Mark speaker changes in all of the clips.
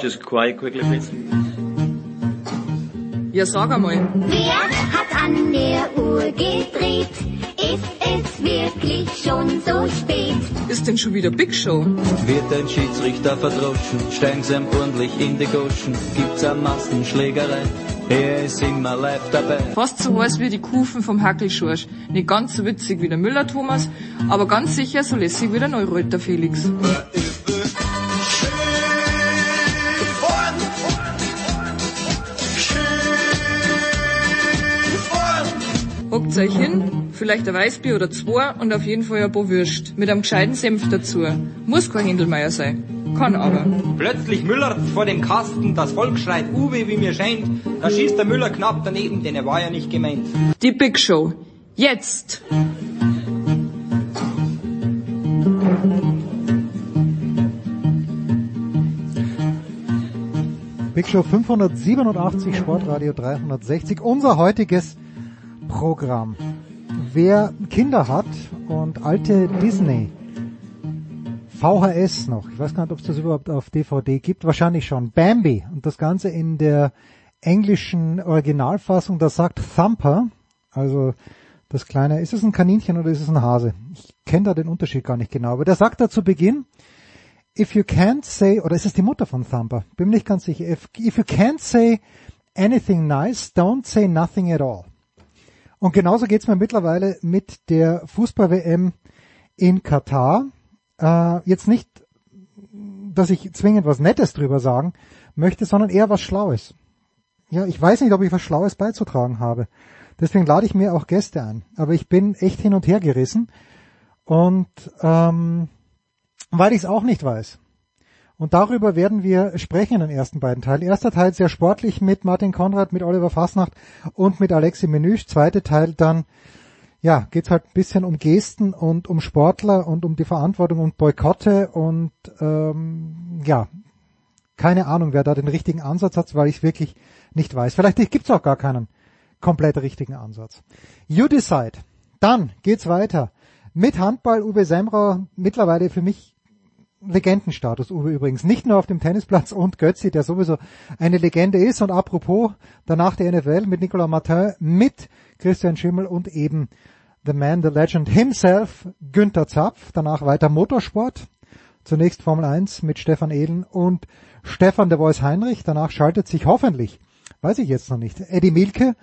Speaker 1: Just quiet quickly, please.
Speaker 2: Ja, sag einmal.
Speaker 3: Wer hat an der Uhr gedreht? Ist es wirklich schon so spät?
Speaker 2: Ist denn schon wieder Big Show?
Speaker 4: Wird ein Schiedsrichter verdroschen, steigen sie ordentlich in die Goschen, gibt's eine Massenschlägerei, er ist immer live dabei.
Speaker 2: Fast so heiß wie die Kufen vom Hackelschorsch. Nicht ganz so witzig wie der Müller-Thomas, aber ganz sicher so lässig wie der Neureuter Felix. Hockt euch hin, vielleicht ein Weißbier oder zwei und auf jeden Fall ein paar Würst. Mit einem gescheiten Senf dazu. Muss kein Händelmeier sein. Kann aber.
Speaker 5: Plötzlich Müller vor dem Kasten, das Volk schreit Uwe, wie mir scheint. Da schießt der Müller knapp daneben, denn er war ja nicht gemeint.
Speaker 2: Die Big Show. Jetzt!
Speaker 6: Big Show 587, Sportradio 360. Unser heutiges Programm. Wer Kinder hat und alte Disney VHS noch, ich weiß gar nicht, ob es das überhaupt auf DVD gibt, wahrscheinlich schon. Bambi und das Ganze in der englischen Originalfassung, da sagt Thumper, also das kleine, ist es ein Kaninchen oder ist es ein Hase? Ich kenne da den Unterschied gar nicht genau, aber der sagt da zu Beginn, if you can't say, oder ist es die Mutter von Thumper? Bin mir nicht ganz sicher. If, if you can't say anything nice, don't say nothing at all. Und genauso geht's mir mittlerweile mit der Fußball-WM in Katar. Äh, jetzt nicht, dass ich zwingend was Nettes drüber sagen möchte, sondern eher was Schlaues. Ja, ich weiß nicht, ob ich was Schlaues beizutragen habe. Deswegen lade ich mir auch Gäste ein. Aber ich bin echt hin und her gerissen. Und ähm, weil ich es auch nicht weiß. Und darüber werden wir sprechen in den ersten beiden Teilen. Erster Teil sehr sportlich mit Martin Konrad, mit Oliver Fasnacht und mit Alexi Menüsch. Zweiter Teil dann, ja, geht's halt ein bisschen um Gesten und um Sportler und um die Verantwortung und Boykotte und ähm, ja, keine Ahnung, wer da den richtigen Ansatz hat, weil ich wirklich nicht weiß. Vielleicht gibt's auch gar keinen komplett richtigen Ansatz. You decide. Dann geht's weiter mit Handball. Uwe Semrau, mittlerweile für mich Legendenstatus, Uwe übrigens. Nicht nur auf dem Tennisplatz und Götzi, der sowieso eine Legende ist. Und apropos, danach der NFL mit Nicolas Martin, mit Christian Schimmel und eben The Man, The Legend himself, Günther Zapf. Danach weiter Motorsport. Zunächst Formel 1 mit Stefan Ehlen und Stefan de Vois Heinrich. Danach schaltet sich hoffentlich, weiß ich jetzt noch nicht, Eddie Milke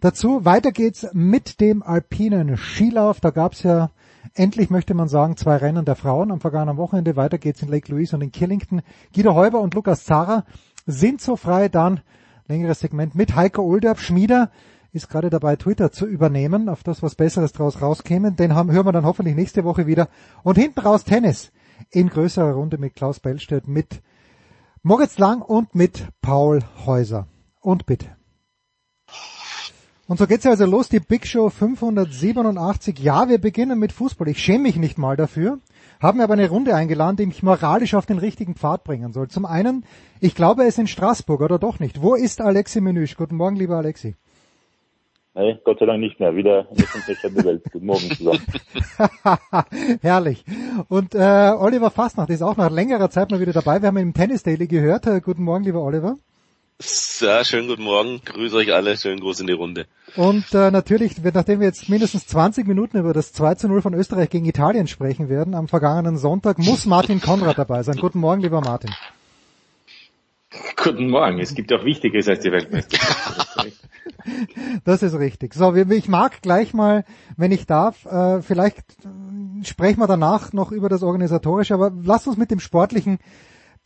Speaker 6: dazu. Weiter geht's mit dem alpinen Skilauf. Da gab's ja Endlich möchte man sagen, zwei Rennen der Frauen am vergangenen Wochenende. Weiter geht's in Lake Louise und in Killington. Guido Heuber und Lukas Zara sind so frei. Dann längeres Segment mit Heiko Olderb. Schmieder ist gerade dabei, Twitter zu übernehmen, auf das was Besseres draus rauskäme. Den haben, hören wir dann hoffentlich nächste Woche wieder. Und hinten raus Tennis in größerer Runde mit Klaus Bellstedt, mit Moritz Lang und mit Paul Häuser. Und bitte. Und so geht's ja also los, die Big Show 587. Ja, wir beginnen mit Fußball. Ich schäme mich nicht mal dafür. Haben mir aber eine Runde eingeladen, die mich moralisch auf den richtigen Pfad bringen soll. Zum einen, ich glaube, er ist in Straßburg, oder doch nicht? Wo ist Alexi Menüsch? Guten Morgen, lieber Alexi.
Speaker 7: Nee, Gott sei Dank nicht mehr. Wieder in der Welt. Guten Morgen zusammen.
Speaker 6: Herrlich. Und äh, Oliver Fastnacht ist auch nach längerer Zeit mal wieder dabei. Wir haben ihn im Tennis Daily gehört. Äh, guten Morgen, lieber Oliver.
Speaker 8: Ja, schönen guten Morgen. Grüße euch alle. Schönen Gruß in die Runde.
Speaker 6: Und äh, natürlich, nachdem wir jetzt mindestens 20 Minuten über das 2 zu 0 von Österreich gegen Italien sprechen werden, am vergangenen Sonntag, muss Martin Konrad dabei sein. Guten Morgen, lieber Martin.
Speaker 9: Guten Morgen. Es gibt auch Wichtigeres als die Weltmeisterschaft.
Speaker 6: das ist richtig. So, ich mag gleich mal, wenn ich darf, äh, vielleicht sprechen wir danach noch über das Organisatorische, aber lass uns mit dem Sportlichen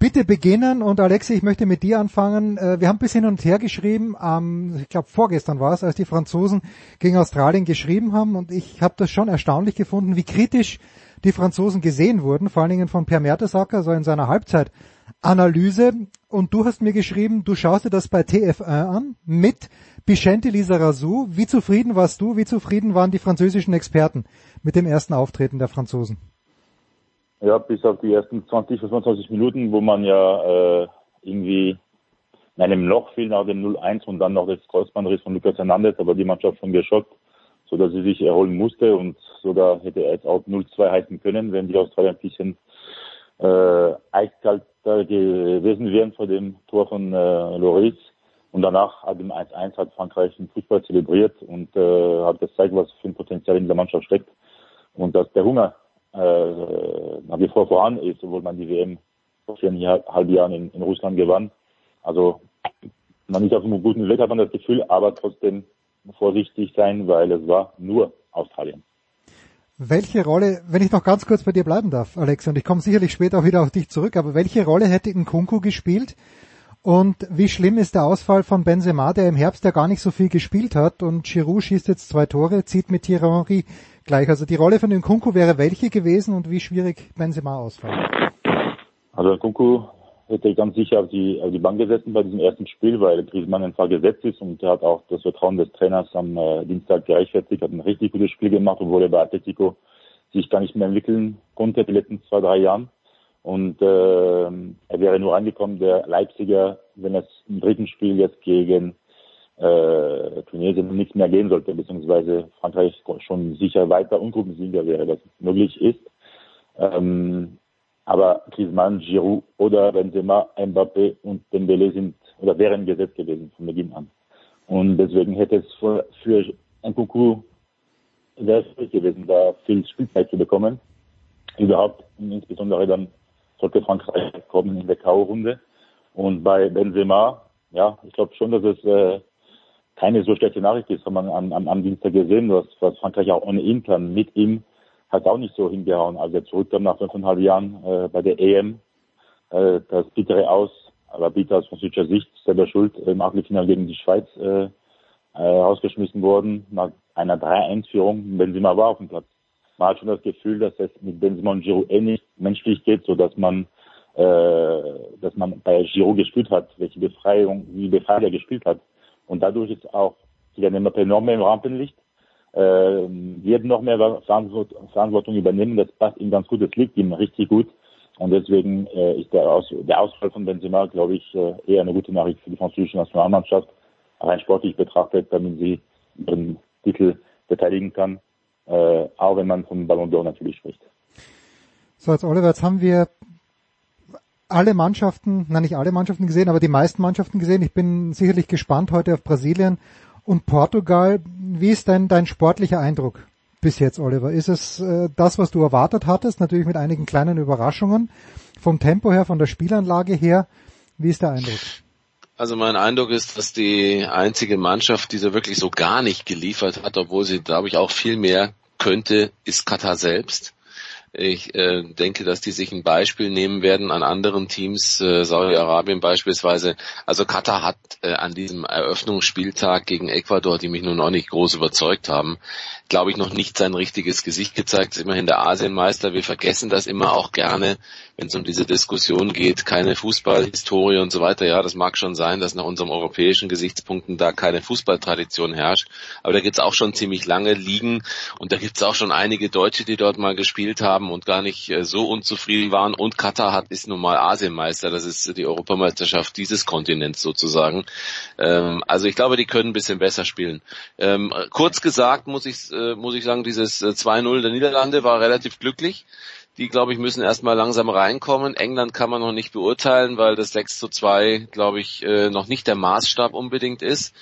Speaker 6: bitte beginnen und Alexi, ich möchte mit dir anfangen. Äh, wir haben bisschen hin und her geschrieben, ähm, ich glaube vorgestern war es, als die Franzosen gegen Australien geschrieben haben und ich habe das schon erstaunlich gefunden, wie kritisch die Franzosen gesehen wurden, vor allen Dingen von Per Mertesacker, so in seiner Halbzeitanalyse. Und du hast mir geschrieben, du schaust dir das bei TF1 an mit Bichente Lizarazu. Wie zufrieden warst du, wie zufrieden waren die französischen Experten mit dem ersten Auftreten der Franzosen?
Speaker 7: Ja, bis auf die ersten 20, 25 Minuten, wo man ja äh, irgendwie in einem Loch fiel nach dem 0-1 und dann noch das Kreuzbandriss von Lukas Hernandez, aber die Mannschaft von geschockt. so dass sie sich erholen musste und sogar hätte er jetzt auch 0-2 heißen können, wenn die Australier ein bisschen äh, eiskalter gewesen wären vor dem Tor von äh, Loris. Und danach ab dem 1-1 hat Frankreich den Fußball zelebriert und äh, hat gezeigt, was für ein Potenzial in der Mannschaft steckt. Und dass der Hunger äh, nach wie vor voran ist, obwohl man die WM vor viereinhalb Jahren in, in Russland gewann. Also man ist auf einem guten Weg, hat man das Gefühl, aber trotzdem vorsichtig sein, weil es war nur Australien.
Speaker 6: Welche Rolle, wenn ich noch ganz kurz bei dir bleiben darf, Alex, und ich komme sicherlich später auch wieder auf dich zurück, aber welche Rolle hätte Nkunku gespielt? Und wie schlimm ist der Ausfall von Benzema, der im Herbst ja gar nicht so viel gespielt hat und Giroud schießt jetzt zwei Tore, zieht mit Thierry Henry gleich. Also die Rolle von Nkunku wäre welche gewesen und wie schwierig Benzema ausfallen?
Speaker 7: Also Nkunku hätte ganz sicher auf die, auf die Bank gesessen bei diesem ersten Spiel, weil Griezmann einfach gesetzt ist und er hat auch das Vertrauen des Trainers am äh, Dienstag gerechtfertigt, hat ein richtig gutes Spiel gemacht, obwohl er bei Atletico sich gar nicht mehr entwickeln konnte die letzten zwei, drei Jahren. Und äh, er wäre nur angekommen, der Leipziger, wenn es im dritten Spiel jetzt gegen äh, Tunesien nichts mehr gehen sollte, beziehungsweise Frankreich schon sicher weiter Ungrupensieger wäre, das möglich ist. Ähm, aber Griezmann, Giroud oder Benzema, Mbappé und Dembele sind oder wären gesetzt gewesen von Beginn an. Und deswegen hätte es für, für Nkunku sehr schwierig gewesen, da viel Spielzeit zu bekommen. Überhaupt, insbesondere dann sollte Frankreich kommen in der K.O.-Runde. Und bei Benzema, ja, ich glaube schon, dass es äh, keine so schlechte Nachricht ist, haben wir am, am, am Dienstag gesehen, was, was Frankreich auch ohne ihn kann, mit ihm hat auch nicht so hingehauen. Als er zurückkam nach fünfeinhalb Jahren äh, bei der EM, äh, das bittere Aus, aber bitter aus französischer Sicht, selber schuld, im Achtelfinale gegen die Schweiz äh, äh, rausgeschmissen worden, nach einer 3-1-Führung. Benzema war auf dem Platz. Man hat schon das Gefühl, dass es mit Benzema und Giroud ähnlich menschlich geht, so dass man äh, dass man bei Giroud gespielt hat, welche Befreiung, wie befreit er gespielt hat. Und dadurch ist auch Kylian Mbappé noch mehr im Rampenlicht äh, wird noch mehr Verantwortung übernehmen. Das passt ihm ganz gut, das liegt ihm richtig gut. Und deswegen äh, ist der, Aus der Ausfall von Benzema, glaube ich, äh, eher eine gute Nachricht für die französische Nationalmannschaft. Rein sportlich betrachtet, damit sie ihren Titel verteidigen kann, äh, auch wenn man vom Ballon d'Or natürlich spricht.
Speaker 6: So, jetzt Oliver, jetzt haben wir alle Mannschaften, nein nicht alle Mannschaften gesehen, aber die meisten Mannschaften gesehen. Ich bin sicherlich gespannt heute auf Brasilien und Portugal. Wie ist denn dein sportlicher Eindruck bis jetzt, Oliver? Ist es äh, das, was du erwartet hattest? Natürlich mit einigen kleinen Überraschungen. Vom Tempo her, von der Spielanlage her, wie ist der Eindruck?
Speaker 8: Also mein Eindruck ist, dass die einzige Mannschaft, die so wirklich so gar nicht geliefert hat, obwohl sie, glaube ich, auch viel mehr könnte, ist Katar selbst. Ich äh, denke, dass die sich ein Beispiel nehmen werden an anderen Teams, äh, Saudi-Arabien beispielsweise. Also Katar hat äh, an diesem Eröffnungsspieltag gegen Ecuador, die mich nun auch nicht groß überzeugt haben, glaube ich, noch nicht sein richtiges Gesicht gezeigt. Ist immerhin der Asienmeister. Wir vergessen das immer auch gerne, wenn es um diese Diskussion geht. Keine Fußballhistorie und so weiter. Ja, das mag schon sein, dass nach unserem europäischen Gesichtspunkten da keine Fußballtradition herrscht. Aber da gibt's auch schon ziemlich lange Ligen und da gibt's auch schon einige Deutsche, die dort mal gespielt haben und gar nicht äh, so unzufrieden waren. Und Katar hat ist nun mal Asienmeister. Das ist die Europameisterschaft dieses Kontinents sozusagen. Ähm, also ich glaube, die können ein bisschen besser spielen. Ähm, kurz gesagt muss ich äh, äh, muss ich sagen, dieses 2-0 äh, der Niederlande war relativ glücklich. Die, glaube ich, müssen erstmal langsam reinkommen. England kann man noch nicht beurteilen, weil das 6 zu 2, glaube ich, äh, noch nicht der Maßstab unbedingt ist.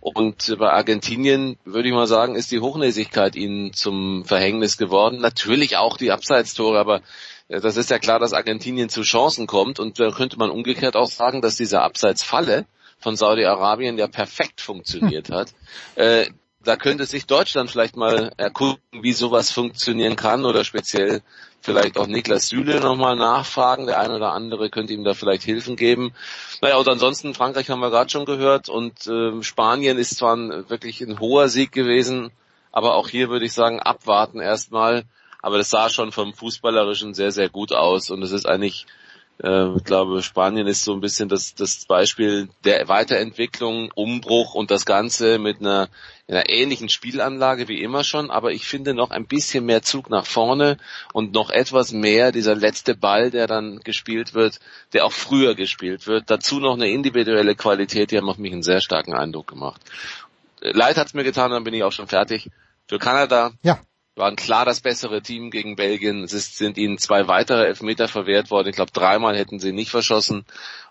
Speaker 8: Und bei Argentinien, würde ich mal sagen, ist die Hochnäsigkeit ihnen zum Verhängnis geworden. Natürlich auch die Abseitstore, aber das ist ja klar, dass Argentinien zu Chancen kommt. Und da könnte man umgekehrt auch sagen, dass diese Abseitsfalle von Saudi-Arabien ja perfekt funktioniert hat. Äh, da könnte sich Deutschland vielleicht mal erkunden, wie sowas funktionieren kann oder speziell vielleicht auch Niklas Süle nochmal nachfragen. Der eine oder andere könnte ihm da vielleicht Hilfen geben. Naja, und ansonsten Frankreich haben wir gerade schon gehört und äh, Spanien ist zwar ein, wirklich ein hoher Sieg gewesen, aber auch hier würde ich sagen, abwarten erstmal. Aber das sah schon vom Fußballerischen sehr, sehr gut aus und es ist eigentlich äh, ich glaube, Spanien ist so ein bisschen das, das Beispiel der Weiterentwicklung, Umbruch und das Ganze mit einer, einer ähnlichen Spielanlage wie immer schon, aber ich finde noch ein bisschen mehr Zug nach vorne und noch etwas mehr dieser letzte Ball, der dann gespielt wird, der auch früher gespielt wird. Dazu noch eine individuelle Qualität, die haben auf mich einen sehr starken Eindruck gemacht. Leid hat's mir getan, dann bin ich auch schon fertig. Für Kanada
Speaker 6: Ja.
Speaker 8: waren klar das bessere Team gegen Belgien. Es ist, sind ihnen zwei weitere Elfmeter verwehrt worden. Ich glaube, dreimal hätten sie nicht verschossen.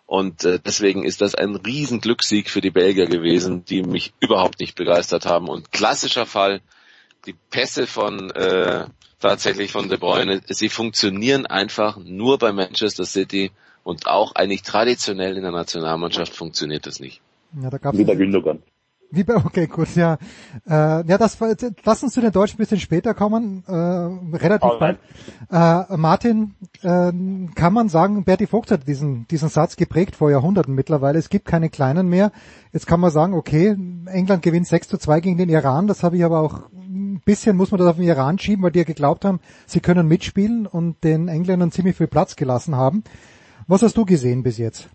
Speaker 8: Und äh, deswegen ist das ein riesen Glückssieg für die Belgier gewesen, die mich überhaupt nicht begeistert haben. Und klassischer Fall, die Pässe von äh, tatsächlich von De Bruyne, sie funktionieren einfach nur bei Manchester City und auch eigentlich traditionell in der Nationalmannschaft funktioniert das nicht.
Speaker 6: Ja, da gab's
Speaker 7: Wie der Gündogan.
Speaker 6: Wie bei, okay, gut, ja. Äh, ja, das lass uns zu den Deutschen ein bisschen später kommen, äh, relativ
Speaker 7: Alright.
Speaker 6: bald. Äh, Martin, äh, kann man sagen, Berti Vogt hat diesen, diesen Satz geprägt vor Jahrhunderten mittlerweile. Es gibt keine Kleinen mehr. Jetzt kann man sagen, okay, England gewinnt 6 zu 2 gegen den Iran. Das habe ich aber auch ein bisschen, muss man das auf den Iran schieben, weil die ja geglaubt haben, sie können mitspielen und den Engländern ziemlich viel Platz gelassen haben. Was hast du gesehen bis jetzt?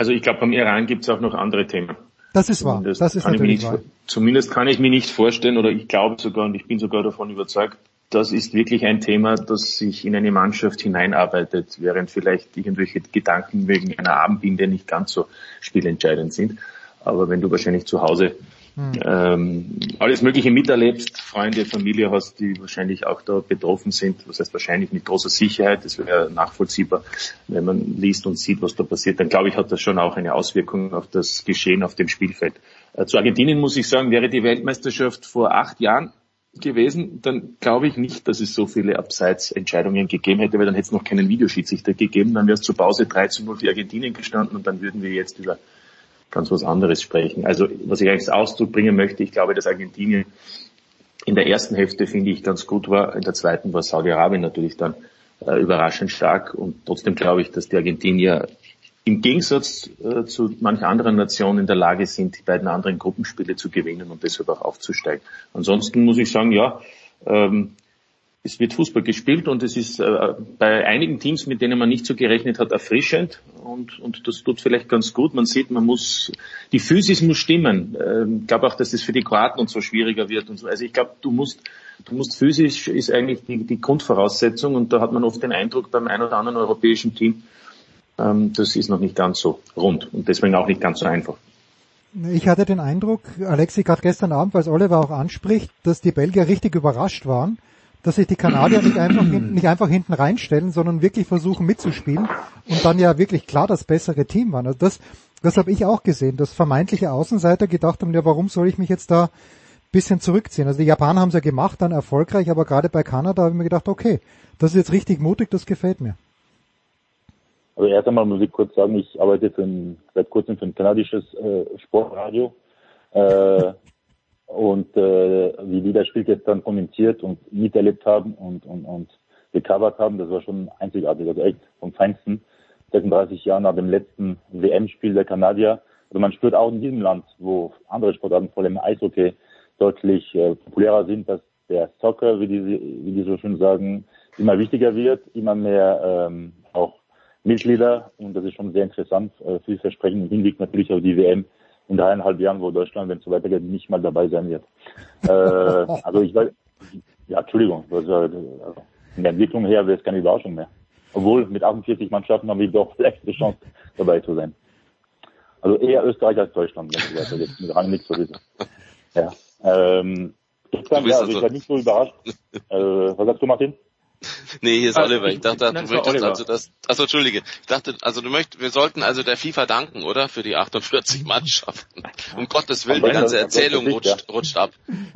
Speaker 9: Also ich glaube, beim Iran gibt es auch noch andere Themen.
Speaker 6: Das ist wahr.
Speaker 9: Zumindest
Speaker 6: Das ist
Speaker 9: kann ich mir
Speaker 6: natürlich
Speaker 9: nicht,
Speaker 6: wahr.
Speaker 9: Zumindest kann ich mir nicht vorstellen, oder ich glaube sogar und ich bin sogar davon überzeugt, das ist wirklich ein Thema, das sich in eine Mannschaft hineinarbeitet, während vielleicht irgendwelche Gedanken wegen einer Abendbinde nicht ganz so spielentscheidend sind. Aber wenn du wahrscheinlich zu Hause ähm, alles Mögliche miterlebst, Freunde, Familie hast, die wahrscheinlich auch da betroffen sind, was heißt wahrscheinlich? Mit großer Sicherheit, das wäre nachvollziehbar, wenn man liest und sieht, was da passiert, dann glaube ich, hat das schon auch eine Auswirkung auf das Geschehen auf dem Spielfeld. Äh, zu Argentinien muss ich sagen, wäre die Weltmeisterschaft vor acht Jahren gewesen, dann glaube ich nicht, dass es so viele Abseitsentscheidungen gegeben hätte, weil dann hätte es noch keinen Videoschiedsrichter gegeben, dann wäre es zur Pause 3 zu 0 für Argentinien gestanden und dann würden wir jetzt über ganz was anderes sprechen. Also was ich eigentlich als Ausdruck bringen möchte, ich glaube, dass Argentinien in der ersten Hälfte, finde ich, ganz gut war. In der zweiten war Saudi-Arabien natürlich dann äh, überraschend stark. Und trotzdem glaube ich, dass die Argentinier im Gegensatz äh, zu manch anderen Nationen in der Lage sind, die beiden anderen Gruppenspiele zu gewinnen und deshalb auch aufzusteigen. Ansonsten muss ich sagen, ja, ähm, es wird Fußball gespielt und es ist äh, bei einigen Teams, mit denen man nicht so gerechnet hat, erfrischend und, und das tut vielleicht ganz gut. Man sieht, man muss, die Physis muss stimmen. Ähm, Ich glaube auch, dass das für die Kroaten und so schwieriger wird und so. Also ich glaube, du musst, du musst physisch ist eigentlich die, die Grundvoraussetzung und da hat man oft den Eindruck beim ein oder anderen europäischen Team, ähm, das ist noch nicht ganz so rund und deswegen auch nicht ganz so einfach.
Speaker 6: Ich hatte den Eindruck, Alexi gerade gestern Abend, weil es Oliver auch anspricht, dass die Belgier richtig überrascht waren, dass sich die Kanadier nicht einfach, hinten, nicht einfach hinten reinstellen, sondern wirklich versuchen mitzuspielen und dann ja wirklich klar das bessere Team waren. Also das, das habe ich auch gesehen, dass vermeintliche Außenseiter gedacht haben, ja warum soll ich mich jetzt da bisschen zurückziehen? Also die Japaner haben es ja gemacht, dann erfolgreich, aber gerade bei Kanada habe ich mir gedacht, okay, das ist jetzt richtig mutig, das gefällt mir.
Speaker 7: Also erst einmal muss ich kurz sagen, ich arbeite für ein, seit kurzem für ein kanadisches äh, Sportradio. Äh, und äh, wie die das Spiel gestern kommentiert und miterlebt haben und, und, und gecovert haben, das war schon einzigartig, also echt vom Feinsten. 36 Jahre nach dem letzten WM-Spiel der Kanadier. Also man spürt auch in diesem Land, wo andere Sportarten, vor allem Eishockey, deutlich äh, populärer sind, dass der Soccer, wie die, wie die so schön sagen, immer wichtiger wird, immer mehr ähm, auch Mitglieder und das ist schon sehr interessant, äh, vielversprechend im Hinblick natürlich auf die WM in dreieinhalb Jahren, wo Deutschland, wenn es so weitergeht, nicht mal dabei sein wird. äh, also ich weiß, ja, Entschuldigung, äh, also in der Entwicklung her wäre es keine Überraschung mehr. Obwohl mit 48 Mannschaften haben wir doch vielleicht eine Chance dabei zu sein. Also eher Österreich als Deutschland, wenn es weitergeht. Mit Rang nichts so ist. Ja. Ähm, gestern, ja, also ich war nicht so überrascht. Äh, was sagst du, Martin?
Speaker 8: Nee, hier ist
Speaker 9: Ah,
Speaker 8: Oliver. Ich dachte, du möchtest also das. Achso, Entschuldige. Ich dachte, also du möchtest, wir sollten also der FIFA danken, oder? Für die 48 Mannschaften. Um Gottes Willen, die ganze Erzählung rutscht, rutscht ab.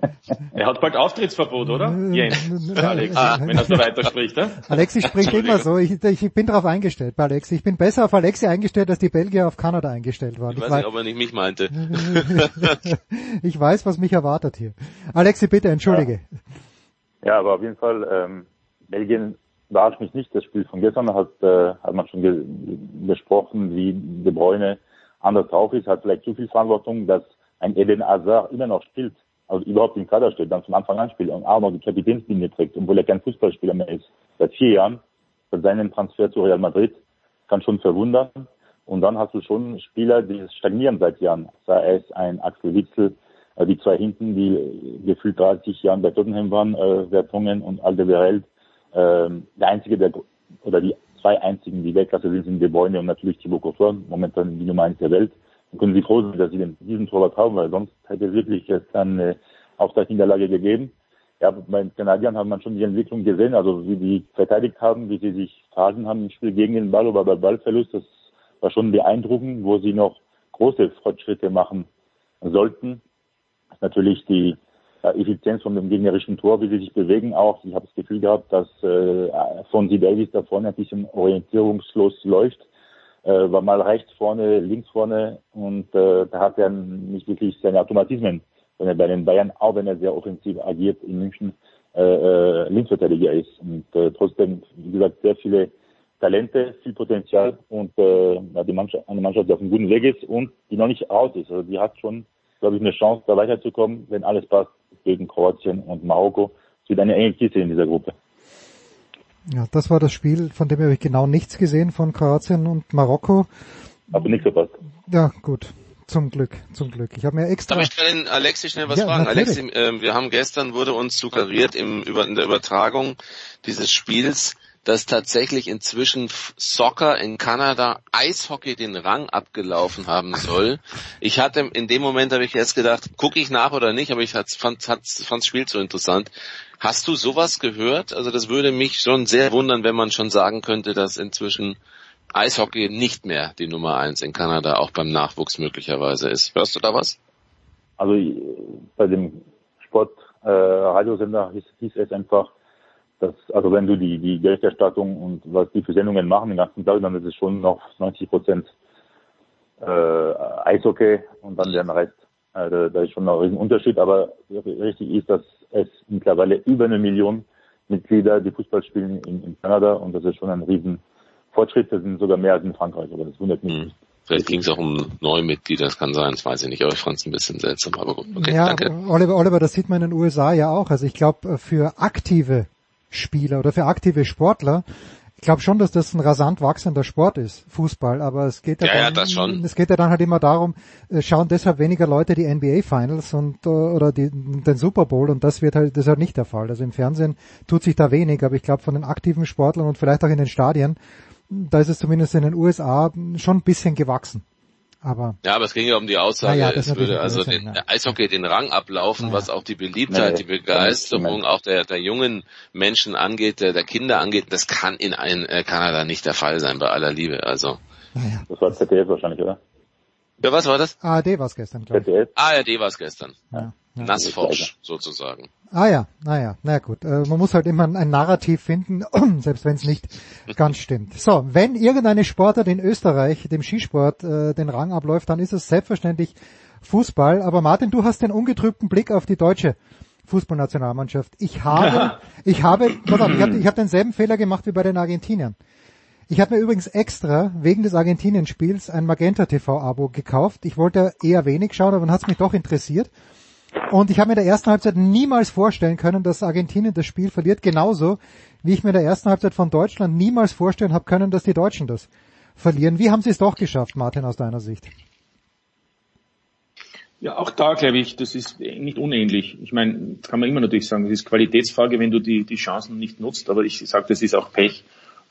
Speaker 9: Er hat bald Auftrittsverbot, oder? Jens, Alex,
Speaker 6: ah.
Speaker 9: wenn er so weiterspricht. Ne?
Speaker 6: Alexi spricht immer so. Ich, ich bin darauf eingestellt bei Alexi. Ich bin besser auf Alexi eingestellt, als die Belgier auf Kanada eingestellt waren.
Speaker 8: Ich
Speaker 6: Ich
Speaker 8: weiß
Speaker 6: weiß,
Speaker 8: nicht, ob er nicht mich meinte.
Speaker 6: ich weiß, was mich erwartet hier. Alexi, bitte, entschuldige.
Speaker 7: Ja, aber auf jeden Fall, ähm, Belgien überrascht mich nicht. Das Spiel von gestern hat, äh, hat man schon ge besprochen, wie De Bruyne anders drauf ist, hat vielleicht zu viel Verantwortung, dass ein Eden Hazard immer noch spielt, also überhaupt im Kader steht, dann von Anfang an spielt und auch noch die Kapitänslinie trägt, obwohl er kein Fußballspieler mehr ist. Seit vier Jahren, seit seinem Transfer zu Real Madrid, kann schon verwundern. Und dann hast du schon Spieler, die stagnieren seit Jahren. Sei es ein Axel Witzel, äh, die zwei hinten, die gefühlt 30 Jahren bei Tottenham waren, äh, Vertonghen und Alderweireld. Ähm, der einzige, der, oder die zwei einzigen, die Weltklasse sind, sind De Bruyne und natürlich Thibaut Courtois, momentan die Nummer eins der Welt. Dann können Sie froh sein, dass Sie den, diesen Torwart haben, weil sonst hätte wirklich jetzt dann äh, Auftaktniederlage gegeben. Ja, bei den Kanadiern hat man schon die Entwicklung gesehen, also wie die verteidigt haben, wie sie sich verhalten haben im Spiel gegen den Ball oder bei Ballverlust. Das war schon beeindruckend, wo sie noch große Fortschritte machen sollten. Natürlich die äh, Effizienz von dem gegnerischen Tor, wie sie sich bewegen auch. Ich habe das Gefühl gehabt, dass äh, Fonzie Davis da vorne ein bisschen orientierungslos läuft. Äh, war mal rechts vorne, links vorne und äh, da hat er nicht wirklich seine Automatismen, wenn er bei den Bayern, auch wenn er sehr offensiv agiert in München, äh, äh, Linksverteidiger ist. Und äh, trotzdem, wie gesagt, sehr viele Talente, viel Potenzial und äh, die Mannschaft, eine Mannschaft, die auf einem guten Weg ist und die noch nicht raus ist. Also die hat schon, glaube ich, eine Chance, da weiterzukommen, wenn alles passt gegen Kroatien und Marokko. Es wird eine enge Kiste in dieser Gruppe.
Speaker 6: Ja, das war das Spiel, von dem habe ich genau nichts gesehen von Kroatien und Marokko.
Speaker 7: Aber nichts verpasst.
Speaker 6: Ja, gut. Zum Glück, zum Glück. Ich habe mir extra.
Speaker 8: Darf ich den Alexi schnell was ja, fragen? Natürlich. Alexi, äh, wir haben gestern wurde uns suggeriert im, über, in der Übertragung dieses Spiels, dass tatsächlich inzwischen Soccer in Kanada Eishockey den Rang abgelaufen haben soll. Ich hatte in dem Moment habe ich jetzt gedacht, gucke ich nach oder nicht, aber ich fand das Spiel so interessant. Hast du sowas gehört? Also das würde mich schon sehr wundern, wenn man schon sagen könnte, dass inzwischen Eishockey nicht mehr die Nummer eins in Kanada auch beim Nachwuchs möglicherweise ist. Hörst du da was?
Speaker 7: Also bei dem Sport äh, Radiosender hieß, hieß es einfach, dass, also wenn du die, die Berichterstattung und was die für Sendungen machen den ganzen Tag, dann ist es schon noch 90 Prozent äh, Eishockey und dann der Rest. Äh, da, da ist schon noch ein Riesenunterschied, aber richtig ist, dass es mittlerweile über eine Million Mitglieder, die Fußball spielen in, in Kanada und das ist schon ein riesen Fortschritt. Das sind sogar mehr als in Frankreich, aber das wundert mich
Speaker 8: hm. Vielleicht ging es auch um neue Mitglieder, das kann sein, das weiß ich nicht, aber ich fand es ein bisschen seltsam, aber gut.
Speaker 6: Okay, ja, danke. Oliver, Oliver, das sieht man in den USA ja auch. Also ich glaube, für aktive Spieler oder für aktive Sportler. Ich glaube schon, dass das ein rasant wachsender Sport ist, Fußball, aber es geht ja,
Speaker 8: ja,
Speaker 6: dann,
Speaker 8: ja
Speaker 6: es geht ja dann halt immer darum, äh, schauen deshalb weniger Leute die NBA Finals und äh, oder die, den Super Bowl und das wird halt das ist halt nicht der Fall. Also im Fernsehen tut sich da wenig, aber ich glaube von den aktiven Sportlern und vielleicht auch in den Stadien, da ist es zumindest in den USA schon ein bisschen gewachsen. Aber
Speaker 8: ja, aber es ging ja um die Aussage, ja, es würde also den ja. Eishockey den Rang ablaufen, was auch die Beliebtheit, die Begeisterung auch der, der jungen Menschen angeht, der, der Kinder angeht. Das kann in ein, äh, Kanada nicht der Fall sein, bei aller Liebe. Also.
Speaker 7: Das war ZDF wahrscheinlich, oder?
Speaker 8: Ja, was war das?
Speaker 6: ARD war es gestern, glaube
Speaker 8: ich. ARD war es gestern. Ja. Ja. Nassforsch sozusagen.
Speaker 6: Ah ja, naja, na gut. Äh, man muss halt immer ein Narrativ finden, selbst wenn es nicht ganz stimmt. So, wenn irgendeine Sportart in Österreich dem Skisport äh, den Rang abläuft, dann ist es selbstverständlich Fußball. Aber Martin, du hast den ungetrübten Blick auf die deutsche Fußballnationalmannschaft. Ich habe, ich habe, pass auf, ich habe ich hab denselben Fehler gemacht wie bei den Argentiniern. Ich habe mir übrigens extra wegen des Argentinien-Spiels ein Magenta TV-Abo gekauft. Ich wollte eher wenig schauen, aber dann hat es mich doch interessiert. Und ich habe mir in der ersten Halbzeit niemals vorstellen können, dass Argentinien das Spiel verliert, genauso wie ich mir in der ersten Halbzeit von Deutschland niemals vorstellen habe können, dass die Deutschen das verlieren. Wie haben sie es doch geschafft, Martin, aus deiner Sicht?
Speaker 9: Ja, auch da glaube ich, das ist nicht unähnlich. Ich meine, kann man immer natürlich sagen, das ist Qualitätsfrage, wenn du die, die Chancen nicht nutzt, aber ich sage, das ist auch Pech.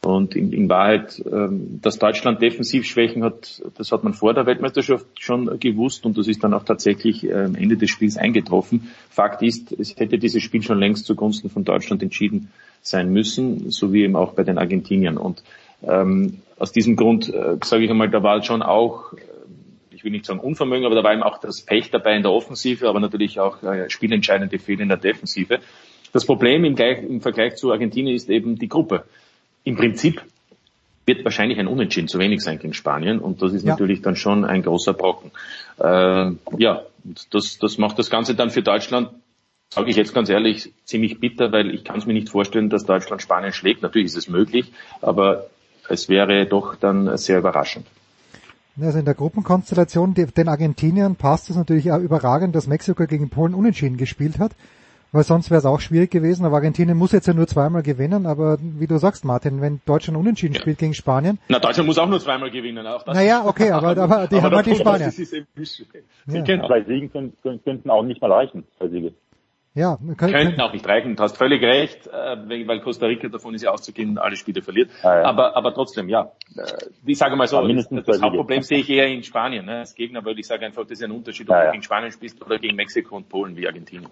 Speaker 9: Und in, in Wahrheit, ähm, dass Deutschland Defensivschwächen hat, das hat man vor der Weltmeisterschaft schon gewusst und das ist dann auch tatsächlich am Ende des Spiels eingetroffen. Fakt ist, es hätte dieses Spiel schon längst zugunsten von Deutschland entschieden sein müssen, so wie eben auch bei den Argentiniern. Und ähm, aus diesem Grund äh, sage ich einmal, da war schon auch, äh, ich will nicht sagen Unvermögen, aber da war eben auch das Pech dabei in der Offensive, aber natürlich auch äh, spielentscheidende Fehler in der Defensive. Das Problem im, im Vergleich zu Argentinien ist eben die Gruppe im Prinzip wird wahrscheinlich ein Unentschieden zu wenig sein gegen Spanien und das ist ja. natürlich dann schon ein großer Brocken. Äh, ja, das, das macht das Ganze dann für Deutschland, sage ich jetzt ganz ehrlich, ziemlich bitter, weil ich kann es mir nicht vorstellen, dass Deutschland Spanien schlägt. Natürlich ist es möglich, aber es wäre doch dann sehr überraschend.
Speaker 6: Also in der Gruppenkonstellation den Argentiniern passt es natürlich auch überragend, dass Mexiko gegen Polen unentschieden gespielt hat weil sonst wäre es auch schwierig gewesen. Aber Argentinien muss jetzt ja nur zweimal gewinnen. Aber wie du sagst, Martin, wenn Deutschland unentschieden ja. spielt gegen Spanien.
Speaker 9: Na, Deutschland muss auch nur zweimal gewinnen. Auch
Speaker 6: das naja, okay, aber, aber die aber haben halt die Spanier.
Speaker 7: Ja. Zwei Siegen können, können, könnten auch nicht mal reichen. Zwei Siege.
Speaker 6: Ja,
Speaker 9: kann, könnten auch nicht reichen. Du hast völlig recht, äh, weil Costa Rica davon ist ja auszugehen, alle Spiele verliert. Ah, ja. aber, aber trotzdem, ja. Äh, ich sage mal so, ja, das, das Hauptproblem sehe ich eher in Spanien. Ne? Als Gegner, weil ich sage einfach, das ist ein Unterschied, ob ja, du gegen Spanien spielst oder gegen Mexiko und Polen wie Argentinien.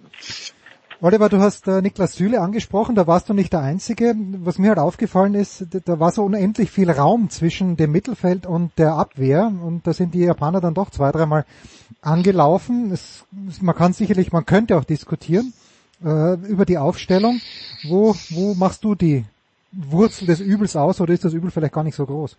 Speaker 6: Oliver, du hast äh, Niklas Süle angesprochen, da warst du nicht der Einzige. Was mir halt aufgefallen ist, da war so unendlich viel Raum zwischen dem Mittelfeld und der Abwehr und da sind die Japaner dann doch zwei, dreimal angelaufen. Es, man kann sicherlich, man könnte auch diskutieren äh, über die Aufstellung. Wo, wo machst du die Wurzel des Übels aus oder ist das Übel vielleicht gar nicht so groß?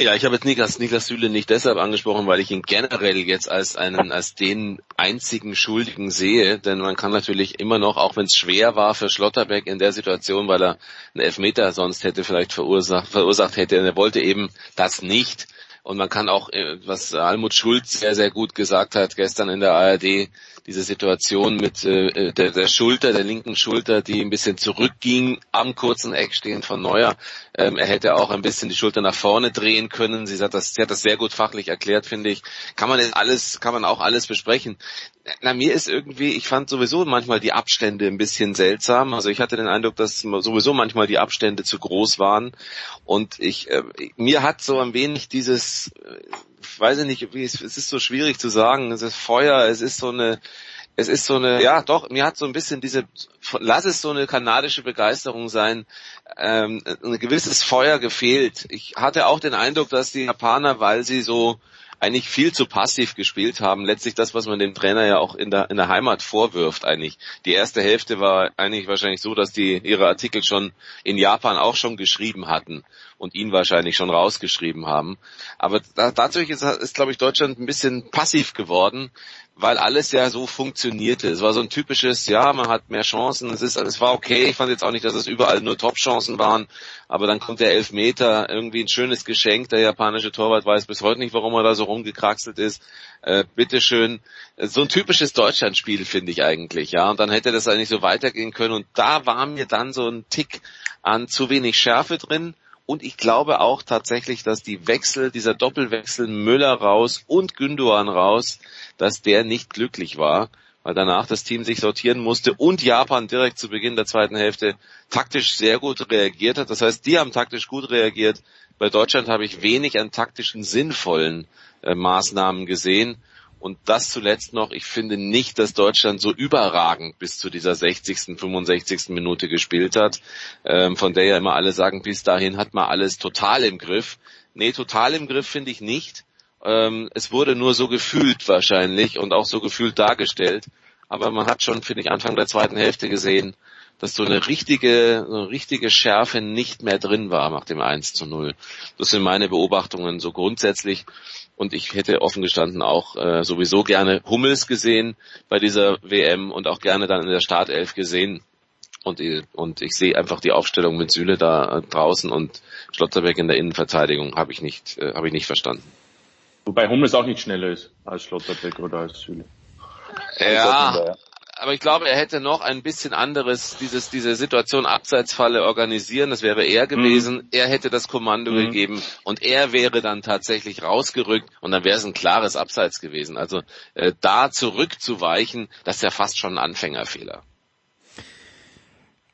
Speaker 8: Ja, ich habe jetzt Niklas, Niklas Süle nicht deshalb angesprochen, weil ich ihn generell jetzt als einen, als den einzigen Schuldigen sehe, denn man kann natürlich immer noch, auch wenn es schwer war für Schlotterbeck in der Situation, weil er einen Elfmeter sonst hätte vielleicht verursacht, verursacht hätte, er wollte eben das nicht. Und man kann auch, äh, was Almut Schulz sehr, sehr gut gesagt hat gestern in der ARD, diese Situation mit äh, äh, der, der Schulter, der linken Schulter, die ein bisschen zurückging am kurzen Eck stehend von Neuer. Ähm, er hätte auch ein bisschen die Schulter nach vorne drehen können. Sie hat das, sie hat das sehr gut fachlich erklärt, finde ich. Kann man alles, kann man auch alles besprechen. Na, mir ist irgendwie, ich fand sowieso manchmal die Abstände ein bisschen seltsam. Also ich hatte den Eindruck, dass sowieso manchmal die Abstände zu groß waren. Und ich, äh, mir hat so ein wenig dieses, ich weiß nicht, wie es, es ist so schwierig zu sagen. Es ist Feuer, es ist so eine, es ist so eine, ja doch, mir hat so ein bisschen diese, lass es so eine kanadische Begeisterung sein, ähm, ein gewisses Feuer gefehlt. Ich hatte auch den Eindruck, dass die Japaner, weil sie so eigentlich viel zu passiv gespielt haben. Letztlich das, was man dem Trainer ja auch in der, in der Heimat vorwirft eigentlich. Die erste Hälfte war eigentlich wahrscheinlich so, dass die ihre Artikel schon in Japan auch schon geschrieben hatten und ihn wahrscheinlich schon rausgeschrieben haben. Aber da, dadurch ist, ist glaube ich, Deutschland ein bisschen passiv geworden, weil alles ja so funktionierte. Es war so ein typisches, ja, man hat mehr Chancen, es ist, es war okay. Ich fand jetzt auch nicht, dass es überall nur Top-Chancen waren, aber dann kommt der Elfmeter, irgendwie ein schönes Geschenk. Der japanische Torwart weiß bis heute nicht, warum er da so rumgekraxelt ist. Äh, bitteschön. So ein typisches Deutschlandspiel finde ich eigentlich, ja. Und dann hätte das eigentlich so weitergehen können. Und da war mir dann so ein Tick an zu wenig Schärfe drin. Und ich glaube auch tatsächlich, dass die Wechsel, dieser Doppelwechsel Müller raus und Gündogan raus, dass der nicht glücklich war, weil danach das Team sich sortieren musste und Japan direkt zu Beginn der zweiten Hälfte taktisch sehr gut reagiert hat. Das heißt, die haben taktisch gut reagiert. Bei Deutschland habe ich wenig an taktischen sinnvollen äh, Maßnahmen gesehen. Und das zuletzt noch, ich finde nicht, dass Deutschland so überragend bis zu dieser 60., 65. Minute gespielt hat, ähm, von der ja immer alle sagen, bis dahin hat man alles total im Griff. Nee, total im Griff finde ich nicht. Ähm, es wurde nur so gefühlt wahrscheinlich und auch so gefühlt dargestellt. Aber man hat schon, finde ich, Anfang der zweiten Hälfte gesehen, dass so eine richtige, so eine richtige Schärfe nicht mehr drin war nach dem 1 zu 0. Das sind meine Beobachtungen so grundsätzlich. Und ich hätte offen gestanden auch äh, sowieso gerne Hummels gesehen bei dieser WM und auch gerne dann in der Startelf gesehen. Und, und ich sehe einfach die Aufstellung mit Süle da draußen und Schlotterbeck in der Innenverteidigung habe ich nicht, äh, habe ich nicht verstanden.
Speaker 9: Wobei Hummels auch nicht schneller ist als Schlotterbeck oder als Süle.
Speaker 8: Ja, aber ich glaube, er hätte noch ein bisschen anderes, dieses, diese Situation Abseitsfalle organisieren, das wäre er gewesen. Mhm. Er hätte das Kommando mhm. gegeben und er wäre dann tatsächlich rausgerückt und dann wäre es ein klares Abseits gewesen. Also äh, da zurückzuweichen, das ist ja fast schon ein Anfängerfehler.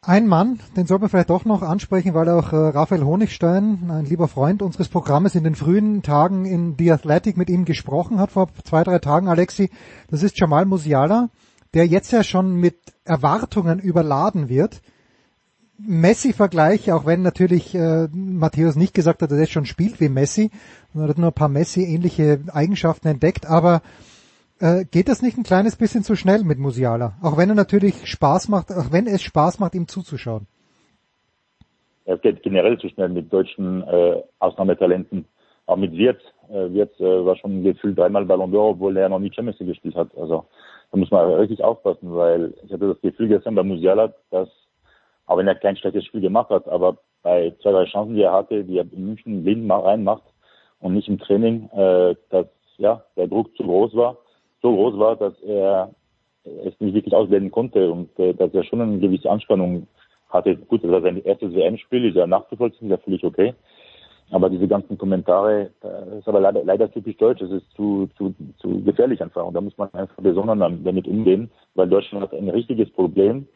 Speaker 6: Ein Mann, den soll man vielleicht doch noch ansprechen, weil auch äh, Raphael Honigstein, ein lieber Freund unseres Programmes, in den frühen Tagen in The Athletic mit ihm gesprochen hat, vor zwei, drei Tagen, Alexi. Das ist Jamal Musiala der jetzt ja schon mit Erwartungen überladen wird. Messi-Vergleich, auch wenn natürlich äh, Matthäus nicht gesagt hat, dass er schon spielt wie Messi, er hat nur ein paar Messi-ähnliche Eigenschaften entdeckt, aber äh, geht das nicht ein kleines bisschen zu schnell mit Musiala? Auch wenn er natürlich Spaß macht, auch wenn es Spaß macht, ihm zuzuschauen.
Speaker 7: Es geht generell zu schnell mit deutschen äh, Ausnahmetalenten. Auch mit Wirtz. Äh, Wirtz äh, war schon gefühlt dreimal Ballon d'Or, obwohl er noch nie Champions League gespielt hat. Also da muss man richtig aufpassen, weil ich hatte das Gefühl gestern bei Musiala, dass, auch wenn er kein schlechtes Spiel gemacht hat, aber bei zwei, drei Chancen, die er hatte, die er in München blind reinmacht und nicht im Training, äh, dass ja der Druck zu groß war, so groß war, dass er es nicht wirklich ausblenden konnte und äh, dass er schon eine gewisse Anspannung hatte. Gut, das war sein erstes WM-Spiel, ist ja nachzuvollziehen, ist ja völlig okay. Aber diese ganzen Kommentare, das ist aber leider, leider typisch deutsch. Es ist zu, zu, zu gefährlich einfach. Und da muss man einfach besonders damit umgehen, weil Deutschland hat ein richtiges Problem.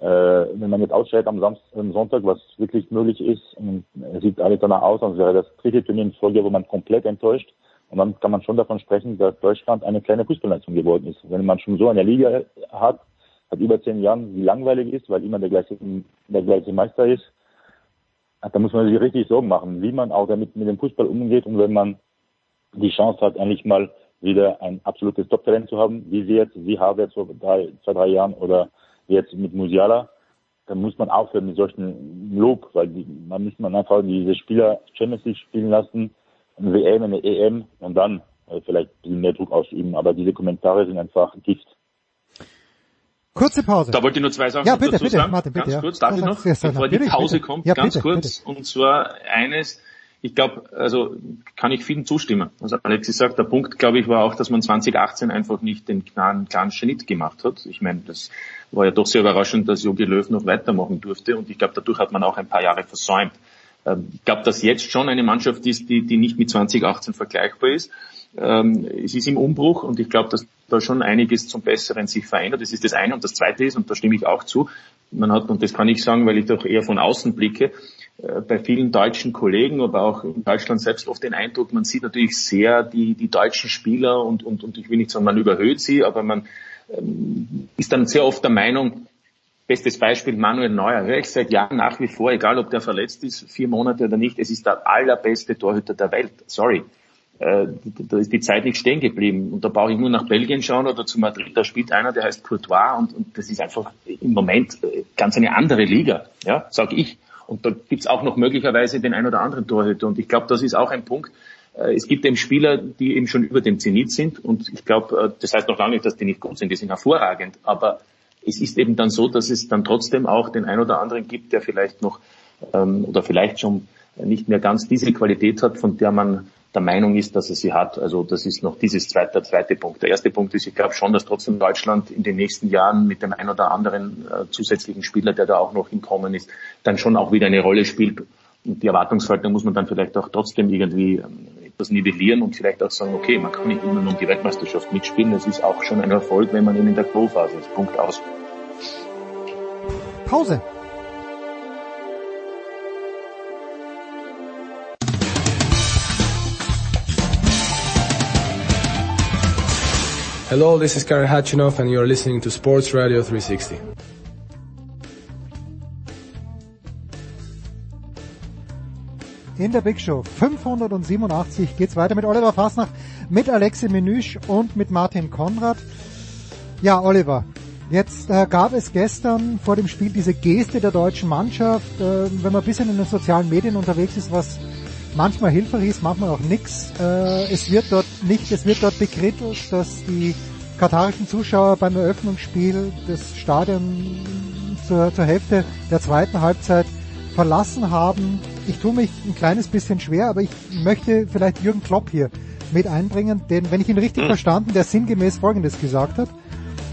Speaker 7: Äh, wenn man jetzt ausscheidet am, Samstag, am Sonntag, was wirklich möglich ist, und es sieht alles danach aus, als wäre das dritte Turnier in Folge, wo man komplett enttäuscht. Und dann kann man schon davon sprechen, dass Deutschland eine kleine Fußballnation geworden ist. Wenn man schon so eine Liga hat, hat über zehn Jahren, die langweilig ist, weil immer der gleiche, der gleiche Meister ist, da muss man sich richtig Sorgen machen, wie man auch damit mit dem Fußball umgeht und wenn man die Chance hat, endlich mal wieder ein absolutes Top-Talent zu haben, wie sie jetzt, sie haben jetzt vor drei, zwei, drei Jahren oder jetzt mit Musiala, dann muss man aufhören mit solchen Lob, weil die, man muss man einfach diese Spieler Champions League spielen lassen, eine WM, eine EM und dann äh, vielleicht ein bisschen mehr Druck ausüben. Aber diese Kommentare sind einfach Gift.
Speaker 6: Kurze Pause.
Speaker 9: Da wollte ich nur zwei Sachen
Speaker 6: ja, bitte,
Speaker 9: dazu
Speaker 6: bitte,
Speaker 9: sagen.
Speaker 6: Martin, bitte,
Speaker 9: ganz
Speaker 6: ja.
Speaker 9: kurz, darf ich noch,
Speaker 6: ja,
Speaker 9: bevor die Pause
Speaker 6: bitte.
Speaker 9: kommt,
Speaker 6: Ja,
Speaker 9: ganz
Speaker 6: bitte,
Speaker 9: kurz. Und zwar eines, ich glaube, also kann ich vielen zustimmen. Also Alexis sagt, der Punkt, glaube ich, war auch, dass man 2018 einfach nicht den klaren, klaren Schnitt gemacht hat. Ich meine, das war ja doch sehr überraschend, dass Jogi Löw noch weitermachen durfte und ich glaube, dadurch hat man auch ein paar Jahre versäumt. Ähm, Ich glaube, dass jetzt schon eine Mannschaft ist, die, die nicht mit 2018 vergleichbar ist. Ähm, es ist im Umbruch und ich glaube, dass da schon einiges zum Besseren sich verändert. Das ist das eine. Und das zweite ist, und da stimme ich auch zu, man hat, und das kann ich sagen, weil ich doch eher von außen blicke, äh, bei vielen deutschen Kollegen, aber auch in Deutschland selbst oft den Eindruck, man sieht natürlich sehr die, die deutschen Spieler und, und, und ich will nicht sagen, man überhöht sie, aber man ähm, ist dann sehr oft der Meinung, Bestes Beispiel Manuel Neuer. Höre ich seit Jahren nach wie vor, egal ob der verletzt ist, vier Monate oder nicht, es ist der allerbeste Torhüter der Welt. Sorry. Äh, da ist die Zeit nicht stehen geblieben. Und da brauche ich nur nach Belgien schauen oder zu Madrid. Da spielt einer, der heißt Courtois und, und das ist einfach im Moment äh, ganz eine andere Liga, ja, sag ich. Und da gibt's auch noch möglicherweise den ein oder anderen Torhüter. Und ich glaube, das ist auch ein Punkt. Äh, Es gibt eben Spieler, die eben schon über dem Zenit sind. Und ich glaube, das heißt noch lange nicht, dass die nicht gut sind. Die sind hervorragend. Aber es ist eben dann so, dass es dann trotzdem auch den ein oder anderen gibt, der vielleicht noch ähm, oder vielleicht schon nicht mehr ganz diese Qualität hat, von der man der Meinung ist, dass er sie hat. Also das ist noch dieses zweite, der zweite Punkt. Der erste Punkt ist, ich glaube schon, dass trotzdem Deutschland in den nächsten Jahren mit dem ein oder anderen äh, zusätzlichen Spieler, der da auch noch im Kommen ist, dann schon auch wieder eine Rolle spielt. Und die Erwartungshaltung muss man dann vielleicht auch trotzdem irgendwie ähm, etwas nivellieren und vielleicht auch sagen, okay, man kann nicht immer nur um die Weltmeisterschaft mitspielen. Es ist auch schon ein Erfolg, wenn man eben in der Quo-Phase ist. Punkt aus.
Speaker 6: Pause.
Speaker 10: Hello, this is Karen Hatchinoff and you're listening to Sports Radio 360.
Speaker 6: In der Big Show 587 geht's weiter mit Oliver Fasnach, mit Alexi Menüsch und mit Martin Konrad. Ja, Oliver, jetzt äh, gab es gestern vor dem Spiel diese Geste der deutschen Mannschaft. Äh, wenn man ein bisschen in den sozialen Medien unterwegs ist, was manchmal hilfreich ist, manchmal auch nix. Äh, es wird dort nicht, es wird dort bekrittelt, dass die katarischen Zuschauer beim Eröffnungsspiel das Stadion zur, zur Hälfte der zweiten Halbzeit verlassen haben. Ich tue mich ein kleines bisschen schwer, aber ich möchte vielleicht Jürgen Klopp hier mit einbringen, denn wenn ich ihn richtig verstanden, der sinngemäß Folgendes gesagt hat,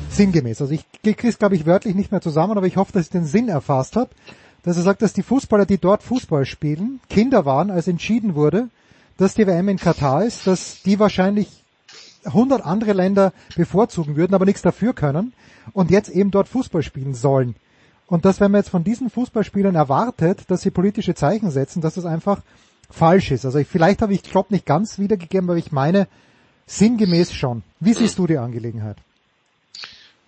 Speaker 6: sinngemäß, also ich kriege es glaube ich wörtlich nicht mehr zusammen, aber ich hoffe, dass ich den Sinn erfasst habe, dass er sagt, dass die Fußballer, die dort Fußball spielen, Kinder waren, als entschieden wurde, dass die WM in Katar ist, dass die wahrscheinlich 100 andere Länder bevorzugen würden, aber nichts dafür können und jetzt eben dort Fußball spielen sollen. Und dass, wenn man jetzt von diesen Fußballspielern erwartet, dass sie politische Zeichen setzen, dass das einfach falsch ist. Also ich, vielleicht habe ich Klopp nicht ganz wiedergegeben, aber ich meine sinngemäß schon. Wie siehst du die Angelegenheit?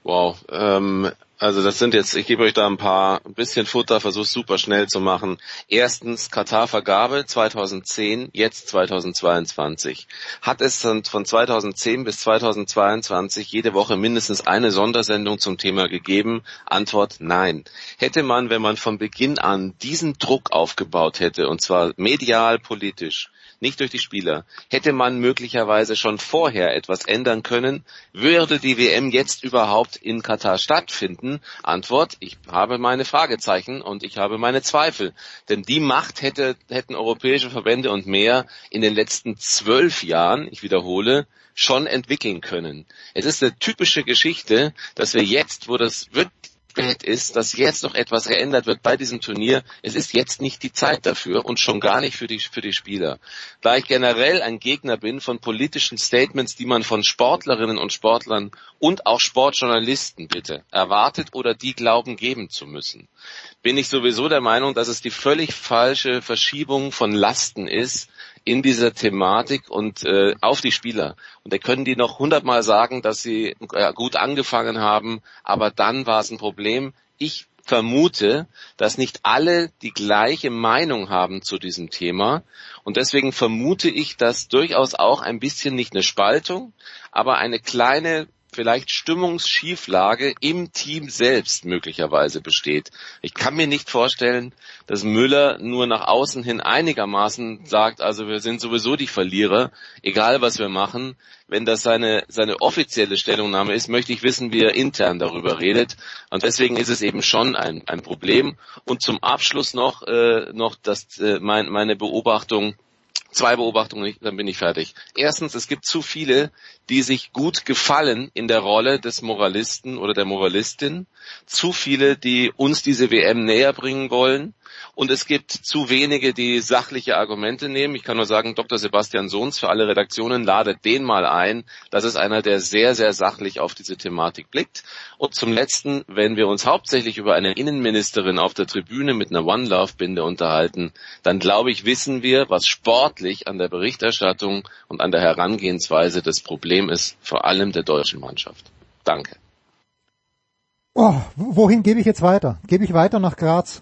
Speaker 8: Wow, ähm, also das sind jetzt, ich gebe euch da ein paar, ein bisschen Futter, versuche super schnell zu machen. Erstens Katar-Vergabe 2010, jetzt 2022. Hat es von 2010 bis 2022 jede Woche mindestens eine Sondersendung zum Thema gegeben? Antwort nein. Hätte man, wenn man von Beginn an diesen Druck aufgebaut hätte, und zwar medial, politisch, nicht durch die Spieler. Hätte man möglicherweise schon vorher etwas ändern können? Würde die WM jetzt überhaupt in Katar stattfinden? Antwort, ich habe meine Fragezeichen und ich habe meine Zweifel. Denn die Macht hätte, hätten europäische Verbände und mehr in den letzten zwölf Jahren, ich wiederhole, schon entwickeln können. Es ist eine typische Geschichte, dass wir jetzt, wo das wird spät ist, dass jetzt noch etwas geändert wird bei diesem Turnier. Es ist jetzt nicht die Zeit dafür und schon gar nicht für die, für die Spieler. Da ich generell ein Gegner bin von politischen Statements, die man von Sportlerinnen und Sportlern und auch Sportjournalisten bitte erwartet oder die glauben geben zu müssen, bin ich sowieso der Meinung, dass es die völlig falsche Verschiebung von Lasten ist, in dieser Thematik und äh, auf die Spieler. Und da können die noch hundertmal sagen, dass sie äh, gut angefangen haben, aber dann war es ein Problem. Ich vermute, dass nicht alle die gleiche Meinung haben zu diesem Thema. Und deswegen vermute ich, dass durchaus auch ein bisschen nicht eine Spaltung, aber eine kleine vielleicht Stimmungsschieflage im Team selbst möglicherweise besteht. Ich kann mir nicht vorstellen, dass Müller nur nach außen hin einigermaßen sagt, also wir sind sowieso die Verlierer, egal was wir machen. Wenn das seine, seine offizielle Stellungnahme ist, möchte ich wissen, wie er intern darüber redet. Und deswegen ist es eben schon ein, ein Problem. Und zum Abschluss noch, äh, noch das, äh, mein, meine Beobachtung, Zwei Beobachtungen, dann bin ich fertig. Erstens, es gibt zu viele, die sich gut gefallen in der Rolle des Moralisten oder der Moralistin. Zu viele, die uns diese WM näher bringen wollen und es gibt zu wenige, die sachliche Argumente nehmen. Ich kann nur sagen, Dr. Sebastian Sohns für alle Redaktionen ladet den mal ein. Das ist einer, der sehr, sehr sachlich auf diese Thematik blickt. Und zum Letzten, wenn wir uns hauptsächlich über eine Innenministerin auf der Tribüne mit einer One Love Binde unterhalten, dann glaube ich, wissen wir, was sportlich an der Berichterstattung und an der Herangehensweise das Problem ist, vor allem der deutschen Mannschaft. Danke.
Speaker 6: Oh, wohin gebe ich jetzt weiter? Gebe ich weiter nach Graz?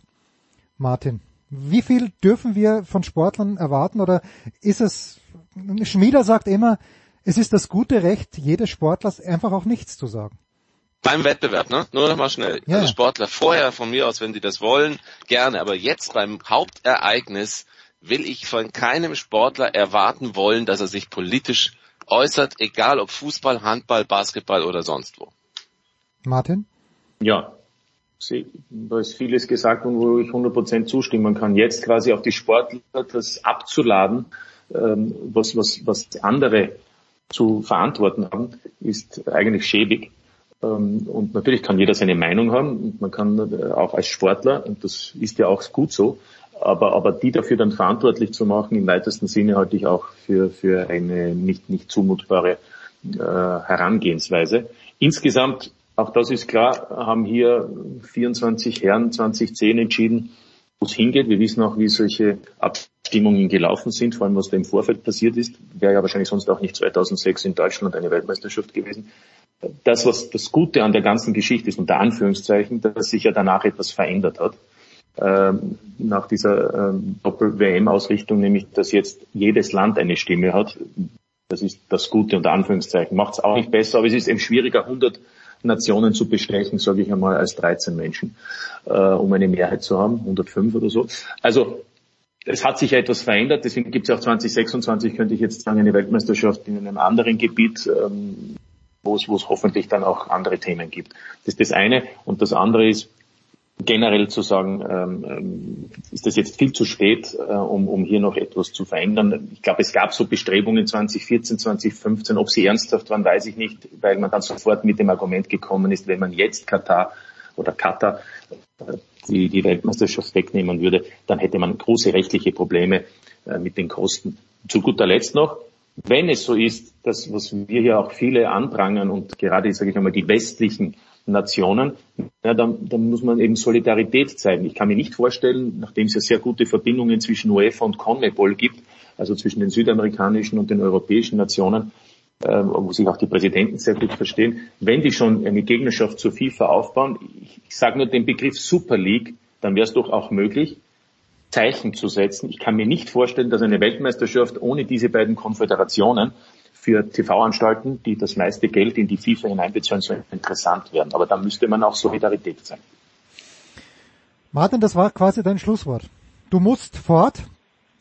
Speaker 6: Martin. Wie viel dürfen wir von Sportlern erwarten oder ist es, Schmieder sagt immer, es ist das gute Recht jedes Sportlers einfach auch nichts zu sagen.
Speaker 8: Beim Wettbewerb, ne? Nur noch mal schnell. Ja. Also Sportler vorher von mir aus, wenn die das wollen, gerne. Aber jetzt beim Hauptereignis will ich von keinem Sportler erwarten wollen, dass er sich politisch äußert, egal ob Fußball, Handball, Basketball oder sonst wo.
Speaker 6: Martin?
Speaker 9: Ja, da ist vieles gesagt und wo ich 100% zustimmen kann. Jetzt quasi auf die Sportler das abzuladen, ähm, was, was, was andere zu verantworten haben, ist eigentlich schäbig. Ähm, und natürlich kann jeder seine Meinung haben und man kann äh, auch als Sportler, und das ist ja auch gut so, aber, aber die dafür dann verantwortlich zu machen, im weitesten Sinne halte ich auch für, für eine nicht, nicht zumutbare äh, Herangehensweise. Insgesamt auch das ist klar, haben hier 24 Herren 2010 entschieden, wo es hingeht. Wir wissen auch, wie solche Abstimmungen gelaufen sind, vor allem was da im Vorfeld passiert ist. Wäre ja wahrscheinlich sonst auch nicht 2006 in Deutschland eine Weltmeisterschaft gewesen. Das, was das Gute an der ganzen Geschichte ist, unter Anführungszeichen, dass sich ja danach etwas verändert hat. Ähm, nach dieser ähm, Doppel-WM-Ausrichtung, nämlich dass jetzt jedes Land eine Stimme hat. Das ist das Gute unter Anführungszeichen. Macht es auch nicht besser, aber es ist eben schwieriger, 100 Nationen zu bestechen, sage ich einmal, als 13 Menschen, äh, um eine Mehrheit zu haben, 105 oder so. Also es hat sich etwas verändert, deswegen gibt es auch 2026, könnte ich jetzt sagen, eine Weltmeisterschaft in einem anderen Gebiet, ähm, wo es, wo es hoffentlich dann auch andere Themen gibt. Das ist das eine. Und das andere ist, generell zu sagen, ähm, ähm, ist das jetzt viel zu spät, äh, um, um hier noch etwas zu verändern. Ich glaube, es gab so Bestrebungen 2014, 2015. Ob sie ernsthaft waren, weiß ich nicht, weil man dann sofort mit dem Argument gekommen ist, wenn man jetzt Katar oder Katar äh, die, die Weltmeisterschaft wegnehmen würde, dann hätte man große rechtliche Probleme äh, mit den Kosten. Zu guter Letzt noch, wenn es so ist, dass was wir hier auch viele anprangern und gerade, sage ich einmal, die westlichen Nationen, ja, dann, dann muss man eben Solidarität zeigen. Ich kann mir nicht vorstellen, nachdem es ja sehr gute Verbindungen zwischen UEFA und CONMEBOL gibt, also zwischen den südamerikanischen und den europäischen Nationen, äh, wo sich auch die Präsidenten sehr gut verstehen, wenn die schon eine Gegnerschaft zur FIFA aufbauen, ich, ich sage nur den Begriff Super League, dann wäre es doch auch möglich, Zeichen zu setzen. Ich kann mir nicht vorstellen, dass eine Weltmeisterschaft ohne diese beiden Konföderationen für TV-Anstalten, die das meiste Geld in die FIFA hineinbezahlen, so interessant werden. Aber da müsste man auch Solidarität zeigen.
Speaker 6: Martin, das war quasi dein Schlusswort. Du musst fort.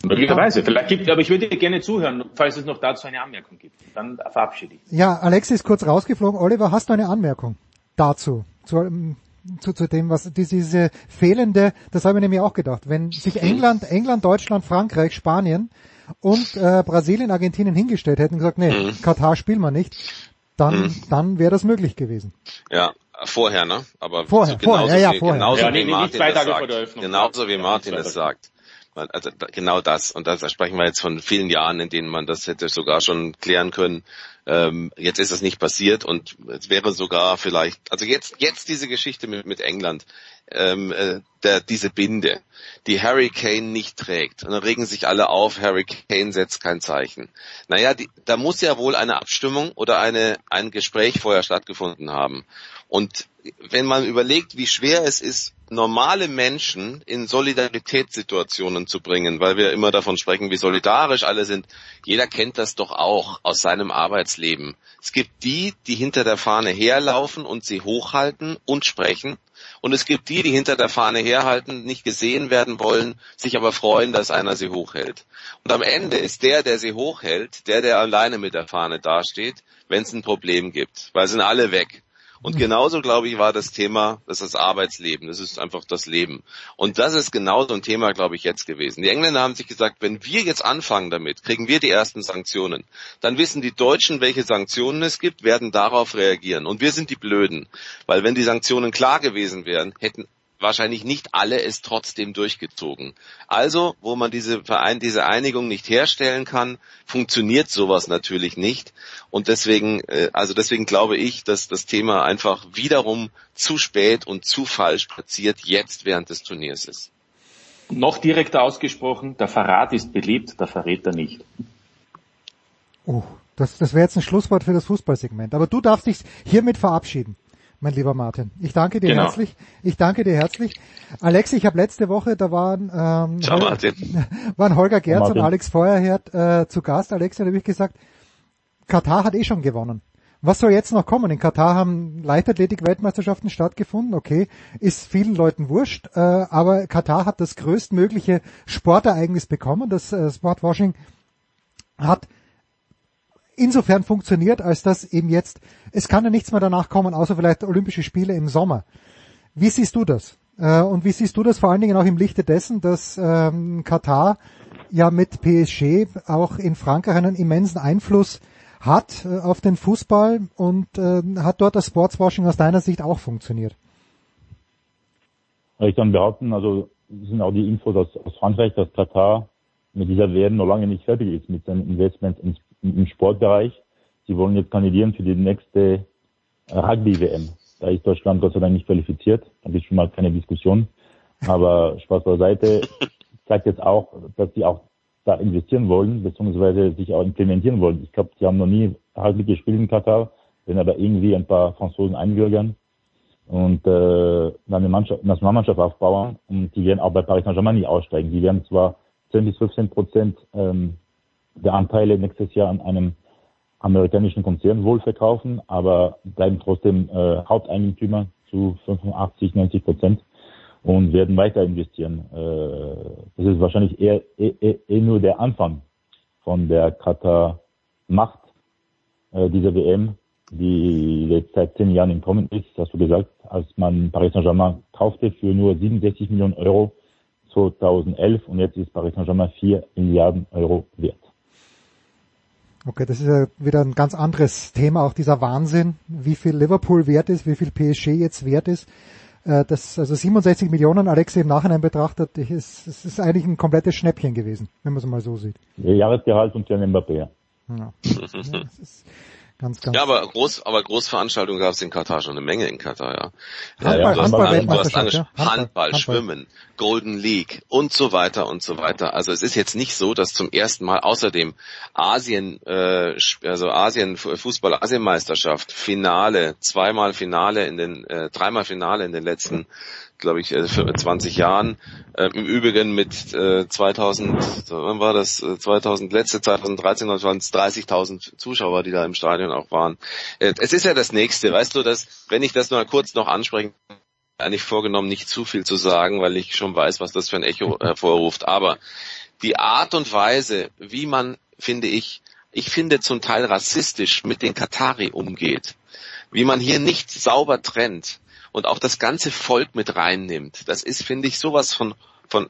Speaker 9: Möglicherweise. Vielleicht gibt, aber ich würde dir gerne zuhören, falls es noch dazu eine Anmerkung gibt. Dann verabschiede ich.
Speaker 6: Ja, Alex ist kurz rausgeflogen. Oliver, hast du eine Anmerkung dazu? Zu, ähm, zu, zu dem, was diese fehlende, das habe ich nämlich auch gedacht, wenn sich England, England, Deutschland, Frankreich, Spanien und äh, Brasilien, Argentinien hingestellt hätten und gesagt, nee, mhm. Katar spielen wir nicht, dann, mhm. dann wäre das möglich gewesen.
Speaker 8: Ja, Vorher, ne? Aber
Speaker 6: Vorher,
Speaker 8: genauso
Speaker 6: vorher, ja, ja,
Speaker 8: wie,
Speaker 6: vorher.
Speaker 8: genauso
Speaker 9: Ja,
Speaker 8: wie
Speaker 9: nicht
Speaker 8: Martin
Speaker 9: zwei
Speaker 8: das sagt. Genauso wie
Speaker 9: Ja,
Speaker 8: Martin es sagt. Also genau das. Und da da sprechen wir jetzt von vielen Jahren, in denen man das hätte sogar schon klären können. Ähm, jetzt ist es nicht passiert und es wäre sogar vielleicht, also jetzt jetzt diese Geschichte mit mit England, ähm, äh, der, diese Binde, die Harry Kane nicht trägt. Und dann regen sich alle auf, Harry Kane setzt kein Zeichen. Naja, die, da muss ja wohl eine Abstimmung oder eine, ein Gespräch vorher stattgefunden haben. Und wenn man überlegt, wie schwer es ist, normale Menschen in Solidaritätssituationen zu bringen, weil wir immer davon sprechen, wie solidarisch alle sind. Jeder kennt das doch auch aus seinem Arbeitsleben. Es gibt die, die hinter der Fahne herlaufen und sie hochhalten und sprechen. Und es gibt die, die hinter der Fahne herhalten, nicht gesehen werden wollen, sich aber freuen, dass einer sie hochhält. Und am Ende ist der, der sie hochhält, der, der alleine mit der Fahne dasteht, wenn es ein Problem gibt, weil sind alle weg. Und genauso, glaube ich, war das Thema, das ist das Arbeitsleben, das ist einfach das Leben. Und das ist genau so ein Thema, glaube ich, jetzt gewesen. Die Engländer haben sich gesagt, wenn wir jetzt anfangen damit, kriegen wir die ersten Sanktionen. Dann wissen die Deutschen, welche Sanktionen es gibt, werden darauf reagieren. Und wir sind die Blöden. Weil wenn die Sanktionen klar gewesen wären, hätten wahrscheinlich nicht alle es trotzdem durchgezogen. Also, wo man diese Verein, diese Einigung nicht herstellen kann, funktioniert sowas natürlich nicht. Und deswegen, äh, also deswegen glaube ich, dass das Thema einfach wiederum zu spät und zu falsch platziert jetzt während des Turniers ist.
Speaker 9: Noch direkter ausgesprochen, der Verrat ist beliebt, der Verräter nicht.
Speaker 6: Oh, das, das wäre jetzt ein Schlusswort für das Fußballsegment. Aber du darfst dich hiermit verabschieden, mein lieber Martin. Ich danke dir
Speaker 9: Genau.
Speaker 6: herzlich. Ich danke dir herzlich. Alex, ich habe letzte Woche, da waren, ähm,
Speaker 8: Ciao, Martin.
Speaker 6: waren Holger Gerz
Speaker 7: Martin.
Speaker 6: und Alex Feuerherd äh, zu Gast. Alex, da habe ich gesagt, Katar hat eh schon gewonnen. Was soll jetzt noch kommen? In Katar haben Leichtathletik-Weltmeisterschaften stattgefunden, okay, ist vielen Leuten wurscht, äh, aber Katar hat das größtmögliche Sportereignis bekommen. Das äh, Sportwashing hat insofern funktioniert, als dass eben jetzt, es kann ja nichts mehr danach kommen, außer vielleicht Olympische Spiele im Sommer. Wie siehst du das? Äh, und wie siehst du das vor allen Dingen auch im Lichte dessen, dass ähm, Katar ja mit PSG auch in Frankreich einen immensen Einfluss hat äh, auf den Fußball und äh, hat dort das Sportswashing aus deiner Sicht auch funktioniert?
Speaker 7: Ich kann behaupten, also sind auch die Infos aus, Frankreich, dass Katar mit dieser WM noch lange nicht fertig ist mit seinen Investments im, im Sportbereich. Sie wollen jetzt kandidieren für die nächste äh, Rugby-WM. Da ist Deutschland Gott sei Dank nicht qualifiziert. Da gibt schon mal keine Diskussion. Aber Spaß beiseite zeigt jetzt auch, dass sie auch da investieren wollen, beziehungsweise sich auch implementieren wollen. Ich glaube, sie haben noch nie Rugby gespielt in Katar, wenn aber irgendwie ein paar Franzosen einbürgern und äh, dann eine Mannschaft, Nationalmannschaft aufbauen und die werden auch bei Paris Saint-Germain nicht aussteigen. Die werden zwar 10 bis 15 Prozent ähm, der Anteile nächstes Jahr an einem amerikanischen Konzern wohl verkaufen, aber bleiben trotzdem äh, Haupteigentümer zu 85, 90 Prozent und werden weiter investieren. Äh, das ist wahrscheinlich eher, eher, eher nur der Anfang von der Katar Macht äh, dieser WM, die jetzt seit zehn Jahren im Kommen ist, hast du gesagt, als man Paris Saint-Germain kaufte für nur 67 Millionen Euro 2011 und jetzt ist Paris Saint-Germain 4 Milliarden Euro wert.
Speaker 6: Okay, das ist ja wieder ein ganz anderes Thema, auch dieser Wahnsinn, wie viel Liverpool wert ist, wie viel PSG jetzt wert ist. Äh, Das, also 67 Millionen, Alex im Nachhinein betrachtet, ist, es ist eigentlich ein komplettes Schnäppchen gewesen, wenn man es mal so sieht.
Speaker 7: Der Jahresgehalt und Kylian Mbappé. ja.
Speaker 6: Ja. Ganz, ganz.
Speaker 8: Ja, aber Groß, aber Großveranstaltungen gab es in Katar schon eine Menge in Katar, ja.
Speaker 6: Handball-
Speaker 8: ja, du hast,
Speaker 6: Handball- Weltmeisterschaft,
Speaker 8: angesch-
Speaker 6: ja. Handball-
Speaker 8: Handball,
Speaker 6: Handball.
Speaker 8: Schwimmen, Golden League und so weiter und so weiter. Also es ist jetzt nicht so, dass zum ersten Mal außerdem Asien, äh, also Asien Fußball Asienmeisterschaft, Finale, zweimal Finale in den, äh, dreimal Finale in den letzten glaube ich, äh, für 20 Jahren. Äh, Im Übrigen mit äh, 2000, so, wann war das? Äh, 2000, letzte 2013 waren es 30.000 Zuschauer, die da im Stadion auch waren. Äh, es ist ja das Nächste, weißt du, dass, wenn ich das nur kurz noch ansprechen eigentlich vorgenommen, nicht zu viel zu sagen, weil ich schon weiß, was das für ein Echo hervorruft. Aber die Art und Weise, wie man, finde ich, ich finde zum Teil rassistisch mit den Katari umgeht, wie man hier nicht sauber trennt und auch das ganze Volk mit reinnimmt, das ist, finde ich, sowas von, von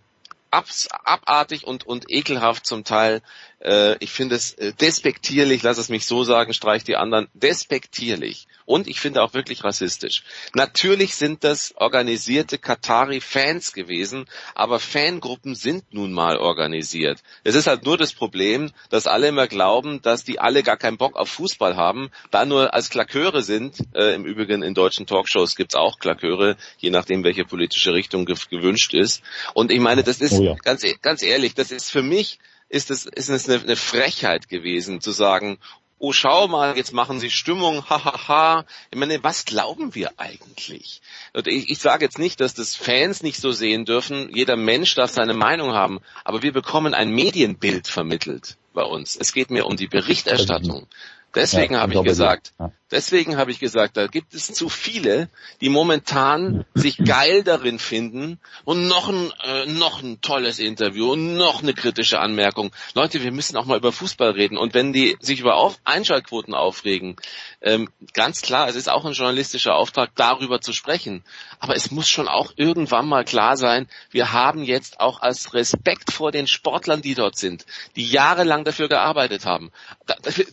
Speaker 8: abs, abartig und, und ekelhaft zum Teil. Äh, ich finde es äh, despektierlich, lass es mich so sagen, streich die anderen, despektierlich. Und ich finde auch wirklich rassistisch. Natürlich sind das organisierte Katari-Fans gewesen, aber Fangruppen sind nun mal organisiert. Es ist halt nur das Problem, dass alle immer glauben, dass die alle gar keinen Bock auf Fußball haben, da nur als Klaköre sind. Äh, Im Übrigen in deutschen Talkshows gibt's auch Klaköre, je nachdem, welche politische Richtung gewünscht ist. Und ich meine, das ist oh ja. ganz, e-, ganz ehrlich, das ist für mich ist es, ist es eine, eine Frechheit gewesen zu sagen, oh schau mal, jetzt machen sie Stimmung, hahaha. Ha, ha. Ich meine, was glauben wir eigentlich? Und ich, ich sage jetzt nicht, dass das Fans nicht so sehen dürfen, jeder Mensch darf seine Meinung haben, aber wir bekommen ein Medienbild vermittelt bei uns. Es geht mir um die Berichterstattung. Deswegen ja, habe ich gesagt, ja. deswegen habe ich gesagt, da gibt es zu viele, die momentan sich geil darin finden und noch ein, äh, noch ein tolles Interview und noch eine kritische Anmerkung. Leute, wir müssen auch mal über Fußball reden. Und wenn die sich über Auf Einschaltquoten aufregen, ähm, ganz klar, es ist auch ein journalistischer Auftrag, darüber zu sprechen. Aber es muss schon auch irgendwann mal klar sein, wir haben jetzt auch als Respekt vor den Sportlern, die dort sind, die jahrelang dafür gearbeitet haben.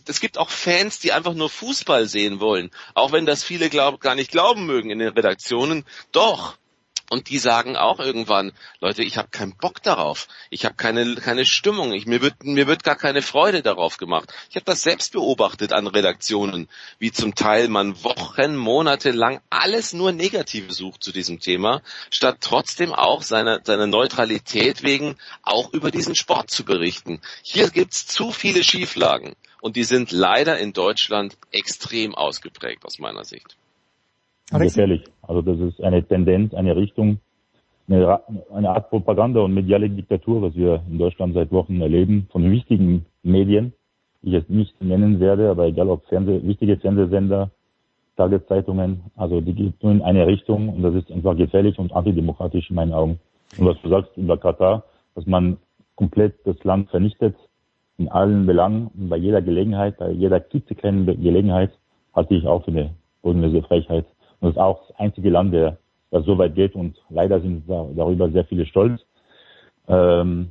Speaker 8: Es gibt auch Fans, die einfach nur Fußball sehen wollen, auch wenn das viele glaub, gar nicht glauben mögen in den Redaktionen. Doch, und die sagen auch irgendwann, Leute, ich habe keinen Bock darauf. Ich habe keine, keine Stimmung. Ich, mir, wird, mir wird gar keine Freude darauf gemacht. Ich habe das selbst beobachtet an Redaktionen, wie zum Teil man Wochen, Monate lang alles nur Negative sucht zu diesem Thema, statt trotzdem auch seiner seine Neutralität wegen auch über diesen Sport zu berichten. Hier gibt's zu viele Schieflagen. Und die sind leider in Deutschland extrem ausgeprägt aus meiner Sicht
Speaker 7: gefährlich. Also das ist eine Tendenz, eine Richtung, eine, eine Art Propaganda und mediale Diktatur, was wir in Deutschland seit Wochen erleben, von wichtigen Medien, die ich jetzt nicht nennen werde, aber egal ob Fernseh, wichtige Fernsehsender, Tageszeitungen, also die geht nur in eine Richtung und das ist einfach gefährlich und antidemokratisch in meinen Augen. Und was du sagst über Katar, dass man komplett das Land vernichtet, in allen Belangen, bei jeder Gelegenheit, bei jeder klitzekleinen Gelegenheit, halte ich auch für eine bodenlose Frechheit. Und das ist auch das einzige Land, der, das so weit geht und leider sind darüber sehr viele stolz. Ähm,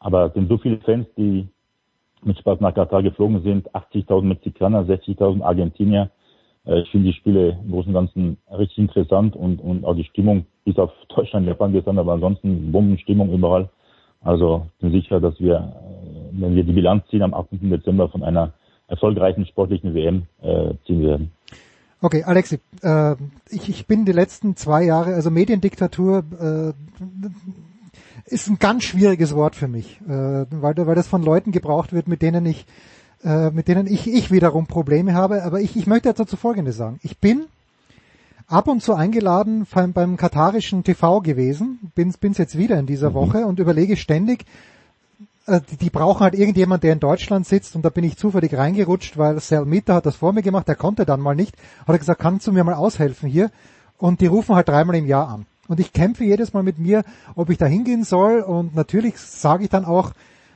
Speaker 7: aber es sind so viele Fans, die mit Spaß nach Katar geflogen sind, 80.000 Mexikaner, 60.000 Argentinier. Äh, ich finde die Spiele im Großen und Ganzen richtig interessant und, und auch die Stimmung ist auf Deutschland, Japan gestern, aber ansonsten Bombenstimmung überall. Also bin sicher, dass wir, wenn wir die Bilanz ziehen am 18. Dezember von einer erfolgreichen sportlichen WM äh, ziehen werden.
Speaker 6: Okay, Alexi, äh, ich, ich bin die letzten zwei Jahre, also Mediendiktatur äh, ist ein ganz schwieriges Wort für mich, äh, weil, weil das von Leuten gebraucht wird, mit denen ich, äh, mit denen ich, ich wiederum Probleme habe. Aber ich, ich möchte jetzt dazu Folgendes sagen. Ich bin ab und zu eingeladen beim, beim katarischen TV gewesen, bin bin's jetzt wieder in dieser mhm. Woche und überlege ständig, die, die brauchen halt irgendjemand, der in Deutschland sitzt und da bin ich zufällig reingerutscht, weil Selmita hat das vor mir gemacht, der konnte dann mal nicht, hat er gesagt, kannst du mir mal aushelfen hier? Und die rufen halt dreimal im Jahr an. Und ich kämpfe jedes Mal mit mir, ob ich da hingehen soll und natürlich sage ich dann auch,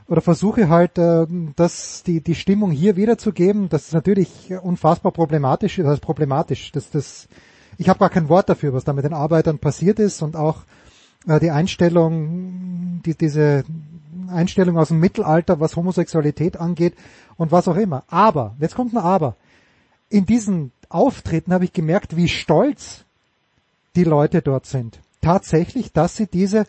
Speaker 6: oder versuche halt, äh, das, die, die Stimmung hier wiederzugeben. Das ist natürlich unfassbar problematisch, das ist problematisch. Das, das, ich habe gar kein Wort dafür, was da mit den Arbeitern passiert ist und auch äh, die Einstellung, die, diese Einstellung aus dem Mittelalter, was Homosexualität angeht und was auch immer. Aber, jetzt kommt ein Aber. In diesen Auftritten habe ich gemerkt, wie stolz die Leute dort sind. Tatsächlich, dass sie diese,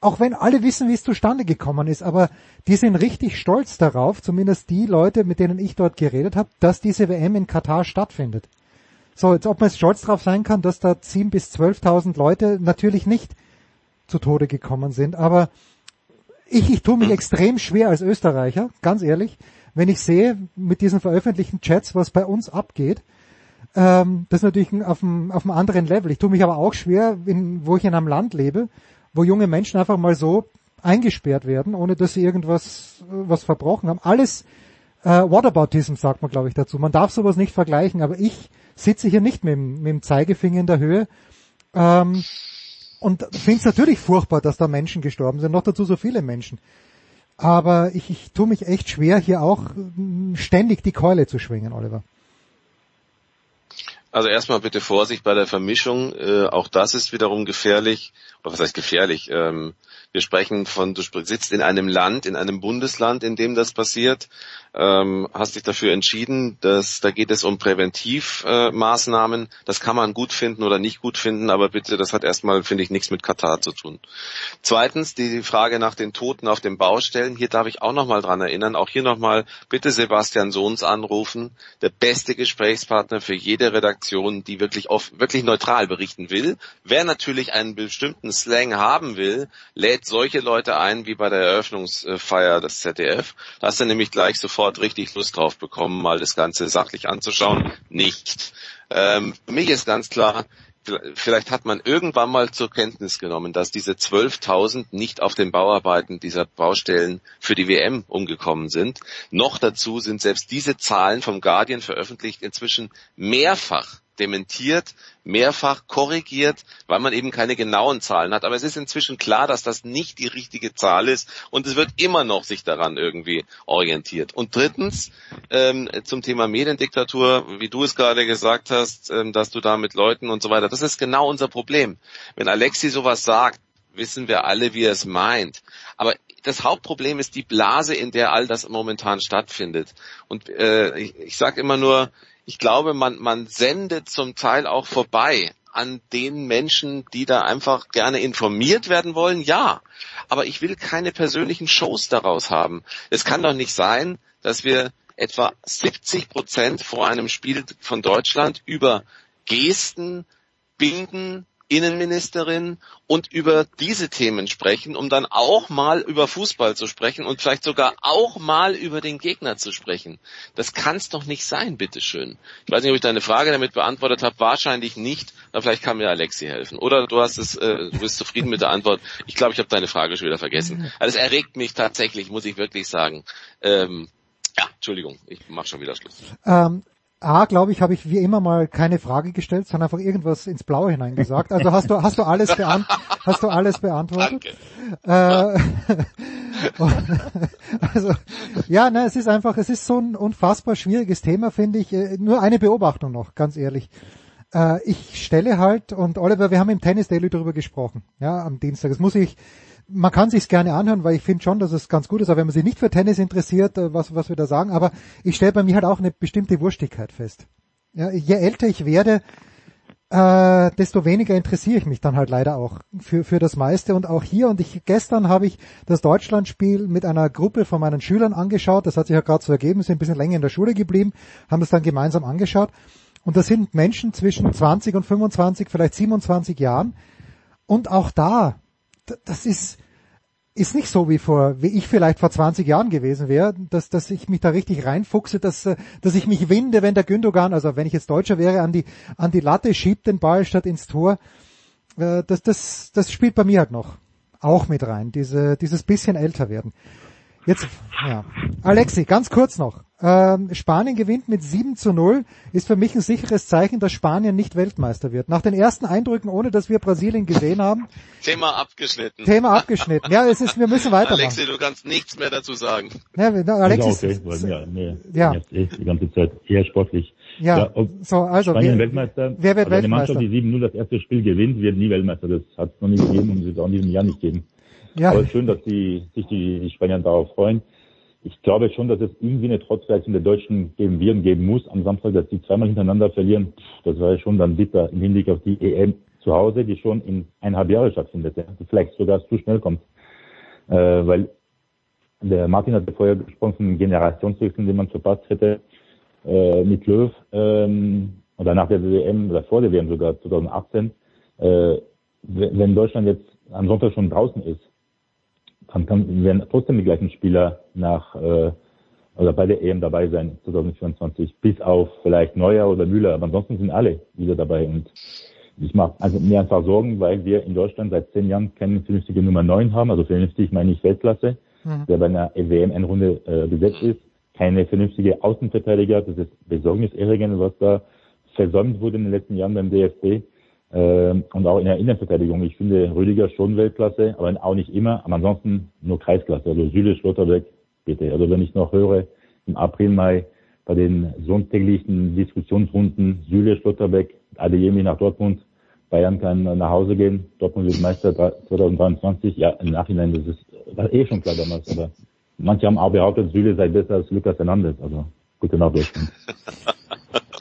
Speaker 6: auch wenn alle wissen, wie es zustande gekommen ist, aber die sind richtig stolz darauf, zumindest die Leute, mit denen ich dort geredet habe, dass diese WM in Katar stattfindet. So, jetzt ob man jetzt stolz darauf sein kann, dass da 10.000 bis 12.000 Leute natürlich nicht zu Tode gekommen sind, aber ich, ich tue mich extrem schwer als Österreicher, ganz ehrlich, wenn ich sehe mit diesen veröffentlichten Chats, was bei uns abgeht. Ähm, das ist natürlich auf einem, auf einem anderen Level. Ich tue mich aber auch schwer, in, wo ich in einem Land lebe, wo junge Menschen einfach mal so eingesperrt werden, ohne dass sie irgendwas was verbrochen haben. Alles äh, Whataboutism sagt man, glaube ich, dazu. Man darf sowas nicht vergleichen, aber ich sitze hier nicht mit, mit dem Zeigefinger in der Höhe. Ähm, und finde es natürlich furchtbar, dass da Menschen gestorben sind, noch dazu so viele Menschen. Aber ich, ich tue mich echt schwer, hier auch mm, ständig die Keule zu schwingen, Oliver.
Speaker 8: Also erstmal bitte Vorsicht bei der Vermischung. Äh, auch das ist wiederum gefährlich. Oder was heißt gefährlich? Ähm, wir sprechen von, du sitzt in einem Land, in einem Bundesland, in dem das passiert, ähm, hast dich dafür entschieden, dass da geht es um Präventivmaßnahmen. Äh, das kann man gut finden oder nicht gut finden, aber bitte, das hat erstmal, finde ich, nichts mit Katar zu tun. Zweitens die Frage nach den Toten auf den Baustellen. Hier darf ich auch nochmal dran erinnern. Auch hier nochmal bitte Sebastian Sohns anrufen. Der beste Gesprächspartner für jede Redaktion, die wirklich oft, wirklich neutral berichten will. Wer natürlich einen bestimmten Slang haben will, lädt solche Leute ein wie bei der Eröffnungsfeier des ZDF. Da hast du nämlich gleich sofort richtig Lust drauf bekommen, mal das Ganze sachlich anzuschauen. Nicht. Ähm, für mich ist ganz klar, vielleicht hat man irgendwann mal zur Kenntnis genommen, dass diese 12.000 nicht auf den Bauarbeiten dieser Baustellen für die WM umgekommen sind. Noch dazu sind selbst diese Zahlen vom Guardian veröffentlicht inzwischen mehrfach dementiert, mehrfach korrigiert, weil man eben keine genauen Zahlen hat. Aber es ist inzwischen klar, dass das nicht die richtige Zahl ist und es wird immer noch sich daran irgendwie orientiert. Und drittens ähm, zum Thema Mediendiktatur, wie du es gerade gesagt hast, ähm, dass du da mit Leuten und so weiter, das ist genau unser Problem. Wenn Alexi sowas sagt, wissen wir alle, wie er es meint. Aber das Hauptproblem ist die Blase, in der all das momentan stattfindet. Und äh, ich, ich sage immer nur, ich glaube, man, man sendet zum Teil auch vorbei an den Menschen, die da einfach gerne informiert werden wollen, ja. Aber ich will keine persönlichen Shows daraus haben. Es kann doch nicht sein, dass wir etwa 70 Prozent vor einem Spiel von Deutschland über Gesten, Binden, Innenministerin und über diese Themen sprechen, um dann auch mal über Fußball zu sprechen und vielleicht sogar auch mal über den Gegner zu sprechen. Das kann es doch nicht sein, bitteschön. Ich weiß nicht, ob ich deine Frage damit beantwortet habe. Wahrscheinlich nicht, aber vielleicht kann mir Alexi helfen. Oder du hast es, äh, du bist zufrieden mit der Antwort. Ich glaube, ich habe deine Frage schon wieder vergessen. Also es erregt mich tatsächlich, muss ich wirklich sagen. Ähm, ja, Entschuldigung, ich mache schon wieder Schluss.
Speaker 6: Ähm, A, glaube ich, habe ich wie immer mal keine Frage gestellt, sondern einfach irgendwas ins Blaue hineingesagt. Also hast du hast du alles beant hast du alles beantwortet? Danke. Äh, also ja, ne, es ist einfach, es ist so ein unfassbar schwieriges Thema, finde ich. Äh, nur eine Beobachtung noch, ganz ehrlich. Äh, ich stelle halt und Oliver, wir haben im Tennis Daily darüber gesprochen, ja, am Dienstag. Das muss ich man kann sich's gerne anhören, weil ich finde schon, dass es ganz gut ist, aber wenn man sich nicht für Tennis interessiert, äh, was, was wir da sagen, aber ich stelle bei mir halt auch eine bestimmte Wurstigkeit fest. Ja, je älter ich werde, äh, desto weniger interessiere ich mich dann halt leider auch für, für das meiste und auch hier. Und ich gestern habe ich das Deutschlandspiel mit einer Gruppe von meinen Schülern angeschaut. Das hat sich ja gerade so ergeben, sind ein bisschen länger in der Schule geblieben, haben das dann gemeinsam angeschaut. Und das sind Menschen zwischen 20 und 25, vielleicht 27 Jahren. Und auch da das ist, ist nicht so wie vor, wie ich vielleicht vor 20 Jahren gewesen wäre, dass, dass ich mich da richtig reinfuchse, dass, dass ich mich winde, wenn der Gündogan, also wenn ich jetzt Deutscher wäre, an die, an die Latte schiebt den Ball statt ins Tor. Äh, das, das, das spielt bei mir halt noch auch mit rein, diese, dieses bisschen älter werden. Jetzt, ja. Alexi, ganz kurz noch. Ähm, Spanien gewinnt mit 7 zu 0, ist für mich ein sicheres Zeichen, dass Spanien nicht Weltmeister wird. Nach den ersten Eindrücken, ohne dass wir Brasilien gesehen haben.
Speaker 8: Thema abgeschnitten.
Speaker 6: Thema abgeschnitten. Ja, es ist, wir müssen weitermachen.
Speaker 8: Alexi, du kannst nichts mehr dazu sagen.
Speaker 6: Ja, na, Alexi,
Speaker 7: okay, weil wir, nee, ja. die ganze Zeit eher sportlich.
Speaker 6: Ja, ja so, also,
Speaker 7: Spanien wer, Weltmeister,
Speaker 6: wer wird
Speaker 7: also
Speaker 6: Weltmeister?
Speaker 7: Eine Mannschaft, die 7-0 das erste Spiel gewinnt, wird nie Weltmeister. Das hat es noch nie gegeben und wird es auch in diesem Jahr nicht geben. Ja. Aber schön, dass die, sich die, die Spanier darauf freuen. Ich glaube schon, dass es irgendwie eine Trotzreaktion der Deutschen geben wird und geben muss am Samstag, dass die zweimal hintereinander verlieren. Das wäre schon dann bitter im Hinblick auf die EM zu Hause, die schon in eineinhalb Jahre stattfindet, die vielleicht sogar zu schnell kommt. Äh, weil der Martin hat vorher gesprochen von Generationswechsel, den man verpasst hätte äh, mit Löw ähm, oder nach der WM oder vor der WM sogar 2018. Äh, wenn Deutschland jetzt am Sonntag schon draußen ist, dann kann, werden trotzdem die gleichen Spieler nach äh, oder bei der EM dabei sein 2024, bis auf vielleicht Neuer oder Müller, aber ansonsten sind alle wieder dabei. Und ich mache also mir einfach Sorgen, weil wir in Deutschland seit zehn Jahren keine vernünftige Nummer 9 haben, also vernünftig meine ich Weltklasse, mhm. der bei einer WM-Endrunde äh, gesetzt ist, keine vernünftige Außenverteidiger, das ist besorgniserregend, was da versäumt wurde in den letzten Jahren beim DFB. Ähm, und auch in der Innenverteidigung. Ich finde Rüdiger schon Weltklasse, aber auch nicht immer. Aber ansonsten nur Kreisklasse. Also Süle, Schlotterbeck, bitte. Also wenn ich noch höre, im April, Mai, bei den sonntäglichen Diskussionsrunden Süle, Schlotterbeck, Adeyemi nach Dortmund. Bayern kann nach Hause gehen. Dortmund wird Meister 2023. Ja, im Nachhinein, das ist, war eh schon klar damals, aber manche haben auch behauptet, Süle sei besser als Lukas Hernandez. Also, gute Deutschland.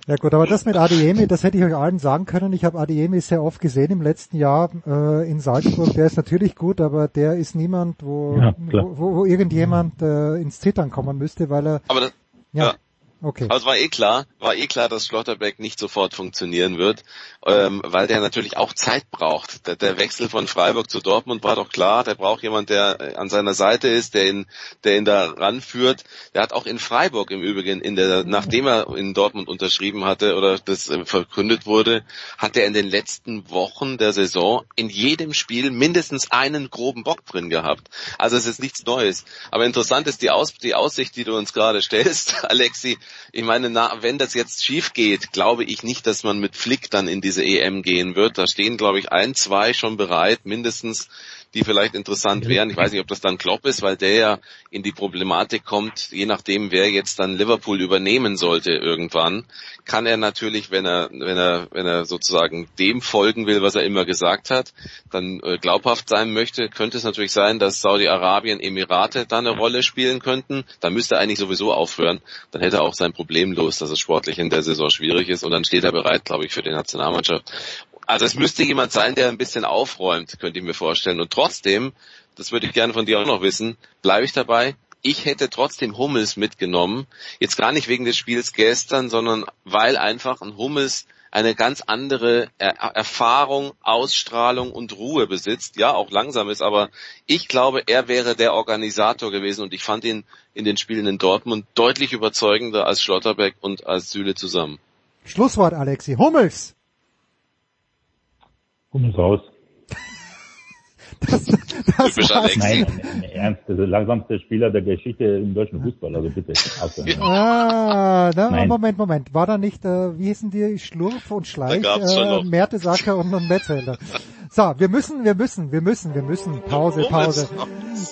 Speaker 6: Ja gut, aber das mit Adeyemi, das hätte ich euch allen sagen können. Ich habe Adeyemi sehr oft gesehen im letzten Jahr äh, in Salzburg. Der ist natürlich gut, aber der ist niemand, wo,
Speaker 7: Ja,
Speaker 6: wo, wo, wo irgendjemand äh, ins Zittern kommen müsste, weil er
Speaker 8: Aber das,
Speaker 6: ja,
Speaker 8: ja.
Speaker 6: Okay.
Speaker 8: Aber es war eh klar, war eh klar, dass Schlotterbeck nicht sofort funktionieren wird, ähm, weil der natürlich auch Zeit braucht. Der, der Wechsel von Freiburg zu Dortmund war doch klar. Der braucht jemand, der äh, an seiner Seite ist, der ihn, der ihn da ranführt. Der hat auch in Freiburg im Übrigen, in der, nachdem er in Dortmund unterschrieben hatte oder das äh, verkündet wurde, hat er in den letzten Wochen der Saison in jedem Spiel mindestens einen groben Bock drin gehabt. Also es ist nichts Neues. Aber interessant ist die, Aus, die Aussicht, die du uns gerade stellst, Alexi. Ich meine, na, wenn das jetzt schief geht, glaube ich nicht, dass man mit Flick dann in diese EM gehen wird. Da stehen, glaube ich, ein, zwei schon bereit, mindestens, die vielleicht interessant wären. Ich weiß nicht, ob das dann Klopp ist, weil der ja in die Problematik kommt, je nachdem, wer jetzt dann Liverpool übernehmen sollte irgendwann, kann er natürlich, wenn er, wenn er, wenn er sozusagen dem folgen will, was er immer gesagt hat, dann äh, glaubhaft sein möchte, könnte es natürlich sein, dass Saudi-Arabien, Emirate da eine Rolle spielen könnten. Da müsste er eigentlich sowieso aufhören. Dann hätte er auch sein Problem los, dass es sportlich in der Saison schwierig ist und dann steht er bereit, glaube ich, für die Nationalmannschaft. Also es müsste jemand sein, der ein bisschen aufräumt, könnte ich mir vorstellen. Und trotzdem, das würde ich gerne von dir auch noch wissen, bleibe ich dabei. Ich hätte trotzdem Hummels mitgenommen. Jetzt gar nicht wegen des Spiels gestern, sondern weil einfach ein Hummels eine ganz andere er Erfahrung, Ausstrahlung und Ruhe besitzt. Ja, auch langsam ist, aber ich glaube, er wäre der Organisator gewesen und ich fand ihn in den Spielen in Dortmund deutlich überzeugender als Schlotterbeck und als Süle zusammen.
Speaker 6: Schlusswort, Alexi. Hummels!
Speaker 7: Hummels raus.
Speaker 6: Das, das
Speaker 8: Typisch
Speaker 6: war's.
Speaker 7: Nein, Ernst, das ist der langsamste Spieler der Geschichte im deutschen Fußball, also bitte. aufhören.
Speaker 6: Ah, na,
Speaker 7: Nein.
Speaker 6: Moment, Moment. War da nicht, äh, wie hießen die, Schlurf und Schleich, äh,
Speaker 8: noch.
Speaker 6: Mertesacker und, und Metzelder. So, wir müssen, wir müssen, wir müssen, wir müssen. Pause, Pause.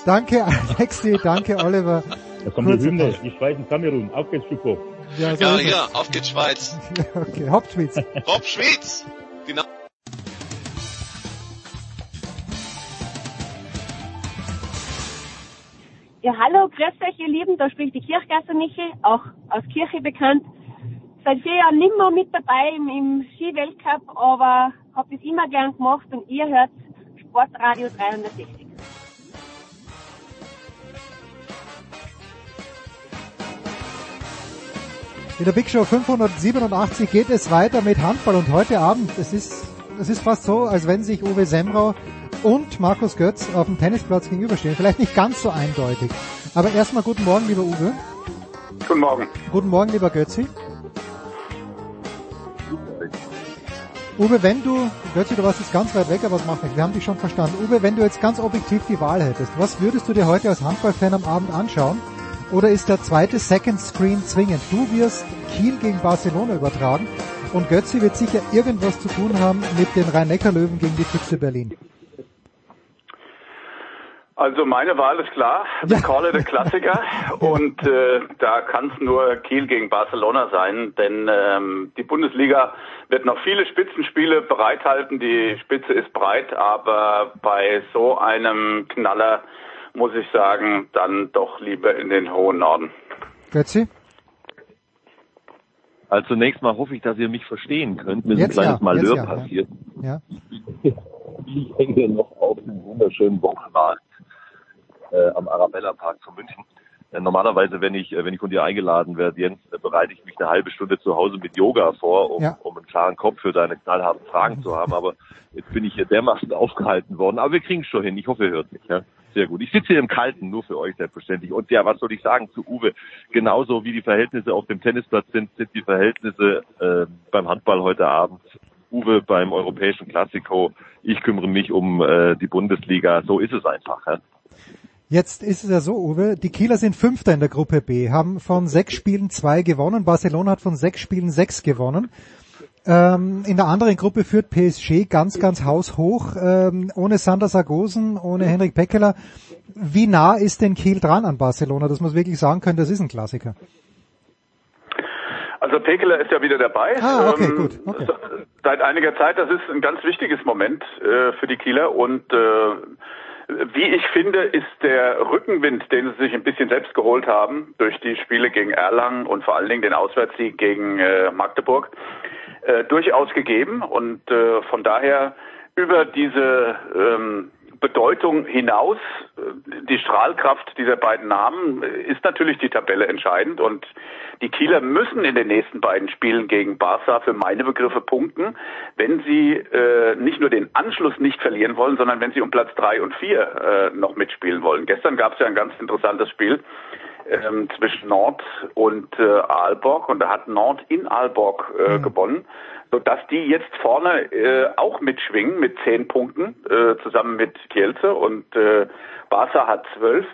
Speaker 6: Danke Alexi, danke Oliver.
Speaker 7: Da kommt die Hymne, die Schweiz in Kamerun, auf geht's Schuppo.
Speaker 6: Ja, so
Speaker 8: Ja, ja, auf geht's Schweiz.
Speaker 6: Okay, Hauptschwitz.
Speaker 8: Rob Schweiz. Genau.
Speaker 11: Ja, hallo, grüß euch, ihr Lieben, da spricht die Kirchgasser Michi, auch aus Kirche bekannt. Seit vier Jahren nimmer mit dabei im, im Skiweltcup, aber hab das immer gern gemacht und ihr hört Sportradio 360.
Speaker 6: In der Big Show 587 geht es weiter mit Handball und heute Abend, es ist, es ist fast so, als wenn sich Uwe Semrau und Markus Götz auf dem Tennisplatz gegenüberstehen. Vielleicht nicht ganz so eindeutig. Aber erstmal guten Morgen, lieber Uwe.
Speaker 12: Guten Morgen.
Speaker 6: Guten Morgen, lieber Götzi. Uwe, wenn du, Götzi, du warst jetzt ganz weit weg, aber das macht nichts, wir haben dich schon verstanden. Uwe, wenn du jetzt ganz objektiv die Wahl hättest, was würdest du dir heute als Handballfan am Abend anschauen? Oder ist der zweite Second Screen zwingend? Du wirst Kiel gegen Barcelona übertragen und Götzi wird sicher irgendwas zu tun haben mit den Rhein-Neckar-Löwen gegen die Füchse Berlin.
Speaker 12: Also meine Wahl ist klar. Wir call it a Klassiker. Und äh, da kann es nur Kiel gegen Barcelona sein, denn ähm, die Bundesliga wird noch viele Spitzenspiele bereithalten. Die Spitze ist breit, aber bei so einem Knaller muss ich sagen, dann doch lieber in den hohen Norden.
Speaker 6: Götzi?
Speaker 13: Also zunächst mal hoffe ich, dass ihr mich verstehen könnt. Mir ist ein kleines
Speaker 6: ja,
Speaker 13: Malheur
Speaker 6: jetzt ja, ja.
Speaker 13: passiert.
Speaker 6: Ja.
Speaker 13: Ich hänge noch auf dem wunderschönen Wochenmarkt äh, am Arabella Park zu München. Äh, normalerweise, wenn ich, äh, wenn ich von dir eingeladen werde, Jens, äh, bereite ich mich eine halbe Stunde zu Hause mit Yoga vor, um,
Speaker 6: Ja.
Speaker 13: um einen klaren Kopf für deine knallharten Fragen zu haben. Aber jetzt bin ich hier dermaßen aufgehalten worden. Aber wir kriegen es schon hin. Ich hoffe, ihr hört mich. Ja? Sehr gut. Ich sitze hier im Kalten, nur für euch selbstverständlich. Und ja, was soll ich sagen zu Uwe? Genauso wie die Verhältnisse auf dem Tennisplatz sind, sind die Verhältnisse äh, beim Handball heute Abend. Uwe beim europäischen Klassiko. Ich kümmere mich um äh, die Bundesliga. So ist es einfach. Ja?
Speaker 6: Jetzt ist es ja so, Uwe, die Kieler sind Fünfter in der Gruppe B, haben von sechs Spielen zwei gewonnen, Barcelona hat von sechs Spielen sechs gewonnen. Ähm, in der anderen Gruppe führt PSG ganz, ganz haushoch, ähm, ohne Sander Sargosen, ohne Henrik Peckeler. Wie nah ist denn Kiel dran an Barcelona, dass man es wirklich sagen können, das ist ein Klassiker?
Speaker 12: Also Pekeler ist ja wieder dabei.
Speaker 6: Ah, okay,
Speaker 12: Ähm,
Speaker 6: gut. Okay.
Speaker 12: Seit einiger Zeit, das ist ein ganz wichtiges Moment äh, für die Kieler und äh, wie ich finde, ist der Rückenwind, den sie sich ein bisschen selbst geholt haben durch die Spiele gegen Erlangen und vor allen Dingen den Auswärtssieg gegen äh, Magdeburg, äh, durchaus gegeben. Und äh, von daher über diese ähm, Bedeutung hinaus, die Strahlkraft dieser beiden Namen, ist natürlich die Tabelle entscheidend und die Kieler müssen in den nächsten beiden Spielen gegen Barca für meine Begriffe punkten, wenn sie äh, nicht nur den Anschluss nicht verlieren wollen, sondern wenn sie um Platz drei und vier äh, noch mitspielen wollen. Gestern gab es ja ein ganz interessantes Spiel ähm, zwischen Nord und äh, Aalborg und da hat Nord in Aalborg äh, gewonnen, sodass die jetzt vorne äh, auch mitschwingen mit zehn Punkten äh, zusammen mit Kielce und äh, Barca hat zwölf.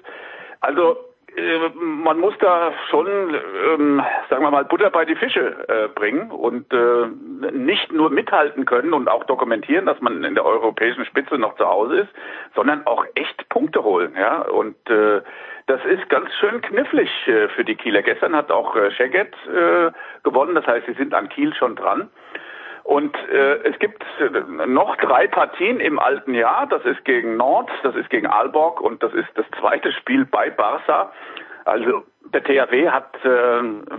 Speaker 12: Also äh, man muss da schon, ähm, sagen wir mal, Butter bei die Fische äh, bringen und äh, nicht nur mithalten können und auch dokumentieren, dass man in der europäischen Spitze noch zu Hause ist, sondern auch echt Punkte holen. Ja, und äh, das ist ganz schön knifflig äh, für die Kieler. Gestern hat auch äh, Szeged äh, gewonnen, das heißt, sie sind an Kiel schon dran. Und äh, es gibt äh, noch drei Partien im alten Jahr. Das ist gegen Nord, das ist gegen Aalborg und das ist das zweite Spiel bei Barca. Also der THW hat äh,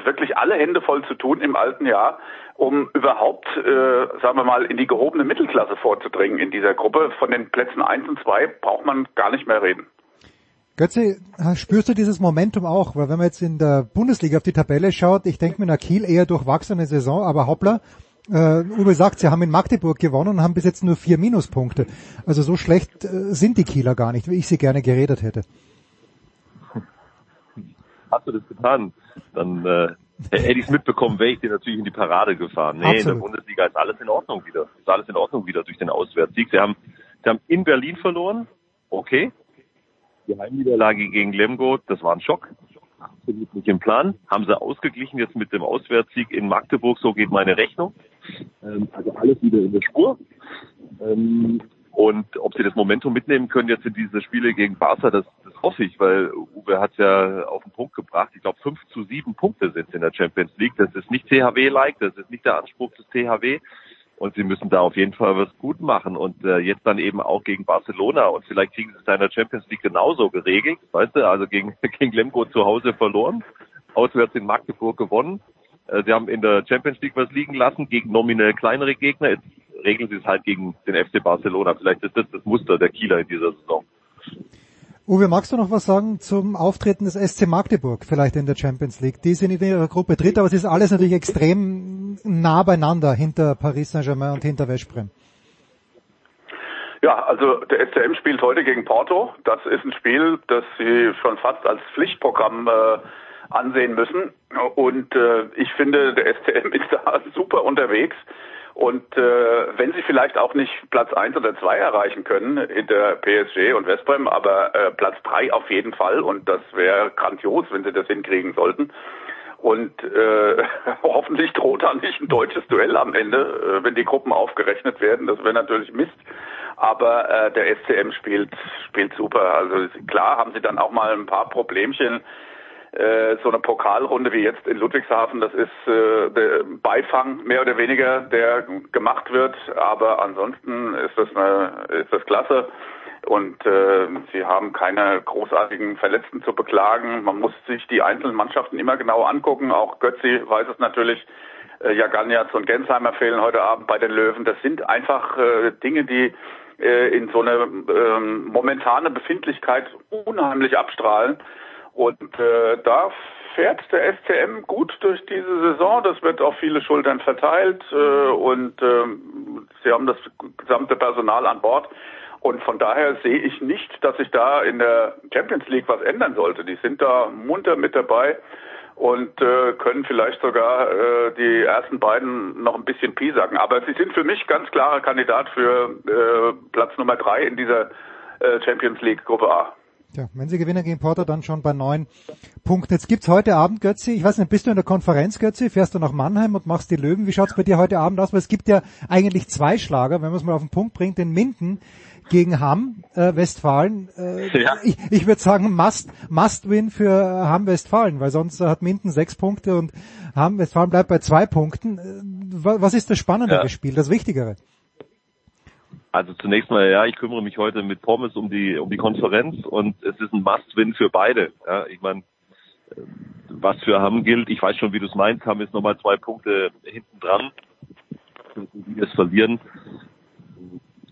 Speaker 12: wirklich alle Hände voll zu tun im alten Jahr, um überhaupt, äh, sagen wir mal, in die gehobene Mittelklasse vorzudringen in dieser Gruppe. Von den Plätzen eins und zwei braucht man gar nicht mehr reden.
Speaker 6: Götze, spürst du dieses Momentum auch? Weil wenn man jetzt in der Bundesliga auf die Tabelle schaut, ich denke mir nach Kiel eher durchwachsene Saison, aber hoppla, äh, Uwe sagt, sie haben in Magdeburg gewonnen und haben bis jetzt nur vier Minuspunkte. Also so schlecht äh, sind die Kieler gar nicht, wie ich sie gerne geredet hätte.
Speaker 13: Hast du das getan? Dann äh, hätte ich es mitbekommen, wäre ich dir natürlich in die Parade gefahren. Nee,
Speaker 6: Absolut.
Speaker 13: in der Bundesliga ist alles in Ordnung wieder. Ist alles in Ordnung wieder durch den Auswärtssieg. Sie haben, sie haben in Berlin verloren. Okay. Die Heimniederlage gegen Lemgo, das war ein Schock. Absolut nicht im Plan. Haben sie ausgeglichen jetzt mit dem Auswärtssieg in Magdeburg. So geht meine Rechnung. Ähm, also alles wieder in der Spur. Ähm, und ob sie das Momentum mitnehmen können jetzt in diese Spiele gegen Barca, das, das hoffe ich, weil Uwe hat ja auf den Punkt gebracht. Ich glaube, fünf zu sieben Punkte sind in der Champions League. Das ist nicht THW-like, das ist nicht der Anspruch des THW. Und sie müssen da auf jeden Fall was gut machen. Und äh, jetzt dann eben auch gegen Barcelona. Und vielleicht kriegen sie es in der Champions League genauso geregelt. Weißt du, also gegen, gegen Lemgo zu Hause verloren, auswärts in Magdeburg gewonnen. Äh, sie haben in der Champions League was liegen lassen gegen nominell kleinere Gegner. Jetzt regeln sie es halt gegen den FC Barcelona. Vielleicht ist das das Muster der Kieler in dieser Saison.
Speaker 6: Uwe, magst du noch was sagen zum Auftreten des SC Magdeburg vielleicht in der Champions League? Die sind in ihrer Gruppe dritt, aber es ist alles natürlich extrem nah beieinander hinter Paris Saint-Germain und hinter Veszprem.
Speaker 12: Ja, also der SCM spielt heute gegen Porto. Das ist ein Spiel, das Sie schon fast als Pflichtprogramm äh, ansehen müssen. Und äh, ich finde, der SCM ist da super unterwegs. Und äh, wenn sie vielleicht auch nicht Platz eins oder zwei erreichen können hinter PSG und Westbrem, aber äh, Platz drei auf jeden Fall. Und das wäre grandios, wenn sie das hinkriegen sollten. Und äh, hoffentlich droht da nicht ein deutsches Duell am Ende, äh, wenn die Gruppen aufgerechnet werden. Das wäre natürlich Mist. Aber äh, der SCM spielt spielt super. Also klar haben sie dann auch mal ein paar Problemchen. Äh, so eine Pokalrunde wie jetzt in Ludwigshafen, das ist äh, der Beifang mehr oder weniger, der gemacht wird. Aber ansonsten ist das eine, ist das klasse. Und äh, sie haben keine großartigen Verletzten zu beklagen. Man muss sich die einzelnen Mannschaften immer genau angucken. Auch Götzi weiß es natürlich. Äh, Jaganiaz und Gensheimer fehlen heute Abend bei den Löwen. Das sind einfach äh, Dinge, die äh, in so eine ähm, momentane Befindlichkeit unheimlich abstrahlen. Und äh, da fährt der SCM gut durch diese Saison. Das wird auf viele Schultern verteilt äh, und äh, sie haben das gesamte Personal an Bord. Und von daher sehe ich nicht, dass sich da in der Champions League was ändern sollte. Die sind da munter mit dabei und äh, können vielleicht sogar äh, die ersten beiden noch ein bisschen piesacken. Aber sie sind für mich ganz klarer Kandidat für äh, Platz Nummer drei in dieser äh, Champions League Gruppe A.
Speaker 6: Ja, wenn sie gewinnen gegen Porto, dann schon bei neun Punkten. Jetzt gibt's heute Abend, Götzi, ich weiß nicht, bist du in der Konferenz, Götzi? Fährst du nach Mannheim und machst die Löwen? Wie schaut's bei dir heute Abend aus? Weil es gibt ja eigentlich zwei Schlager, wenn man es mal auf den Punkt bringt. In Minden gegen Hamm, äh, Westfalen. Äh,
Speaker 13: Ja.
Speaker 6: Ich, ich würde sagen, must, must win für Hamm Westfalen, weil sonst hat Minden sechs Punkte und Hamm Westfalen bleibt bei zwei Punkten. Äh, wa- Was ist das spannendere
Speaker 13: Ja.
Speaker 6: Spiel, das Wichtigere?
Speaker 13: Also zunächst mal, ja, ich kümmere mich heute mit Pommes um die um die Konferenz und es ist ein Must-Win für beide. Ja, ich meine, was für Hamm gilt, ich weiß schon, wie du es meinst, Hamm ist nochmal zwei Punkte hinten dran. Die das verlieren.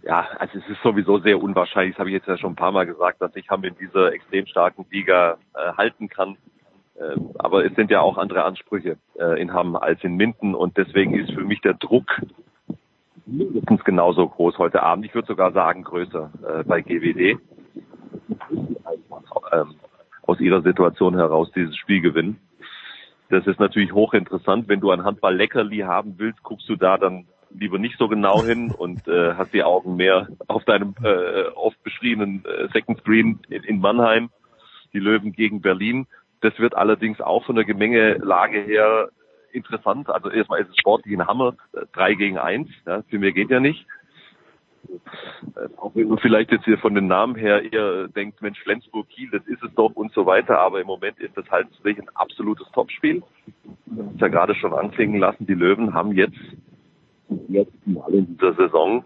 Speaker 13: Ja, also es ist sowieso sehr unwahrscheinlich, das habe ich jetzt ja schon ein paar Mal gesagt, dass ich Hamm in dieser extrem starken Liga äh, halten kann. Ähm, aber es sind ja auch andere Ansprüche äh, in Hamm als in Minden und deswegen ist für mich der Druck mindestens genauso groß heute Abend. Ich würde sogar sagen größer äh, bei GWD. Ähm, aus ihrer Situation heraus dieses Spiel gewinnen. Das ist natürlich hochinteressant. Wenn du ein Handball-Leckerli haben willst, guckst du da dann lieber nicht so genau hin und äh, hast die Augen mehr auf deinem äh, oft beschriebenen äh, Second Screen in, in Mannheim, die Löwen gegen Berlin. Das wird allerdings auch von der Gemengelage her interessant. Also erstmal ist es sportlich ein Hammer, drei gegen eins. Ja, für mehr geht ja nicht. Äh, Auch wenn man vielleicht jetzt hier von den Namen her eher denkt, Mensch, Flensburg, Kiel, das ist es doch und so weiter. Aber im Moment ist das halt wirklich ein absolutes Topspiel. Das ist ja gerade schon anklingen lassen. Die Löwen haben jetzt ersten Mal in dieser Saison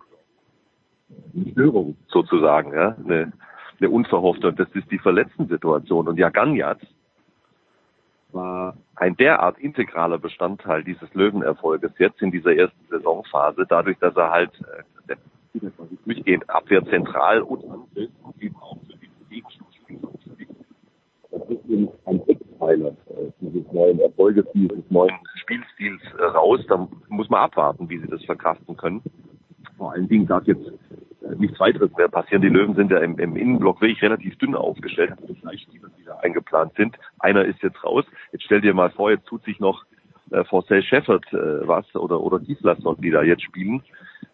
Speaker 13: eine Störung sozusagen, ja, eine, eine unverhoffte. Und das ist die Verletzten-Situation. Und Jaganjat war ein derart integraler Bestandteil dieses Löwenerfolges jetzt in dieser ersten Saisonphase, dadurch, dass er halt äh, durchgehend Abwehr zentral und anfällt und eben auch für die eben ein Eckpfeiler äh, dieses neuen Erfolges, dieses neuen Spielstils äh, raus. Da muss man abwarten, wie sie das verkraften können. Vor allen Dingen darf jetzt äh, nichts weiteres mehr passieren. Die Löwen sind ja im, im Innenblock wirklich relativ dünn aufgestellt. Also Fleischspieler, die da eingeplant sind. Einer ist jetzt raus. Jetzt stell dir mal vor, jetzt tut sich noch äh, Forsell Shepard äh, was oder oder Gislason, die da jetzt spielen.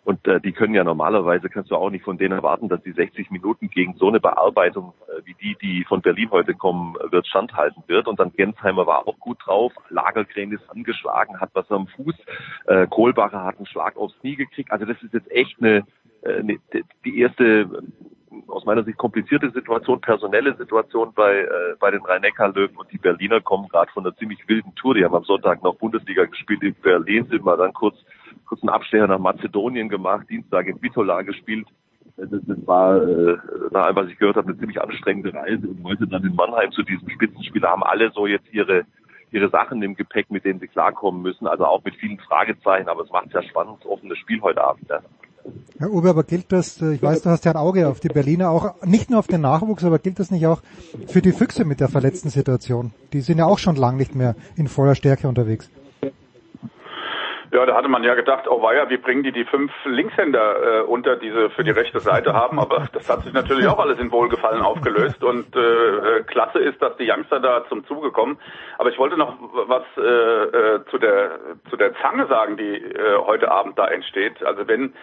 Speaker 13: Und äh, die können ja normalerweise, kannst du auch nicht von denen erwarten, dass die 60 Minuten gegen so eine Bearbeitung äh, wie die, die von Berlin heute kommen, äh, wird standhalten wird. Und dann Gensheimer war auch gut drauf. Lagergren ist angeschlagen, hat was am Fuß. Äh, Kohlbacher hat einen Schlag aufs Knie gekriegt. Also das ist jetzt echt eine, äh, eine die erste aus meiner Sicht komplizierte Situation, personelle Situation bei, äh, bei den Rhein-Neckar-Löwen und die Berliner kommen gerade von einer ziemlich wilden Tour. Die haben am Sonntag noch Bundesliga gespielt in Berlin, sind mal dann kurz, kurz einen Abstecher nach Mazedonien gemacht, Dienstag in Bitola gespielt. Das, das war, äh, nach allem, was ich gehört habe, eine ziemlich anstrengende Reise und heute dann in Mannheim zu diesem Spitzenspieler haben alle so jetzt ihre ihre Sachen im Gepäck, mit denen sie klarkommen müssen. Also auch mit vielen Fragezeichen, aber es macht ja spannend, offenes Spiel heute Abend. Ja.
Speaker 6: Herr Uwe, aber gilt das, äh, ich weiß, du hast ja ein Auge auf die Berliner, auch nicht nur auf den Nachwuchs, aber gilt das nicht auch für die Füchse mit der verletzten Situation? Die sind ja auch schon lang nicht mehr in voller Stärke unterwegs.
Speaker 12: Ja, da hatte man ja gedacht, oh weia, wie bringen die die fünf Linkshänder äh, unter, die sie für die rechte Seite haben, aber das hat sich natürlich auch alles in Wohlgefallen aufgelöst und äh, äh, klasse ist, dass die Youngster da zum Zuge kommen. Aber ich wollte noch was äh, äh, zu der zu der Zange sagen, die äh, heute Abend da entsteht. Also wenn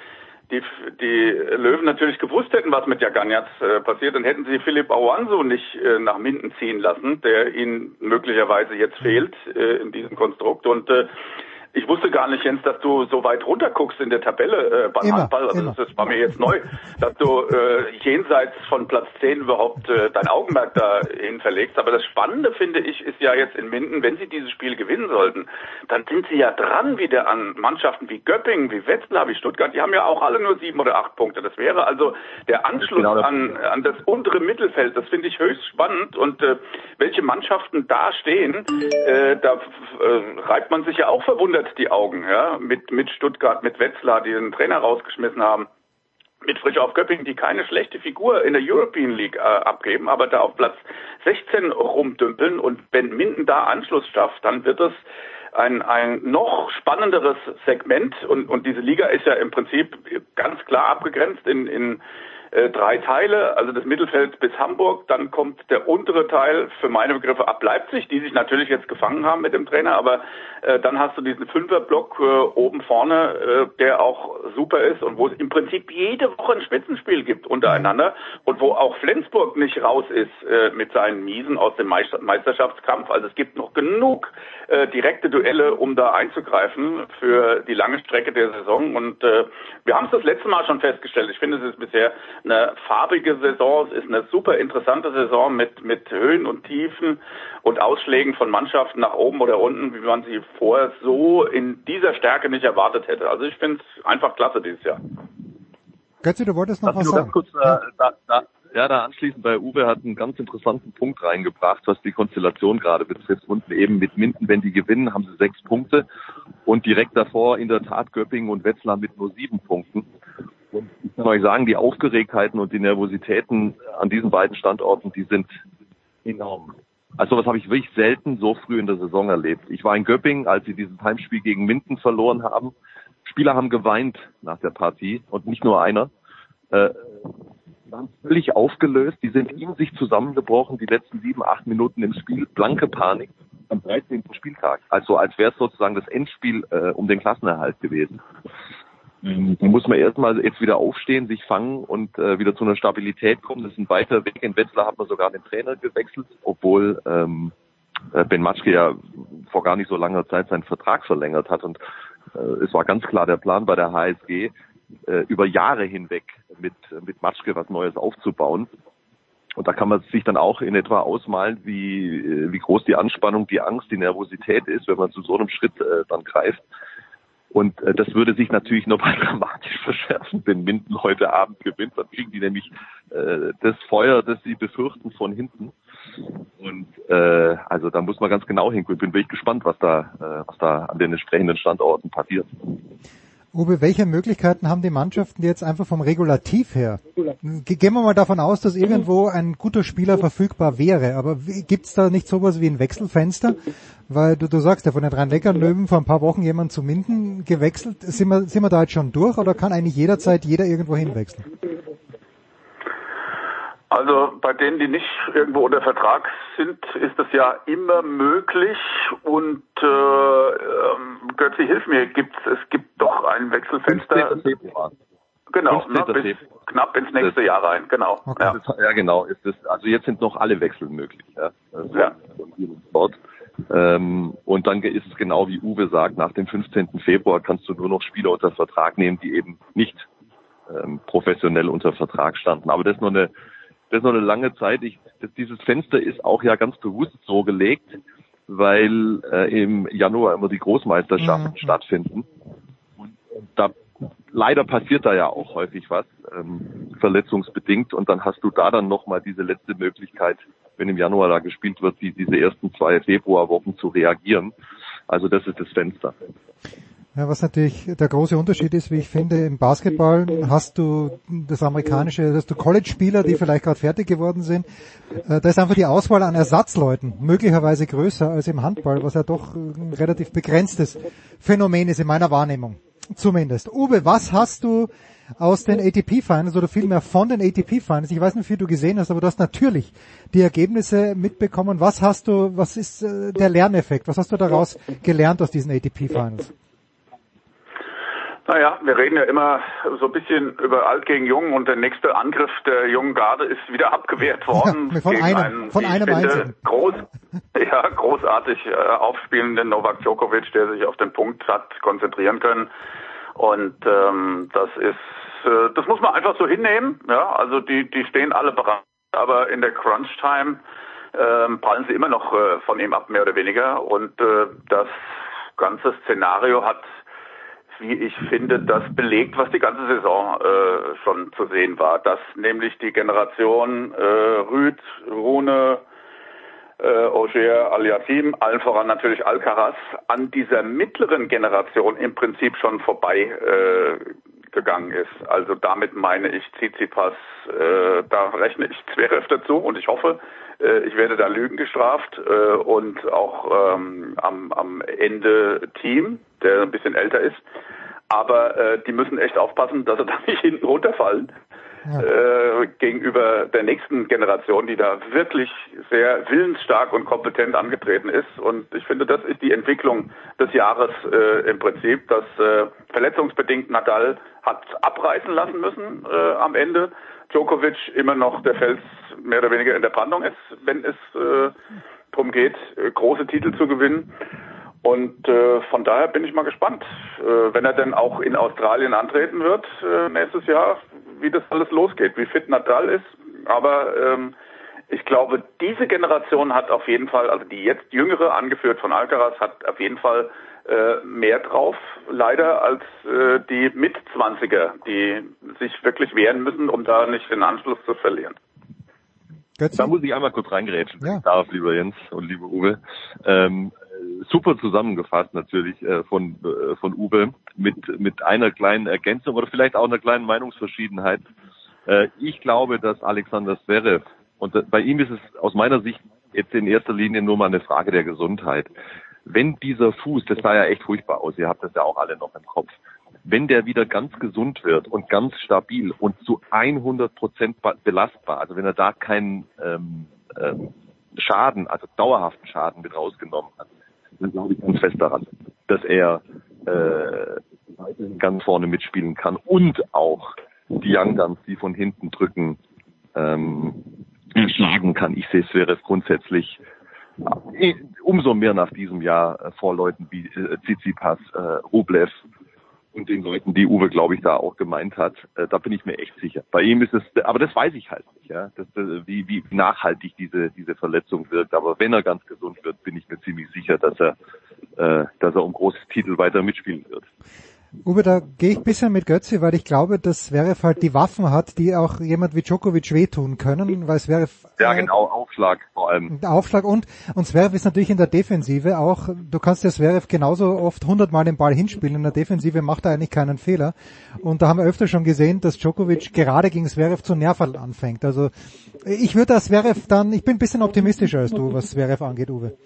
Speaker 12: die, die Löwen natürlich gewusst hätten, was mit Jaganjaz äh, passiert, dann hätten sie Philipp Awanso nicht äh, nach Minden ziehen lassen, der ihnen möglicherweise jetzt fehlt äh, in diesem Konstrukt. Und äh, ich wusste gar nicht, Jens, dass du so weit runter guckst in der Tabelle äh, beim
Speaker 6: Immer,
Speaker 12: Handball. Also
Speaker 6: immer.
Speaker 12: das, war mir jetzt neu, dass du äh, jenseits von Platz 10 überhaupt äh, dein Augenmerk dahin verlegst. Aber das Spannende, finde ich, ist ja jetzt in Minden, wenn sie dieses Spiel gewinnen sollten, dann sind sie ja dran wieder an Mannschaften wie Göppingen, wie Wetzlar, wie Stuttgart. Die haben ja auch alle nur sieben oder acht Punkte. Das wäre also der Anschluss
Speaker 13: Genau
Speaker 12: an, an das untere Mittelfeld. Das finde ich höchst spannend. Und äh, welche Mannschaften da stehen, äh, da äh, reibt man sich ja auch verwundert die Augen, ja, mit, mit Stuttgart, mit Wetzlar, die den Trainer rausgeschmissen haben. Mit Frisch auf Göppingen, die keine schlechte Figur in der European League äh, abgeben, aber da auf Platz 16 rumdümpeln und wenn Minden da Anschluss schafft, dann wird es ein, ein noch spannenderes Segment und, und diese Liga ist ja im Prinzip ganz klar abgegrenzt in, in äh, drei Teile, also das Mittelfeld bis Hamburg, dann kommt der untere Teil für meine Begriffe ab Leipzig, die sich natürlich jetzt gefangen haben mit dem Trainer, aber äh, dann hast du diesen Fünferblock äh, oben vorne, äh, der auch super ist und wo es im Prinzip jede Woche ein Spitzenspiel gibt untereinander und wo auch Flensburg nicht raus ist äh, mit seinen Miesen aus dem Meister Meisterschaftskampf. Also es gibt noch genug äh, direkte Duelle, um da einzugreifen für die lange Strecke der Saison und äh, wir haben es das letzte Mal schon festgestellt. Ich finde, es ist bisher eine farbige Saison, es ist eine super interessante Saison mit, mit Höhen und Tiefen und Ausschlägen von Mannschaften nach oben oder unten, wie man sie vorher so in dieser Stärke nicht erwartet hätte. Also ich finde es einfach klasse dieses Jahr.
Speaker 6: Götze, du wolltest noch
Speaker 13: Lass
Speaker 6: was
Speaker 13: nur
Speaker 6: sagen.
Speaker 13: ganz kurz, äh, da, da, ja, da anschließend bei Uwe hat einen ganz interessanten Punkt reingebracht, was die Konstellation gerade betrifft. Unten eben mit Minden, wenn die gewinnen, haben sie sechs Punkte und direkt davor in der Tat Göppingen und Wetzlar mit nur sieben Punkten. Ich kann euch sagen, die Aufgeregtheiten und die Nervositäten an diesen beiden Standorten, die sind enorm. Also was habe ich wirklich selten so früh in der Saison erlebt. Ich war in Göppingen, als sie dieses Heimspiel gegen Minden verloren haben. Spieler haben geweint nach der Partie und nicht nur einer. Äh, waren völlig aufgelöst. Die sind in sich zusammengebrochen, die letzten sieben, acht Minuten im Spiel. Blanke Panik am 13. Spieltag. Also als wäre es sozusagen das Endspiel äh, um den Klassenerhalt gewesen. Ähm, Da muss man erstmal jetzt wieder aufstehen, sich fangen und äh, wieder zu einer Stabilität kommen. Das ist ein weiter Weg. In Wetzlar hat man sogar den Trainer gewechselt, obwohl ähm, äh, Ben Matschke ja vor gar nicht so langer Zeit seinen Vertrag verlängert hat. Und äh, es war ganz klar der Plan bei der HSG, äh, über Jahre hinweg mit, mit Matschke was Neues aufzubauen. Und da kann man sich dann auch in etwa ausmalen, wie, äh, wie groß die Anspannung, die Angst, die Nervosität ist, wenn man zu so einem Schritt äh, dann greift. Und äh, das würde sich natürlich nochmal dramatisch verschärfen, wenn Minden heute Abend gewinnt. Dann kriegen die nämlich äh, das Feuer, das sie befürchten, von hinten. Und äh, also da muss man ganz genau hingucken. Bin wirklich gespannt, was da, äh, was da an den entsprechenden Standorten passiert.
Speaker 6: Uwe, welche Möglichkeiten haben die Mannschaften jetzt einfach vom Regulativ her? Ge- Gehen wir mal davon aus, dass irgendwo ein guter Spieler verfügbar wäre, aber gibt's da nicht sowas wie ein Wechselfenster? Weil du, du sagst ja, von den rhein leckern löwen vor ein paar Wochen jemand zu Minden gewechselt. Sind wir, sind wir da jetzt schon durch oder kann eigentlich jederzeit jeder irgendwo hinwechseln?
Speaker 12: Also bei denen, die nicht irgendwo unter Vertrag sind, ist das ja immer möglich. Und äh, ähm, Götzi, hilf mir, gibt's, es gibt doch ein Wechselfenster.
Speaker 13: Februar.
Speaker 12: Genau,
Speaker 13: 15.
Speaker 12: ne, bis knapp ins nächste Jahr rein, genau. Ja.
Speaker 13: Das ist, ja, genau. Ist das, also jetzt sind noch alle Wechsel möglich. Ja. Also
Speaker 12: Ja.
Speaker 13: dort. Ähm, und dann ist es genau wie Uwe sagt, nach dem 15. Februar kannst du nur noch Spieler unter Vertrag nehmen, die eben nicht ähm, professionell unter Vertrag standen. Aber das ist noch eine, das ist noch eine lange Zeit. Ich, das, dieses Fenster ist auch ja ganz bewusst so gelegt, weil äh, im Januar immer die Großmeisterschaften stattfinden. Und da leider passiert da ja auch häufig was, ähm, verletzungsbedingt. Und dann hast du da dann nochmal diese letzte Möglichkeit, wenn im Januar da gespielt wird, die, diese ersten zwei Februarwochen zu reagieren. Also das ist das Fenster.
Speaker 6: Ja, was natürlich der große Unterschied ist, wie ich finde, im Basketball hast du das amerikanische, hast du College-Spieler, die vielleicht gerade fertig geworden sind. Äh, Da ist einfach die Auswahl an Ersatzleuten möglicherweise größer als im Handball, was ja doch ein relativ begrenztes Phänomen ist in meiner Wahrnehmung. Zumindest. Uwe, was hast du aus den ATP-Finals oder vielmehr von den ATP-Finals? Ich weiß nicht, wie viel du gesehen hast, aber du hast natürlich die Ergebnisse mitbekommen. Was hast du, was ist äh, der Lerneffekt? Was hast du daraus gelernt aus diesen ATP-Finals?
Speaker 12: Naja, wir reden ja immer so ein bisschen über alt gegen jung und der nächste Angriff der jungen Garde ist wieder abgewehrt worden.
Speaker 6: Ja, von
Speaker 12: gegen
Speaker 6: einem,
Speaker 12: einen,
Speaker 6: von einem
Speaker 12: finde. Groß, ja, großartig äh, aufspielenden Novak Djokovic, der sich auf den Punkt hat konzentrieren können. Und ähm, das ist, äh, das muss man einfach so hinnehmen. Ja, also die, die stehen alle bereit, aber in der Crunch Time ähm, prallen sie immer noch äh, von ihm ab, mehr oder weniger. Und äh, das ganze Szenario hat wie ich finde, das belegt, was die ganze Saison äh, schon zu sehen war. Dass nämlich die Generation äh, Rüd, Rune, äh, Ogier, Aliatim, allen voran natürlich Alcaraz, an dieser mittleren Generation im Prinzip schon vorbei äh, gegangen ist. Also damit meine ich Tsitsipas, äh, da rechne ich Zverev dazu und ich hoffe, äh, ich werde da Lügen gestraft äh, und auch ähm, am, am Ende Team, der ein bisschen älter ist. Aber äh, die müssen echt aufpassen, dass sie da nicht hinten runterfallen äh, gegenüber der nächsten Generation, die da wirklich sehr willensstark und kompetent angetreten ist. Und ich finde, das ist die Entwicklung des Jahres äh, im Prinzip, dass äh, verletzungsbedingt Nadal hat abreißen lassen müssen äh, am Ende. Djokovic immer noch der Fels mehr oder weniger in der Brandung ist, wenn es äh, darum geht, äh, große Titel zu gewinnen. Und äh, von daher bin ich mal gespannt, äh, wenn er denn auch in Australien antreten wird äh, nächstes Jahr, wie das alles losgeht, wie fit Nadal ist. Aber ähm, ich glaube, diese Generation hat auf jeden Fall, also die jetzt jüngere, angeführt von Alcaraz, hat auf jeden Fall äh, mehr drauf, leider, als äh, die Mitzwanziger, die sich wirklich wehren müssen, um da nicht den Anschluss zu verlieren.
Speaker 13: Da muss ich einmal kurz reingerätschen, ja. darf, lieber Jens und liebe Uwe. Ähm, super zusammengefasst natürlich äh, von, äh, von Uwe mit, mit einer kleinen Ergänzung oder vielleicht auch einer kleinen Meinungsverschiedenheit. Äh, ich glaube, dass Alexander Zverev, und bei ihm ist es aus meiner Sicht jetzt in erster Linie nur mal eine Frage der Gesundheit. Wenn dieser Fuß, das sah ja echt furchtbar aus, ihr habt das ja auch alle noch im Kopf, wenn der wieder ganz gesund wird und ganz stabil und zu 100 Prozent belastbar, also wenn er da keinen ähm, ähm, Schaden, also dauerhaften Schaden mit rausgenommen hat, dann glaube ich ganz fest daran, dass er äh, ganz vorne mitspielen kann und auch die Young Guns, die von hinten drücken, ähm, schlagen kann. Ich sehe wäre grundsätzlich äh, umso mehr nach diesem Jahr äh, vor Leuten wie äh, Tsitsipas, äh, Rublev und den Leuten, die Uwe, glaube ich, da auch gemeint hat, äh, da bin ich mir echt sicher. Bei ihm ist es, aber das weiß ich halt nicht, ja, das, äh, wie, wie nachhaltig diese diese Verletzung wirkt. Aber wenn er ganz gesund wird, bin ich mir ziemlich sicher, dass er, äh, dass er um großes Titel weiter mitspielen wird.
Speaker 6: Uwe, da gehe ich ein bisschen mit Götze, weil ich glaube, dass Zverev halt die Waffen hat, die auch jemand wie Djokovic wehtun können, weil Zverev...
Speaker 13: Ja, genau, Aufschlag vor allem.
Speaker 6: Aufschlag und, und Zverev ist natürlich in der Defensive auch, du kannst ja Zverev genauso oft hundertmal den Ball hinspielen, in der Defensive macht er eigentlich keinen Fehler. Und da haben wir öfter schon gesehen, dass Djokovic gerade gegen Zverev zu nerven anfängt. Also ich würde das Zverev dann, ich bin ein bisschen optimistischer als du, was Zverev angeht, Uwe.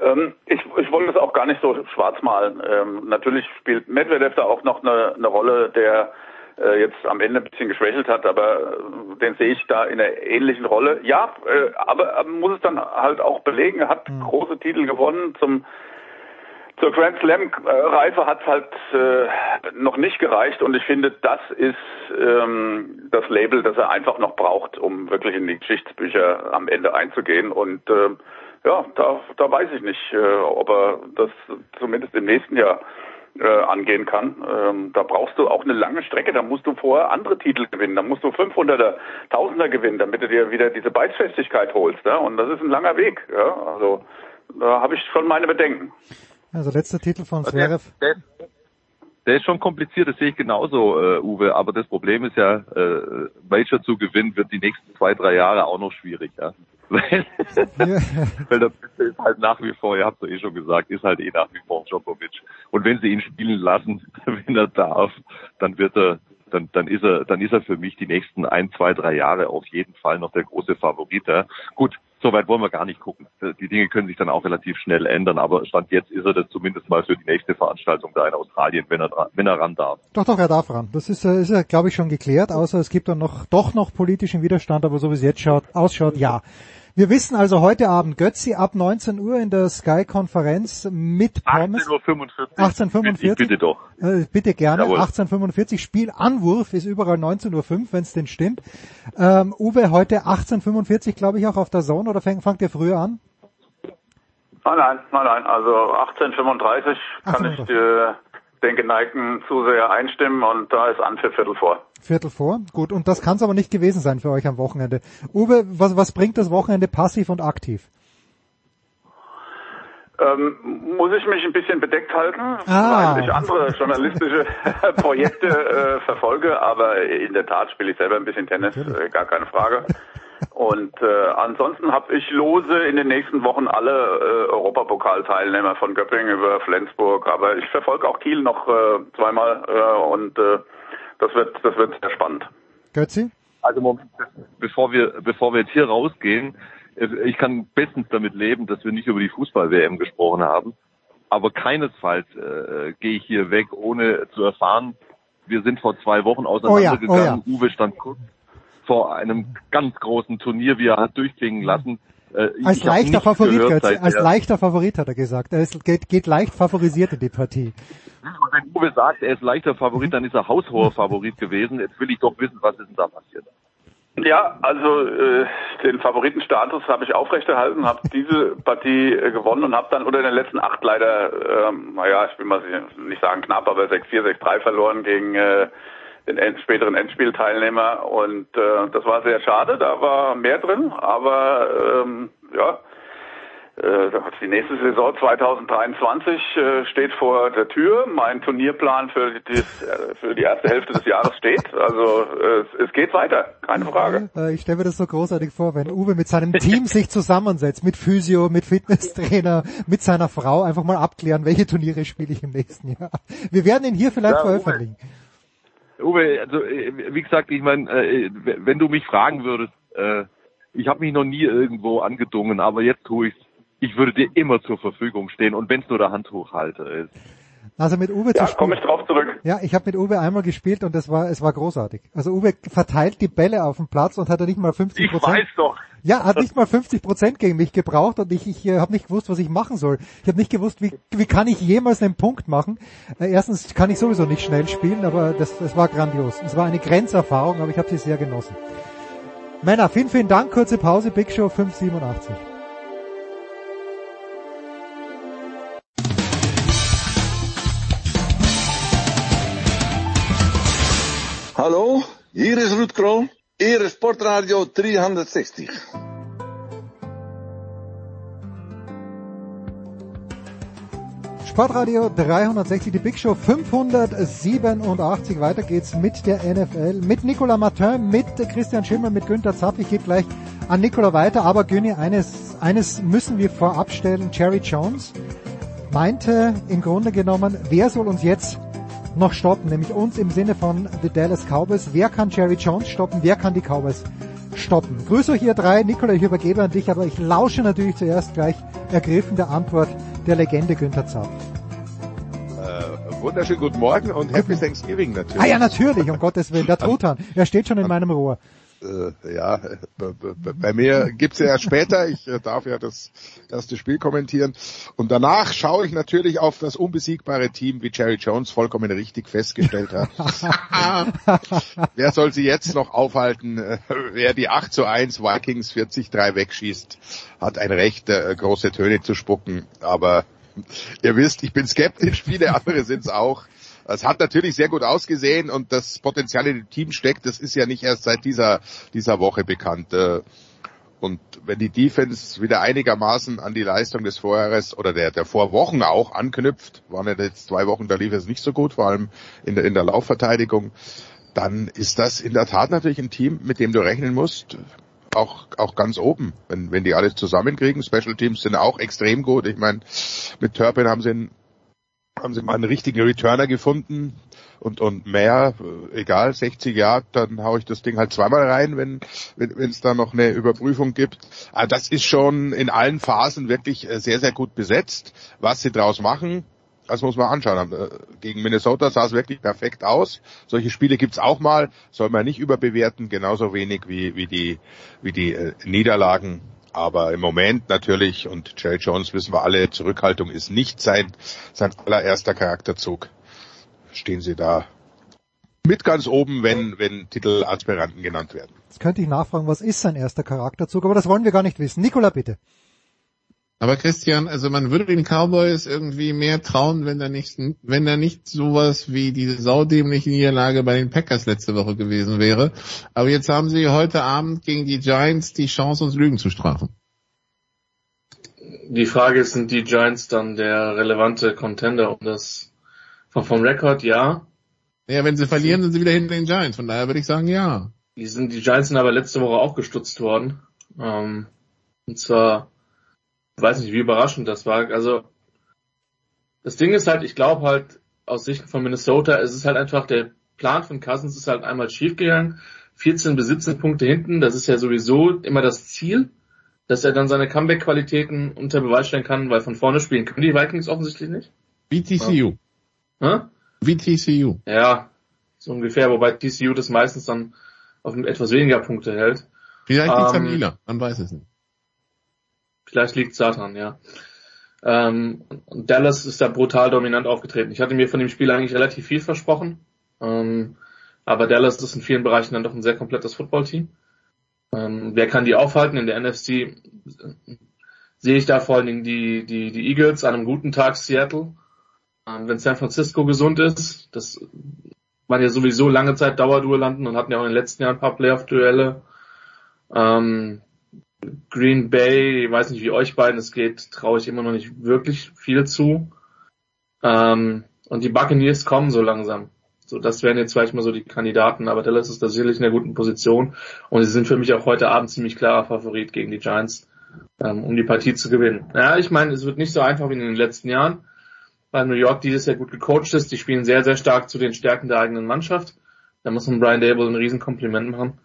Speaker 12: Ähm, ich, ich wollte es auch gar nicht so schwarz malen. Ähm, natürlich spielt Medvedev da auch noch eine, eine Rolle, der äh, jetzt am Ende ein bisschen geschwächelt hat, aber äh, den sehe ich da in einer ähnlichen Rolle. Ja, äh, aber muss es dann halt auch belegen. Er hat mhm. große Titel gewonnen. Zum zur Grand Slam Reife hat es halt äh, noch nicht gereicht und ich finde, das ist ähm, das Label, das er einfach noch braucht, um wirklich in die Geschichtsbücher am Ende einzugehen und äh, ja, da, da weiß ich nicht, äh, ob er das zumindest im nächsten Jahr äh, angehen kann. Ähm, da brauchst du auch eine lange Strecke, da musst du vorher andere Titel gewinnen, da musst du 500er, 1000er gewinnen, damit du dir wieder diese Beißfestigkeit holst. Ja? Und das ist ein langer Weg. Ja? Also da habe ich schon meine Bedenken.
Speaker 6: Also letzter Titel von Zverev.
Speaker 13: Der, der, der, ist schon kompliziert, das sehe ich genauso, äh, Uwe. Aber das Problem ist ja, äh, Major zu gewinnen wird die nächsten zwei, drei Jahre auch noch schwierig. Ja? Weil, weil der Beste ist halt nach wie vor, ihr habt es eh schon gesagt, ist halt eh nach wie vor Djokovic. Und wenn sie ihn spielen lassen, wenn er darf, dann wird er, dann, dann ist er, dann ist er für mich die nächsten ein, zwei, drei Jahre auf jeden Fall noch der große Favorit. Ja. Gut, Soweit wollen wir gar nicht gucken. Die Dinge können sich dann auch relativ schnell ändern, aber Stand jetzt ist er das zumindest mal für die nächste Veranstaltung da in Australien, wenn er, wenn er ran darf.
Speaker 6: Doch, doch, er darf ran. Das ist, äh, ist ja, glaube ich, schon geklärt, außer es gibt dann noch, doch noch politischen Widerstand, aber so wie es jetzt schaut, ausschaut, ja. Wir wissen also heute Abend Götzi ab 19 Uhr in der Sky-Konferenz mit Pommes.
Speaker 13: 18.45
Speaker 6: 18.45
Speaker 13: Uhr. Bitte doch.
Speaker 6: Äh, bitte gerne. 18.45 Spiel Anwurf ist überall 19.05 Uhr, wenn es denn stimmt. Ähm, Uwe, heute 18.45 glaube ich auch auf der Zone oder fängt, fangt ihr früher an?
Speaker 12: Nein, nein, nein, nein. Also 18.35 kann ich äh, den geneigten Zuseher einstimmen und da ist an für Viertel vor.
Speaker 6: Viertel vor. Gut, und das kann es aber nicht gewesen sein für euch am Wochenende. Uwe, was, was bringt das Wochenende passiv und aktiv?
Speaker 12: Ähm, muss ich mich ein bisschen bedeckt halten, ah. weil ich andere journalistische Projekte äh, verfolge, aber in der Tat spiele ich selber ein bisschen Tennis, äh, gar keine Frage. Und äh, ansonsten habe ich lose in den nächsten Wochen alle äh, Europapokalteilnehmer von Göppingen über Flensburg, aber ich verfolge auch Kiel noch äh, zweimal äh, und äh, das wird, das wird sehr spannend.
Speaker 6: Götzi?
Speaker 13: Also Moment, bevor wir, bevor wir jetzt hier rausgehen, äh, ich kann bestens damit leben, dass wir nicht über die Fußball-WM gesprochen haben. Aber keinesfalls äh, gehe ich hier weg, ohne zu erfahren, wir sind vor zwei Wochen auseinandergegangen. Oh ja, oh ja. Uwe stand kurz vor einem ganz großen Turnier, wie er hat durchklingen lassen.
Speaker 6: Äh, als leichter Favorit, gehört, als leichter Favorit hat er gesagt. Er ist, geht, geht leicht favorisiert in die Partie.
Speaker 13: Und wenn Uwe sagt, er ist leichter Favorit, dann ist er haushoher Favorit gewesen. Jetzt will ich doch wissen, was ist denn da passiert.
Speaker 12: Ja, also äh, den Favoritenstatus habe ich aufrechterhalten, habe diese Partie äh, gewonnen und habe dann unter den letzten acht leider, ähm, naja, ich will mal nicht sagen knapp, aber 6-4, 6-3 verloren gegen äh, den end späteren Endspielteilnehmer und äh, das war sehr schade, da war mehr drin, aber ähm, ja, äh, die nächste Saison 2023 äh, steht vor der Tür. Mein Turnierplan für die, äh, für die erste Hälfte des Jahres steht. Also es, geht weiter, keine Frage.
Speaker 6: Ich stelle mir das so großartig vor, wenn Uwe mit seinem Team sich zusammensetzt, mit Physio, mit Fitnesstrainer, mit seiner Frau, einfach mal abklären, welche Turniere spiele ich im nächsten Jahr. Wir werden ihn hier vielleicht ja, veröffentlichen.
Speaker 13: Uwe, also wie gesagt, ich meine, wenn du mich fragen würdest, ich habe mich noch nie irgendwo angedungen, aber jetzt tue ich ich würde dir immer zur Verfügung stehen und wenn es nur der Handtuchhalter ist.
Speaker 6: Also mit Uwe
Speaker 12: ja, zu komme ich drauf zurück.
Speaker 6: Ja, ich habe mit Uwe einmal gespielt und es war es war großartig. Also Uwe verteilt die Bälle auf dem Platz und hat er nicht mal 50 Prozent.
Speaker 13: Ich weiß doch.
Speaker 6: Ja, hat nicht mal 50 Prozent gegen mich gebraucht und ich ich äh, habe nicht gewusst, was ich machen soll. Ich habe nicht gewusst, wie wie kann ich jemals einen Punkt machen. Äh, erstens kann ich sowieso nicht schnell spielen, aber das das war grandios. Es war eine Grenzerfahrung, aber ich habe sie sehr genossen. Männer, vielen vielen Dank. Kurze Pause. Big Show 587.
Speaker 14: Hallo, hier is Ruud Kroon, Ere Sportradio 360.
Speaker 6: Sportradio 360, die Big Show 587. Weiter geht's mit der NFL, mit Nicolas Martin, mit Christian Schimmer, mit Günther Zapp. Ich gebe gleich an Nicolas weiter, aber Günni, eines, eines müssen wir vorab stellen. Jerry Jones meinte im Grunde genommen, wer soll uns jetzt noch stoppen, nämlich uns im Sinne von The Dallas Cowboys. Wer kann Jerry Jones stoppen? Wer kann die Cowboys stoppen? Grüße euch hier drei. Nikola, ich übergebe an dich, aber ich lausche natürlich zuerst gleich ergriffen der Antwort der Legende Günther Zapp.
Speaker 15: Äh, wunderschönen guten Morgen und Happy Thanksgiving natürlich.
Speaker 6: Ah ja, natürlich, um Gottes Willen. Der Truthahn, er steht schon in meinem Rohr
Speaker 15: äh, ja, bei mir gibt's ja später, ich äh, darf ja das erste Spiel kommentieren. Und danach schaue ich natürlich auf das unbesiegbare Team, wie Jerry Jones vollkommen richtig festgestellt hat. wer soll sie jetzt noch aufhalten? Äh, wer die 8 zu 1 Vikings 40-3 wegschießt, hat ein Recht, äh, große Töne zu spucken. Aber ihr wisst, ich bin skeptisch, viele andere sind's auch. Es hat natürlich sehr gut ausgesehen und das Potenzial in dem Team steckt, das ist ja nicht erst seit dieser, dieser Woche bekannt. Äh, und wenn die Defense wieder einigermaßen an die Leistung des Vorjahres oder der, der Vorwochen auch anknüpft, waren ja jetzt zwei Wochen, da lief es nicht so gut, vor allem in der, in der Laufverteidigung, dann ist das in der Tat natürlich ein Team, mit dem du rechnen musst, auch, auch ganz oben, wenn, wenn die alles zusammenkriegen. Special Teams sind auch extrem gut. Ich meine, mit Turpin haben sie einen haben sie mal einen richtigen Returner gefunden und, und mehr, äh, egal, 60 Jahre, dann haue ich das Ding halt zweimal rein, wenn wenn es da noch eine Überprüfung gibt. Also das ist schon in allen Phasen wirklich äh, sehr, sehr gut besetzt. Was sie draus machen, das muss man anschauen. Äh, gegen Minnesota sah es wirklich perfekt aus. Solche Spiele gibt's auch mal, soll man nicht überbewerten, genauso wenig wie, wie die, wie die Niederlagen aber im Moment natürlich, und Jerry Jones wissen wir alle, Zurückhaltung ist nicht sein, sein allererster Charakterzug. Stehen sie da mit ganz oben, wenn, wenn Titelaspiranten genannt werden.
Speaker 6: Jetzt könnte ich nachfragen, was ist sein erster Charakterzug, aber das wollen wir gar nicht wissen. Nikola, bitte.
Speaker 16: Aber Christian, also man würde den Cowboys irgendwie mehr trauen, wenn da nicht, wenn da nicht sowas wie diese saudämliche Niederlage bei den Packers letzte Woche gewesen wäre. Aber jetzt haben sie heute Abend gegen die Giants die Chance, uns Lügen zu strafen.
Speaker 9: Die Frage ist, sind die Giants dann der relevante Contender um das, vom, vom Rekord, ja.
Speaker 16: Ja, wenn sie verlieren, sind sie wieder hinter den Giants. Von daher würde ich sagen, ja.
Speaker 9: Die sind, die Giants sind aber letzte Woche auch gestutzt worden. Ähm, und zwar weiß nicht, wie überraschend das war. Also das Ding ist halt, ich glaube halt aus Sicht von Minnesota, es ist halt einfach der Plan von Cousins ist halt einmal schiefgegangen. 14 bis 17 Punkte hinten, das ist ja sowieso immer das Ziel, dass er dann seine Comeback-Qualitäten unter Beweis stellen kann, weil von vorne spielen können die Vikings offensichtlich nicht.
Speaker 16: Wie TCU. Ja? Wie TCU.
Speaker 9: Ja, so ungefähr, wobei TCU das meistens dann auf etwas weniger Punkte hält.
Speaker 16: Vielleicht liegt ähm, an Lila, man weiß es nicht.
Speaker 9: Vielleicht liegt es daran, ja. Ähm, Dallas ist da brutal dominant aufgetreten. Ich hatte mir von dem Spiel eigentlich relativ viel versprochen. Ähm, aber Dallas ist in vielen Bereichen dann doch ein sehr komplettes Footballteam.
Speaker 17: Ähm, wer kann die aufhalten? In der NFC sehe ich da vor allen Dingen die, die, die Eagles an einem guten Tag Seattle. Ähm, wenn San Francisco gesund ist, das waren ja sowieso lange Zeit Dauerduellanten und hatten ja auch in den letzten Jahren ein paar Playoff-Duelle. Ähm, Green Bay, ich weiß nicht, wie euch beiden es geht, traue ich immer noch nicht wirklich viel zu. Ähm, und die Buccaneers kommen so langsam. So, das wären jetzt vielleicht mal so die Kandidaten, aber Dallas ist da sicherlich in einer guten Position und sie sind für mich auch heute Abend ziemlich klarer Favorit gegen die Giants, ähm, um die Partie zu gewinnen. Ja, ich meine, es wird nicht so einfach wie in den letzten Jahren, weil New York dieses Jahr gut gecoacht ist. Die spielen sehr, sehr stark zu den Stärken der eigenen Mannschaft. Da muss man Brian Dable ein Riesenkompliment machen.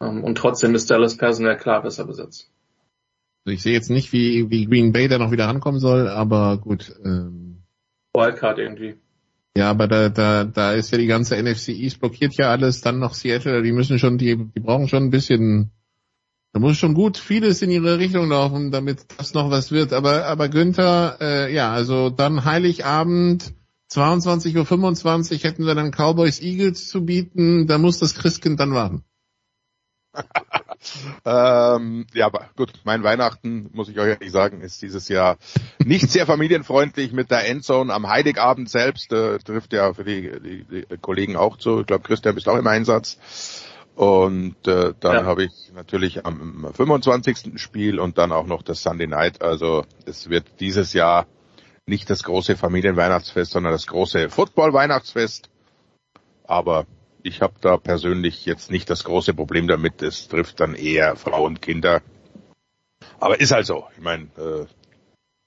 Speaker 17: Ähm, und trotzdem ist Dallas personell klar besser besetzt.
Speaker 16: Also ich sehe jetzt nicht, wie, wie Green Bay da noch wieder rankommen soll, aber gut. Ähm
Speaker 17: Wildcard irgendwie.
Speaker 16: Ja, aber da, da, da ist ja die ganze NFC East blockiert ja alles, dann noch Seattle, die müssen schon, die, die brauchen schon ein bisschen, da muss schon gut vieles in ihre Richtung laufen, damit das noch was wird. Aber, aber Günther, äh, ja, also dann Heiligabend, 22.25 Uhr hätten wir dann Cowboys Eagles zu bieten, da muss das Christkind dann warten.
Speaker 15: ähm, ja, aber gut, mein Weihnachten, muss ich euch ehrlich sagen, ist dieses Jahr nicht sehr familienfreundlich mit der Endzone am Heiligabend selbst. Äh, trifft ja für die, die, die Kollegen auch zu. Ich glaube, Christian bist auch im Einsatz. Und äh, dann ja. habe ich natürlich am 25. Spiel und dann auch noch das Sunday Night. Also es wird dieses Jahr nicht das große Familienweihnachtsfest, sondern das große Football-Weihnachtsfest. Aber ich habe da persönlich jetzt nicht das große Problem damit. Es trifft dann eher Frauen, Kinder. Aber ist halt so. Ich meine, äh,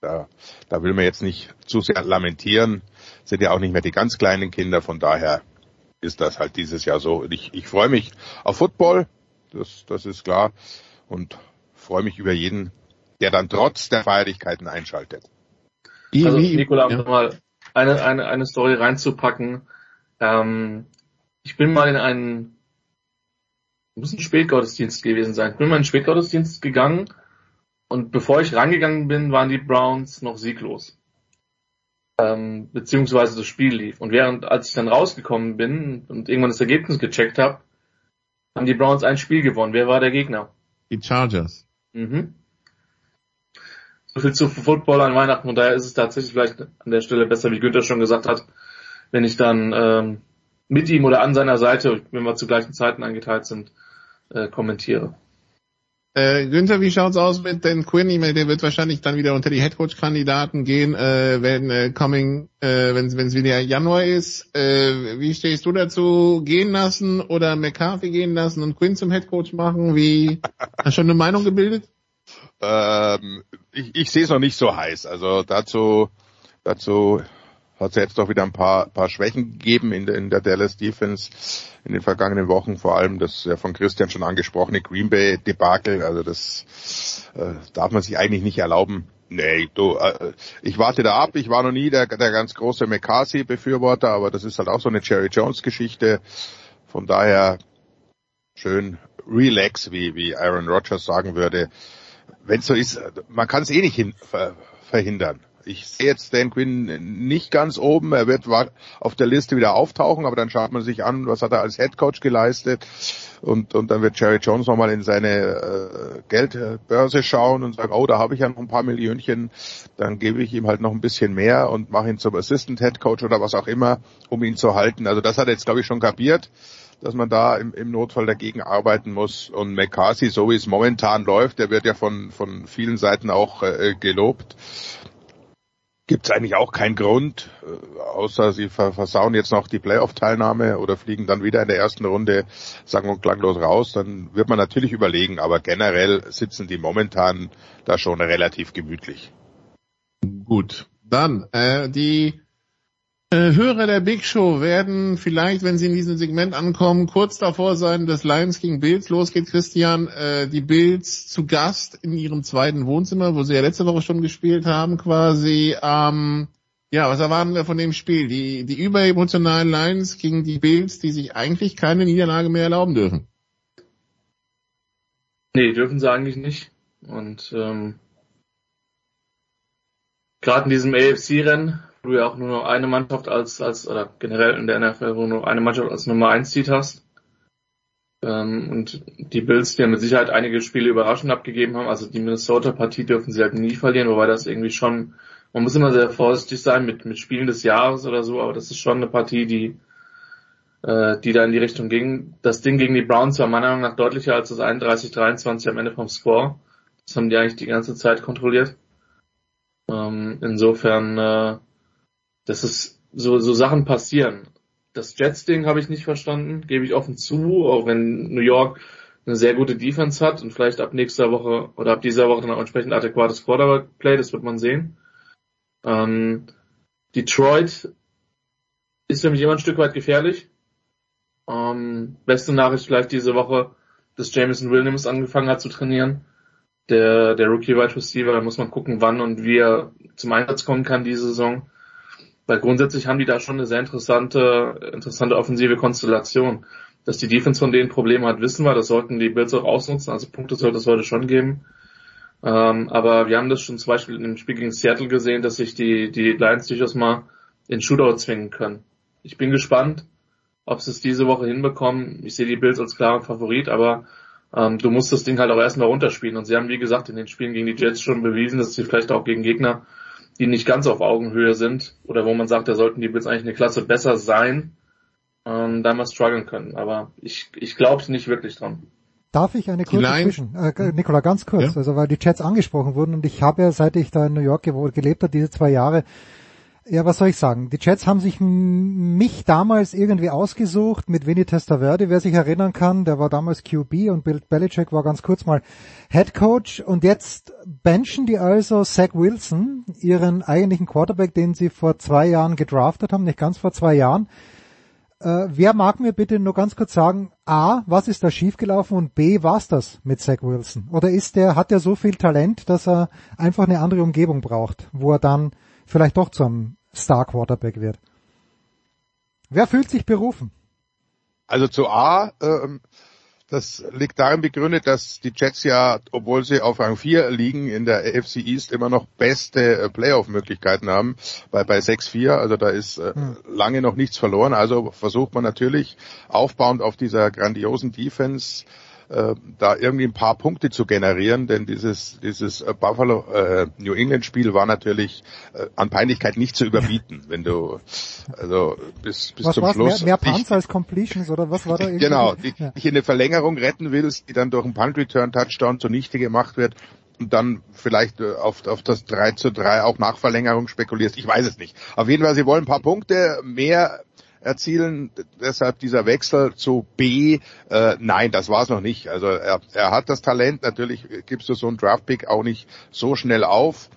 Speaker 15: da, da will man jetzt nicht zu sehr lamentieren. Sind ja auch nicht mehr die ganz kleinen Kinder. Von daher ist das halt dieses Jahr so. Ich, ich freue mich auf Football. Das, das ist klar. Und freue mich über jeden, der dann trotz der Feierlichkeiten einschaltet.
Speaker 17: Also, Nikola, ja. mal eine, eine, eine Story reinzupacken. Ähm, ich bin mal in einen, muss ein Spätgottesdienst gewesen sein. Ich bin mal in einen Spätgottesdienst gegangen und bevor ich rangegangen bin, waren die Browns noch sieglos. Ähm, beziehungsweise das Spiel lief. Und während, als ich dann rausgekommen bin und irgendwann das Ergebnis gecheckt habe, haben die Browns ein Spiel gewonnen. Wer war der Gegner?
Speaker 16: Die Chargers.
Speaker 17: Mhm. So viel zu Football an Weihnachten und daher ist es tatsächlich vielleicht an der Stelle besser, wie Günther schon gesagt hat, wenn ich dann ähm, mit ihm oder an seiner Seite, wenn wir zu gleichen Zeiten eingeteilt sind, äh, kommentiere.
Speaker 16: Äh, Günther, wie schaut's aus mit Dan Quinn? Ich meine, der wird wahrscheinlich dann wieder unter die Headcoach-Kandidaten gehen, äh, wenn äh, coming, äh, wenn es wieder Januar ist. Äh, wie stehst du dazu? Gehen lassen oder McCarthy gehen lassen und Quinn zum Headcoach machen? Wie hast du schon eine Meinung gebildet?
Speaker 15: Ähm, ich ich sehe es noch nicht so heiß. Also dazu dazu hat jetzt doch wieder ein paar, paar Schwächen gegeben in der, in der Dallas Defense in den vergangenen Wochen, vor allem das ja von Christian schon angesprochene Green Bay Debakel, also das äh, darf man sich eigentlich nicht erlauben. Nee, du, äh, ich warte da ab. Ich war noch nie der, der ganz große McCarthy-Befürworter, aber das ist halt auch so eine Jerry Jones-Geschichte. Von daher schön relax, wie, wie Aaron Rodgers sagen würde. Wenn so ist, man kann es eh nicht hin, ver, verhindern ich sehe jetzt Dan Quinn nicht ganz oben. Er wird auf der Liste wieder auftauchen, aber dann schaut man sich an, was hat er als Head Coach geleistet. Und, und dann wird Jerry Jones nochmal in seine äh, Geldbörse schauen und sagen, oh, da habe ich ja noch ein paar Millionchen, dann gebe ich ihm halt noch ein bisschen mehr und mache ihn zum Assistant Head Coach oder was auch immer, um ihn zu halten. Also das hat er jetzt, glaube ich, schon kapiert dass man da im, im Notfall dagegen arbeiten muss. Und McCarthy, so wie es momentan läuft, der wird ja von, von vielen Seiten auch äh, gelobt gibt es eigentlich auch keinen Grund, äh, außer sie versauen jetzt noch die Playoff-Teilnahme oder fliegen dann wieder in der ersten Runde sang- und klanglos raus, dann wird man natürlich überlegen, aber generell sitzen die momentan da schon relativ gemütlich.
Speaker 16: Gut, dann äh, die Hörer der Big Show werden vielleicht, wenn sie in diesem Segment ankommen, kurz davor sein, dass Lions gegen Bills losgeht. Christian, äh, die Bills zu Gast in ihrem zweiten Wohnzimmer, wo sie ja letzte Woche schon gespielt haben, quasi. Ähm, ja, was erwarten wir von dem Spiel? Die, die überemotionalen Lions gegen die Bills, die sich eigentlich keine Niederlage mehr erlauben dürfen.
Speaker 17: Nee, dürfen sie eigentlich nicht. Und ähm, gerade in diesem AFC-Rennen du ja auch nur noch eine Mannschaft als, als, oder generell in der NFL, wo du nur eine Mannschaft als Nummer 1 Seed hast. Ähm, und die Bills, die ja mit Sicherheit einige Spiele überraschend abgegeben haben, also die Minnesota-Partie dürfen sie halt nie verlieren, wobei das irgendwie schon, man muss immer sehr vorsichtig sein mit, mit Spielen des Jahres oder so, aber das ist schon eine Partie, die, äh, die da in die Richtung ging. Das Ding gegen die Browns war meiner Meinung nach deutlicher als das 31-23 am Ende vom Score. Das haben die eigentlich die ganze Zeit kontrolliert. Ähm, insofern, äh, das ist so, so Sachen passieren das Jets-Ding habe ich nicht verstanden, gebe ich offen zu, auch wenn New York eine sehr gute Defense hat und vielleicht ab nächster Woche oder ab dieser Woche dann entsprechend adäquates Quarterback-Play, das wird man sehen. Ähm, Detroit ist für mich immer ein Stück weit gefährlich. Ähm, beste Nachricht vielleicht diese Woche, dass Jameson Williams angefangen hat zu trainieren. Der, der Rookie Wide Receiver, da muss man gucken, wann und wie er zum Einsatz kommen kann diese Saison. Weil grundsätzlich haben die da schon eine sehr interessante, interessante offensive Konstellation. Dass die Defense von denen Probleme hat, wissen wir. Das sollten die Bills auch ausnutzen. Also Punkte sollte es heute schon geben. Ähm, aber wir haben das schon zum Beispiel in dem Spiel gegen Seattle gesehen, dass sich die, die Lions durchaus mal in Shootout zwingen können. Ich bin gespannt, ob sie es diese Woche hinbekommen. Ich sehe die Bills als klaren Favorit, aber ähm, du musst das Ding halt auch erstmal runterspielen. Und sie haben, wie gesagt, in den Spielen gegen die Jets schon bewiesen, dass sie vielleicht auch gegen Gegner die nicht ganz auf Augenhöhe sind oder wo man sagt, da sollten die Bills eigentlich eine Klasse besser sein, ähm, da mal strugglen können. Aber ich, ich glaube nicht wirklich dran.
Speaker 6: Darf ich eine kurze Zwischen? Äh, Nikola, ganz kurz, ja? also weil die Chats angesprochen wurden und ich habe ja, seit ich da in New York gelebt habe, diese zwei Jahre, ja, was soll ich sagen? Die Jets haben sich mich damals irgendwie ausgesucht mit Vinny Testaverde, wer sich erinnern kann, der war damals QB und Bill Belichick war ganz kurz mal Head Coach und jetzt benchen die also Zach Wilson, ihren eigentlichen Quarterback, den sie vor zwei Jahren gedraftet haben, nicht ganz vor zwei Jahren. Äh, wer mag mir bitte nur ganz kurz sagen, A, was ist da schiefgelaufen und B, war's das mit Zach Wilson? Oder ist der, hat er so viel Talent, dass er einfach eine andere Umgebung braucht, wo er dann vielleicht doch zum Star Quarterback wird. Wer fühlt sich berufen?
Speaker 15: Also zu A, ähm, das liegt darin begründet, dass die Jets ja, obwohl sie auf Rang 4 liegen in der AFC East, immer noch beste äh, Playoff-Möglichkeiten haben bei, bei 6-4. Also da ist äh, hm. lange noch nichts verloren. Also versucht man natürlich aufbauend auf dieser grandiosen Defense äh, da irgendwie ein paar Punkte zu generieren, denn dieses dieses äh, Buffalo äh, New England Spiel war natürlich äh, an Peinlichkeit nicht zu überbieten, wenn du also bis bis
Speaker 6: was
Speaker 15: zum
Speaker 6: war's?
Speaker 15: Schluss
Speaker 6: mehr, mehr Punts als Completions oder was war da irgendwie?
Speaker 15: genau, die, ja. dich in eine Verlängerung retten willst, die dann durch einen Punt Return Touchdown zunichte gemacht wird und dann vielleicht äh, auf, auf das 3 zu 3 auch nach Verlängerung spekulierst. Ich weiß es nicht. Auf jeden Fall, sie wollen ein paar Punkte mehr erzielen. Deshalb dieser Wechsel zu B, äh, nein, das war es noch nicht. Also er, er hat das Talent, natürlich gibst du so einen Draftpick auch nicht so schnell auf.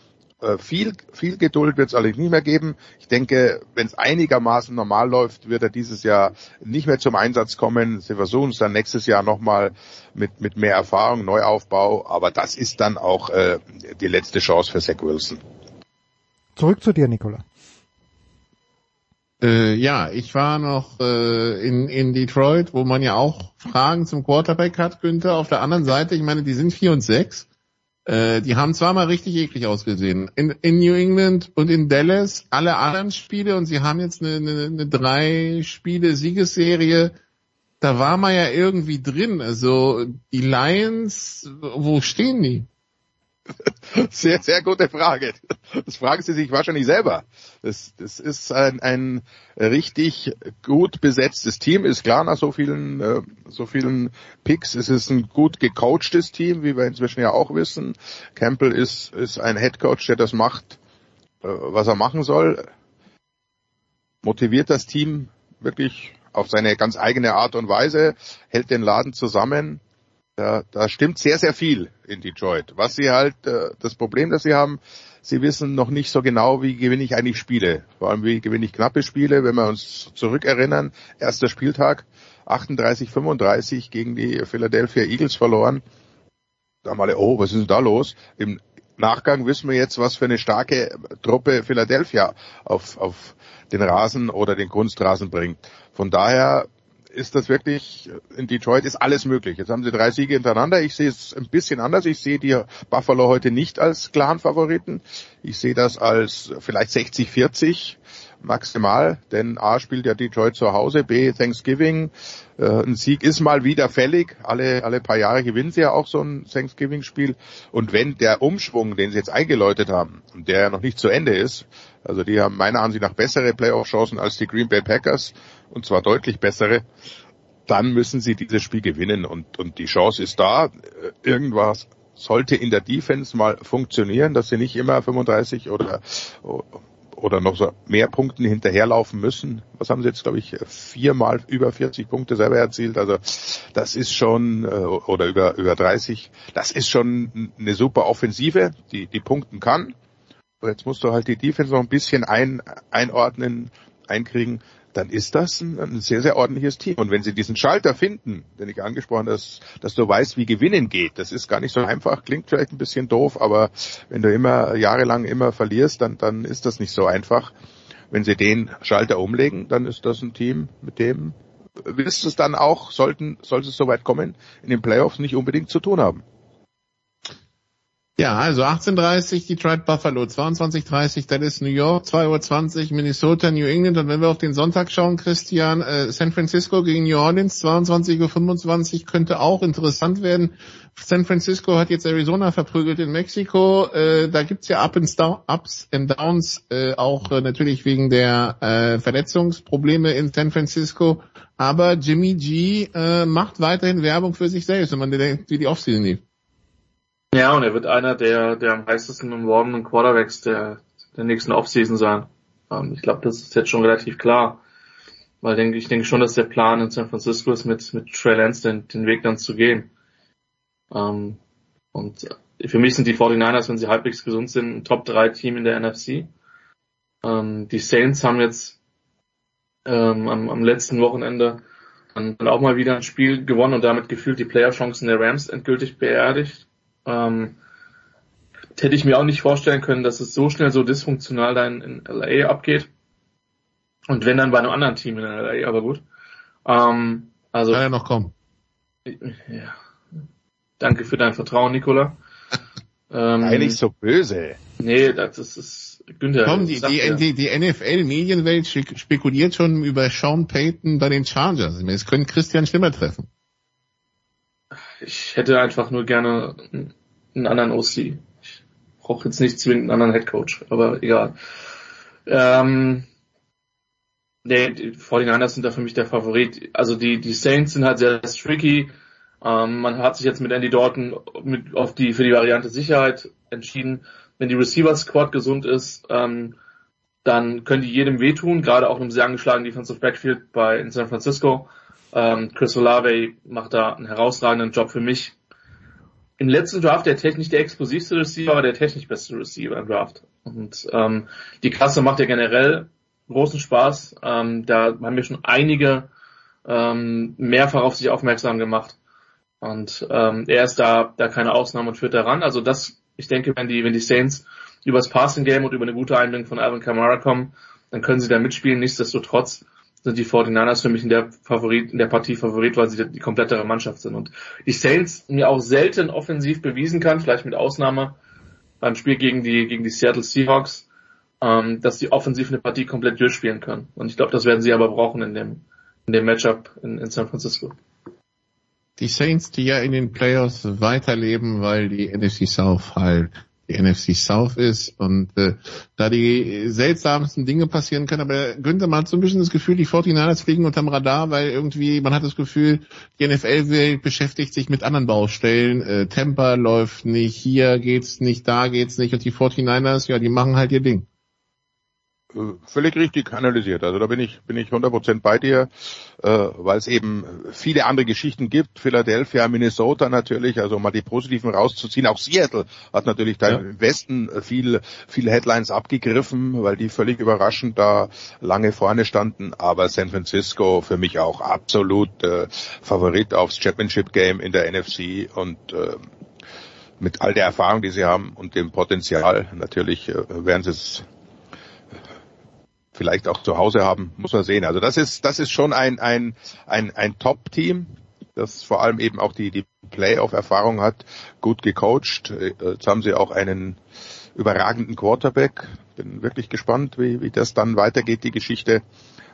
Speaker 15: Äh, viel, viel Geduld wird es allerdings nicht mehr geben. Ich denke, wenn es einigermaßen normal läuft, wird er dieses Jahr nicht mehr zum Einsatz kommen. Sie versuchen es dann nächstes Jahr nochmal mit, mit mehr Erfahrung, Neuaufbau. Aber das ist dann auch äh, die letzte Chance für Zach Wilson.
Speaker 6: Zurück zu dir, Nicola.
Speaker 16: Äh, ja, ich war noch äh, in, in Detroit, wo man ja auch Fragen zum Quarterback hat, Günther. Auf der anderen Seite, ich meine, die sind vier und sechs. Äh, die haben zwar mal richtig eklig ausgesehen. In, in New England und in Dallas alle anderen Spiele und sie haben jetzt eine, eine, eine drei Spiele Siegesserie. Da war man ja irgendwie drin. Also die Lions, wo stehen die?
Speaker 15: Sehr, sehr gute Frage. Das fragen Sie sich wahrscheinlich selber. Das, das ist ein, ein richtig gut besetztes Team, ist klar nach so vielen, äh, so vielen Picks. Es ist ein gut gecoachtes Team, wie wir inzwischen ja auch wissen. Campbell ist, ist ein Headcoach, der das macht, äh, was er machen soll. Motiviert das Team wirklich auf seine ganz eigene Art und Weise, hält den Laden zusammen da, da stimmt sehr, sehr viel in Detroit. Was sie halt, äh, das Problem, das sie haben, sie wissen noch nicht so genau, wie gewinne ich eigentlich Spiele. Vor allem, wie gewinne ich knappe Spiele, wenn wir uns zurückerinnern. Erster Spieltag, 38, 35 gegen die Philadelphia Eagles verloren. Da mal, oh, was ist denn da los? Im Nachgang wissen wir jetzt, was für eine starke Truppe Philadelphia auf, auf den Rasen oder den Kunstrasen bringt. Von daher ist das wirklich, in Detroit ist alles möglich. Jetzt haben sie drei Siege hintereinander. Ich sehe es ein bisschen anders. Ich sehe die Buffalo heute nicht als klaren Favoriten. Ich sehe das als vielleicht 60-40 maximal, denn A spielt ja Detroit zu Hause, B Thanksgiving, äh, ein Sieg ist mal wieder fällig, alle, alle paar Jahre gewinnen sie ja auch so ein Thanksgiving-Spiel und wenn der Umschwung, den sie jetzt eingeläutet haben der ja noch nicht zu Ende ist, also die haben meiner Ansicht nach bessere Playoff-Chancen als die Green Bay Packers und zwar deutlich bessere, dann müssen sie dieses Spiel gewinnen und, und die Chance ist da, irgendwas sollte in der Defense mal funktionieren, dass sie nicht immer 35 oder oder noch so mehr Punkten hinterherlaufen müssen. Was haben sie jetzt, glaube ich, viermal über 40 Punkte selber erzielt. Also das ist schon, äh, oder über, über 30, das ist schon eine super Offensive, die, die punkten kann. Jetzt musst du halt die Defense noch ein bisschen ein, einordnen, einkriegen dann ist das ein, ein, sehr, sehr ordentliches Team. Und wenn sie diesen Schalter finden, den ich angesprochen habe, dass, dass du weißt, wie Gewinnen geht, das ist gar nicht so einfach, klingt vielleicht ein bisschen doof, aber wenn du immer jahrelang immer verlierst, dann, dann ist das nicht so einfach. Wenn sie den Schalter umlegen, dann ist das ein Team, mit dem wirst du es dann auch, sollten, sollte es soweit kommen, in den Playoffs nicht unbedingt zu tun haben.
Speaker 16: Ja, also 18.30 Detroit Buffalo, 22.30 Dallas New York, 2.20 Uhr Minnesota New England und wenn wir auf den Sonntag schauen, Christian, äh, San Francisco gegen New Orleans, 22.25 Uhr könnte auch interessant werden. San Francisco hat jetzt Arizona verprügelt in Mexiko, äh, da gibt's ja Up and Ups and Downs, äh, auch äh, natürlich wegen der äh, Verletzungsprobleme in San Francisco, aber Jimmy G äh, macht weiterhin Werbung für sich selbst, wenn man denkt, wie die Offseason lief.
Speaker 17: Ja, und er wird einer der, der am heißesten umworbenen Quarterbacks der, der nächsten Offseason sein. Ähm, ich glaube, das ist jetzt schon relativ klar. Weil denke, ich denke schon, dass der Plan in San Francisco ist, mit, mit Trey Lance den, den Weg dann zu gehen. Ähm, und für mich sind die 49ers, wenn sie halbwegs gesund sind, ein Top-3-Team in der NFC. Ähm, die Saints haben jetzt ähm, am, am letzten Wochenende dann auch mal wieder ein Spiel gewonnen und damit gefühlt die Player-Chancen der Rams endgültig beerdigt. Ähm, hätte ich mir auch nicht vorstellen können, dass es so schnell so dysfunktional da in, in LA abgeht. Und wenn dann bei einem anderen Team in LA, aber gut. Ähm, also.
Speaker 16: Kann ja noch kommen.
Speaker 17: Ja. Danke für dein Vertrauen, Nicola.
Speaker 15: ähm, Sei nicht so böse.
Speaker 17: Nee, das ist, ist Günther.
Speaker 16: Komm, die, die, ja. die, die NFL-Medienwelt spekuliert schon über Sean Payton bei den Chargers. Es können Christian schlimmer treffen.
Speaker 17: Ich hätte einfach nur gerne einen anderen OC. Ich brauche jetzt nicht zwingend einen anderen Headcoach, aber egal. Ähm, nee, die 49ers sind da für mich der Favorit. Also die, die Saints sind halt sehr tricky. Ähm, man hat sich jetzt mit Andy Dalton mit, auf die, für die Variante Sicherheit entschieden. Wenn die Receiver Squad gesund ist, ähm, dann können die jedem wehtun, gerade auch einem sehr angeschlagenen Defensive Backfield bei in San Francisco. Ähm, Chris Olave macht da einen herausragenden Job für mich. Im letzten Draft der technisch der explosivste Receiver, aber der technisch beste Receiver im Draft. Und ähm, die Klasse macht ja generell großen Spaß. Ähm, da haben wir schon einige ähm, mehrfach auf sich aufmerksam gemacht. Und ähm, er ist da, da keine Ausnahme und führt daran. Also das, ich denke, wenn die, wenn die Saints übers Passing Game und über eine gute Einbindung von Alvin Kamara kommen, dann können sie da mitspielen. Nichtsdestotrotz sind die 49ers für mich in der Favorit, in der Partie Favorit, weil sie die komplettere Mannschaft sind. Und die Saints mir auch selten offensiv bewiesen kann, vielleicht mit Ausnahme beim Spiel gegen die, gegen die Seattle Seahawks, ähm, dass die offensiv eine Partie komplett durchspielen können. Und ich glaube, das werden sie aber brauchen in dem, in dem Matchup in, in San Francisco.
Speaker 16: Die Saints, die ja in den Playoffs weiterleben, weil die NFC South halt die NFC South ist und äh, da die seltsamsten Dinge passieren können. Aber Günther, man hat so ein bisschen das Gefühl, die 49ers fliegen unterm Radar, weil irgendwie, man hat das Gefühl, die NFL-Welt beschäftigt sich mit anderen Baustellen. Äh, Temper läuft nicht, hier geht's nicht, da geht's nicht und die 49ers, ja, die machen halt ihr Ding.
Speaker 15: Äh, völlig richtig analysiert. Also da bin ich bin ich 100% bei dir, äh, weil es eben viele andere Geschichten gibt. Philadelphia, Minnesota natürlich, also mal die positiven rauszuziehen. Auch Seattle hat natürlich da ja. im Westen viel viele Headlines abgegriffen, weil die völlig überraschend da lange vorne standen. Aber San Francisco für mich auch absolut äh, Favorit aufs Championship Game in der NFC und äh, mit all der Erfahrung, die sie haben und dem Potenzial, natürlich äh, werden sie es vielleicht auch zu Hause haben, muss man sehen. Also das ist, das ist schon ein, ein, ein, ein Top-Team, das vor allem eben auch die, die Playoff-Erfahrung hat, gut gecoacht. Jetzt haben sie auch einen überragenden Quarterback, bin wirklich gespannt, wie, wie das dann weitergeht, die Geschichte,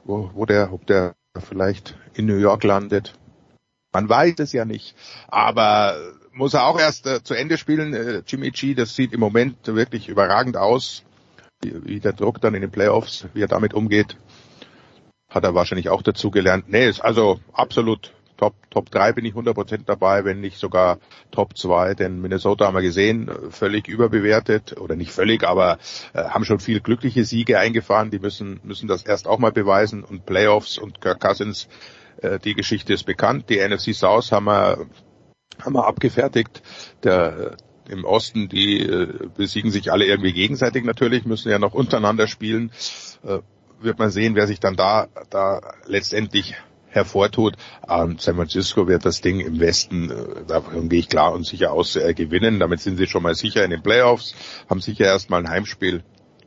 Speaker 15: wo, wo der, ob der vielleicht in New York landet. Man weiß es ja nicht. Aber muss er auch erst äh, zu Ende spielen. Äh, Jimmy G, das sieht im Moment wirklich überragend aus. Wie, der Druck dann in den Playoffs, wie er damit umgeht, hat er wahrscheinlich auch dazu gelernt. Nee, ist also absolut Top, Top 3 bin ich 100% dabei, wenn nicht sogar Top 2, denn Minnesota haben wir gesehen, völlig überbewertet oder nicht völlig, aber äh, haben schon viel glückliche Siege eingefahren, die müssen, müssen das erst auch mal beweisen und Playoffs und Kirk Cousins, äh, die Geschichte ist bekannt, die NFC South haben wir, haben wir abgefertigt, der, im Osten, die äh, besiegen sich alle irgendwie gegenseitig natürlich, müssen ja noch untereinander spielen, äh, wird man sehen, wer sich dann da, da letztendlich hervortut. Ähm, San Francisco wird das Ding im Westen, äh, davon gehe ich klar und sicher aus, äh, gewinnen. Damit sind sie schon mal sicher in den Playoffs, haben sicher erstmal ein Heimspiel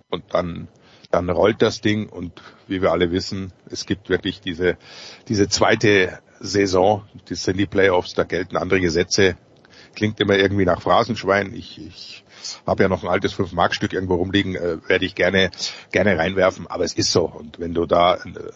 Speaker 15: und dann dann rollt das Ding und wie wir alle wissen, es gibt wirklich diese, diese zweite Saison, das sind die Playoffs, da gelten andere Gesetze. Klingt immer irgendwie nach Phrasenschwein. Ich, ich habe ja noch ein altes 5-Mark-Stück irgendwo rumliegen, äh, werde ich gerne, gerne reinwerfen, aber es ist so. Und wenn du da äh,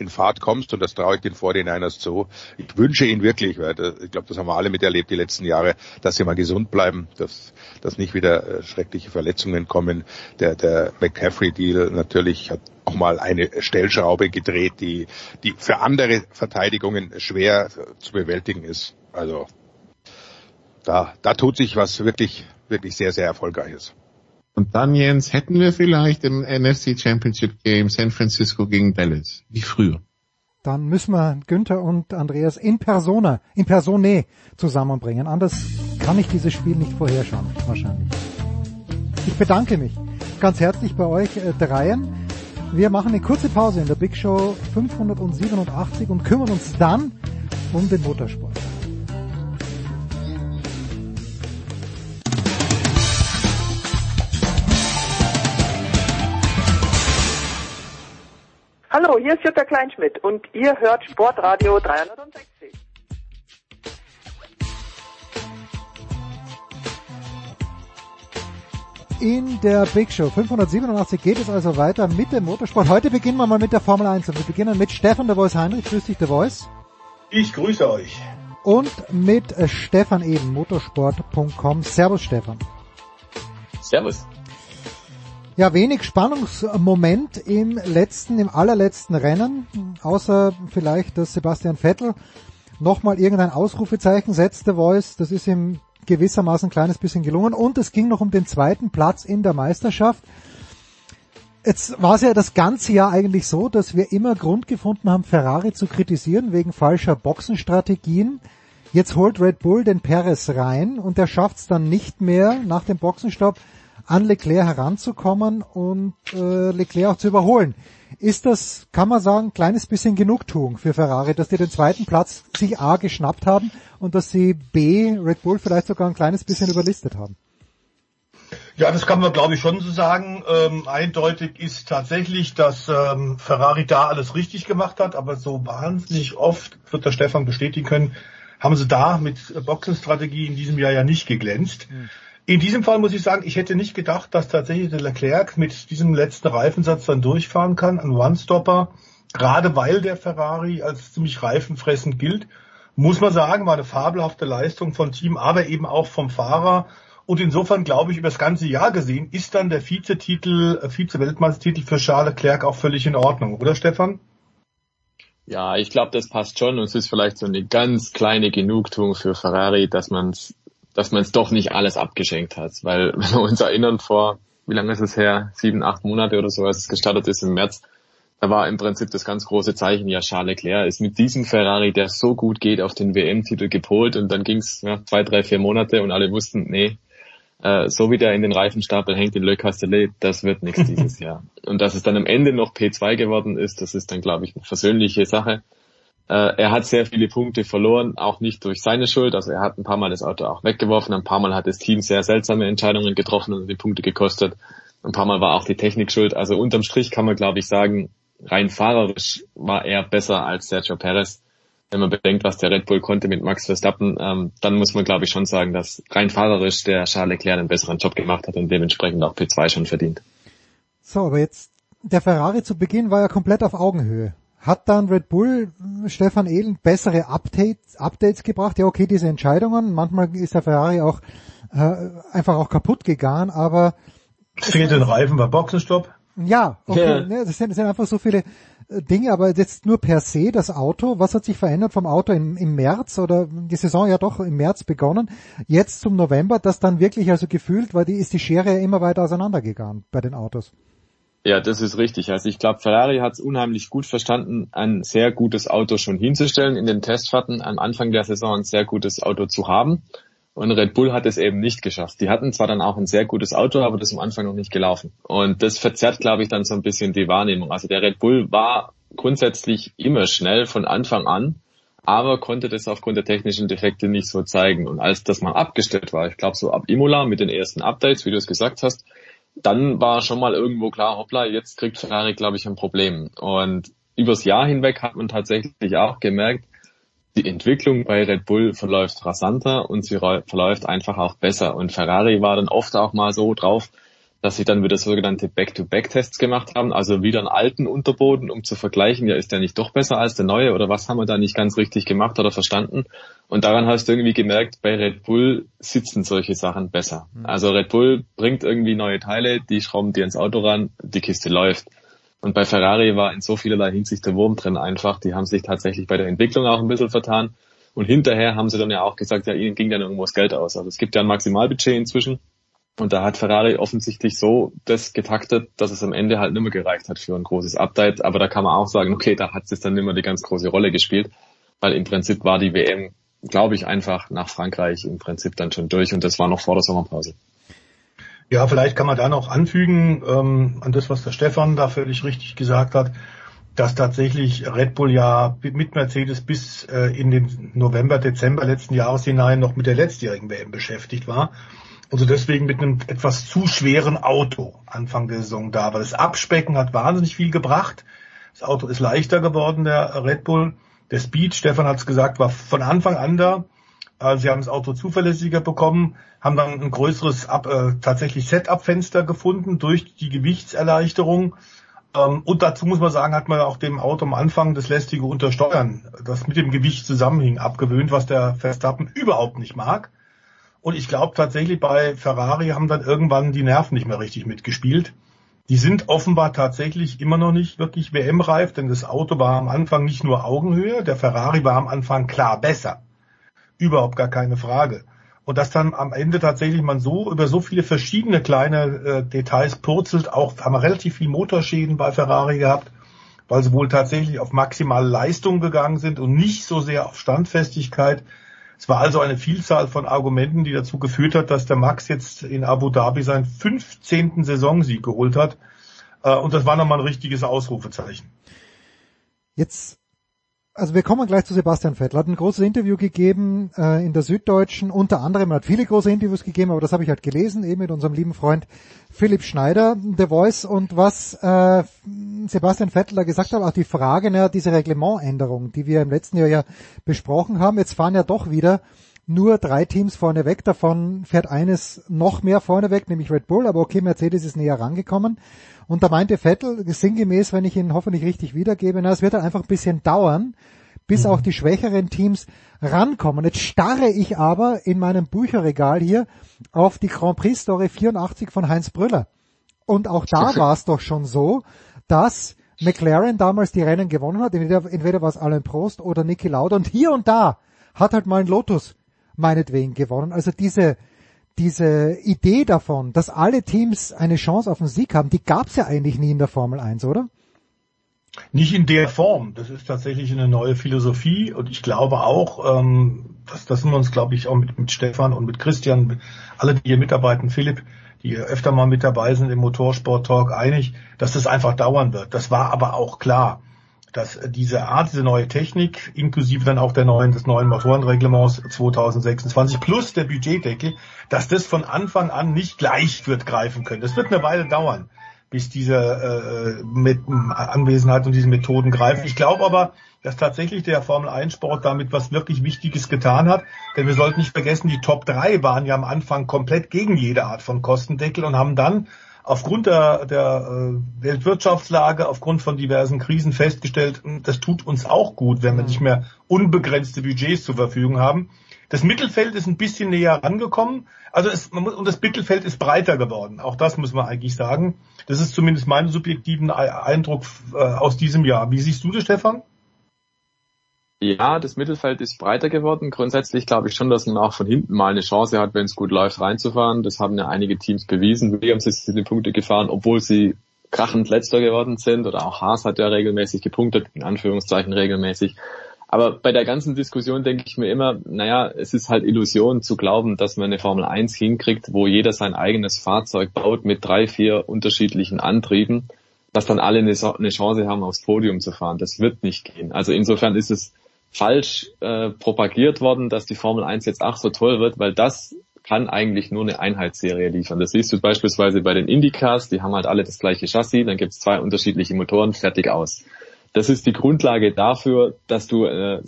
Speaker 15: in Fahrt kommst, und das traue ich den 49ers zu. Ich wünsche ihnen wirklich, weil ich glaube, das haben wir alle miterlebt die letzten Jahre, dass sie mal gesund bleiben, dass, dass nicht wieder äh, schreckliche Verletzungen kommen. Der, der McCaffrey-Deal natürlich hat auch mal eine Stellschraube gedreht, die, die für andere Verteidigungen schwer zu bewältigen ist. Also da, da tut sich was wirklich, wirklich sehr, sehr Erfolgreiches.
Speaker 16: Und dann, Jens, hätten wir vielleicht im NFC Championship Game San Francisco gegen Dallas, wie früher.
Speaker 6: Dann müssen wir Günther und Andreas in Persona, in Persone zusammenbringen. Anders kann ich dieses Spiel nicht vorherschauen, wahrscheinlich. Ich bedanke mich ganz herzlich bei euch äh, dreien. Wir machen eine kurze Pause in der Big Show 587 und kümmern uns dann um den Motorsport.
Speaker 18: Hallo, hier ist Jutta Kleinschmidt und ihr hört Sportradio 360.
Speaker 6: In der Big Show 587 geht es also weiter mit dem Motorsport. Heute beginnen wir mal mit der Formel 1 und wir beginnen mit Stefan der Voice Heinrich. Grüß dich, der Voice.
Speaker 19: Ich grüße euch.
Speaker 6: Und mit äh, Stefan eben, motorsport.com. Servus, Stefan.
Speaker 20: Servus
Speaker 6: ja, wenig Spannungsmoment im letzten, im allerletzten Rennen, außer vielleicht, dass Sebastian Vettel nochmal irgendein Ausrufezeichen setzte, Voice, das ist ihm gewissermaßen ein kleines bisschen gelungen und es ging noch um den zweiten Platz in der Meisterschaft. Jetzt war es ja das ganze Jahr eigentlich so, dass wir immer Grund gefunden haben, Ferrari zu kritisieren wegen falscher Boxenstrategien. Jetzt holt Red Bull den Perez rein und er schafft es dann nicht mehr nach dem Boxenstopp an Leclerc heranzukommen und äh, Leclerc auch zu überholen. Ist das, kann man sagen, ein kleines bisschen Genugtuung für Ferrari, dass die den zweiten Platz sich A geschnappt haben und dass sie B, Red Bull vielleicht sogar ein kleines bisschen überlistet haben?
Speaker 19: Ja, das kann man glaube ich schon so sagen. Ähm, eindeutig ist tatsächlich, dass ähm, Ferrari da alles richtig gemacht hat, aber so wahnsinnig oft, wird der Stefan bestätigen können, haben sie da mit Boxenstrategie in diesem Jahr ja nicht geglänzt. Mhm. In diesem Fall muss ich sagen, ich hätte nicht gedacht, dass tatsächlich der Leclerc mit diesem letzten Reifensatz dann durchfahren kann, ein One-Stopper. Gerade weil der Ferrari als ziemlich reifenfressend gilt, muss man sagen, war eine fabelhafte Leistung vom Team, aber eben auch vom Fahrer. Und insofern glaube ich, über das ganze Jahr gesehen, ist dann der Vizetitel, äh, Vize-Weltmeistertitel für Charles Leclerc auch völlig in Ordnung, oder Stefan?
Speaker 20: Ja, ich glaube, das passt schon und es ist vielleicht so eine ganz kleine Genugtuung für Ferrari, dass man dass man es doch nicht alles abgeschenkt hat. Weil, wenn wir uns erinnern, vor, wie lange ist es her? Sieben, acht Monate oder so, als es gestartet ist im März, da war im Prinzip das ganz große Zeichen, ja, Charles Leclerc ist mit diesem Ferrari, der so gut geht, auf den WM-Titel gepolt und dann ging's ja, zwei, drei, vier Monate und alle wussten, nee, äh, so wie der in den Reifenstapel hängt in Le Castellet, das wird nichts dieses Jahr. Und dass es dann am Ende noch P2 geworden ist, das ist dann, glaube ich, eine versöhnliche Sache. Äh, er hat sehr viele Punkte verloren, auch nicht durch seine Schuld. Also er hat ein paar Mal das Auto auch weggeworfen, ein paar Mal hat das Team sehr seltsame Entscheidungen getroffen und die Punkte gekostet. Ein paar Mal war auch die Technik schuld. Also unterm Strich kann man, glaube ich, sagen, rein fahrerisch war er besser als Sergio Perez. Wenn man bedenkt, was der Red Bull konnte mit Max Verstappen, ähm, dann muss man, glaube ich, schon sagen, dass rein fahrerisch der Charles Leclerc einen besseren Job gemacht hat und dementsprechend auch P2 schon verdient.
Speaker 6: So, aber jetzt, der Ferrari zu Beginn war ja komplett auf Augenhöhe. Hat dann Red Bull, Stefan Ehlen, bessere Updates, Updates gebracht? Ja, okay, diese Entscheidungen. Manchmal ist der Ferrari auch äh, einfach auch kaputt gegangen, aber
Speaker 19: es fehlt den Reifen bei Boxenstopp.
Speaker 6: Ja, okay. Ja. Ne, das, sind, das sind einfach so viele äh, Dinge, aber jetzt nur per se das Auto. Was hat sich verändert vom Auto im, im März oder die Saison ja doch im März begonnen, jetzt zum November, dass dann wirklich also gefühlt, weil die ist die Schere ja immer weiter auseinandergegangen bei den Autos.
Speaker 20: Ja, das ist richtig. Also ich glaube, Ferrari hat es unheimlich gut verstanden, ein sehr gutes Auto schon hinzustellen in den Testfahrten am Anfang der Saison ein sehr gutes Auto zu haben. Und Red Bull hat es eben nicht geschafft. Die hatten zwar dann auch ein sehr gutes Auto, aber das am Anfang noch nicht gelaufen. Und das verzerrt, glaube ich, dann so ein bisschen die Wahrnehmung. Also der Red Bull war grundsätzlich immer schnell von Anfang an, aber konnte das aufgrund der technischen Defekte nicht so zeigen. Und als das mal abgestellt war, ich glaube so ab Imola mit den ersten Updates, wie du es gesagt hast, dann war schon mal irgendwo klar, hoppla, jetzt kriegt Ferrari, glaube ich, ein Problem. Und übers Jahr hinweg hat man tatsächlich auch gemerkt, die Entwicklung bei Red Bull verläuft rasanter und sie verläuft einfach auch besser. Und Ferrari war dann oft auch mal so drauf, dass sie dann wieder sogenannte Back-to-Back-Tests gemacht haben, also wieder einen alten Unterboden, um zu vergleichen, ja, ist der nicht doch besser als der neue oder was haben wir da nicht ganz richtig gemacht oder verstanden? Und daran hast du irgendwie gemerkt, bei Red Bull sitzen solche Sachen besser. Mhm. Also Red Bull bringt irgendwie neue Teile, die schrauben dir ins Auto ran, die Kiste läuft. Und bei Ferrari war in so vielerlei Hinsicht der Wurm drin einfach. Die haben sich tatsächlich bei der Entwicklung auch ein bisschen vertan. Und hinterher haben sie dann ja auch gesagt, ja, ihnen ging dann irgendwo das Geld aus. Also es gibt ja ein Maximalbudget inzwischen. Und da hat Ferrari offensichtlich so das getaktet, dass es am Ende halt nicht mehr gereicht hat für ein großes Update. Aber da kann man auch sagen, okay, da hat es dann nicht mehr die ganz große Rolle gespielt. Weil im Prinzip war die WM, glaube ich, einfach nach Frankreich im Prinzip dann schon durch. Und das war noch vor der Sommerpause.
Speaker 19: Ja, vielleicht kann man da noch anfügen ähm, an das, was der Stefan da völlig richtig gesagt hat, dass tatsächlich Red Bull ja mit Mercedes bis äh, in den November, Dezember letzten Jahres hinein noch mit der letztjährigen WM beschäftigt war. Also deswegen mit einem etwas zu schweren Auto Anfang der Saison da. Aber das Abspecken hat wahnsinnig viel gebracht. Das Auto ist leichter geworden, der Red Bull. Der Speed, Stefan hat es gesagt, war von Anfang an da. Äh, sie haben das Auto zuverlässiger bekommen, haben dann ein größeres Ab, äh, tatsächlich Setup-Fenster gefunden durch die Gewichtserleichterung. Ähm, und dazu muss man sagen, hat man auch dem Auto am Anfang das lästige Untersteuern, das mit dem Gewicht zusammenhing, abgewöhnt, was der Verstappen überhaupt nicht mag. Und ich glaube tatsächlich bei Ferrari haben dann irgendwann die Nerven nicht mehr richtig mitgespielt. Die sind offenbar tatsächlich immer noch nicht wirklich WM-reif, denn das Auto war am Anfang nicht nur Augenhöhe, der Ferrari war am Anfang klar besser. Überhaupt gar keine Frage. Und dass dann am Ende tatsächlich man so über so viele verschiedene kleine äh, Details purzelt, auch haben wir relativ viel Motorschäden bei Ferrari gehabt, weil sie wohl tatsächlich auf maximale Leistung gegangen sind und nicht so sehr auf Standfestigkeit. Es war also eine Vielzahl von Argumenten, die dazu geführt hat, dass der Max jetzt in Abu Dhabi seinen 15. Saisonsieg geholt hat. Äh, und das war nochmal ein richtiges Ausrufezeichen.
Speaker 6: Jetzt also wir kommen gleich zu Sebastian Vettel. Hat ein großes Interview gegeben äh, in der Süddeutschen, unter anderem, er hat viele große Interviews gegeben, aber das habe ich halt gelesen, eben mit unserem lieben Freund Philipp Schneider, The Voice. Und was äh, Sebastian Vettel da gesagt hat, auch die Frage, ne, diese Reglementänderung, die wir im letzten Jahr ja besprochen haben, jetzt fahren ja doch wieder nur drei Teams vorne weg, davon fährt eines noch mehr vorne weg, nämlich Red Bull, aber okay, Mercedes ist näher rangekommen. Und da meinte Vettel, sinngemäß, wenn ich ihn hoffentlich richtig wiedergebe, na, es wird dann einfach ein bisschen dauern, bis mhm. auch die schwächeren Teams rankommen. Jetzt starre ich aber in meinem Bücherregal hier auf die Grand Prix Story 84 von Heinz Brüller. Und auch da war es doch schon so, dass McLaren damals die Rennen gewonnen hat, entweder, entweder war es Alain Prost oder Niki Lauda und hier und da hat halt mal ein Lotus meinetwegen gewonnen. Also diese, diese Idee davon, dass alle Teams eine Chance auf den Sieg haben, die gab es ja eigentlich nie in der Formel 1, oder?
Speaker 19: Nicht in der Form. Das ist tatsächlich eine neue Philosophie und ich glaube auch, ähm, das, das sind wir uns, glaube ich, auch mit, mit Stefan und mit Christian, alle, die hier mitarbeiten, Philipp, die öfter mal mit dabei sind im Motorsport Talk, einig, dass das einfach dauern wird. Das war aber auch klar dass diese Art, diese neue Technik, inklusive dann auch der neuen, des neuen Motorenreglements 2026 plus der Budgetdeckel, dass das von Anfang an nicht gleich wird greifen können. Das wird eine Weile dauern, bis diese äh, mit Anwesenheit und diese Methoden greifen. Ich glaube aber, dass tatsächlich der Formel 1 Sport damit was wirklich Wichtiges getan hat. Denn wir sollten nicht vergessen, die Top 3 waren ja am Anfang komplett gegen jede Art von Kostendeckel und haben dann aufgrund der, der äh, Weltwirtschaftslage, aufgrund von diversen Krisen festgestellt, das tut uns auch gut, wenn wir nicht mehr unbegrenzte Budgets zur Verfügung haben. Das Mittelfeld ist ein bisschen näher rangekommen. Also es, man muss, und das Mittelfeld ist breiter geworden. Auch das muss man eigentlich sagen. Das ist zumindest mein subjektiven Eindruck äh, aus diesem Jahr. Wie siehst du das, Stefan?
Speaker 20: Ja, das Mittelfeld ist breiter geworden. Grundsätzlich glaube ich schon, dass man auch von hinten mal eine Chance hat, wenn es gut läuft, reinzufahren. Das haben ja einige Teams bewiesen. Williams ist in die Punkte gefahren, obwohl sie krachend letzter geworden sind. Oder auch Haas hat ja regelmäßig gepunktet, in Anführungszeichen regelmäßig. Aber bei der ganzen Diskussion denke ich mir immer, naja, es ist halt Illusion zu glauben, dass man eine Formel 1 hinkriegt, wo jeder sein eigenes Fahrzeug baut mit drei, vier unterschiedlichen Antrieben, dass dann alle eine, Chance haben, aufs Podium zu fahren. Das wird nicht gehen. Also insofern ist es falsch äh, propagiert worden, dass die Formel 1 jetzt ach so toll wird, weil das kann eigentlich nur eine Einheitsserie liefern. Das siehst du beispielsweise bei den Indycars, die haben halt alle das gleiche Chassis, dann gibt es zwei unterschiedliche Motoren, fertig aus das ist die Grundlage dafür, dass du äh,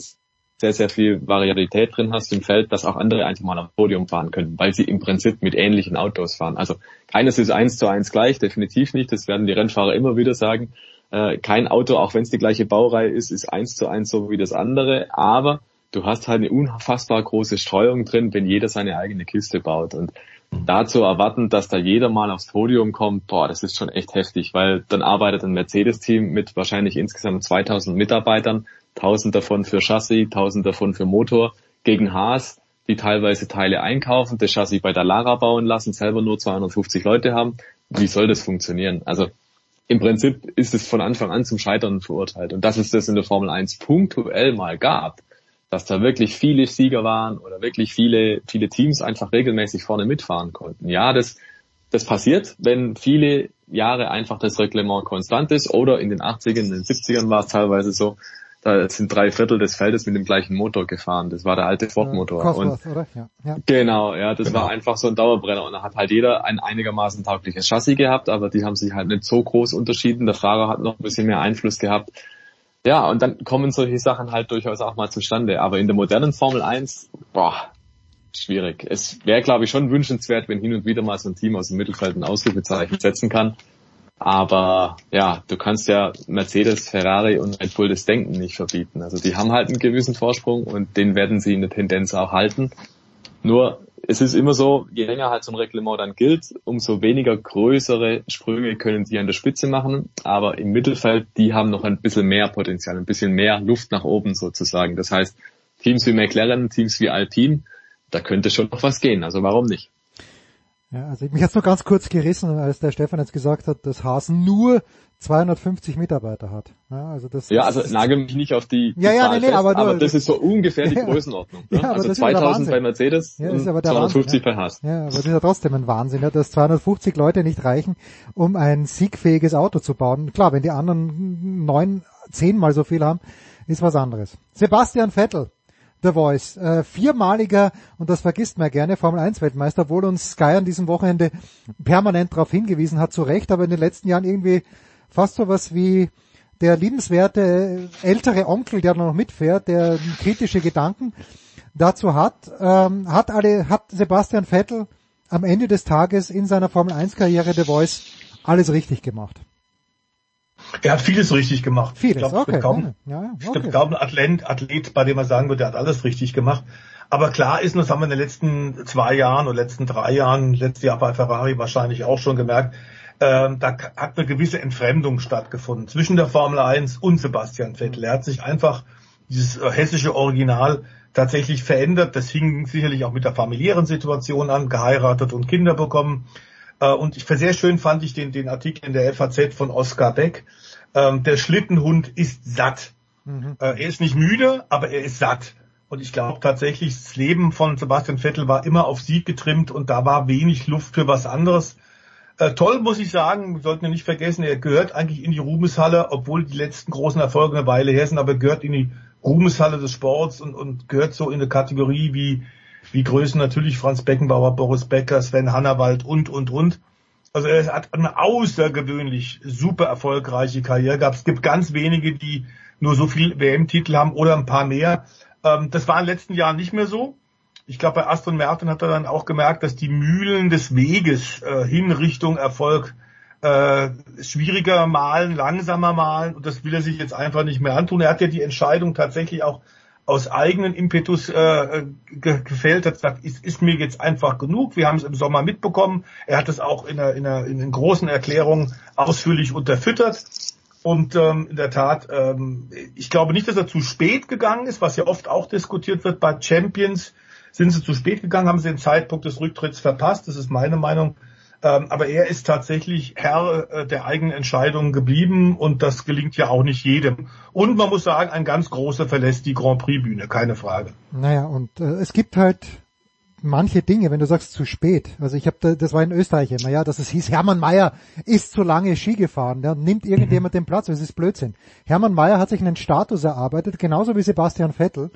Speaker 20: sehr, sehr viel Variabilität drin hast im Feld, dass auch andere einfach mal am Podium fahren können, weil sie im Prinzip mit ähnlichen Autos fahren. Also keines ist eins zu eins gleich, definitiv nicht. Das werden die Rennfahrer immer wieder sagen. Äh, kein Auto, auch wenn es die gleiche Baureihe ist, ist eins zu eins so wie das andere. Aber du hast halt eine unfassbar große Streuung drin, wenn jeder seine eigene Kiste baut. Und da zu erwarten, dass da jeder mal aufs Podium kommt, boah, das ist schon echt heftig, weil dann arbeitet ein Mercedes-Team mit wahrscheinlich insgesamt 2000 Mitarbeitern, 1000 davon für Chassis, 1000 davon für Motor, gegen Haas, die teilweise Teile einkaufen, das Chassis bei der Lara bauen lassen, selber nur 250 Leute haben. Wie soll das funktionieren? Also im Prinzip ist es von Anfang an zum Scheitern verurteilt. Und dass es das in der Formel 1 punktuell mal gab, dass da wirklich viele Sieger waren oder wirklich viele, viele Teams einfach regelmäßig vorne mitfahren konnten. Ja, das, das passiert, wenn viele Jahre einfach das Reglement konstant ist oder in den 80ern, in den 70ern war es teilweise so, da sind drei Viertel des Feldes mit dem gleichen Motor gefahren. Das war der alte Ford-Motor. Ja, und oder? Ja, ja. Genau, ja, das genau. war einfach so ein Dauerbrenner. Und da hat halt jeder ein einigermaßen taugliches Chassis gehabt, aber die haben sich halt nicht so groß unterschieden. Der Fahrer hat noch ein bisschen mehr Einfluss gehabt. Ja, und dann kommen solche Sachen halt durchaus auch mal zustande. Aber in der modernen Formel 1, boah, schwierig. Es wäre, glaube ich, schon wünschenswert, wenn hin und wieder mal so ein Team aus dem Mittelfeld ein Ausrufezeichen setzen kann. Aber ja, du kannst ja Mercedes, Ferrari und Red Bull das Denken nicht verbieten. Also die haben halt einen gewissen Vorsprung und den werden sie in der Tendenz auch halten. Nur es ist immer so, je länger halt so ein Reglement dann gilt, umso weniger größere Sprünge können sie an der Spitze machen. Aber im Mittelfeld, die haben noch ein bisschen mehr Potenzial, ein bisschen mehr Luft nach oben sozusagen. Das heißt, Teams wie McLaren, Teams wie Alpine, da könnte schon noch was gehen. Also warum nicht?
Speaker 6: Ja, also mich hat's nur ganz kurz gerissen, als der Stefan jetzt gesagt hat, dass Haas nur 250 Mitarbeiter hat. Ja, also das
Speaker 20: ja, also nagel mich nicht auf die,
Speaker 6: die ja, ja,
Speaker 20: Zahl
Speaker 6: nee, nee, aber,
Speaker 20: aber das ist so ungefähr die Größenordnung. Ne? Ja, also 2000 bei Mercedes ja, und 250 bei Haas.
Speaker 6: Ja, aber das ist ja trotzdem ein Wahnsinn, ja, dass 250 Leute nicht reichen, um ein siegfähiges Auto zu bauen. Klar, wenn die anderen neun, zehnmal so viel haben, ist was anderes. Sebastian Vettel The Voice. Äh, viermaliger, und das vergisst man gerne, Formel 1 Weltmeister, obwohl uns Sky an diesem Wochenende permanent darauf hingewiesen hat, zu Recht, aber in den letzten Jahren irgendwie fast so was wie der liebenswerte ältere Onkel, der noch mitfährt, der kritische Gedanken dazu hat, ähm, hat alle, hat Sebastian Vettel am Ende des Tages in seiner Formel 1 Karriere The Voice alles richtig gemacht.
Speaker 19: Er hat vieles richtig gemacht.
Speaker 6: Vieles,
Speaker 19: ich glaube,
Speaker 6: okay.
Speaker 19: kaum,
Speaker 6: ja, okay.
Speaker 19: ich kaum ein Athlet, Athlet, bei dem man sagen würde, er hat alles richtig gemacht. Aber klar ist, und das haben wir in den letzten zwei Jahren oder letzten drei Jahren, letztes Jahr bei Ferrari wahrscheinlich auch schon gemerkt, äh, da hat eine gewisse Entfremdung stattgefunden zwischen der Formel 1 und Sebastian Vettel. Er hat sich einfach dieses äh, hessische Original tatsächlich verändert. Das hing sicherlich auch mit der familiären Situation an, geheiratet und Kinder bekommen. Äh, und ich, sehr schön fand ich den, den Artikel in der FAZ von Oskar Beck. Ähm, der Schlittenhund ist satt. Mhm. Äh, er ist nicht müde, aber er ist satt. Und ich glaube tatsächlich, das Leben von Sebastian Vettel war immer auf Sieg getrimmt und da war wenig Luft für was anderes. Äh, toll muss ich sagen, wir sollten ja nicht vergessen, er gehört eigentlich in die Ruhmeshalle, obwohl die letzten großen Erfolge eine Weile her sind, aber gehört in die Ruhmeshalle des Sports und, und gehört so in eine Kategorie wie wie Größen natürlich Franz Beckenbauer, Boris Becker, Sven Hannawald und, und, und. Also er hat eine außergewöhnlich super erfolgreiche Karriere gehabt. Es gibt ganz wenige, die nur so viel WM-Titel haben oder ein paar mehr. Ähm, das war in den letzten Jahren nicht mehr so. Ich glaube, bei Aston Martin hat er dann auch gemerkt, dass die Mühlen des Weges äh, hin Richtung Erfolg äh, schwieriger malen, langsamer malen und das will er sich jetzt einfach nicht mehr antun. Er hat ja die Entscheidung tatsächlich auch aus eigenen Impetus äh, ge gefällt, hat gesagt, ist, ist mir jetzt einfach genug. Wir haben es im Sommer mitbekommen. Er hat es auch in, einer, in, einer, in großen Erklärungen ausführlich unterfüttert. Und ähm, in der Tat, ähm, ich glaube nicht, dass er zu spät gegangen ist, was ja oft auch diskutiert wird bei Champions. Sind sie zu spät gegangen, haben sie den Zeitpunkt des Rücktritts verpasst? Das ist meine Meinung. Ähm, aber er ist tatsächlich Herr äh, der eigenen Entscheidungen geblieben und das gelingt ja auch nicht jedem. Und man muss sagen, ein ganz großer verlässt die Grand Prix Bühne, keine Frage.
Speaker 6: Naja, und äh, es gibt halt manche Dinge, wenn du sagst zu spät. Also ich habe, da, das war in Österreich immer, ja, dass es hieß, Hermann Mayer ist zu lange Ski gefahren, ja, nimmt irgendjemand den Platz, das ist Blödsinn. Hermann Mayer hat sich einen Status erarbeitet, genauso wie Sebastian Vettel,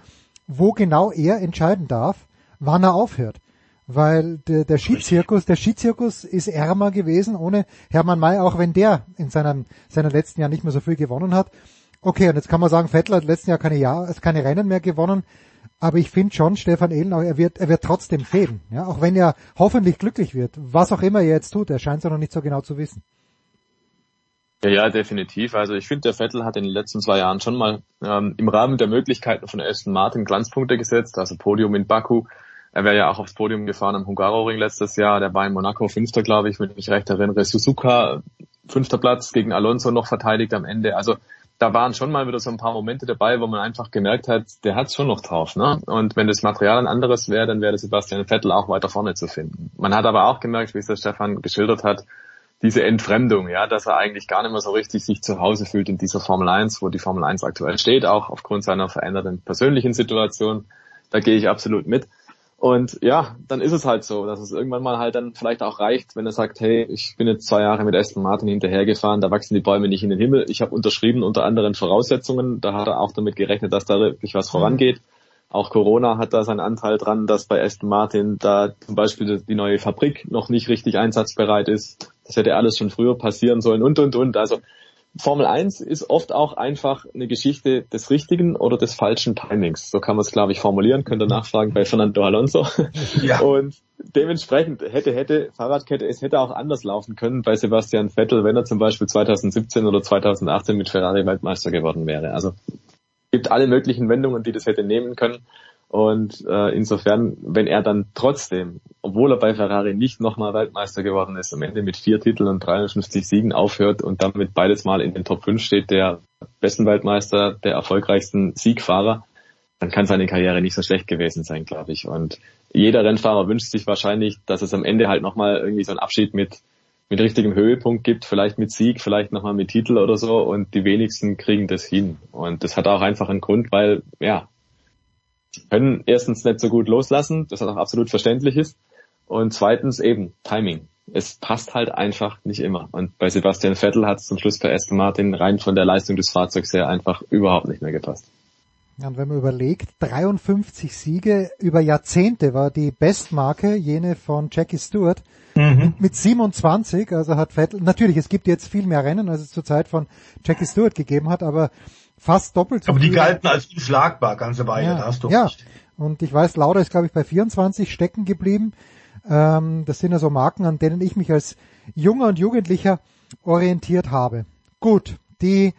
Speaker 6: wo genau er entscheiden darf, wann er aufhört weil der, der Skizirkus, der Skizirkus ist ärmer gewesen ohne Hermann May, auch wenn der in seinen, seinen letzten Jahren nicht mehr so viel gewonnen hat. Okay, und jetzt kann man sagen, Vettel hat letzten Jahr keine Jahr, keine Rennen mehr gewonnen, aber ich finde schon, Stefan Ehlen, er wird, er wird trotzdem fäden, ja, auch wenn er hoffentlich glücklich wird, was auch immer er jetzt tut, er scheint es ja noch nicht so genau zu wissen.
Speaker 20: Ja, ja, definitiv. Also ich finde, der Vettel hat in den letzten zwei Jahren schon mal ähm, im Rahmen der Möglichkeiten von Aston Martin Glanzpunkte gesetzt, also Podium in Baku, er wäre ja auch aufs Podium gefahren am Hungaroring letztes Jahr. Der war in Monaco Fünfter, glaube ich, wenn ich mich recht erinnere. Suzuka Fünfter Platz gegen Alonso noch verteidigt am Ende. Also da waren schon mal wieder so ein paar Momente dabei, wo man einfach gemerkt hat, der hat schon noch drauf. Ne? Und wenn das Material ein anderes wäre, dann wäre Sebastian Vettel auch weiter vorne zu finden. Man hat aber auch gemerkt, wie es der Stefan geschildert hat, diese Entfremdung, ja, dass er eigentlich gar nicht mehr so richtig sich zu Hause fühlt in dieser Formel 1, wo die Formel 1 aktuell steht, auch aufgrund seiner veränderten persönlichen Situation. Da gehe ich absolut mit. Und ja, dann ist es halt so, dass es irgendwann mal halt dann vielleicht auch reicht, wenn er sagt, hey, ich bin jetzt zwei Jahre mit Aston Martin hinterhergefahren, da wachsen die Bäume nicht in den Himmel. Ich habe unterschrieben unter anderen Voraussetzungen. Da hat er auch damit gerechnet, dass da wirklich was vorangeht. Auch Corona hat da seinen Anteil dran, dass bei Aston Martin da zum Beispiel die neue Fabrik noch nicht richtig einsatzbereit ist. Das hätte alles schon früher passieren sollen und, und, und. Also Formel 1 ist oft auch einfach eine Geschichte des richtigen oder des falschen Timings. So kann man es, glaube ich, formulieren. Könnt ihr nachfragen bei Fernando Alonso. Ja. Und dementsprechend hätte, hätte Fahrradkette, es hätte auch anders laufen können bei Sebastian Vettel, wenn er zum Beispiel 2017 oder 2018 mit Ferrari Weltmeister geworden wäre. Also gibt alle möglichen Wendungen, die das hätte nehmen können. Und äh, insofern, wenn er dann trotzdem, obwohl er bei Ferrari nicht nochmal Weltmeister geworden ist, am Ende mit vier Titeln und 350 Siegen aufhört und damit beides Mal in den Top 5 steht, der besten Weltmeister, der erfolgreichsten Siegfahrer, dann kann seine Karriere nicht so schlecht gewesen sein, glaube ich. Und jeder Rennfahrer wünscht sich wahrscheinlich, dass es am Ende halt nochmal irgendwie so einen Abschied mit, mit richtigem Höhepunkt gibt, vielleicht mit Sieg, vielleicht nochmal mit Titel oder so und die wenigsten kriegen das hin. Und das hat auch einfach einen Grund, weil, ja, können erstens nicht so gut loslassen, das auch absolut verständlich ist. Und zweitens eben Timing. Es passt halt einfach nicht immer. Und bei Sebastian Vettel hat es zum Schluss bei Aston Martin rein von der Leistung des Fahrzeugs her einfach überhaupt nicht mehr gepasst.
Speaker 6: Ja, und wenn man überlegt, 53 Siege über Jahrzehnte war die Bestmarke, jene von Jackie Stewart, mhm. mit 27, also hat Vettel, natürlich, es gibt jetzt viel mehr Rennen, als es zur Zeit von Jackie Stewart gegeben hat, aber fast doppelt so
Speaker 19: Aber die galten als unschlagbar, ganze Weile, ja, da hast du
Speaker 6: ja.
Speaker 19: recht.
Speaker 6: Und ich weiß, Lauda ist, glaube ich, bei 24 stecken geblieben. Ähm, das sind ja so Marken, an denen ich mich als junger und Jugendlicher orientiert habe. Gut, die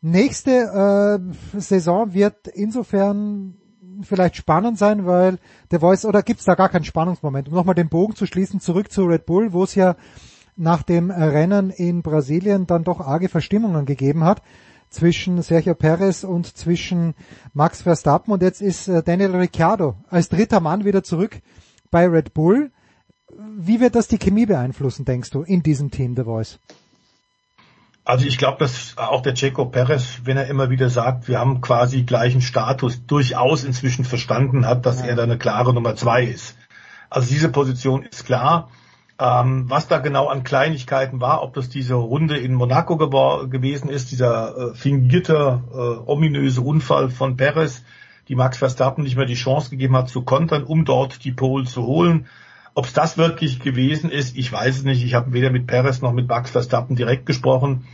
Speaker 6: nächste äh, Saison wird insofern vielleicht spannend sein, weil der Voice, oder gibt's da gar keinen Spannungsmoment? Um nochmal den Bogen zu schließen, zurück zu Red Bull, wo es ja nach dem Rennen in Brasilien dann doch arge Verstimmungen gegeben hat zwischen Sergio Perez und zwischen Max Verstappen und jetzt ist äh, Daniel Ricciardo als dritter Mann wieder zurück bei Red Bull. Wie wird das die Chemie beeinflussen, denkst du, in diesem Team The Voice?
Speaker 19: Also ich glaube, dass auch der Checo Perez, wenn er immer wieder sagt, wir haben quasi gleichen Status, durchaus inzwischen verstanden hat, dass ja. er da eine klare Nummer zwei ist. Also diese Position ist klar. Ähm, was da genau an Kleinigkeiten war, ob das diese Runde in Monaco gewesen ist, dieser äh, fingierte, äh, ominöse Unfall von Perez, die Max Verstappen nicht mehr die Chance gegeben hat zu kontern, um dort die Pole zu holen. Ob es das wirklich gewesen ist, ich weiß es nicht. Ich habe weder mit Perez noch mit Max Verstappen direkt gesprochen.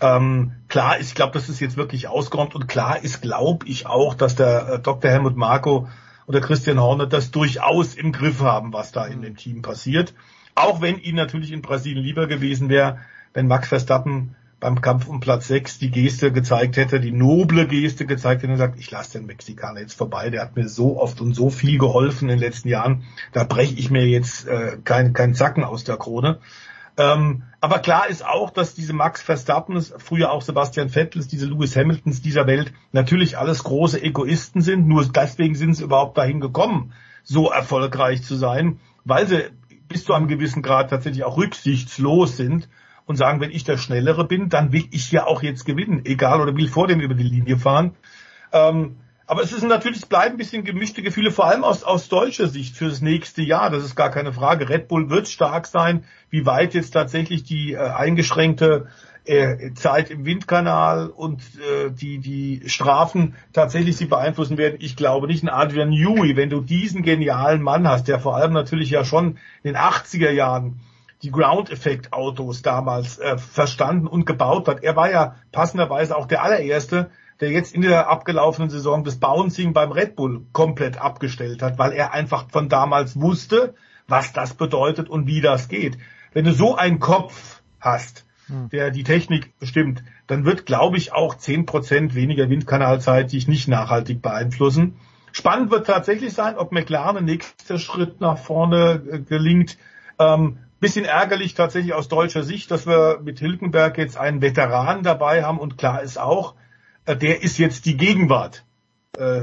Speaker 19: Ähm, klar ist, ich glaube, das ist jetzt wirklich ausgeräumt und klar ist, glaube ich auch, dass der äh, Dr. Helmut Marko oder Christian Horner das durchaus im Griff haben, was da in dem Team passiert. Auch wenn ihnen natürlich in Brasilien lieber gewesen wäre, wenn Max Verstappen beim Kampf um Platz 6 die Geste gezeigt hätte, die noble Geste gezeigt hätte und sagt, ich lasse den Mexikaner jetzt vorbei, der hat mir so oft und so viel geholfen in den letzten Jahren, da breche ich mir jetzt äh, keinen kein Zacken aus der Krone. Ähm, aber klar ist auch, dass diese Max Verstappen, früher auch Sebastian Vettel, diese Lewis Hamiltons dieser Welt natürlich alles große Egoisten sind. Nur deswegen sind sie überhaupt dahin gekommen, so erfolgreich zu sein, weil sie bis zu einem gewissen Grad tatsächlich auch rücksichtslos sind und sagen, wenn ich der Schnellere bin, dann will ich ja auch jetzt gewinnen, egal oder will vor dem über die Linie fahren. Ähm, aber es ist natürlich, es bleiben ein bisschen gemischte Gefühle, vor allem aus, aus deutscher Sicht für das nächste Jahr. Das ist gar keine Frage. Red Bull wird stark sein. Wie weit jetzt tatsächlich die äh, eingeschränkte äh, Zeit im Windkanal und äh, die, die Strafen tatsächlich sie beeinflussen werden, ich glaube nicht. Ein Adrian Newey, wenn du diesen genialen Mann hast, der vor allem natürlich ja schon in den 80er Jahren die Ground-Effekt-Autos damals äh, verstanden und gebaut hat. Er war ja passenderweise auch der allererste, der jetzt in der abgelaufenen Saison das Bouncing beim Red Bull komplett abgestellt hat, weil er einfach von damals wusste, was das bedeutet und wie das geht. Wenn du so einen Kopf hast. Der die Technik bestimmt, dann wird, glaube ich, auch zehn Prozent weniger Windkanalzeit dich nicht nachhaltig beeinflussen. Spannend wird tatsächlich sein, ob McLaren nächster Schritt nach vorne äh, gelingt. Ähm, bisschen ärgerlich tatsächlich aus deutscher Sicht, dass wir mit Hilkenberg jetzt einen Veteran dabei haben und klar ist auch, äh, der ist jetzt die Gegenwart, äh,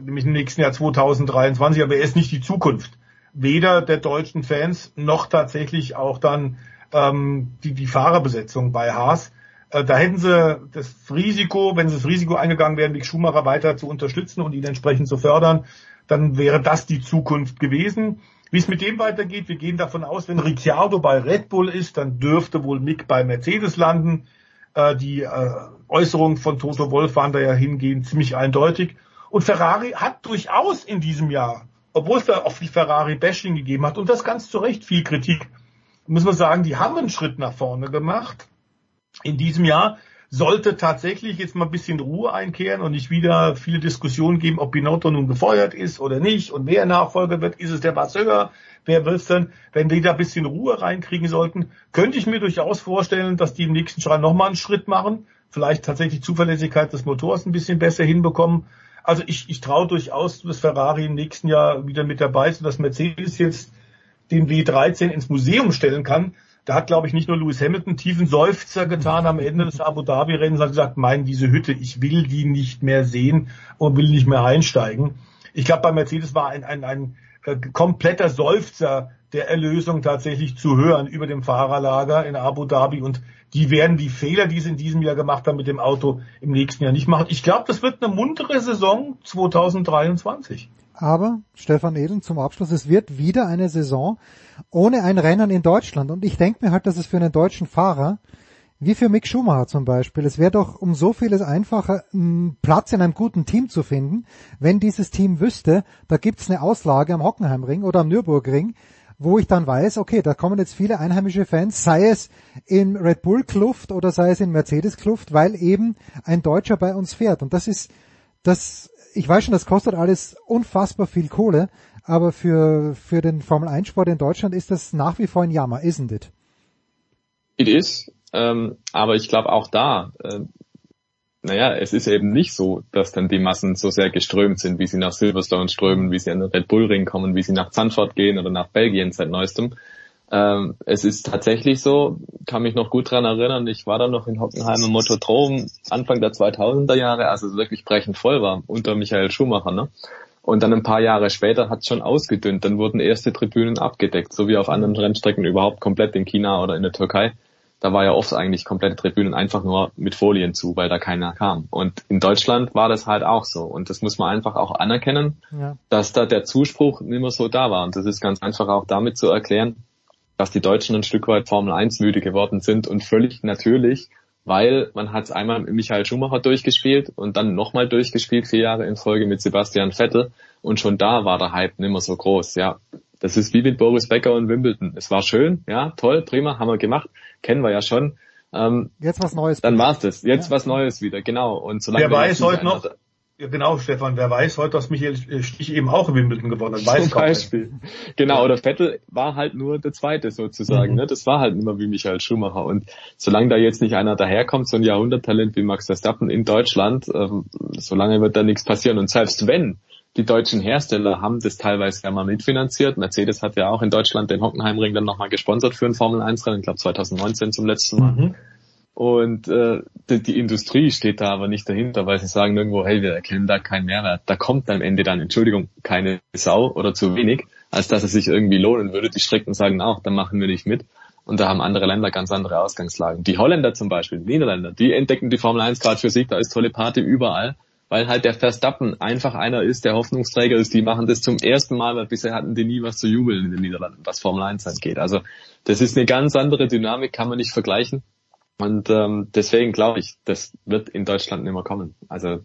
Speaker 19: nämlich im nächsten Jahr 2023, aber er ist nicht die Zukunft. Weder der deutschen Fans noch tatsächlich auch dann ähm, die, die Fahrerbesetzung bei Haas. Äh, da hätten sie das Risiko, wenn sie das Risiko eingegangen wären, Mick Schumacher weiter zu unterstützen und ihn entsprechend zu fördern, dann wäre das die Zukunft gewesen. Wie es mit dem weitergeht, wir gehen davon aus, wenn Ricciardo bei Red Bull ist, dann dürfte wohl Mick bei Mercedes landen. Äh, die äh, Äußerungen von Toto Wolf waren da ja hingehend ziemlich eindeutig. Und Ferrari hat durchaus in diesem Jahr, obwohl es da auch viel Ferrari-Bashing gegeben hat und das ganz zu Recht viel Kritik, muss man sagen, die haben einen Schritt nach vorne gemacht. In diesem Jahr sollte tatsächlich jetzt mal ein bisschen Ruhe einkehren und nicht wieder viele Diskussionen geben, ob Binotto nun gefeuert ist oder nicht und wer Nachfolger wird. Ist es der Basseur? Wer wird's denn? Wenn die da ein bisschen Ruhe reinkriegen sollten, könnte ich mir durchaus vorstellen, dass die im nächsten Schritt nochmal einen Schritt machen. Vielleicht tatsächlich Zuverlässigkeit des Motors ein bisschen besser hinbekommen. Also ich, ich traue durchaus, dass Ferrari im nächsten Jahr wieder mit dabei ist und dass Mercedes jetzt den W13 ins Museum stellen kann. Da hat, glaube ich, nicht nur Lewis Hamilton tiefen Seufzer getan am Ende des Abu Dhabi-Rennens, hat gesagt, mein, diese Hütte, ich will die nicht mehr sehen und will nicht mehr einsteigen. Ich glaube, bei Mercedes war ein, ein, ein äh, kompletter Seufzer der Erlösung tatsächlich zu hören über dem Fahrerlager in Abu Dhabi und die werden die Fehler, die sie in diesem Jahr gemacht haben mit dem Auto, im nächsten Jahr nicht machen. Ich glaube, das wird eine muntere Saison 2023.
Speaker 6: Aber, Stefan Edel, zum Abschluss, es wird wieder eine Saison ohne ein Rennen in Deutschland. Und ich denke mir halt, dass es für einen deutschen Fahrer, wie für Mick Schumacher zum Beispiel, es wäre doch um so vieles einfacher, einen Platz in einem guten Team zu finden, wenn dieses Team wüsste, da gibt's eine Auslage am Hockenheimring oder am Nürburgring, wo ich dann weiß, okay, da kommen jetzt viele einheimische Fans, sei es in Red Bull Kluft oder sei es in Mercedes Kluft, weil eben ein Deutscher bei uns fährt. Und das ist, das ich weiß schon, das kostet alles unfassbar viel Kohle, aber für, für den Formel 1 Sport in Deutschland ist das nach wie vor ein Jammer, isn't it?
Speaker 20: It is, ähm, aber ich glaube auch da, äh, naja, es ist eben nicht so, dass dann die Massen so sehr geströmt sind, wie sie nach Silverstone strömen, wie sie an den Red Bull Ring kommen, wie sie nach Zandvoort gehen oder nach Belgien seit neuestem. Ähm, es ist tatsächlich so, kann mich noch gut dran erinnern, ich war da noch in Hockenheim im Motodrom Anfang der 2000er Jahre, als es wirklich brechend voll war, unter Michael Schumacher. Ne? Und dann ein paar Jahre später hat es schon ausgedünnt, dann wurden erste Tribünen abgedeckt, so wie auf anderen Rennstrecken überhaupt komplett in China oder in der Türkei. Da war ja oft eigentlich komplette Tribünen einfach nur mit Folien zu, weil da keiner kam. Und in Deutschland war das halt auch so. Und das muss man einfach auch anerkennen, ja. dass da der Zuspruch nicht mehr so da war. Und das ist ganz einfach auch damit zu erklären, dass die Deutschen ein Stück weit Formel 1 müde geworden sind und völlig natürlich, weil man hat es einmal mit Michael Schumacher durchgespielt und dann nochmal durchgespielt, vier Jahre in Folge mit Sebastian Vettel und schon da war der Hype nicht mehr so groß, ja. Das ist wie mit Boris Becker und Wimbledon. Es war schön, ja, toll, prima, haben wir gemacht, kennen wir ja schon. Ähm,
Speaker 6: Jetzt was Neues.
Speaker 20: Dann war's das. Jetzt ja. was Neues wieder, genau. Und solange
Speaker 19: Wer weiß heute noch, Ja, genau, Stefan. Wer weiß heute, dass Michael Stich eben auch in Wimbledon gewonnen hat. Weiß
Speaker 20: Zum Beispiel. Genau, oder Vettel war halt nur der Zweite sozusagen.
Speaker 19: Mhm.
Speaker 20: Ne? Das war halt immer wie Michael Schumacher. Und solange da jetzt nicht einer daherkommt, so ein Jahrhunderttalent wie Max Verstappen in Deutschland, ähm, solange wird da nichts passieren. Und selbst wenn die deutschen Hersteller haben das teilweise ja mal mitfinanziert. Mercedes hat ja auch in Deutschland den Hockenheimring dann nochmal gesponsert für ein Formel-1-Rennen, ich glaube 2019 zum letzten Mal.
Speaker 19: Mhm.
Speaker 20: Und äh, die, die Industrie steht da aber nicht dahinter, weil sie sagen irgendwo, hey, wir erkennen da keinen Mehrwert. Da kommt am Ende dann, Entschuldigung, keine Sau oder zu wenig, als dass es sich irgendwie lohnen würde. Die Strecken sagen auch, dann machen wir nicht mit. Und da haben andere Länder ganz andere Ausgangslagen. Die Holländer zum Beispiel, die Niederländer, die entdecken die Formel 1 gerade für sich, da ist tolle Party überall, weil halt der Verstappen einfach einer ist, der Hoffnungsträger ist. Die machen das zum ersten Mal, weil bisher hatten die nie was zu jubeln in den Niederlanden, was Formel 1 angeht. Also das ist eine ganz andere Dynamik, kann man nicht vergleichen. Und ähm, deswegen glaube ich, das wird in Deutschland nicht mehr kommen. Also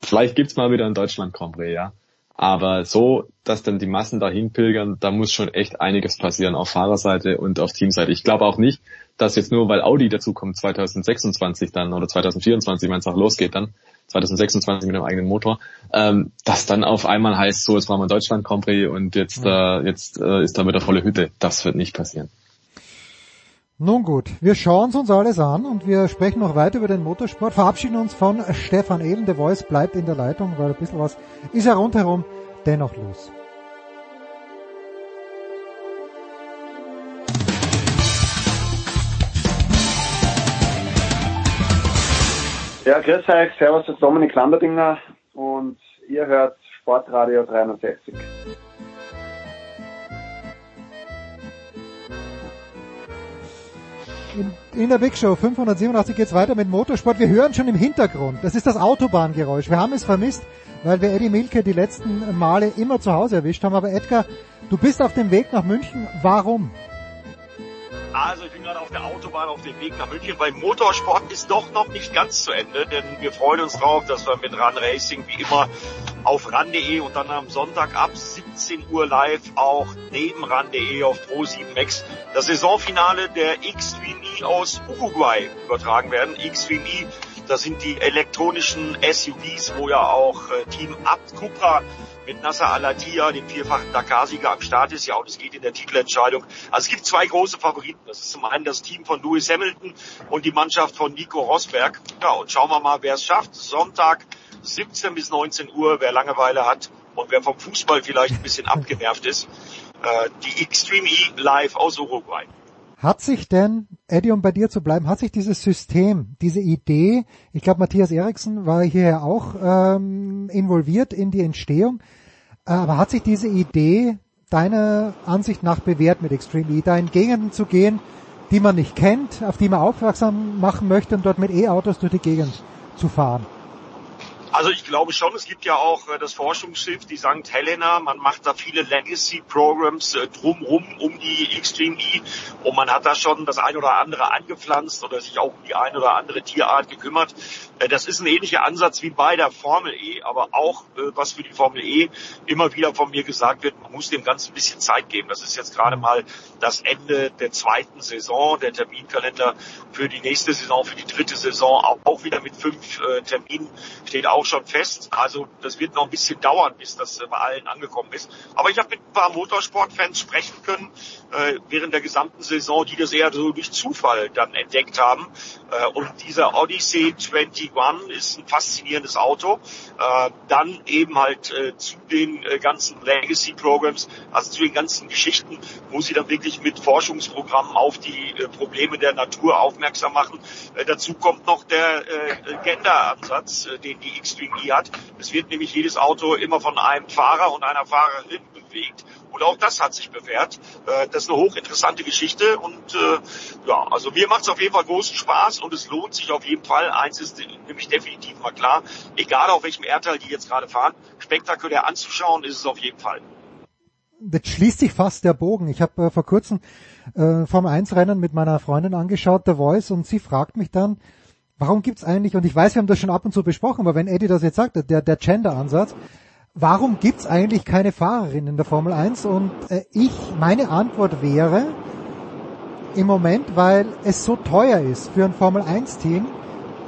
Speaker 20: vielleicht gibt's mal wieder ein Deutschland Grand Prix, ja. Aber so, dass dann die Massen dahin pilgern, da muss schon echt einiges passieren auf Fahrerseite und auf Teamseite. Ich glaube auch nicht, dass jetzt nur, weil Audi dazu kommt 2026 dann oder 2024, wenn es auch losgeht dann, 2026 mit dem eigenen Motor, ähm, dass dann auf einmal heißt, so, jetzt brauchen wir Deutschland Grand Prix und jetzt, äh, jetzt äh, ist da wieder volle Hütte. Das wird nicht passieren.
Speaker 6: Nun gut, wir schauen uns alles an und wir sprechen noch weiter über den Motorsport, verabschieden uns von Stefan Eben, der Voice bleibt in der Leitung, weil ein bisschen was ist ja rundherum dennoch los.
Speaker 21: Ja, grüß euch, servus, das ist Dominik Lamberdinger und ihr hört Sportradio 360.
Speaker 6: In, der Big Show 587 geht's weiter mit Motorsport. Wir hören schon im Hintergrund. Das ist das Autobahngeräusch. Wir haben es vermisst, weil wir Eddie Milke die letzten Male immer zu Hause erwischt haben. Aber Edgar, du bist auf dem Weg nach München. Warum?
Speaker 22: Also ich bin gerade auf der Autobahn auf dem Weg nach München, weil Motorsport ist doch noch nicht ganz zu Ende, denn wir freuen uns drauf, dass wir mit Run Racing wie immer auf ran.de und dann am Sonntag ab 17 Uhr live auch neben ran.de auf Pro7 Max das Saisonfinale der Xtreme aus Uruguay übertragen werden. Xtreme das sind die elektronischen SUVs, wo ja auch äh, Team Abt Cupra mit Nasser Al-Attiyah, dem vierfachen Dakar-Sieger am Start ist. Ja, und es geht in der Titelentscheidung. Also es gibt zwei große Favoriten. Das ist zum einen das Team von Lewis Hamilton und die Mannschaft von Nico Rosberg. Ja, und schauen wir mal, wer es schafft. Sonntag 17 bis 19 Uhr, wer Langeweile hat und wer vom Fußball vielleicht ein bisschen abgenervt ist. Äh, die Extreme E live aus Uruguay.
Speaker 6: Hat sich denn, Eddie, um bei dir zu bleiben, hat sich dieses System, diese Idee, ich glaube Matthias Eriksen war hier auch ähm, involviert in die Entstehung, aber hat sich diese Idee deiner Ansicht nach bewährt mit Extreme E, da in Gegenden zu gehen, die man nicht kennt, auf die man aufmerksam machen möchte und dort mit E-Autos durch die Gegend zu fahren?
Speaker 22: Also ich glaube schon, es gibt ja auch äh, das Forschungsschiff, die St. Helena. Man macht da viele Legacy-Programs äh, drumrum um die Extreme E und man hat da schon das ein oder andere angepflanzt oder sich auch um die ein oder andere Tierart gekümmert. Äh, das ist ein ähnlicher Ansatz wie bei der Formel E, aber auch was für die Formel E immer wieder von mir gesagt wird, man muss dem Ganzen ein bisschen Zeit geben. Das ist jetzt gerade mal das Ende der zweiten Saison. Der Terminkalender für die nächste Saison, für die dritte Saison auch wieder mit fünf Terminen steht auch schon fest. Also das wird noch ein bisschen dauern, bis das bei allen angekommen ist. Aber ich habe mit ein paar Motorsportfans sprechen können äh, während der gesamten Saison, die das eher so durch Zufall dann entdeckt haben. Äh, und dieser Odyssey 21 ist ein faszinierendes Auto. Äh, dann eben halt äh, zu den äh, ganzen Legacy Programs, also zu den ganzen Geschichten, wo sie dann wirklich mit Forschungsprogrammen auf die äh, Probleme der Natur aufmerksam machen. Äh, dazu kommt noch der äh, Gender-Ansatz, äh, den die Extreme E hat. Es wird nämlich jedes Auto immer von einem Fahrer und einer Fahrerin bewegt. Und auch das hat sich bewährt. Äh, das ist eine hochinteressante Geschichte. Und ja, also mir macht es auf jeden Fall großen Spaß und es lohnt sich auf jeden Fall. Eins ist nämlich definitiv mal klar, egal auf welchem Erdteil die jetzt gerade fahren, spektakulär anzuschauen ist es auf jeden Fall.
Speaker 6: Jetzt schließt sich fast der Bogen. Ich habe äh, vor kurzem äh, Formel 1 Rennen mit meiner Freundin angeschaut, The Voice, und sie fragt mich dann, warum gibt's eigentlich, und ich weiß, wir haben das schon ab und zu besprochen, aber wenn Eddie das jetzt sagt, der, der Gender-Ansatz, warum gibt's eigentlich keine Fahrerin in der Formel 1? Und äh, ich, meine Antwort wäre, im Moment, weil es so teuer ist für ein Formel 1 Team,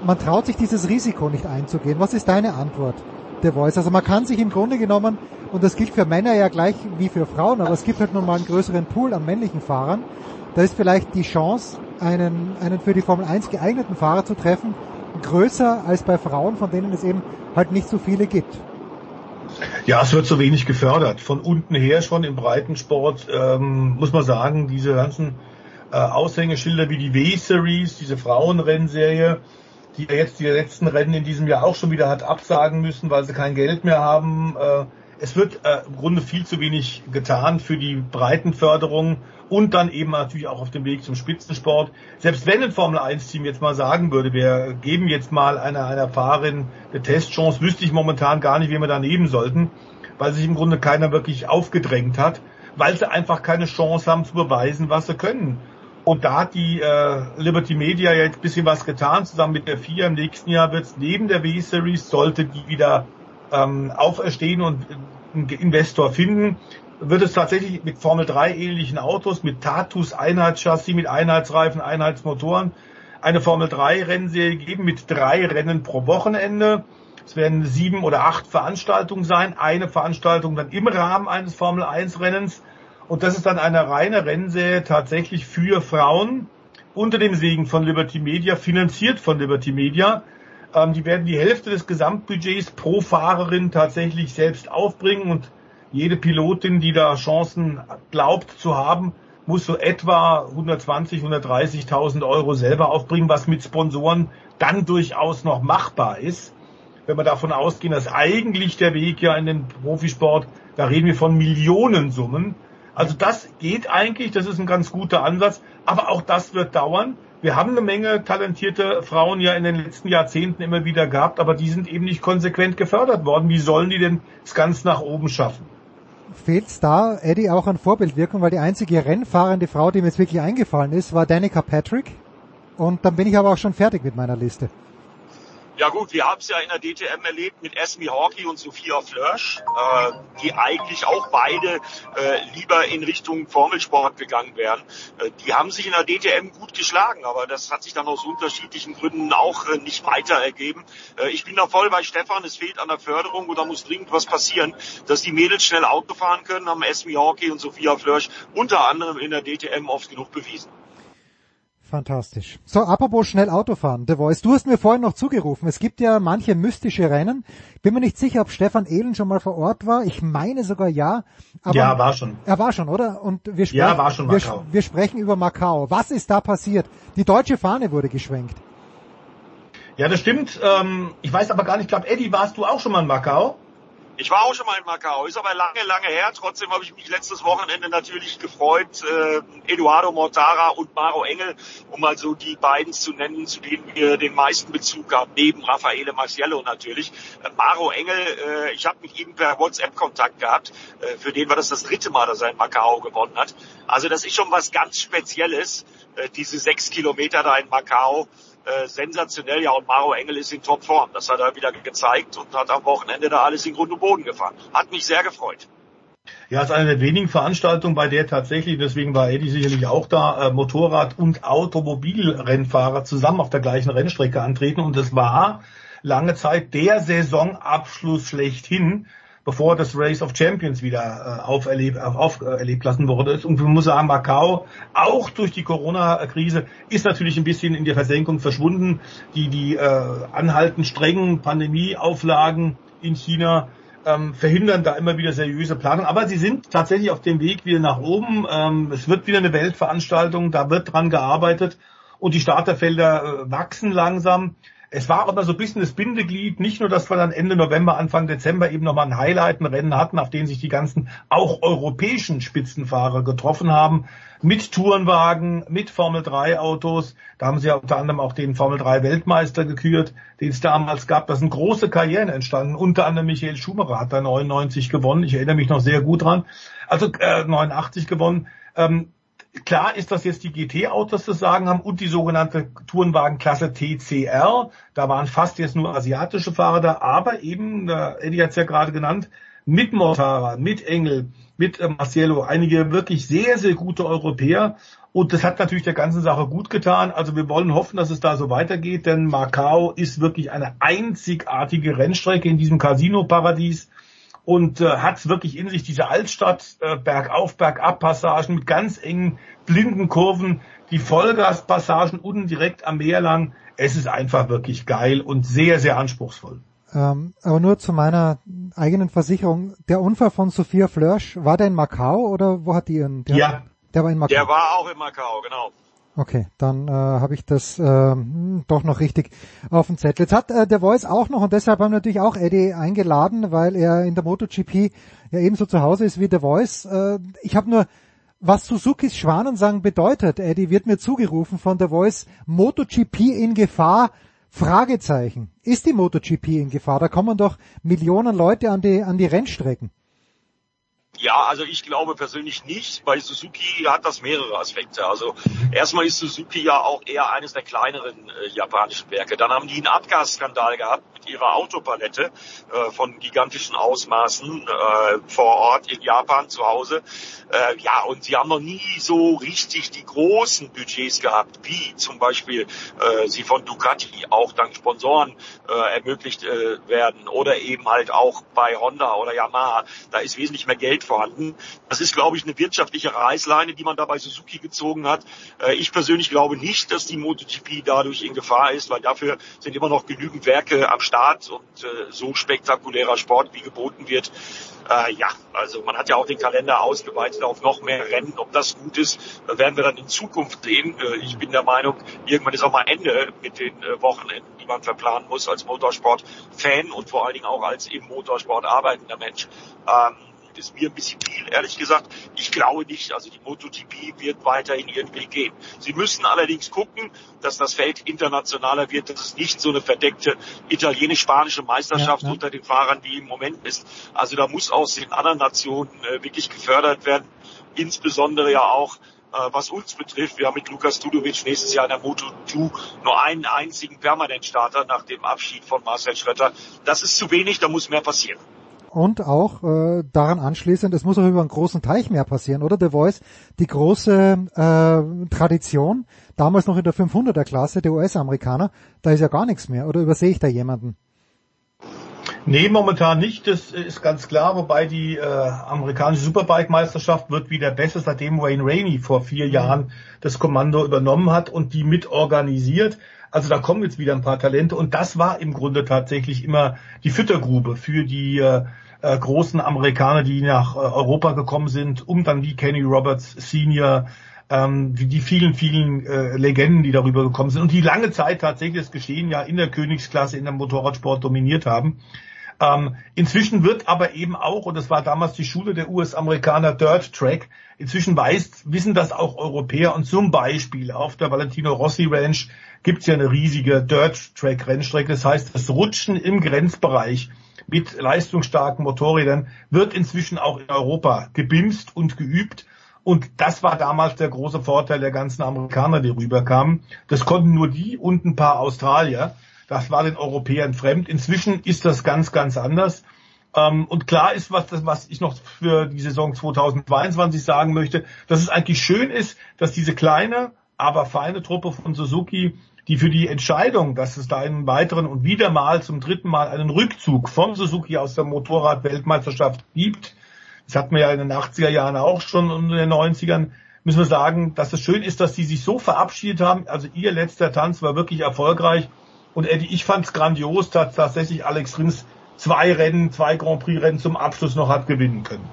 Speaker 6: man traut sich dieses Risiko nicht einzugehen. Was ist deine Antwort, The Voice? Also man kann sich im Grunde genommen, und das gilt für Männer ja gleich wie für Frauen, aber es gibt halt nun mal einen größeren Pool an männlichen Fahrern. Da ist vielleicht die Chance, einen, einen für die Formel 1 geeigneten Fahrer zu treffen, größer als bei Frauen, von denen es eben halt nicht so viele gibt.
Speaker 19: Ja, es wird so wenig gefördert. Von unten her schon im Breitensport ähm, muss man sagen, diese ganzen äh, Aushängeschilder wie die W-Series, diese Frauenrennserie, die jetzt die letzten Rennen in diesem Jahr auch schon wieder hat absagen müssen, weil sie kein Geld mehr haben. Äh, es wird äh, im Grunde viel zu wenig getan für die Breitenförderung und dann eben natürlich auch auf dem Weg zum Spitzensport. Selbst wenn ein Formel 1 Team jetzt mal sagen würde, wir geben jetzt mal einer, einer Fahrerin eine Testchance, wüsste ich momentan gar nicht, wie wir da nehmen sollten, weil sich im Grunde keiner wirklich aufgedrängt hat, weil sie einfach keine Chance haben zu beweisen, was sie können. Und da hat die äh, Liberty Media jetzt ein bisschen was getan, zusammen mit der FIA. Im nächsten Jahr wird es neben der W-Series, sollte die wieder ähm, auferstehen und einen Investor finden, wird es tatsächlich mit Formel 3 ähnlichen Autos, mit Tatus Einheitschassis, mit Einheitsreifen, Einheitsmotoren, eine Formel 3 Rennserie geben mit drei Rennen pro Wochenende. Es werden sieben oder acht Veranstaltungen sein, eine Veranstaltung dann im Rahmen eines Formel 1 Rennens und das ist dann eine reine Rennserie tatsächlich für Frauen unter dem Segen von Liberty Media, finanziert von Liberty Media. Ähm, die werden die Hälfte des Gesamtbudgets pro Fahrerin tatsächlich selbst aufbringen und jede Pilotin, die da Chancen glaubt zu haben, muss so etwa 120, 130.000 Euro selber aufbringen, was mit Sponsoren dann durchaus noch machbar ist. Wenn wir davon ausgehen, dass eigentlich der Weg ja in den Profisport, da reden wir von Millionensummen, also das geht eigentlich, das ist ein ganz guter Ansatz, aber auch das wird dauern. Wir haben eine Menge talentierte Frauen ja in den letzten Jahrzehnten immer wieder gehabt, aber die sind eben nicht konsequent gefördert worden. Wie sollen die denn es ganz nach oben schaffen?
Speaker 6: Fehlt da, Eddie, auch an Vorbildwirkung, weil die einzige rennfahrende Frau, die mir jetzt wirklich eingefallen ist, war Danica Patrick. Und dann bin ich aber auch schon fertig mit meiner Liste.
Speaker 22: Ja gut, wir haben es ja in der DTM erlebt mit Esme Hawkey und Sophia Flörsch, äh, die eigentlich auch beide äh, lieber in Richtung Formelsport gegangen wären. Äh, die haben sich in der DTM gut geschlagen, aber das hat sich dann aus unterschiedlichen Gründen auch äh, nicht weiter ergeben. Äh, ich bin da voll bei Stefan, es fehlt an der Förderung und da muss dringend was passieren, dass die Mädels schnell Auto fahren können, haben Esme Hawkey und Sophia Flörsch unter anderem in der DTM oft genug bewiesen.
Speaker 6: Fantastisch. So, apropos schnell Autofahren, The Voice. Du hast mir vorhin noch zugerufen, es gibt ja manche mystische Rennen. Bin mir nicht sicher, ob Stefan Ehlen schon mal vor Ort war. Ich meine sogar ja.
Speaker 19: Aber ja, war schon.
Speaker 6: Er war schon, oder? Und wir sprechen,
Speaker 19: ja, war schon
Speaker 6: Macau. Wir, wir sprechen über Macau. Was ist da passiert? Die deutsche Fahne wurde geschwenkt.
Speaker 19: Ja, das stimmt. Ähm, ich weiß aber gar nicht, ich glaube, Eddie, warst du auch schon mal in Macau?
Speaker 22: Ich war auch schon mal in Macau, ist aber lange, lange her. Trotzdem habe ich mich letztes Wochenende natürlich gefreut, äh, Eduardo Mortara und Maro Engel, um mal so die beiden zu nennen, zu denen wir den meisten Bezug haben, neben Raffaele Marciello natürlich. Äh, Maro Engel, äh, ich habe mit ihm per WhatsApp Kontakt gehabt. Äh, für den war das das dritte Mal, dass er in Macau gewonnen hat. Also das ist schon was ganz Spezielles, äh, diese sechs Kilometer da in Macau äh, sensationell. Ja, und Maro Engel ist in Topform. Das hat er wieder gezeigt und hat am Wochenende da alles in Grund und Boden gefahren. Hat mich sehr gefreut.
Speaker 19: Ja, es ist eine der wenigen Veranstaltungen, bei der tatsächlich, deswegen war Eddie sicherlich auch da, äh, Motorrad- und Automobilrennfahrer zusammen auf der gleichen Rennstrecke antreten. Und es war lange Zeit der Saisonabschluss schlechthin bevor das Race of Champions wieder äh, auferlebt, auferlebt lassen wurde. Und man muss sagen, Macau, auch durch die Corona-Krise, ist natürlich ein bisschen in der Versenkung verschwunden. Die, die äh, anhaltend strengen Pandemieauflagen in China ähm, verhindern da immer wieder seriöse Planung. Aber sie sind tatsächlich auf dem Weg wieder nach oben. Ähm, es wird wieder eine Weltveranstaltung, da wird dran gearbeitet und die Starterfelder äh, wachsen langsam es war aber so ein bisschen das Bindeglied, nicht nur, dass wir dann Ende November, Anfang Dezember eben nochmal ein Highlight, ein Rennen hatten, auf denen sich die ganzen auch europäischen Spitzenfahrer getroffen haben, mit Tourenwagen, mit Formel 3 Autos. Da haben sie ja unter anderem auch den Formel 3 Weltmeister gekürt, den es damals gab. Da sind große Karrieren entstanden. Unter anderem Michael Schumacher hat da 99 gewonnen. Ich erinnere mich noch sehr gut dran. Also äh, 89 gewonnen. Ähm, Klar ist, dass jetzt die GT-Autos das Sagen haben und die sogenannte Tourenwagenklasse TCR. Da waren fast jetzt nur asiatische Fahrer da, aber eben, Eddie hat es ja gerade genannt, mit Mortara, mit Engel, mit äh, Marciello, einige wirklich sehr, sehr gute Europäer. Und das hat natürlich der ganzen Sache gut getan. Also wir wollen hoffen, dass es da so weitergeht, denn Macau ist wirklich eine einzigartige Rennstrecke in diesem Casino-Paradies und äh, hat wirklich in sich diese Altstadt, äh, Bergauf, Bergab-Passagen mit ganz engen, blinden Kurven, die Vollgaspassagen unten direkt am Meer lang. Es ist einfach wirklich geil und sehr, sehr anspruchsvoll.
Speaker 6: Ähm, aber nur zu meiner eigenen Versicherung. Der Unfall von Sophia Flörsch, war der in Macau oder wo hat die ihren? Der,
Speaker 19: ja.
Speaker 6: Der war in Macau.
Speaker 22: Der war auch in Macau, genau.
Speaker 6: Okay, dann äh, habe ich das äh, doch noch richtig auf dem Zettel. Jetzt hat äh, der Voice auch noch und deshalb haben wir natürlich auch Eddie eingeladen, weil er in der MotoGP ja ebenso zu Hause ist wie der Voice. Äh, ich habe nur, was Suzukis Schwanensang bedeutet, Eddie, wird mir zugerufen von der Voice, MotoGP in Gefahr, Fragezeichen. Ist die MotoGP in Gefahr? Da kommen doch Millionen Leute an die, an die Rennstrecken.
Speaker 22: Ja, also ich glaube persönlich nicht. Bei Suzuki hat das mehrere Aspekte. Also erstmal ist Suzuki ja auch eher eines der kleineren äh, japanischen Werke. Dann haben die einen Abgasskandal gehabt mit ihrer Autopalette äh, von gigantischen Ausmaßen äh, vor Ort in Japan zu Hause. Äh, ja, und sie haben noch nie so richtig die großen Budgets gehabt, wie zum Beispiel äh, sie von Ducati auch dank Sponsoren äh, ermöglicht werden oder eben halt auch bei Honda oder Yamaha. Da ist wesentlich mehr Geld vorhanden. Das ist, glaube ich, eine wirtschaftliche Reißleine, die man da bei Suzuki gezogen hat. Äh, ich persönlich glaube nicht, dass die MotoGP dadurch in Gefahr ist, weil dafür sind immer noch genügend Werke am Start und äh, so spektakulärer Sport, wie geboten wird. Äh, ja, also man hat ja auch den Kalender ausgeweitet auf noch mehr Rennen. Ob das gut ist, werden wir dann in Zukunft sehen. Ich bin der Meinung, irgendwann ist auch mal Ende mit den Wochenenden, die man verplanen muss als Motorsport-Fan und vor allen Dingen auch als im Motorsport arbeitender Mensch. Ähm, ist mir ein bisschen viel, ehrlich gesagt. Ich glaube nicht. Also die MotoGP wird weiterhin ihren Weg gehen. Sie müssen allerdings gucken, dass das Feld internationaler wird, dass es nicht so eine verdeckte italienisch-spanische Meisterschaft ja, ja. unter den Fahrern wie im Moment ist. Also da muss aus den anderen Nationen äh, wirklich gefördert werden. Insbesondere ja auch äh, was uns betrifft, wir haben mit Lukas Tudovic nächstes Jahr in der Moto2 nur einen einzigen Permanentstarter nach dem Abschied von Marcel Schröter. Das ist zu wenig, da muss mehr passieren
Speaker 6: und auch äh, daran anschließend, es muss auch über einen großen Teich mehr passieren, oder? The Voice, die große äh, Tradition, damals noch in der 500er Klasse, der US-Amerikaner, da ist ja gar nichts mehr, oder übersehe ich da jemanden?
Speaker 19: Nee, momentan nicht, das ist ganz klar, wobei die äh, amerikanische Superbike-Meisterschaft wird wieder besser, seitdem Wayne Rainey vor vier Jahren das Kommando übernommen hat und die mitorganisiert. Also da kommen jetzt wieder ein paar Talente und das war im Grunde tatsächlich immer die Füttergrube für die äh, äh, großen Amerikaner, die nach äh, Europa gekommen sind, um dann wie Kenny Roberts Senior, ähm, die, die vielen, vielen äh, Legenden, die darüber gekommen sind und die lange Zeit tatsächlich das Geschehen ja in der Königsklasse in der Motorradsport dominiert haben. Ähm, inzwischen wird aber eben auch, und das war damals die Schule der US-Amerikaner Dirt Track, inzwischen weiß, wissen das auch Europäer und zum Beispiel auf der Valentino Rossi Ranch gibt's ja eine riesige Dirt Track Rennstrecke. Das heißt, das Rutschen im Grenzbereich mit leistungsstarken Motorrädern wird inzwischen auch in Europa gebimst und geübt. Und das war damals der große Vorteil der ganzen Amerikaner, die rüberkamen. Das konnten nur die und ein paar Australier. Das war den Europäern fremd. Inzwischen ist das ganz, ganz anders. Ähm, und klar ist, was, was ich noch für die Saison 2022 sagen möchte, dass es eigentlich schön ist, dass diese kleine, aber feine Truppe von Suzuki die für die Entscheidung, dass es da einen weiteren und wieder mal zum dritten Mal einen Rückzug von Suzuki aus der Motorrad-Weltmeisterschaft gibt. Das hatten wir ja in den 80er Jahren auch schon und in den 90ern. Müssen wir sagen, dass es schön ist, dass die sich so verabschiedet haben. Also ihr letzter Tanz war wirklich erfolgreich. Und Eddie, ich fand es grandios, dass tatsächlich Alex Rins zwei Rennen, zwei Grand Prix Rennen zum Abschluss noch hat gewinnen können.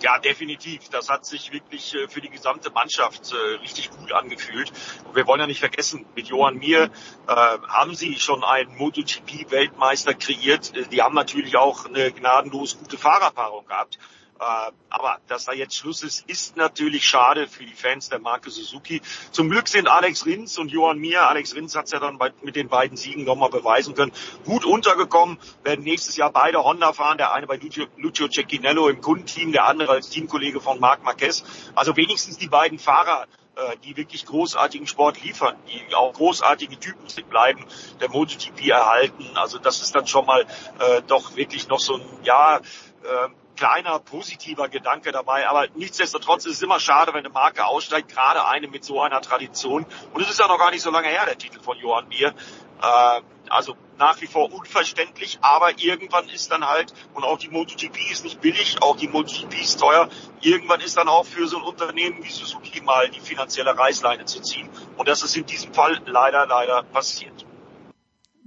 Speaker 22: Ja, definitiv. Das hat sich wirklich äh, für die gesamte Mannschaft äh, richtig gut angefühlt. Und wir wollen ja nicht vergessen, mit Johann Mir äh, haben sie schon einen MotoGP-Weltmeister kreiert. Die haben natürlich auch eine gnadenlos gute Fahrerpaarung gehabt. Äh, aber dass da jetzt Schluss ist, ist natürlich schade für die Fans der Marke Suzuki. Zum Glück sind Alex Rins und Johann Mir, Alex Rins hat es ja dann mit den beiden Siegen nochmal beweisen können, gut untergekommen, werden nächstes Jahr beide Honda fahren, der eine bei Lucio, Lucio Cecchinello im Kundenteam, der andere als Teamkollege von Marc Marquez. Also wenigstens die beiden Fahrer äh, die wirklich großartigen Sport liefern, die auch großartige Typen bleiben der MotoGP erhalten. Also das ist dann schon mal äh, doch wirklich noch so ein, ja, äh, kleiner positiver Gedanke dabei. Aber nichtsdestotrotz ist es immer schade, wenn eine Marke aussteigt, gerade eine mit so einer Tradition. Und es ist ja noch gar nicht so lange her, der Titel von Johann Bier. Äh, also nach wie vor unverständlich, aber irgendwann ist dann halt, und auch die MotoGP ist nicht billig, auch die MotoGP ist teuer, irgendwann ist dann auch für so ein Unternehmen wie Suzuki mal die finanzielle Reißleine zu ziehen. Und das ist in diesem Fall leider, leider passiert.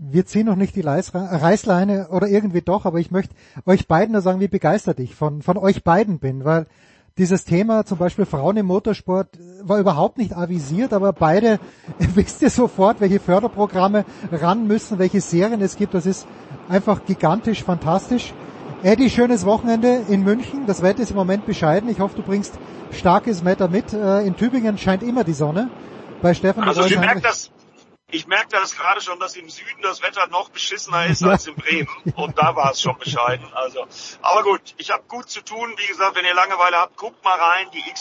Speaker 6: Wir ziehen noch nicht die Reißleine oder irgendwie doch, aber ich möchte euch beiden nur sagen, wie begeistert ich von, von euch beiden bin, weil dieses Thema, zum Beispiel Frauen im Motorsport, war überhaupt nicht avisiert, aber beide wisst ihr sofort, welche Förderprogramme ran müssen, welche Serien es gibt. Das ist einfach gigantisch, fantastisch. Eddie, schönes Wochenende in München. Das Wetter ist im Moment bescheiden. Ich hoffe, du bringst starkes Wetter mit. Äh, in Tübingen scheint immer die Sonne. Bei Stefan
Speaker 22: also ich merke das, ich merkte das gerade schon, dass im Süden das Wetter noch beschissener ist als in Bremen. Und da war es schon bescheiden. Also, aber gut, ich habe gut zu tun. Wie gesagt, wenn ihr Langeweile habt, guckt mal rein. Die E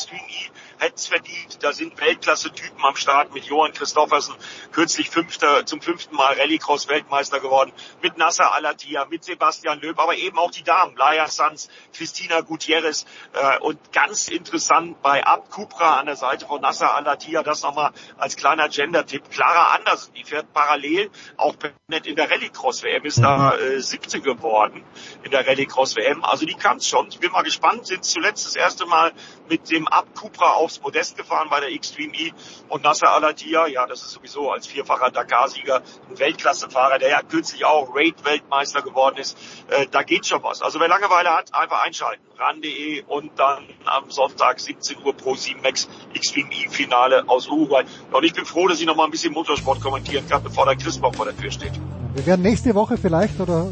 Speaker 22: hätt's verdient. Da sind Weltklasse-Typen am Start mit Johann Christoffersen, kürzlich fünfter, zum fünften Mal Rallycross-Weltmeister geworden, mit Nasser Alatia, mit Sebastian Löb, aber eben auch die Damen, Laia Sanz, Christina Gutierrez äh, und ganz interessant bei Ab Cupra an der Seite von Nasser Alatia, das nochmal als kleiner Gender-Tipp, Clara Anders lassen. Die fährt parallel auch nicht in der Rallycross-WM, ist da mhm. äh, 17 geworden in der Rallycross-WM. Also die kann schon. Ich bin mal gespannt, sind zuletzt das erste Mal mit dem Ab Cupra aufs Podest gefahren bei der Xtreme E und Nasser Alatia, ja, das ist sowieso als vierfacher Dakar-Sieger ein Weltklassefahrer, der ja kürzlich auch Raid-Weltmeister geworden ist. Äh, da geht schon was. Also wer Langeweile hat, einfach einschalten. RAN.de und dann am Sonntag 17 Uhr pro 7 Max Xtreme E Finale aus Uruguay. Und ich bin froh, dass ich noch mal ein bisschen Motorsport kommentieren kann, bevor der Christbaum vor der Tür steht.
Speaker 6: Wir werden nächste Woche vielleicht oder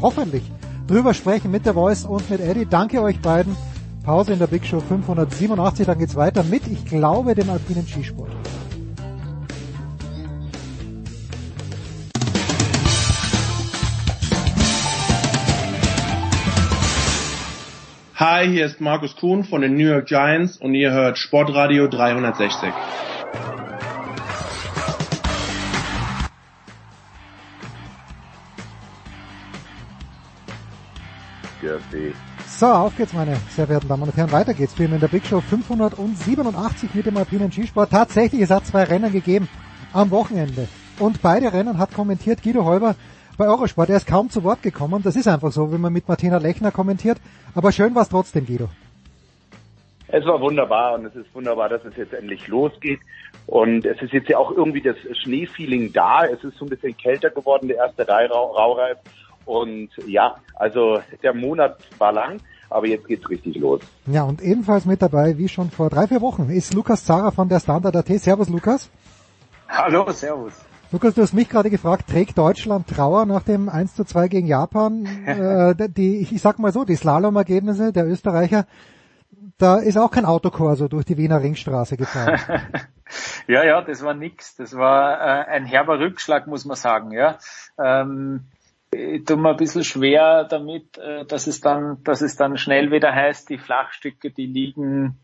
Speaker 6: hoffentlich drüber sprechen mit der Voice und mit Eddie. Danke euch beiden. Pause in der Big Show 587, dann geht's weiter mit, ich glaube, dem alpinen Skisport.
Speaker 23: Hi, hier ist Markus Kuhn von den New York Giants und ihr hört Sportradio 360.
Speaker 6: So, auf geht's, meine sehr verehrten Damen und Herren. Weiter geht's. Wir in der Big Show 587 mit dem alpinen Skisport. Tatsächlich, es hat zwei Rennen gegeben am Wochenende. Und beide Rennen hat kommentiert Guido Holber bei Eurosport. Er ist kaum zu Wort gekommen. Das ist einfach so, wenn man mit Martina Lechner kommentiert. Aber schön war es trotzdem, Guido.
Speaker 24: Es war wunderbar und es ist wunderbar, dass es jetzt endlich losgeht. Und es ist jetzt ja auch irgendwie das Schneefeeling da. Es ist so ein bisschen kälter geworden, der erste Raureif. Und ja, also der Monat war lang, aber jetzt geht's richtig los.
Speaker 6: Ja, und ebenfalls mit dabei, wie schon vor drei, vier Wochen, ist Lukas Zara von der Standard AT. Servus, Lukas.
Speaker 25: Hallo, servus.
Speaker 6: Lukas, du hast mich gerade gefragt, trägt Deutschland Trauer nach dem 1 zu 2 gegen Japan? äh, die, ich sag mal so, die Slalom-Ergebnisse der Österreicher, da ist auch kein Autokorso durch die Wiener Ringstraße gefahren.
Speaker 25: ja, ja, das war nix. Das war äh, ein herber Rückschlag, muss man sagen. Ja, ähm, ich tue mir ein bisschen schwer damit, äh, dass es dann, dass es dann schnell wieder heißt, die Flachstücke, die liegen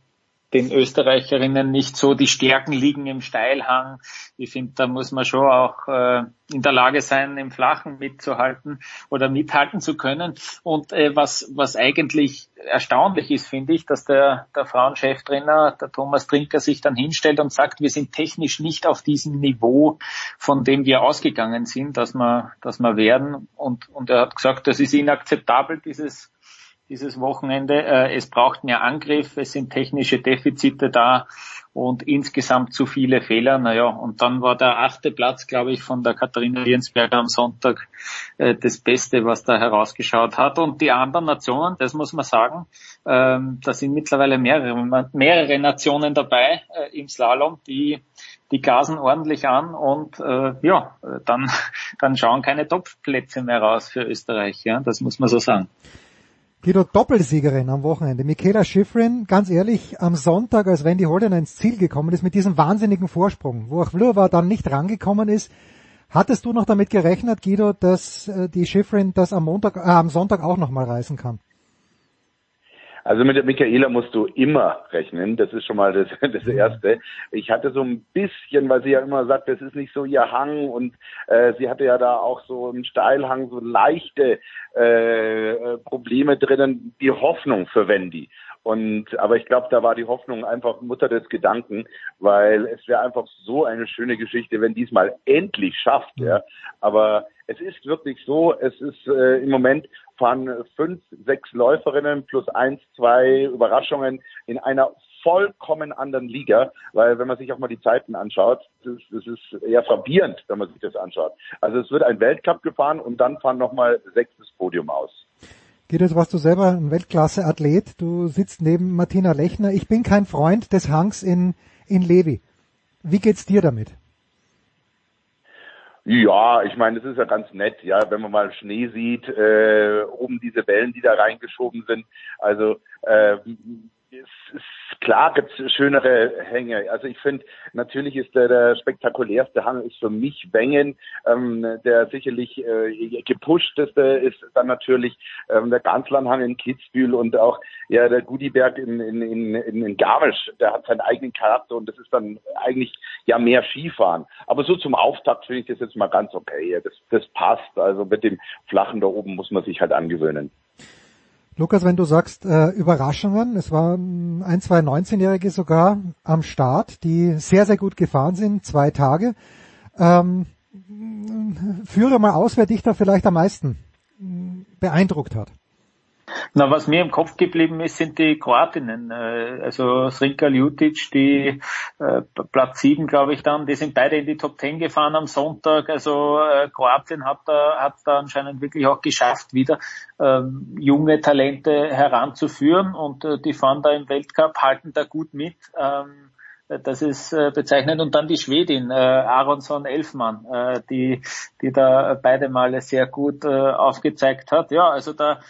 Speaker 25: den Österreicherinnen nicht so. Die Stärken liegen im Steilhang. Ich finde, da muss man schon auch äh, in der Lage sein, im Flachen mitzuhalten oder mithalten zu können. Und äh, was, was eigentlich erstaunlich ist, finde ich, dass der, der Frauencheftrainer, der Thomas Trinker, sich dann hinstellt und sagt, wir sind technisch nicht auf diesem Niveau, von dem wir ausgegangen sind, dass wir, dass wir werden. Und, und er hat gesagt, das ist inakzeptabel, dieses dieses Wochenende. Äh, es braucht mehr Angriff, es sind technische Defizite da und insgesamt zu viele Fehler. Naja, und dann war der achte Platz, glaube ich, von der Katharina Liensberger am Sonntag äh, das Beste, was da herausgeschaut hat. Und die anderen Nationen, das muss man sagen, ähm, da sind mittlerweile mehrere, mehrere Nationen dabei äh, im Slalom, die die gasen ordentlich an und äh, ja, dann, dann schauen keine Top-Plätze mehr raus für Österreich. Ja, das muss man so sagen.
Speaker 6: Guido Doppelsiegerin am Wochenende. Michaela Schifrin, ganz ehrlich, am Sonntag, als Wendy Holden ins Ziel gekommen ist mit diesem wahnsinnigen Vorsprung, wo auch Vlhova dann nicht rangekommen ist, hattest du noch damit gerechnet, Guido, dass äh, die Schifrin das am Montag, äh, am Sonntag auch nochmal reißen kann?
Speaker 24: Also mit der Michaela musst du immer rechnen. Das ist schon mal das, das Erste. Ich hatte so ein bisschen, weil sie ja immer sagt, das ist nicht so ihr Hang und äh, sie hatte ja da auch so einen Steilhang, so leichte äh, Probleme drinnen, die Hoffnung für Wendy. Und aber ich glaube, da war die Hoffnung einfach Mutter des Gedanken, weil es wäre einfach so eine schöne Geschichte, wenn diesmal endlich schafft. Ja. Aber es ist wirklich so, es ist äh, im Moment fahren fünf, sechs Läuferinnen plus eins, zwei Überraschungen in einer vollkommen anderen Liga, weil wenn man sich auch mal die Zeiten anschaut, das ist, das ist eher verwirrend, wenn man sich das anschaut. Also es wird ein Weltcup gefahren und dann fahren nochmal sechstes Podium aus.
Speaker 6: Guido, warst du selber ein Weltklasse-Athlet. Du sitzt neben Martina Lechner. Ich bin kein Freund des Hangs in, in Levi. Wie geht's dir damit?
Speaker 24: Ja, ich meine, das ist ja ganz nett, ja, wenn man mal Schnee sieht, äh, oben diese Wellen, die da reingeschoben sind. Also äh, es klar gibt es schönere Hänge. Also ich finde, natürlich ist der, der spektakulärste Hang ist für mich Wengen. Ähm, der sicherlich äh, gepushteste ist dann natürlich ähm, der Ganzlandhang in Kitzbühel und auch ja der Gudiberg in, in, in, in Garmisch. Der hat seinen eigenen Charakter und das ist dann eigentlich ja mehr Skifahren. Aber so zum Auftakt finde ich das jetzt mal ganz okay. Das, das passt. Also mit dem Flachen da oben muss man sich halt angewöhnen.
Speaker 6: Lukas, wenn du sagst äh, Überraschungen, es waren ein, zwei 19-Jährige sogar am Start, die sehr, sehr gut gefahren sind, zwei Tage. Ähm, führe mal aus, wer dich da vielleicht am meisten beeindruckt hat.
Speaker 25: Na, was mir im Kopf geblieben ist, sind die Kroatinnen. Äh, also Srinka Ljutic, die äh, Platz 7, glaube ich dann, die sind beide in die Top 10 gefahren am Sonntag. Also äh, Kroatien hat da, hat da anscheinend wirklich auch geschafft, wieder ähm, junge Talente heranzuführen und äh, die fahren da im Weltcup, halten da gut mit. Ähm, das ist äh, bezeichnend. Und dann die Schwedin, äh, Aronson Elfmann, äh, die, die da beide Male sehr gut äh, aufgezeigt hat. Ja, also da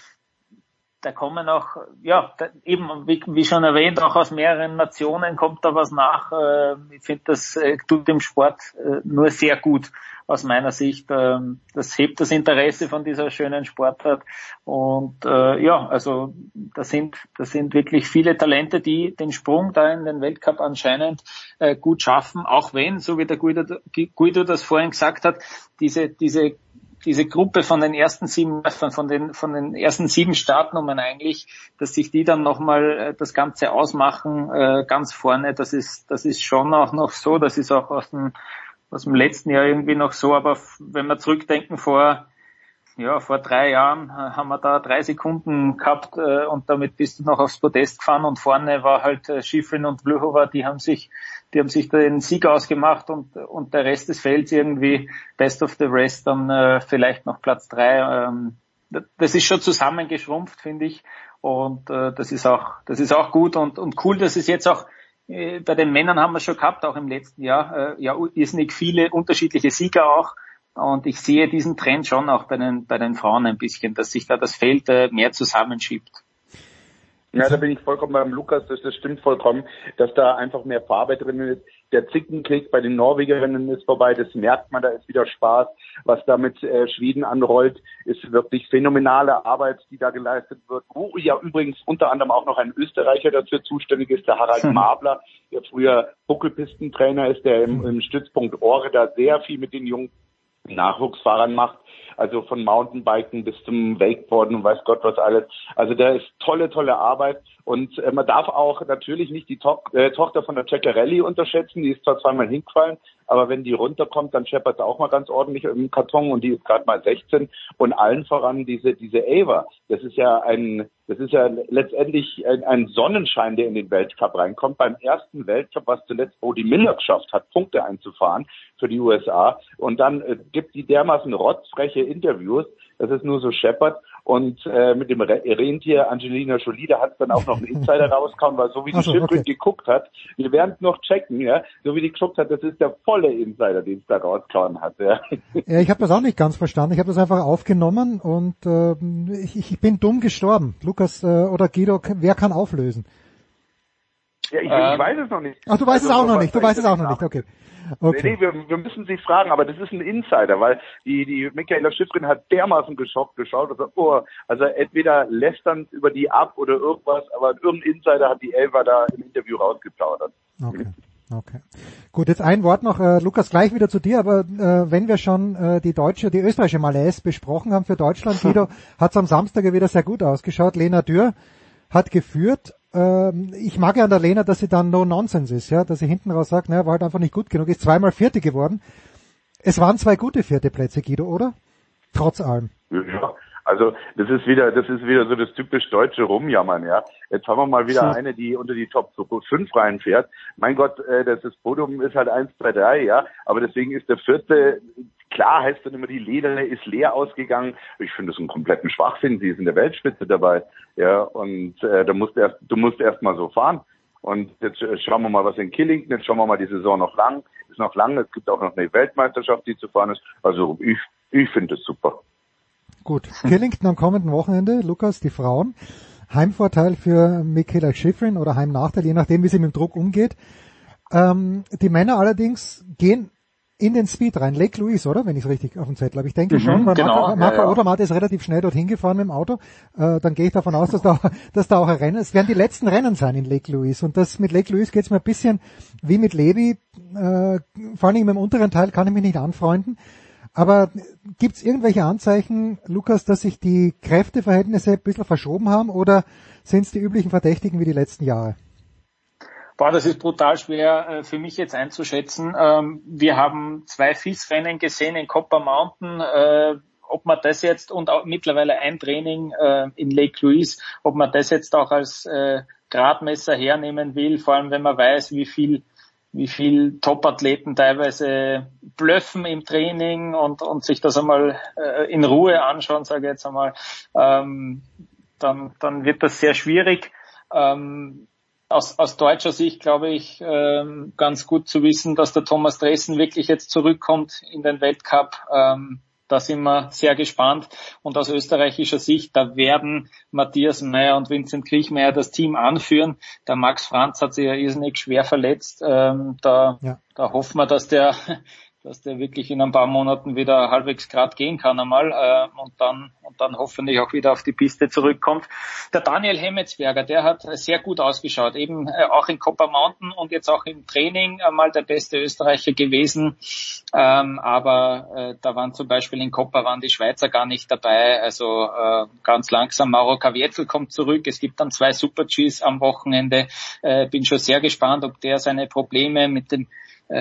Speaker 25: da kommen auch, ja, da, eben, wie, wie, schon erwähnt, auch aus mehreren Nationen kommt da was nach. Äh, ich finde, das äh, tut dem Sport äh, nur sehr gut aus meiner Sicht. Ähm, das hebt das Interesse von dieser schönen Sportart. Und äh, ja, also da sind, da sind wirklich viele Talente, die den Sprung da in den Weltcup anscheinend äh, gut schaffen, auch wenn, so wie der Guido, Guido das vorhin gesagt hat, diese, diese diese Gruppe von den ersten sieben, von den, von den ersten sieben Startnummern eigentlich, dass sich die dann nochmal äh, das Ganze ausmachen, äh, ganz vorne, das ist, das ist schon auch noch so, das ist auch aus dem, aus dem letzten Jahr irgendwie noch so, aber wenn wir zurückdenken vor, ja, vor drei Jahren äh, haben wir da drei Sekunden gehabt äh, und damit bist du noch aufs Podest gefahren und vorne war halt äh, Schifrin und Blöhover, die haben sich, die haben sich den Sieg ausgemacht und, und der Rest des Felds irgendwie Best of the Rest dann äh, vielleicht noch Platz drei. Ähm, das ist schon zusammengeschrumpft, finde ich. Und äh, das ist auch, das ist auch gut und, und cool, dass es jetzt auch äh, bei den Männern haben wir schon gehabt, auch im letzten Jahr, äh, ja, irrsinnig viele unterschiedliche Sieger auch. Und ich sehe diesen Trend schon auch bei den, bei den Frauen ein bisschen, dass sich da das Feld äh, mehr zusammenschiebt.
Speaker 24: Ja, da bin ich vollkommen beim Lukas, das, das stimmt vollkommen, dass da einfach mehr Farbe drin ist. Der Zickenkrieg bei den Norwegerinnen ist vorbei, das merkt man, da ist wieder Spaß. Was da mit äh, Schweden anrollt, ist wirklich phänomenale Arbeit, die da geleistet wird. Wo ja übrigens unter anderem auch noch ein Österreicher dafür zuständig ist, der Harald hm. Mabler, der früher Buckelpistentrainer ist, der im, im Stützpunkt Ore da sehr viel mit den jungen Nachwuchsfahrern macht, also von Mountainbiken bis zum Wakeboarden und weiß Gott was alles. Also da ist tolle, tolle Arbeit. Und äh, man darf auch natürlich nicht die to äh, Tochter von der Ceccarelli unterschätzen, die ist zwar zweimal hingefallen, aber wenn die runterkommt, dann scheppert sie auch mal ganz ordentlich im Karton und die ist gerade mal 16 und allen voran diese diese Ava, das ist ja ein das ist ja letztendlich ein, ein, Sonnenschein, der in den Weltcup reinkommt. Beim ersten Weltcup, was zuletzt Brody Miller geschafft hat, Punkte einzufahren für die USA. Und dann äh, gibt die dermaßen rotzfreche Interviews, dass es nur so scheppert. Und äh, mit dem Rentier Angelina Jolie, da hat dann auch noch ein Insider rausgekommen, weil so wie die so, okay. geguckt hat, wir werden es noch checken, ja, so wie die geguckt hat, das ist der volle Insider, den es da rausgehauen hat. Ja,
Speaker 6: ja ich habe das auch nicht ganz verstanden. Ich habe das einfach aufgenommen und äh, ich, ich bin dumm gestorben. Lukas äh, oder Guido, wer kann auflösen?
Speaker 24: Ja, ich, ich
Speaker 25: Ähm,
Speaker 24: weiß es noch nicht.
Speaker 6: Ach, du weißt es
Speaker 24: Also,
Speaker 6: auch noch nicht, du weißt
Speaker 24: ich
Speaker 6: es auch noch nicht, okay. Okay.
Speaker 24: Nee, nee, wir, wir müssen sie fragen, aber das ist ein Insider, weil die, die Michaela Schiffrin hat dermaßen geschockt geschaut und sagt, oh, also entweder lästern über die ab oder irgendwas, aber irgendein Insider hat die Elfer da im Interview rausgeplaudert.
Speaker 6: Okay. Okay. Gut, jetzt ein Wort noch, äh, Lukas, gleich wieder zu dir, aber äh, wenn wir schon äh, die deutsche, die österreichische Malaise besprochen haben für Deutschland, Guido, hat es am Samstag wieder sehr gut ausgeschaut. Lena Dürr hat geführt. Ähm, ich mag ja an der Lena, dass sie dann no nonsense ist, ja, dass sie hinten raus sagt, naja, war halt einfach nicht gut genug, ist zweimal Vierte geworden. Es waren zwei gute vierte Plätze, Guido, oder? Trotz allem.
Speaker 24: Ja, also das ist wieder, das ist wieder so das typisch deutsche Rumjammern, ja. Jetzt haben wir mal wieder eine, die unter die Top 5 reinfährt. Mein Gott, äh, das, das Podium ist halt 1, 2, 3, ja. Aber deswegen ist der vierte, klar heißt dann immer, die Lederne ist leer ausgegangen. Ich finde das einen kompletten Schwachsinn. Sie ist in der Weltspitze dabei, ja. Und äh, da musst du erst, du musst erst mal so fahren. Und jetzt äh, schauen wir mal, was in Killington, jetzt schauen wir mal die Saison noch lang, ist noch lang, es gibt auch noch eine Weltmeisterschaft, die zu fahren ist. Also ich, ich finde es super.
Speaker 6: Gut, Killington am kommenden Wochenende, Lukas, die Frauen. Heimvorteil für Michaela Schifrin oder Heimnachteil, je nachdem, wie sie mit dem Druck umgeht. Ähm, die Männer allerdings gehen in den Speed rein. Lake Louise, oder? Wenn ich es richtig auf dem Zettel habe. Ich denke
Speaker 25: Mhm,
Speaker 6: schon, weil
Speaker 25: genau,
Speaker 6: Marco, Marco
Speaker 25: ja, ja.
Speaker 6: Odermatt ist relativ schnell dorthin gefahren mit dem Auto. Äh, dann gehe ich davon aus, dass da, dass da auch ein Rennen, es werden die letzten Rennen sein in Lake Louise. Und das mit Lake Louise geht es mir ein bisschen wie mit Levi. Äh, vor Dingen im unteren Teil kann ich mich nicht anfreunden. Aber gibt es irgendwelche Anzeichen, Lukas, dass sich die Kräfteverhältnisse ein bisschen verschoben haben oder sind es die üblichen Verdächtigen wie die letzten Jahre?
Speaker 25: Boah, das ist brutal schwer äh, für mich jetzt einzuschätzen. Ähm, wir haben zwei FIS-Rennen gesehen in Copper Mountain. Äh, ob man das jetzt und auch mittlerweile ein Training äh, in Lake Louise, ob man das jetzt auch als Gradmesser hernehmen will, vor allem wenn man weiß, wie viel wie viel Top-Athleten teilweise blöffen im Training und, und sich das einmal in Ruhe anschauen, sage ich jetzt einmal, ähm, dann, dann wird das sehr schwierig. Ähm, aus, aus deutscher Sicht glaube ich ähm, ganz gut zu wissen, dass der Thomas Dressen wirklich jetzt zurückkommt in den Weltcup. Ähm, da sind wir sehr gespannt. Und aus österreichischer Sicht, da werden Matthias Meyer und Vincent Kriechmeier das Team anführen. Der Max Franz hat sich ja irrsinnig schwer verletzt. Ähm, da,
Speaker 6: Ja.
Speaker 25: da hoffen wir, dass der, dass der wirklich in ein paar Monaten wieder halbwegs grad gehen kann einmal äh, und dann und dann hoffentlich auch wieder auf die Piste zurückkommt. Der Daniel Hemmetsberger, der hat sehr gut ausgeschaut, eben äh, auch in Copper Mountain und jetzt auch im Training einmal der beste Österreicher gewesen. Ähm, aber äh, da waren zum Beispiel in Copper waren die Schweizer gar nicht dabei. Also äh, ganz langsam. Mauro Kavietzel kommt zurück. Es gibt dann zwei Super Gs am Wochenende. Äh, bin schon sehr gespannt, ob der seine Probleme mit dem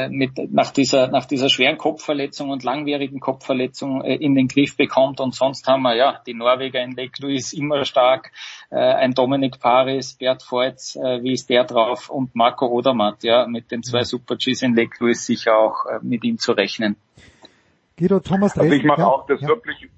Speaker 25: mit, nach dieser, nach dieser schweren Kopfverletzung und langwierigen Kopfverletzung äh, in den Griff bekommt. Und sonst haben wir ja die Norweger in Lake Louise immer stark, äh, ein Dominik Paris, Bert Voits, äh, wie ist der drauf und Marco Odermatt, ja, mit den zwei Super Gs in Lake Louise sicher auch äh, mit ihm zu rechnen.
Speaker 6: Guido, Thomas
Speaker 24: Also ich mache
Speaker 6: ja,
Speaker 24: auch das
Speaker 6: ja.
Speaker 24: wirklich,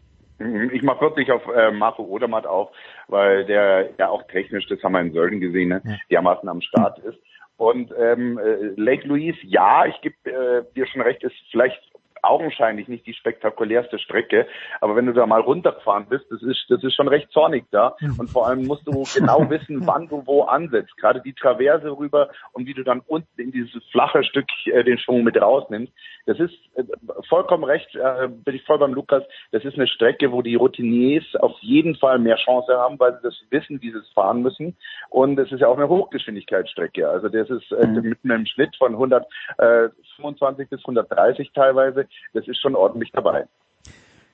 Speaker 24: Mhm, ich mache wirklich auf äh, Marco Odermatt auf, weil der ja auch technisch, das haben wir in Sölden gesehen, ne, dermaßen am Start ist. Und ähm, äh, Lake Louise, ja, ich gebe äh, dir schon recht, ist vielleicht augenscheinlich nicht die spektakulärste Strecke, aber wenn du da mal runtergefahren bist, das ist das ist schon recht zornig da und vor allem musst du genau wissen, wann du wo ansetzt. Gerade die Traverse rüber und wie du dann unten in dieses flache Stück äh, den Schwung mit rausnimmst. Das ist äh, vollkommen recht, äh, bin ich voll beim Lukas. Das ist eine Strecke, wo die Routiniers auf jeden Fall mehr Chance haben, weil sie das wissen, wie sie es fahren müssen. Und es ist ja auch eine Hochgeschwindigkeitsstrecke. Also das ist äh, mit einem Schnitt von 125 bis 130 teilweise. Das ist schon ordentlich dabei.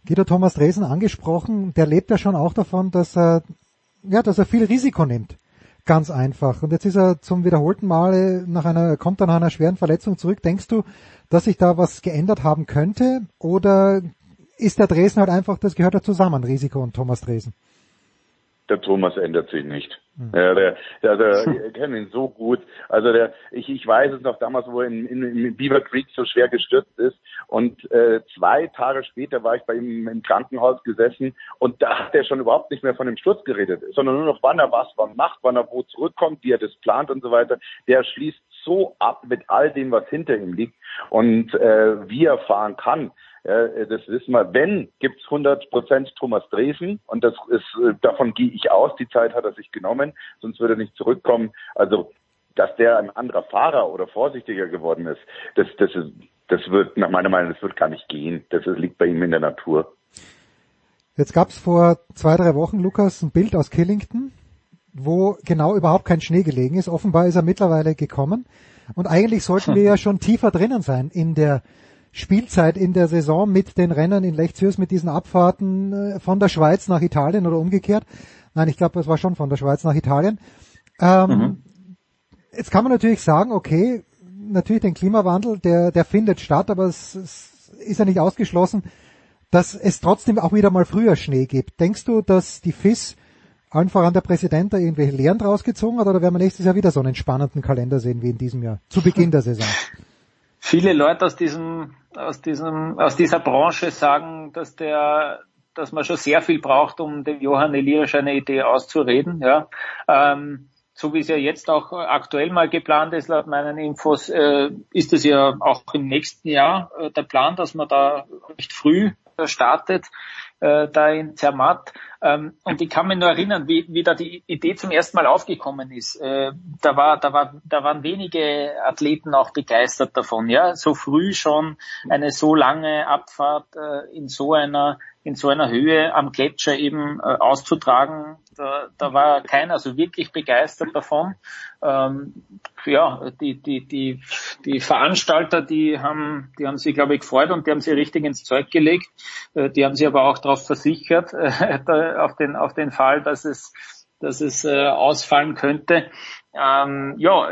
Speaker 6: Guido Thomas Dresen angesprochen, der lebt ja schon auch davon, dass er, ja, dass er viel Risiko nimmt. Ganz einfach. Und jetzt ist er zum wiederholten Male nach einer, kommt er nach einer schweren Verletzung zurück. Denkst du, dass sich da was geändert haben könnte? Oder ist der Dresen halt einfach, das gehört ja zusammen, Risiko und Thomas Dresen?
Speaker 24: Der Thomas ändert sich nicht. Ja, der, der, der ich kenne ihn so gut. Also der, ich, ich weiß es noch damals, wo er in, in, in Beaver Creek so schwer gestürzt ist. Und äh, zwei Tage später war ich bei ihm im Krankenhaus gesessen und da hat er schon überhaupt nicht mehr von dem Sturz geredet, sondern nur noch, wann er was wann macht, wann er wo zurückkommt, wie er das plant und so weiter. Der schließt so ab mit all dem, was hinter ihm liegt und äh, wie er fahren kann. Ja, das wissen wir. Wenn, gibt's 100 Prozent Thomas Dresen und das ist, äh, davon gehe ich aus. Die Zeit hat er sich genommen, sonst würde er nicht zurückkommen. Also dass der ein anderer Fahrer oder vorsichtiger geworden ist, das, das ist, das wird nach meiner Meinung, das wird gar nicht gehen. Das liegt bei ihm in der Natur.
Speaker 6: Jetzt gab es vor zwei, drei Wochen, Lukas, ein Bild aus Killington, wo genau überhaupt kein Schnee gelegen ist. Offenbar ist er mittlerweile gekommen. Und eigentlich sollten wir ja schon tiefer drinnen sein in der Spielzeit in der Saison mit den Rennen in Lechzürs, mit diesen Abfahrten äh, von der Schweiz nach Italien oder umgekehrt. Nein, ich glaube, es war schon von der Schweiz nach Italien. Ähm, mhm. Jetzt kann man natürlich sagen, okay, natürlich den Klimawandel, der, der findet statt, aber es, es ist ja nicht ausgeschlossen, dass es trotzdem auch wieder mal früher Schnee gibt. Denkst du, dass die FIS allen voran der Präsident da irgendwelche Lehren draus gezogen hat oder werden wir nächstes Jahr wieder so einen entspannenden Kalender sehen wie in diesem Jahr, zu Beginn der Saison?
Speaker 25: Viele Leute aus diesem, aus diesem, aus dieser Branche sagen, dass der, dass man schon sehr viel braucht, um dem Johann Elias eine Idee auszureden, ja. Ähm, so wie es ja jetzt auch aktuell mal geplant ist, laut meinen Infos, äh, ist es ja auch im nächsten Jahr äh, der Plan, dass man da recht früh startet äh, da in Zermatt. Ähm, und ich kann mich nur erinnern, wie, wie da die Idee zum ersten Mal aufgekommen ist. Äh, da war, da war, da waren wenige Athleten auch begeistert davon, ja, so früh schon eine so lange Abfahrt äh, in so einer in so einer Höhe am Gletscher eben äh, auszutragen, da, da war keiner so wirklich begeistert davon. Ähm, ja, die, die, die, die Veranstalter, die haben, die haben sich, glaube ich, gefreut und die haben sie richtig ins Zeug gelegt. Äh, die haben sich aber auch darauf versichert, äh, auf den, auf den Fall, dass es, dass es äh, ausfallen könnte. Ähm, ja,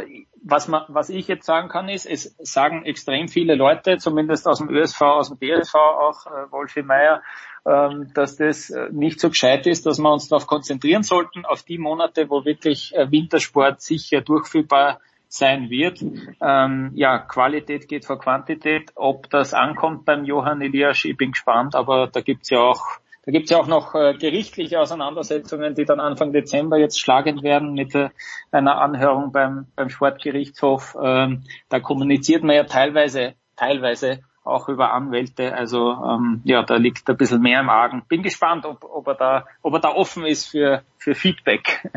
Speaker 25: was man, was ich jetzt sagen kann, ist, es sagen extrem viele Leute, zumindest aus dem ÖSV, aus dem DSV auch, äh, Wolfi Meier, dass das äh, nicht so gescheit ist, dass wir uns darauf konzentrieren sollten, auf die Monate, wo wirklich äh, Wintersport sicher durchführbar sein wird. Ähm, ja, Qualität geht vor Quantität. Ob das ankommt beim Johann Elias, ich bin gespannt, aber da gibt's ja auch da gibt's ja auch noch äh, gerichtliche Auseinandersetzungen, die dann Anfang Dezember jetzt schlagend werden mit äh, einer Anhörung beim, beim Sportgerichtshof. Ähm, da kommuniziert man ja teilweise, teilweise auch über Anwälte. Also ähm, ja, da liegt ein bisschen mehr im Argen. Bin gespannt, ob, ob er da, ob er da offen ist für, für Feedback.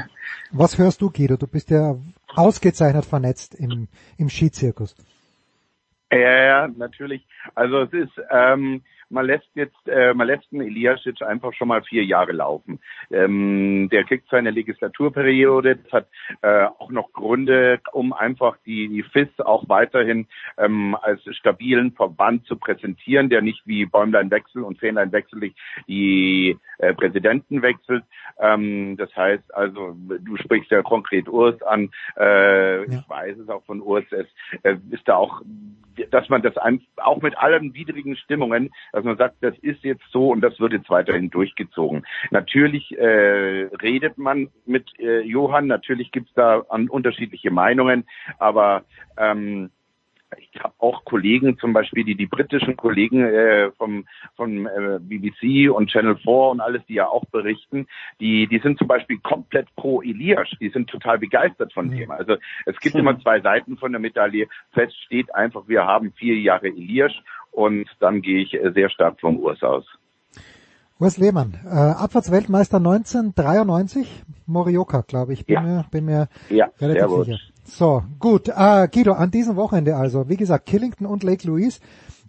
Speaker 6: Was hörst du, Guido? Du bist ja ausgezeichnet vernetzt im, im Skizirkus.
Speaker 24: Ja, ja, natürlich. Also es ist, ähm, man lässt jetzt, äh, man lässt einen Eliasic einfach schon mal vier Jahre laufen. Ähm, der kriegt seine Legislaturperiode, das hat äh, auch noch Gründe, um einfach die, die FIS auch weiterhin ähm, als stabilen Verband zu präsentieren, der nicht wie Bäumlein wechselt und Fähnlein wechselt die äh, Präsidenten wechselt. Ähm, das heißt also, du sprichst ja konkret Urs an, äh, ja. ich weiß es auch von Urs, es äh, ist da auch dass man das auch mit allen widrigen Stimmungen, dass man sagt, das ist jetzt so und das wird jetzt weiterhin durchgezogen. Natürlich äh, redet man mit äh, Johann, natürlich gibt's da an unterschiedliche Meinungen, aber ähm, ich habe auch Kollegen, zum Beispiel die die britischen Kollegen äh, vom vom äh, BBC und Channel 4 und alles, die ja auch berichten, die die sind zum Beispiel komplett pro Elias, die sind total begeistert von dem. Also es gibt immer zwei Seiten von der Medaille. Fest steht einfach, wir haben vier Jahre Elias und dann gehe ich äh, sehr stark vom Urs aus.
Speaker 6: Urs Lehmann, äh, Abfahrtsweltmeister 1993, Morioka, glaube ich, bin
Speaker 24: ja.
Speaker 6: mir, bin mir
Speaker 24: ja,
Speaker 6: relativ sicher. So, gut. Äh, Guido, an diesem Wochenende also, wie gesagt, Killington und Lake Louise.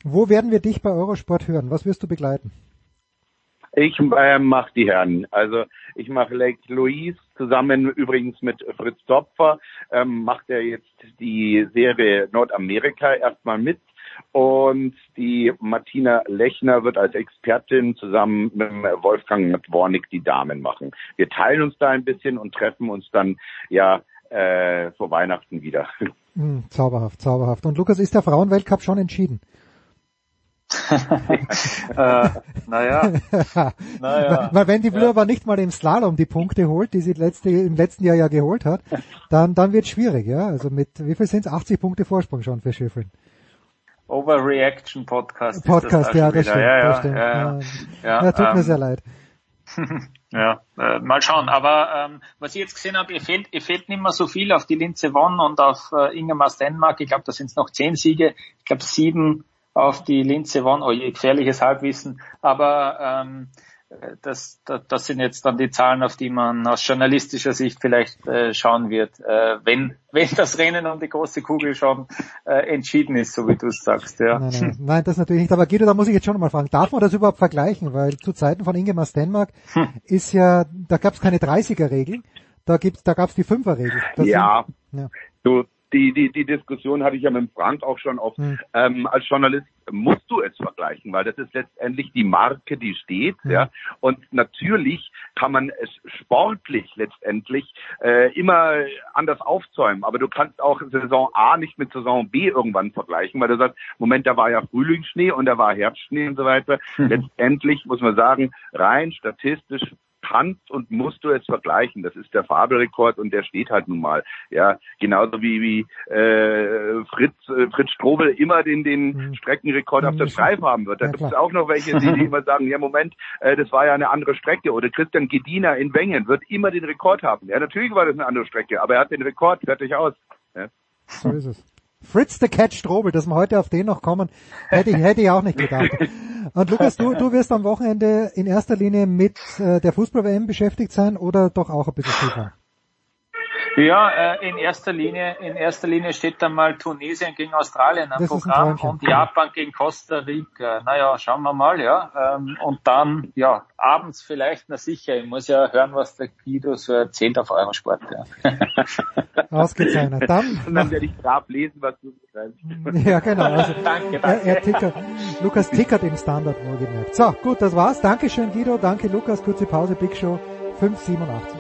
Speaker 6: Wo werden wir dich bei Eurosport hören? Was wirst du begleiten?
Speaker 24: Ich äh, mache die Herren. Also ich mache Lake Louise zusammen übrigens mit Fritz Topfer. Ähm, macht er jetzt die Serie Nordamerika erstmal mit. Und die Martina Lechner wird als Expertin zusammen mit Wolfgang Wornick die Damen machen. Wir teilen uns da ein bisschen und treffen uns dann ja äh, vor Weihnachten wieder.
Speaker 6: Mm, zauberhaft, zauberhaft. Und Lukas, ist der Frauenweltcup schon entschieden?
Speaker 25: äh, naja. naja.
Speaker 6: Weil wenn die Blue ja. aber nicht mal im Slalom die Punkte holt, die sie letzte, im letzten Jahr ja geholt hat, dann, dann wird schwierig, ja. Also mit, wie viel sind es? 80 Punkte Vorsprung schon für Schiffeln.
Speaker 25: Overreaction Podcast.
Speaker 6: Podcast,
Speaker 25: das
Speaker 6: ja, das stimmt,
Speaker 25: ja,
Speaker 6: das stimmt.
Speaker 25: Ja,
Speaker 6: ja, ja, tut ähm, mir sehr leid.
Speaker 25: Ja, äh, mal schauen. Aber ähm, was ich jetzt gesehen habe, ihr fehlt, ihr fehlt nicht mehr so viel auf die Linze Won und auf äh, Ingemar Stenmark. Ich glaube, da sind es noch zehn Siege. Ich glaube sieben auf die Linze Won. Oh je, gefährliches Halbwissen. Aber ähm, das, das, das sind jetzt dann die Zahlen, auf die man aus journalistischer Sicht vielleicht äh, schauen wird, äh, wenn, wenn das Rennen um die große Kugel schon äh, entschieden ist, so wie du es sagst. Ja.
Speaker 6: Nein, nein, nein, das natürlich nicht. Aber Guido, da muss ich jetzt schon mal fragen, darf man das überhaupt vergleichen? Weil zu Zeiten von Ingemar Stenmark hm. ist ja, da gab es keine 30er-Regel, da gibt's, da gab es die 5er-Regel.
Speaker 24: Ja. ja. Du, die, die, die Diskussion hatte ich ja mit Frank auch schon oft. Hm. Ähm, als Journalist musst du es vergleichen, weil das ist letztendlich die Marke, die steht. Hm. Ja. Und natürlich kann man es sportlich letztendlich äh, immer anders aufzäumen. Aber du kannst auch Saison A nicht mit Saison B irgendwann vergleichen, weil du sagst, Moment, da war ja Frühlingsschnee und da war Herbstschnee und so weiter. Hm. Letztendlich muss man sagen, rein statistisch kannst und musst du es vergleichen. Das ist der Fabelrekord und der steht halt nun mal. Ja, genauso wie wie äh, Fritz äh, Fritz Strobel immer den den mhm. Streckenrekord auf der mhm. Streif haben wird. Da ja, gibt es auch noch welche, die, die immer sagen, ja Moment, äh, das war ja eine andere Strecke. Oder Christian Gedina in Wengen wird immer den Rekord haben. Ja, natürlich war das eine andere Strecke, aber er hat den Rekord fertig aus. Ja.
Speaker 6: So ist es. Fritz the Cat Strobel, dass wir heute auf den noch kommen, hätte ich, hätte ich auch nicht gedacht. Und Lukas, du, du wirst am Wochenende in erster Linie mit äh, der Fußball-WM beschäftigt sein oder doch auch ein bisschen Fußball?
Speaker 25: Ja, äh, in erster Linie, in erster Linie steht da mal Tunesien gegen Australien am Programm und Japan gegen Costa Rica. Naja, schauen wir mal, ja. Ähm, und dann, ja, abends vielleicht, na sicher, ich muss ja hören, was der Guido so erzählt auf Eurosport, ja.
Speaker 6: Ausgezeichnet. Dann,
Speaker 24: und dann werde ich brav lesen, was du
Speaker 6: schreibst. Ja, genau. Also, danke, danke. Er, er tickert, Lukas tickert im Standard wohlgemerkt. So, gut, das war's. Dankeschön, Guido. Danke, Lukas. Kurze Pause, Big Show 587.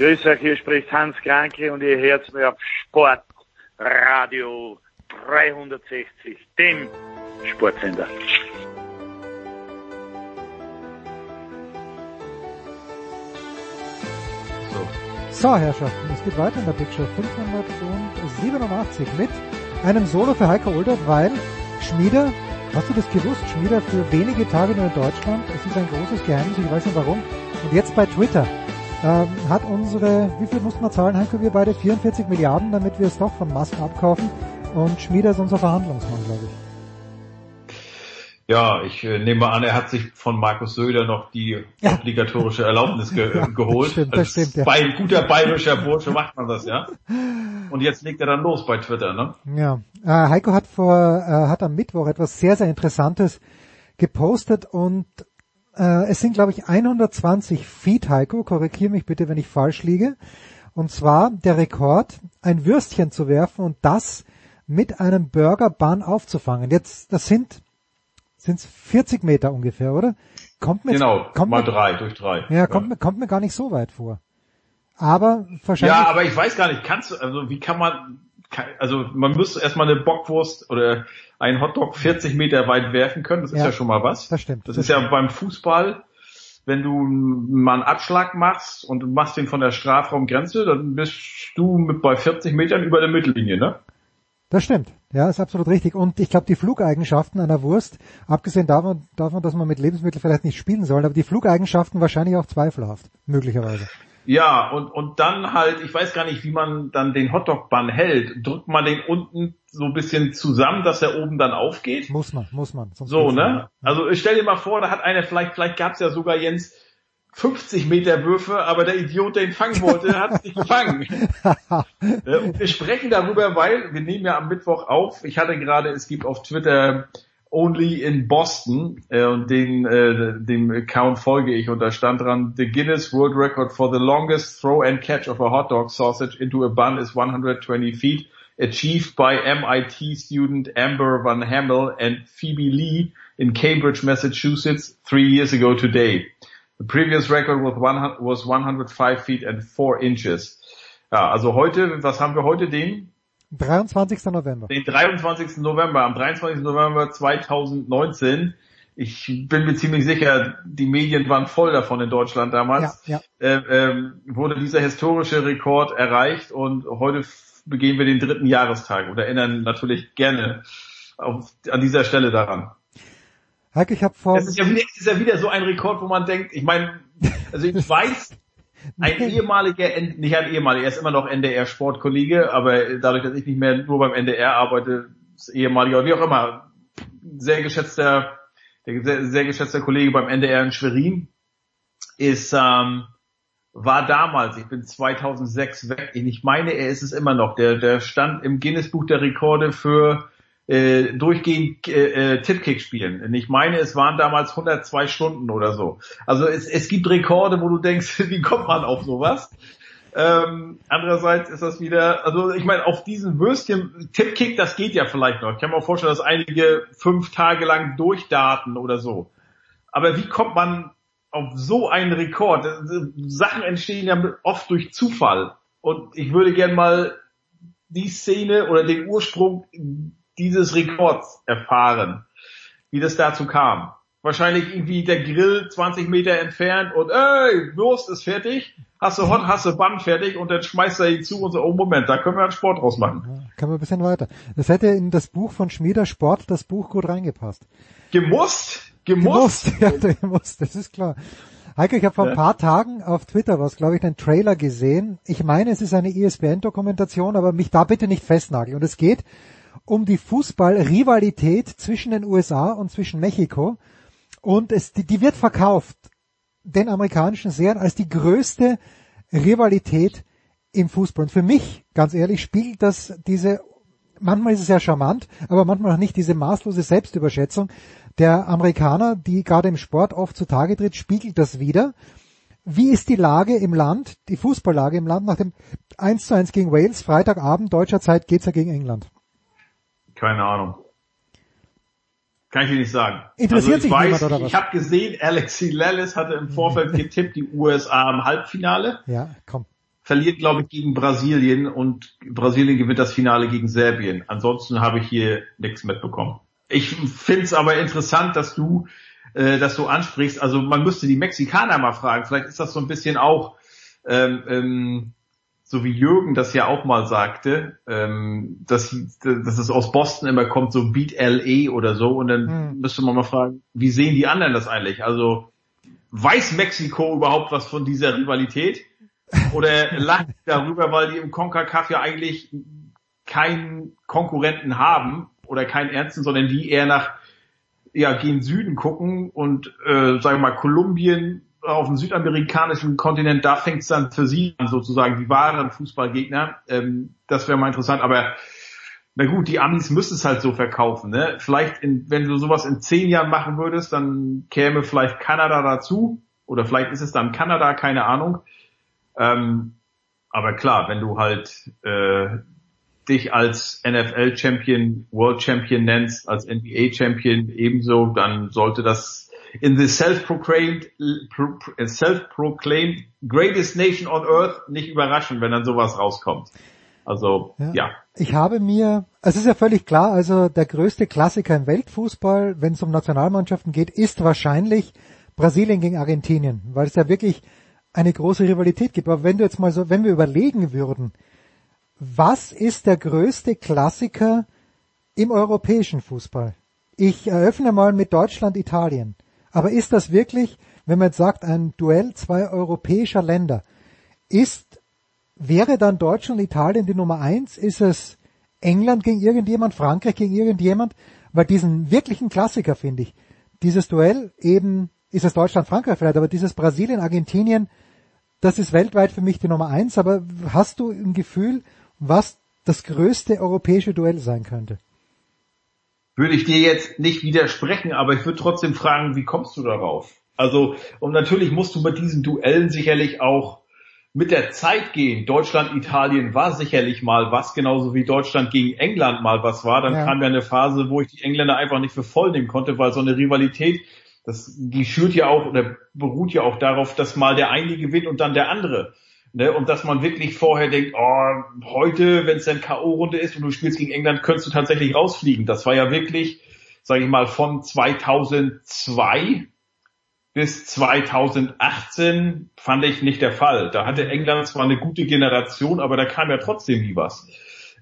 Speaker 26: Grüß euch, hier spricht Hans Kranke und ihr hört mir auf Sportradio 360, dem Sportsender.
Speaker 6: So, Herrschaften, es geht weiter in der Show 587 mit einem Solo für Heiko Older, weil Schmieder, hast du das gewusst, Schmieder für wenige Tage nur in Deutschland, es ist ein großes Geheimnis, ich weiß nicht warum, und jetzt bei Twitter ähm, hat unsere, wie viel mussten wir zahlen, Heiko, wir beide? 44 Milliarden, damit wir es doch von Musk abkaufen. Und Schmieder ist unser Verhandlungsmann, glaube ich.
Speaker 27: Ja, ich äh, nehme an, er hat sich von Markus Söder noch die ja. obligatorische Erlaubnis ge äh, geholt. Das stimmt, das stimmt, ja. Bei guter bayerischer Bursche macht man das, ja. Und jetzt legt er dann los bei Twitter, ne?
Speaker 6: Ja. Äh, Heiko hat vor, äh, hat am Mittwoch etwas sehr, sehr Interessantes gepostet und äh, es sind, glaube ich, 120 Feet, Heiko, korrigiere mich bitte, wenn ich falsch liege. Und zwar der Rekord, ein Würstchen zu werfen und das mit einem Burger Bun aufzufangen. Jetzt, das sind sind's 40 Meter ungefähr, oder?
Speaker 27: Kommt mir genau, jetzt, kommt mal mir, drei durch drei.
Speaker 6: Ja, kommt, ja. Mir, kommt mir gar nicht so weit vor. Aber wahrscheinlich.
Speaker 27: Ja, aber ich weiß gar nicht, kannst du, also wie kann man, also man müsste erstmal eine Bockwurst oder einen Hotdog 40 Meter weit werfen können. Das ist ja, ja schon mal was.
Speaker 6: Das stimmt.
Speaker 27: Das, das ist stimmt. ja beim Fußball, wenn du mal einen Abschlag machst und du machst den von der Strafraumgrenze, dann bist du mit bei 40 Metern über der Mittellinie, ne?
Speaker 6: Das stimmt. Ja, ist absolut richtig. Und ich glaube, die Flugeigenschaften einer Wurst, abgesehen davon, davon, dass man mit Lebensmitteln vielleicht nicht spielen soll, aber die Flugeigenschaften wahrscheinlich auch zweifelhaft, möglicherweise.
Speaker 27: Ja, und, und dann halt, ich weiß gar nicht, wie man dann den Hotdog-Bun hält. Drückt man den unten so ein bisschen zusammen, dass er oben dann aufgeht?
Speaker 6: Muss man, muss man.
Speaker 27: So, ne? Also ich stell dir mal vor, da hat einer, vielleicht, vielleicht gab's ja sogar Jens 50 Meter Würfe, aber der Idiot, der ihn fangen wollte, hat es nicht gefangen. und wir sprechen darüber, weil wir nehmen ja am Mittwoch auf. Ich hatte gerade, es gibt auf Twitter Only in Boston äh, und den, äh, dem Account folge ich und da stand dran, the Guinness World Record for the longest throw and catch of a hot dog sausage into a bun is 120 feet, achieved by MIT student Amber Van Hamel and Phoebe Lee in Cambridge, Massachusetts, three years ago today. The previous record was, one, was 105 feet and 4 inches. Ja, also heute, was haben wir heute, den
Speaker 6: 23. November.
Speaker 27: Den 23. November, am 23. November 2019. Ich bin mir ziemlich sicher, die Medien waren voll davon in Deutschland damals. Ja, ja. Äh, äh, wurde dieser historische Rekord erreicht und heute begehen wir den dritten Jahrestag und erinnern natürlich gerne auf, an dieser Stelle daran.
Speaker 6: Heike, ich habe vor...
Speaker 27: Es ist ja, wieder, ist ja wieder so ein Rekord, wo man denkt, ich meine, also ich weiß, Ein ehemaliger, nicht ein ehemaliger, er ist immer noch NDR-Sportkollege, aber dadurch, dass ich nicht mehr nur beim NDR arbeite, ist ehemaliger, wie auch immer, sehr geschätzter, sehr, sehr geschätzter Kollege beim NDR in Schwerin, ist, ähm, war damals, ich bin 2006 weg, ich meine, er ist es immer noch, der, der stand im Guinness-Buch der Rekorde für äh, durchgehend äh, äh, Tipkick spielen. Und ich meine, es waren damals 102 Stunden oder so. Also es, es gibt Rekorde, wo du denkst, wie kommt man auf sowas? Ähm, andererseits ist das wieder, also ich meine, auf diesen Würstchen, Tipkick, das geht ja vielleicht noch. Ich kann mir auch vorstellen, dass einige fünf Tage lang durchdaten oder so. Aber wie kommt man auf so einen Rekord? Sachen entstehen ja oft durch Zufall. Und ich würde gern mal die Szene oder den Ursprung dieses Rekords erfahren, wie das dazu kam. Wahrscheinlich irgendwie der Grill 20 Meter entfernt und ey, Wurst ist fertig, hast du Hot, hast du Band fertig und dann schmeißt er ihn zu und so, oh Moment, da können wir einen Sport draus machen.
Speaker 6: Kann man ein bisschen weiter. Das hätte in das Buch von Schmieder Sport, das Buch gut reingepasst.
Speaker 27: Gemusst? Gemusst?
Speaker 6: Ja, gemusst, das ist klar. Heike, ich habe vor ein paar Tagen auf Twitter was, glaube ich, einen Trailer gesehen. Ich meine, es ist eine ESPN-Dokumentation, aber mich da bitte nicht festnageln. Und es geht um die Fußball-Rivalität zwischen den USA und zwischen Mexiko. Und es, die, die wird verkauft den amerikanischen Serien als die größte Rivalität im Fußball. Und für mich, ganz ehrlich, spiegelt das diese, manchmal ist es ja charmant, aber manchmal auch nicht diese maßlose Selbstüberschätzung der Amerikaner, die gerade im Sport oft zutage tritt, spiegelt das wieder. Wie ist die Lage im Land, die Fußballlage im Land nach dem 1 zu 1 gegen Wales, Freitagabend deutscher Zeit geht's ja gegen England?
Speaker 27: Keine Ahnung. Kann ich dir nicht sagen.
Speaker 6: Interessiert
Speaker 27: also ich
Speaker 6: sich
Speaker 27: weiß,
Speaker 6: niemand, oder was?
Speaker 27: Ich habe gesehen, Alexi Lellis hatte im Vorfeld getippt, die USA im Halbfinale.
Speaker 6: Ja, komm.
Speaker 27: Verliert, glaube ich, gegen Brasilien und Brasilien gewinnt das Finale gegen Serbien. Ansonsten habe ich hier nichts mitbekommen. Ich finde es aber interessant, dass du äh, das so ansprichst. Also man müsste die Mexikaner mal fragen. Vielleicht ist das so ein bisschen auch ähm, ähm, so wie Jürgen das ja auch mal sagte, ähm, dass, dass es aus Boston immer kommt, so Beat LA oder so. Und dann
Speaker 6: Hm.
Speaker 27: müsste man mal fragen, wie sehen die anderen das eigentlich? Also weiß Mexiko überhaupt was von dieser Rivalität? Oder lacht darüber, weil die im CONCACAF ja eigentlich keinen Konkurrenten haben oder keinen ernsten, sondern die eher nach ja, gegen Süden gucken und äh, sagen wir mal Kolumbien auf dem südamerikanischen Kontinent, da fängt es dann für sie an, sozusagen die wahren Fußballgegner. Ähm, das wäre mal interessant, aber na gut, die Amis müssen es halt so verkaufen. Ne? Vielleicht, in, wenn du sowas in zehn Jahren machen würdest, dann käme vielleicht Kanada dazu oder vielleicht ist es dann Kanada, keine Ahnung. Ähm, aber klar, wenn du halt äh, dich als NFL-Champion, World-Champion nennst, als NBA-Champion ebenso, dann sollte das in the self-proclaimed, pro- pro- self-proclaimed greatest nation on earth nicht überraschen, wenn dann sowas rauskommt. Also,
Speaker 6: Ja.
Speaker 27: ja.
Speaker 6: Ich habe mir, es ist ja völlig klar, also der größte Klassiker im Weltfußball, wenn es um Nationalmannschaften geht, ist wahrscheinlich Brasilien gegen Argentinien, weil es ja wirklich eine große Rivalität gibt. Aber wenn du jetzt mal so, wenn wir überlegen würden, was ist der größte Klassiker im europäischen Fußball? Ich eröffne mal mit Deutschland, Italien. Aber ist das wirklich, wenn man jetzt sagt, ein Duell zwei europäischer Länder, ist, wäre dann Deutschland Italien die Nummer eins? Ist es England gegen irgendjemand, Frankreich gegen irgendjemand? Weil diesen wirklichen Klassiker finde ich, dieses Duell eben, ist es Deutschland-Frankreich vielleicht, aber dieses Brasilien-Argentinien, das ist weltweit für mich die Nummer eins, aber hast du ein Gefühl, was das größte europäische Duell sein könnte?
Speaker 27: würde ich dir jetzt nicht widersprechen, aber ich würde trotzdem fragen, wie kommst du darauf? Also, und natürlich musst du mit diesen Duellen sicherlich auch mit der Zeit gehen. Deutschland, Italien war sicherlich mal was, genauso wie Deutschland gegen England mal was war. Dann
Speaker 6: Ja.
Speaker 27: kam ja eine Phase, wo ich die Engländer einfach nicht für voll nehmen konnte, weil so eine Rivalität, das, die schürt ja auch oder beruht ja auch darauf, dass mal der eine gewinnt und dann der andere. Ne, und dass man wirklich vorher denkt, oh, heute, wenn es dann K.O.-Runde ist und du spielst gegen England, könntest du tatsächlich rausfliegen. Das war ja wirklich, sage ich mal, von 2002 bis 2018 fand ich nicht der Fall. Da hatte England zwar eine gute Generation, aber da kam ja trotzdem nie was.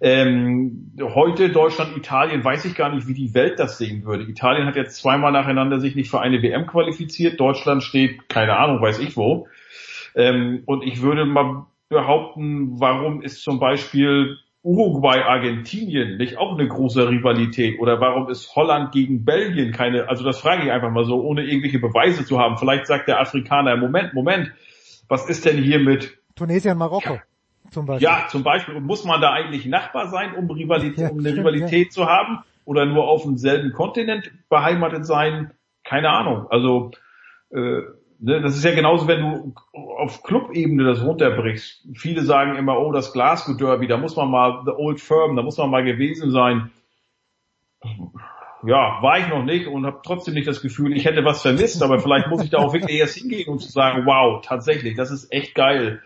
Speaker 27: Ähm, heute Deutschland, Italien, weiß ich gar nicht, wie die Welt das sehen würde. Italien hat jetzt zweimal nacheinander sich nicht für eine WM qualifiziert. Deutschland steht, keine Ahnung, weiß ich wo. Ähm, und ich würde mal behaupten, warum ist zum Beispiel Uruguay, Argentinien nicht auch eine große Rivalität? Oder warum ist Holland gegen Belgien keine, also das frage ich einfach mal so, ohne irgendwelche Beweise zu haben. Vielleicht sagt der Afrikaner, Moment, Moment, was ist denn hier mit
Speaker 6: Tunesien, Marokko. Zum Beispiel.
Speaker 27: Ja, zum Beispiel. Und muss man da eigentlich Nachbar sein, um, Rivalität,
Speaker 6: Ja,
Speaker 27: um eine
Speaker 6: stimmt,
Speaker 27: Rivalität zu haben? Oder nur auf demselben Kontinent beheimatet sein? Keine Ahnung. Also, äh, ne, das ist ja genauso, wenn du auf Clubebene das runterbrichst. Viele sagen immer, oh, das Glasgow Derby, da muss man mal, the old firm, da muss man mal gewesen sein. Ja, war ich noch nicht und habe trotzdem nicht das Gefühl, ich hätte was vermisst, aber vielleicht muss ich da auch wirklich erst hingehen, um zu sagen, wow, tatsächlich, das ist echt geil.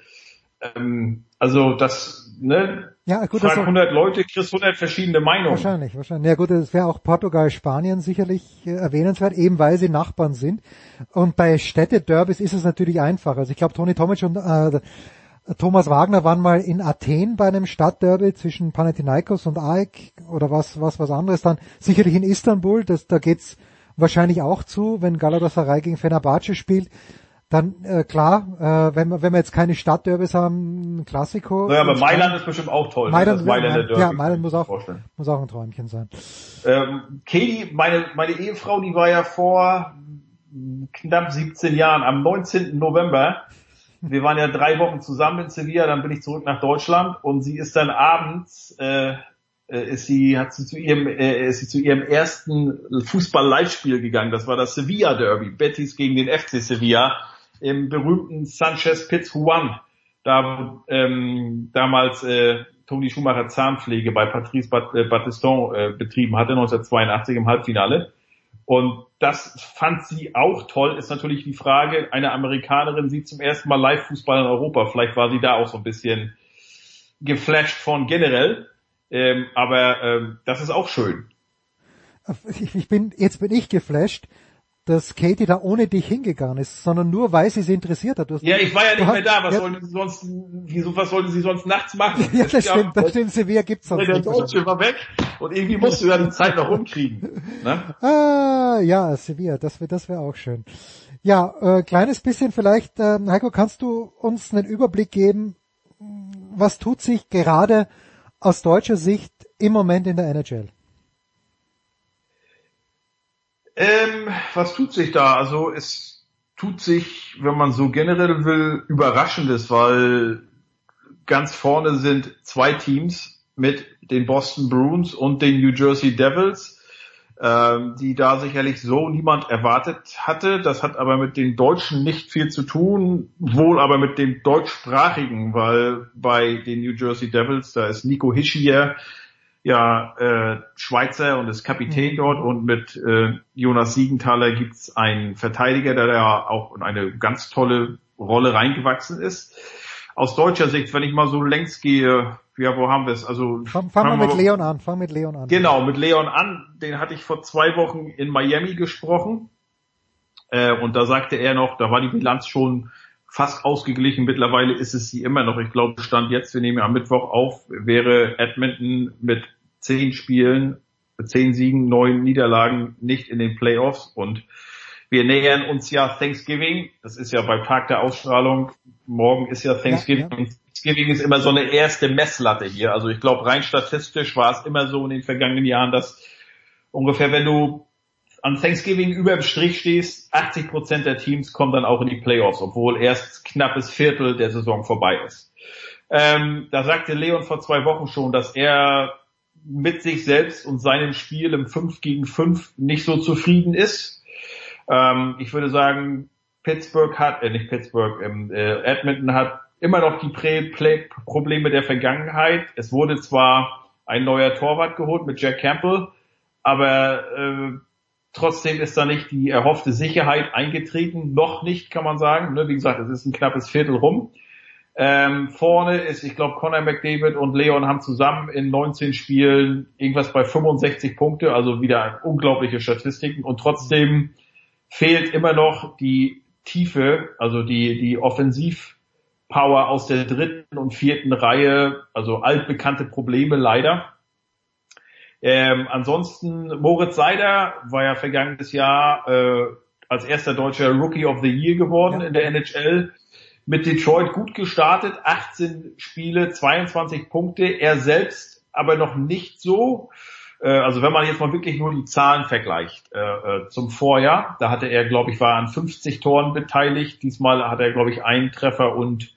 Speaker 27: Ähm, also das, ne?
Speaker 6: Ja, gut, das
Speaker 27: Frag
Speaker 6: auch-
Speaker 27: 100 Leute, kriegst 100 verschiedene Meinungen.
Speaker 6: Wahrscheinlich, wahrscheinlich. Ja gut, das wäre auch Portugal, Spanien sicherlich äh, erwähnenswert, eben weil sie Nachbarn sind. Und bei Städtederbys ist es natürlich einfach. Also ich glaube, Toni Tomic und äh, Thomas Wagner waren mal in Athen bei einem Stadtderby zwischen Panathinaikos und AEK oder was, was, was anderes. Dann sicherlich in Istanbul, das, da geht's wahrscheinlich auch zu, wenn Galatasaray gegen Fenerbahce spielt. Dann äh, klar, äh, wenn, wir, wenn wir jetzt keine Stadtderbys haben, ein Klassiko.
Speaker 27: Ja, aber Mailand ist bestimmt auch toll. ne?
Speaker 6: Mailand,
Speaker 27: Derby.
Speaker 6: ja, Mailand muss auch,
Speaker 27: vorstellen.
Speaker 6: muss auch ein Träumchen sein.
Speaker 27: Ähm, Katie, meine, meine Ehefrau, die war ja vor knapp 17 Jahren, am 19. November. Wir waren ja drei Wochen zusammen in Sevilla, dann bin ich zurück nach Deutschland und sie ist dann abends, äh, äh, ist sie, hat sie zu ihrem, äh, ist sie zu ihrem ersten Fußball-Live-Spiel gegangen. Das war das Sevilla Derby. Betis gegen den FC Sevilla im berühmten Sanchez Pizjuan. Da, wo, ähm, damals, äh, Toni Schumacher Zahnpflege bei Patrice Bat äh, Battiston äh, betrieben hatte, 1982 im Halbfinale. Und das fand sie auch toll, ist natürlich die Frage, eine Amerikanerin sieht zum ersten Mal Live-Fußball in Europa. Vielleicht war sie da auch so ein bisschen geflasht von generell. Ähm, aber ähm, das ist auch schön.
Speaker 6: Ich bin, jetzt bin ich geflasht, dass Katie da ohne dich hingegangen ist, sondern nur weil sie sie interessiert hat.
Speaker 27: Ja, ich war ja nicht mehr da. Was
Speaker 6: ja,
Speaker 27: sollte sie sonst, wieso, was sollte sie sonst nachts machen?
Speaker 6: Ja, das stimmt, das stimmt, Sevilla gibt's sonst
Speaker 27: Der. Deutsche war weg und irgendwie musst du ja die Zeit noch rumkriegen. Ne?
Speaker 6: Ah, ja, Sevilla, das wäre das wäre auch schön. Ja, äh, kleines bisschen vielleicht, äh, Heiko, kannst du uns einen Überblick geben, was tut sich gerade aus deutscher Sicht im Moment in der NHL?
Speaker 27: Ähm, was tut sich da? Also es tut sich, wenn man so generell will, Überraschendes, weil ganz vorne sind zwei Teams mit den Boston Bruins und den New Jersey Devils, ähm, die da sicherlich so niemand erwartet hatte. Das hat aber mit den Deutschen nicht viel zu tun, wohl aber mit dem deutschsprachigen, weil bei den New Jersey Devils, da ist Nico Hischier, ja äh, Schweizer und ist Kapitän dort und mit äh, Jonas Siegenthaler gibt's einen Verteidiger, der da auch in eine ganz tolle Rolle reingewachsen ist. Aus deutscher Sicht, wenn ich mal so längs gehe, ja, wo haben wir es? Also
Speaker 6: Fang, fang mal
Speaker 27: fangen wir
Speaker 6: mit Leon an, fang mit Leon an.
Speaker 27: Genau, mit Leon an. Den hatte ich vor zwei Wochen in Miami gesprochen. Äh, und da sagte er noch, da war die Bilanz schon fast ausgeglichen. Mittlerweile ist es sie immer noch. Ich glaube, Stand jetzt, wir nehmen ja am Mittwoch auf, wäre Edmonton mit zehn Spielen, zehn Siegen, neun Niederlagen nicht in den Playoffs. Und wir nähern uns ja Thanksgiving. Das ist ja beim Tag der Ausstrahlung. Morgen ist ja Thanksgiving.
Speaker 6: Ja,
Speaker 27: Und Thanksgiving ist immer so eine erste Messlatte hier. Also ich glaube, rein statistisch war es immer so in den vergangenen Jahren, dass ungefähr, wenn du an Thanksgiving über dem Strich stehst, 80 Prozent der Teams kommen dann auch in die Playoffs, obwohl erst knappes Viertel der Saison vorbei ist. Ähm, da sagte Leon vor zwei Wochen schon, dass er mit sich selbst und seinem Spiel im 5 gegen 5 nicht so zufrieden ist. Ähm, ich würde sagen, Pittsburgh hat, äh, nicht Pittsburgh, ähm, äh, Edmonton hat immer noch die Prä Play Probleme der Vergangenheit. Es wurde zwar ein neuer Torwart geholt mit Jack Campbell, aber äh, trotzdem ist da nicht die erhoffte Sicherheit eingetreten. Noch nicht, kann man sagen. Ne? Wie gesagt, es ist ein knappes Viertel rum. Ähm, vorne ist, ich glaube, Conor McDavid und Leon haben zusammen in 19 Spielen irgendwas bei 65 Punkte, also wieder unglaubliche Statistiken und trotzdem fehlt immer noch die Tiefe, also die, die Offensivpower aus der dritten und vierten Reihe, also altbekannte Probleme leider. Ähm, ansonsten Moritz Seider war ja vergangenes Jahr äh, als erster deutscher Rookie of the Year geworden in der NHL. mit Detroit gut gestartet, 18 Spiele, 22 Punkte, er selbst aber noch nicht so. Äh, also wenn man jetzt mal wirklich nur die Zahlen vergleicht äh, äh zum Vorjahr, da hatte er, glaube ich, war an 50 Toren beteiligt. Diesmal hat er, glaube ich, einen Treffer und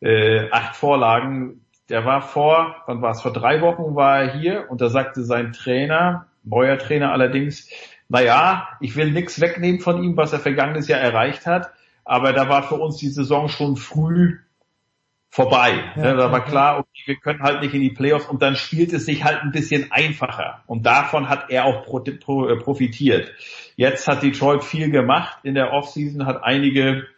Speaker 27: äh, acht Vorlagen. Der war vor, wann war es? Vor drei Wochen war er hier und da sagte sein Trainer, neuer Trainer allerdings, naja, ich will nichts wegnehmen von ihm, was er vergangenes Jahr erreicht hat, aber da war für uns die Saison schon früh vorbei. Ja, da war klar, okay, wir können halt nicht in die Playoffs und dann spielt es sich halt ein bisschen einfacher. Und davon hat er auch äh, profitiert. Jetzt hat Detroit viel gemacht in der Offseason, hat einige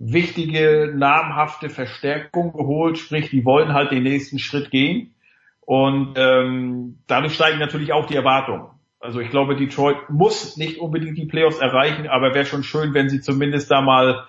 Speaker 27: wichtige, namhafte Verstärkungen geholt, sprich, die wollen halt den nächsten Schritt gehen. Und ähm, dadurch steigen natürlich auch die Erwartungen. Also ich glaube, Detroit muss nicht unbedingt die Playoffs erreichen, aber wäre schon schön, wenn sie zumindest da mal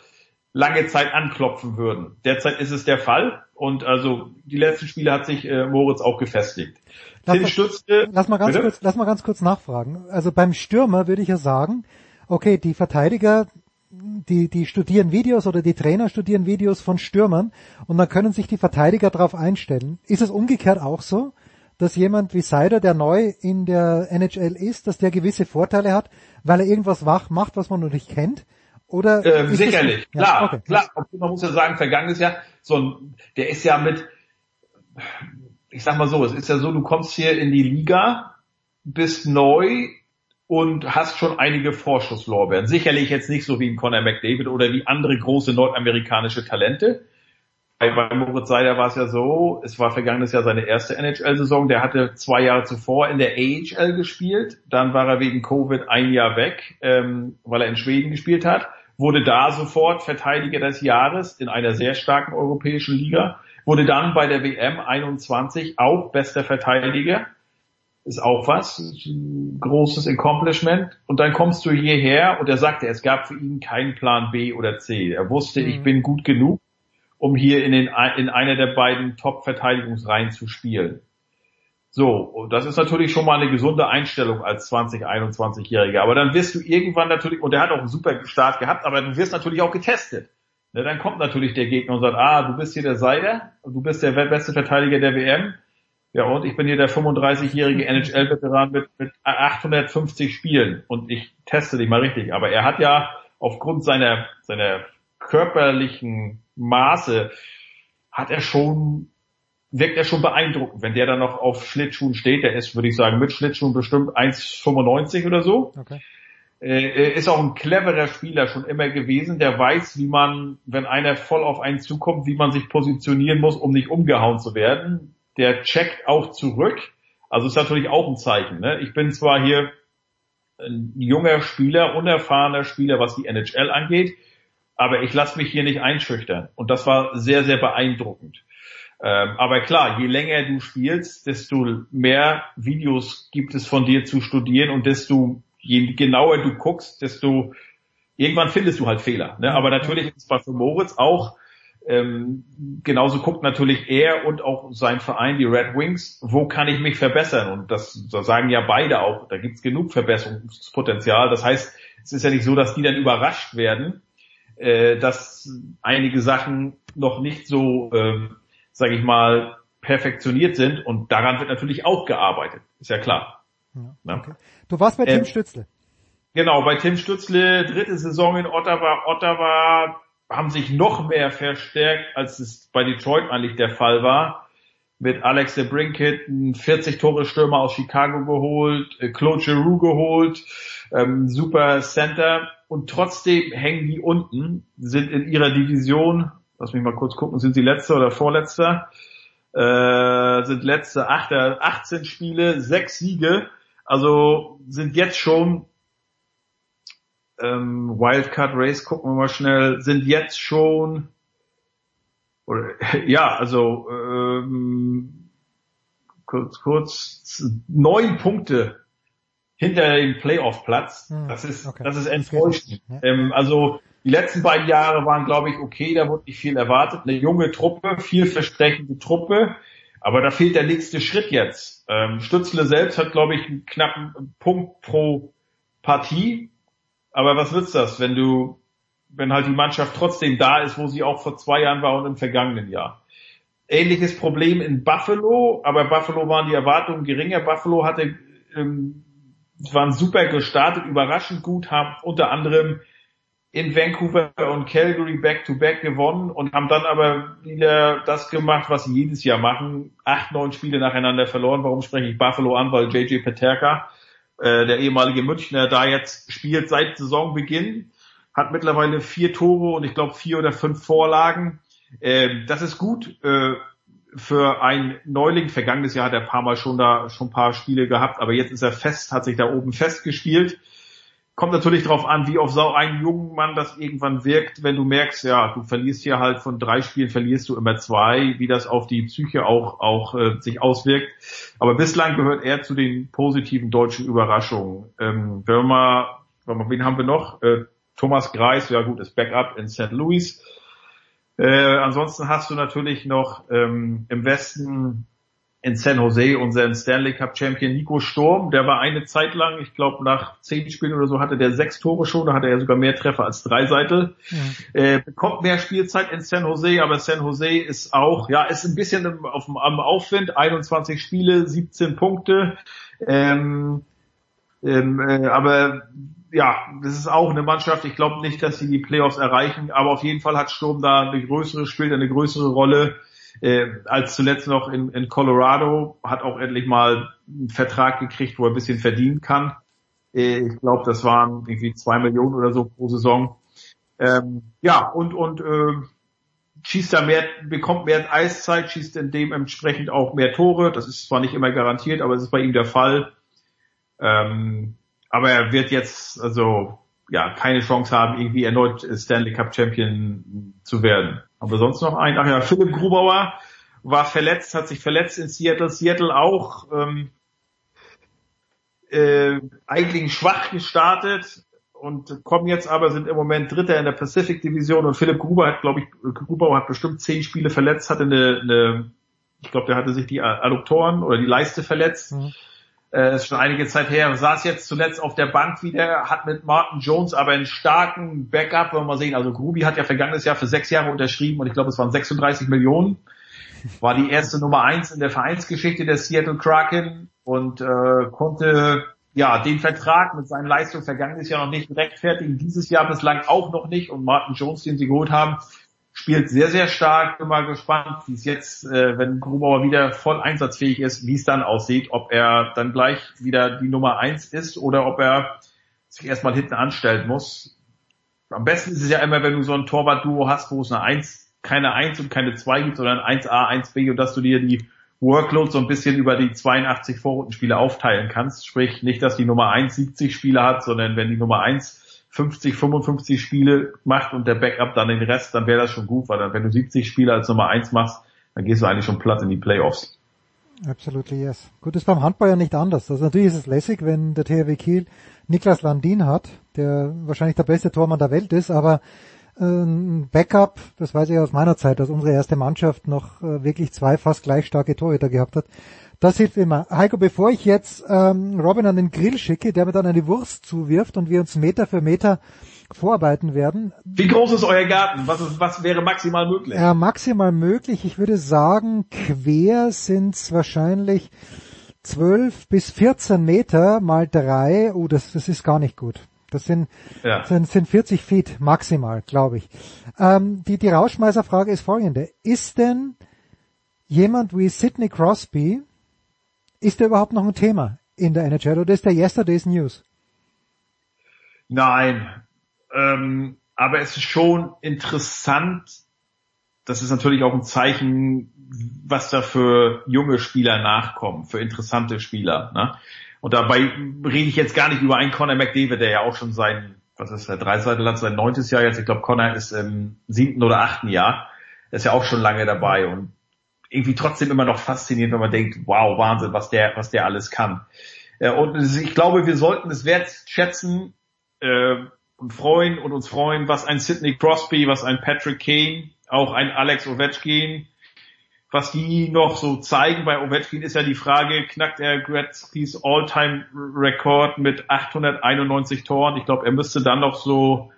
Speaker 27: lange Zeit anklopfen würden. Derzeit ist es der Fall und also die letzten Spiele hat sich äh, Moritz auch gefestigt.
Speaker 6: Lass, mal, Stützte, lass mal ganz bitte? kurz, lass mal ganz kurz nachfragen. Also beim Stürmer würde ich ja sagen, okay, die Verteidiger, die, die studieren Videos oder die Trainer studieren Videos von Stürmern und dann können sich die Verteidiger darauf einstellen. Ist es umgekehrt auch so, dass jemand wie Seider, der neu in der NHL ist, dass der gewisse Vorteile hat, weil er irgendwas wach macht, was man noch nicht kennt? Oder
Speaker 27: ähm, sicherlich, das, klar, ja, okay. klar. Man muss ja sagen, vergangenes Jahr, so ein, der ist ja mit, ich sag mal so, es ist ja so, du kommst hier in die Liga, bist neu und hast schon einige Vorschusslorbeeren. Sicherlich jetzt nicht so wie ein Conor McDavid oder wie andere große nordamerikanische Talente. Bei, bei Moritz Seider war es ja so, es war vergangenes Jahr seine erste NHL-Saison. Der hatte zwei Jahre zuvor in der AHL gespielt. Dann war er wegen Covid ein Jahr weg, ähm, weil er in Schweden gespielt hat wurde da sofort Verteidiger des Jahres in einer sehr starken europäischen Liga, wurde dann bei der WM 21 auch bester Verteidiger. Ist auch was, ein großes Accomplishment. Und dann kommst du hierher und er sagte, es gab für ihn keinen Plan B oder C. Er wusste, mhm. ich bin gut genug, um hier in, den, in einer der beiden Top-Verteidigungsreihen zu spielen. So, und das ist natürlich schon mal eine gesunde Einstellung als 20, 21-Jähriger. Aber dann wirst du irgendwann natürlich, und er hat auch einen super Start gehabt, aber du wirst natürlich auch getestet. Ne, dann kommt natürlich der Gegner und sagt, ah, du bist hier der Seider, du bist der beste Verteidiger der WM. Ja, und ich bin hier der 35-jährige NHL-Veteran mit, mit 850 Spielen und ich teste dich mal richtig. Aber er hat ja aufgrund seiner, seiner körperlichen Maße hat er schon wirkt er schon beeindruckend. Wenn der dann noch auf Schlittschuhen steht, der ist, würde ich sagen, mit Schlittschuhen bestimmt 1,95 oder so. Okay. Äh, ist auch ein cleverer Spieler schon immer gewesen, der weiß, wie man, wenn einer voll auf einen zukommt, wie man sich positionieren muss, um nicht umgehauen zu werden. Der checkt auch zurück. Also ist natürlich auch ein Zeichen. Ne? Ich bin zwar hier ein junger Spieler, unerfahrener Spieler, was die NHL angeht, aber ich lasse mich hier nicht einschüchtern. Und das war sehr, sehr beeindruckend. Ähm, aber klar, je länger du spielst, desto mehr Videos gibt es von dir zu studieren und desto je genauer du guckst, desto irgendwann findest du halt Fehler. Ne? Aber natürlich ist es bei für Moritz auch ähm, genauso guckt natürlich er und auch sein Verein, die Red Wings, wo kann ich mich verbessern? Und das, das sagen ja beide auch, da gibt's genug Verbesserungspotenzial. Das heißt, es ist ja nicht so, dass die dann überrascht werden, äh, dass einige Sachen noch nicht so ähm, sage ich mal, perfektioniert sind und daran wird natürlich auch gearbeitet, ist ja klar.
Speaker 6: Ja, okay. Du warst bei Tim ähm, Stützle.
Speaker 27: Genau, bei Tim Stützle, dritte Saison in Ottawa. Ottawa haben sich noch mehr verstärkt, als es bei Detroit eigentlich der Fall war. Mit Alex de Brinkett, ein 40 Tore Stürmer aus Chicago geholt, äh, Claude Giroux geholt, ähm, super Center und trotzdem hängen die unten, sind in ihrer Division lass mich mal kurz gucken, sind sie letzter oder vorletzter? Äh, sind letzte 8, 18 Spiele, 6 Siege, also sind jetzt schon ähm, Wildcard Race, gucken wir mal schnell, sind jetzt schon oder, ja, also ähm, kurz, kurz neun Punkte hinter dem Playoff-Platz. Hm, das ist, okay. das ist enttäuschend. Ähm, also die letzten beiden Jahre waren, glaube ich, okay, da wurde nicht viel erwartet. Eine junge Truppe, vielversprechende Truppe, aber da fehlt der nächste Schritt jetzt. Ähm, Stützle selbst hat, glaube ich, einen knappen Punkt pro Partie. Aber was wird's das, wenn du wenn halt die Mannschaft trotzdem da ist, wo sie auch vor zwei Jahren war und im vergangenen Jahr. Ähnliches Problem in Buffalo, aber Buffalo waren die Erwartungen geringer. Buffalo hatte, ähm, waren super gestartet, überraschend gut, haben unter anderem in Vancouver und Calgary back-to-back gewonnen und haben dann aber wieder das gemacht, was sie jedes Jahr machen. Acht, neun Spiele nacheinander verloren. Warum spreche ich Buffalo an? Weil JJ Peterka, äh, der ehemalige Münchner, da jetzt spielt seit Saisonbeginn, hat mittlerweile vier Tore und ich glaube vier oder fünf Vorlagen. Äh, das ist gut äh, für ein Neuling. Vergangenes Jahr hat er ein paar Mal schon da schon ein paar Spiele gehabt, aber jetzt ist er fest, hat sich da oben festgespielt Kommt natürlich darauf an, wie auf so einen jungen Mann das irgendwann wirkt, wenn du merkst, ja, du verlierst hier halt von drei Spielen verlierst du immer zwei, wie das auf die Psyche auch, auch äh, sich auswirkt. Aber bislang gehört er zu den positiven deutschen Überraschungen. Ähm, wenn wir mal, wen haben wir noch? Äh, Thomas Greis, ja gut, ist Backup in St. Louis. Äh, ansonsten hast du natürlich noch ähm, im Westen in San Jose unseren Stanley Cup Champion Nico Sturm, der war eine Zeit lang, ich glaube nach zehn Spielen oder so hatte der sechs Tore schon, da hatte er sogar mehr Treffer als Dreiseitel. Ja. Äh, bekommt mehr Spielzeit in San Jose, aber San Jose ist auch, ja, ist ein bisschen im, auf, am Aufwind, 21 Spiele, 17 Punkte. Ähm, ähm, äh, aber ja, das ist auch eine Mannschaft. Ich glaube nicht, dass sie die Playoffs erreichen, aber auf jeden Fall hat Sturm da eine größere, spielt eine größere Rolle äh, als zuletzt noch in, in Colorado, hat auch endlich mal einen Vertrag gekriegt, wo er ein bisschen verdienen kann. Äh, ich glaube, das waren irgendwie zwei Millionen oder so pro Saison. Ähm, ja, und, und äh, schießt da mehr, bekommt mehr Eiszeit, schießt in dementsprechend auch mehr Tore. Das ist zwar nicht immer garantiert, aber es ist bei ihm der Fall. Ähm, aber er wird jetzt also ja keine Chance haben, irgendwie erneut Stanley Cup Champion zu werden. Aber sonst noch ein, ach ja, Philipp Grubauer war verletzt, hat sich verletzt in Seattle. Seattle auch ähm, äh, eigentlich schwach gestartet und kommen jetzt aber, sind im Moment Dritter in der Pacific Division und Philipp Gruber hat, glaube ich, Grubauer hat bestimmt zehn Spiele verletzt, hatte eine, eine ich glaube, der hatte sich die Adduktoren oder die Leiste verletzt. Mhm äh, ist schon einige Zeit her, saß jetzt zuletzt auf der Bank wieder, hat mit Martin Jones aber einen starken Backup, wollen wir mal sehen. Also Gruby hat ja vergangenes Jahr für sechs Jahre unterschrieben und ich glaube, es waren 36 Millionen. War die erste Nummer eins in der Vereinsgeschichte der Seattle Kraken und äh, konnte ja den Vertrag mit seinen Leistungen vergangenes Jahr noch nicht rechtfertigen, dieses Jahr bislang auch noch nicht und Martin Jones, den sie geholt haben, spielt sehr, sehr stark. Bin mal gespannt, wie es jetzt, äh, wenn Grubauer wieder voll einsatzfähig ist, wie es dann aussieht, ob er dann gleich wieder die Nummer eins ist oder ob er sich erstmal hinten anstellen muss. Am besten ist es ja immer, wenn du so ein Torwart-Duo hast, wo es eine Eins, keine Eins und keine Zwei gibt, sondern 1A, 1B und dass du dir die Workload so ein bisschen über die 82 Vorrundenspiele aufteilen kannst. Sprich, nicht, dass die Nummer 1 70 Spiele hat, sondern wenn die Nummer 1 50, 55 Spiele macht und der Backup dann den Rest, dann wäre das schon gut, weil dann, wenn du 70 Spiele als Nummer 1 machst, dann gehst du eigentlich schon platt in die Playoffs.
Speaker 6: Absolutely yes. Gut, ist beim Handball ja nicht anders. Also natürlich ist es lässig, wenn der THW Kiel Niklas Landin hat, der wahrscheinlich der beste Tormann der Welt ist, aber äh, ein Backup, das weiß ich aus meiner Zeit, dass unsere erste Mannschaft noch äh, wirklich zwei fast gleich starke Torhüter gehabt hat. Das hilft immer. Heiko, bevor ich jetzt ähm, Robin an den Grill schicke, der mir dann eine Wurst zuwirft und wir uns Meter für Meter vorarbeiten werden.
Speaker 27: Wie groß ist euer Garten? Was, ist, was wäre maximal möglich?
Speaker 6: Ja, maximal möglich. Ich würde sagen, quer sind es wahrscheinlich 12 bis 14 Meter mal drei. Oh, das, das ist gar nicht gut. Das sind, ja. sind, sind 40 Feet maximal, glaube ich. Ähm, die, die Rauschmeißerfrage ist folgende. Ist denn jemand wie Sidney Crosby ist der überhaupt noch ein Thema in der NHL oder ist der Yesterday's News?
Speaker 27: Nein, ähm, aber es ist schon interessant. Das ist natürlich auch ein Zeichen, was da für junge Spieler nachkommen, für interessante Spieler. Ne? Und dabei rede ich jetzt gar nicht über einen Conor McDavid, der ja auch schon sein, was ist der, Dreiseitel sein neuntes Jahr jetzt. Ich glaube, Conor ist im siebten oder achten Jahr. Ist ja auch schon lange dabei und irgendwie trotzdem immer noch faszinierend, wenn man denkt, wow, Wahnsinn, was der, was der alles kann. Äh, und ich glaube, wir sollten es wertschätzen äh, und freuen und uns freuen, was ein Sidney Crosby, was ein Patrick Kane, auch ein Alex Ovechkin, was die noch so zeigen. Bei Ovechkin ist ja die Frage, knackt er Gretzky's All-Time-Rekord mit 891 Toren? Ich glaube, er müsste dann noch so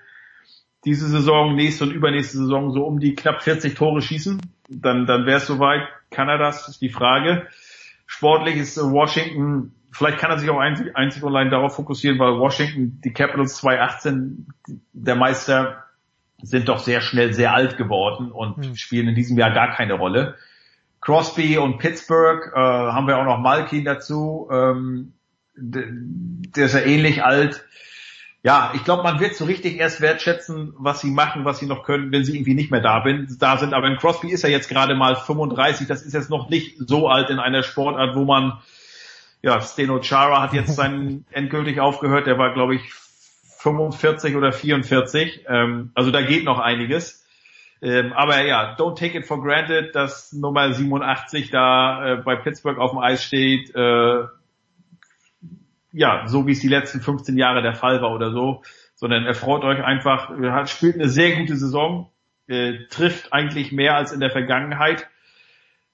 Speaker 27: diese Saison, nächste und übernächste Saison so um die knapp 40 Tore schießen, dann, dann wäre es soweit. Kann er das, ist die Frage. Sportlich ist Washington, vielleicht kann er sich auch einzig, einzig und allein darauf fokussieren, weil Washington, die Capitals 2018, der Meister, sind doch sehr schnell sehr alt geworden und mhm. spielen in diesem Jahr gar keine Rolle. Crosby und Pittsburgh, äh, haben wir auch noch Malkin dazu, ähm, der ist ja ähnlich alt ja, ich glaube, man wird so richtig erst wertschätzen, was sie machen, was sie noch können, wenn sie irgendwie nicht mehr da, bin, da sind. Aber in Crosby ist ja jetzt gerade mal 35. Das ist jetzt noch nicht so alt in einer Sportart, wo man, ja, Steno Chara hat jetzt seinen endgültig aufgehört. Der war, glaube ich, 45 oder 44. Ähm, also da geht noch einiges. Ähm, aber ja, don't take it for granted, dass Nummer 87 da äh, bei Pittsburgh auf dem Eis steht. Äh, ja, so wie es die letzten 15 Jahre der Fall war oder so, sondern er freut euch einfach, er spielt eine sehr gute Saison, äh, trifft eigentlich mehr als in der Vergangenheit.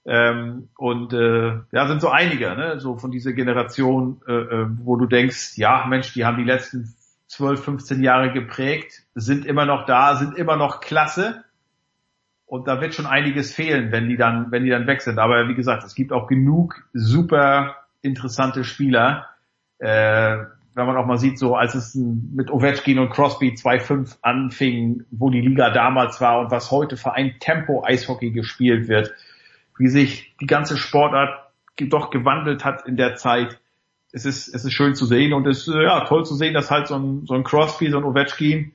Speaker 27: Ähm, und äh, ja, sind so einige, ne, so von dieser Generation, äh, äh, wo du denkst, ja, Mensch, die haben die letzten 12, 15 Jahre geprägt, sind immer noch da, sind immer noch klasse. Und da wird schon einiges fehlen, wenn die dann, wenn die dann weg sind. Aber wie gesagt, es gibt auch genug super interessante Spieler, äh, wenn man auch mal sieht, so als es mit Ovechkin und Crosby 2-5 anfing, wo die Liga damals war und was heute für ein Tempo Eishockey gespielt wird, wie sich die ganze Sportart doch gewandelt hat in der Zeit. Es ist, es ist schön zu sehen und es ist ja toll zu sehen, dass halt so ein, so ein Crosby, so ein Ovechkin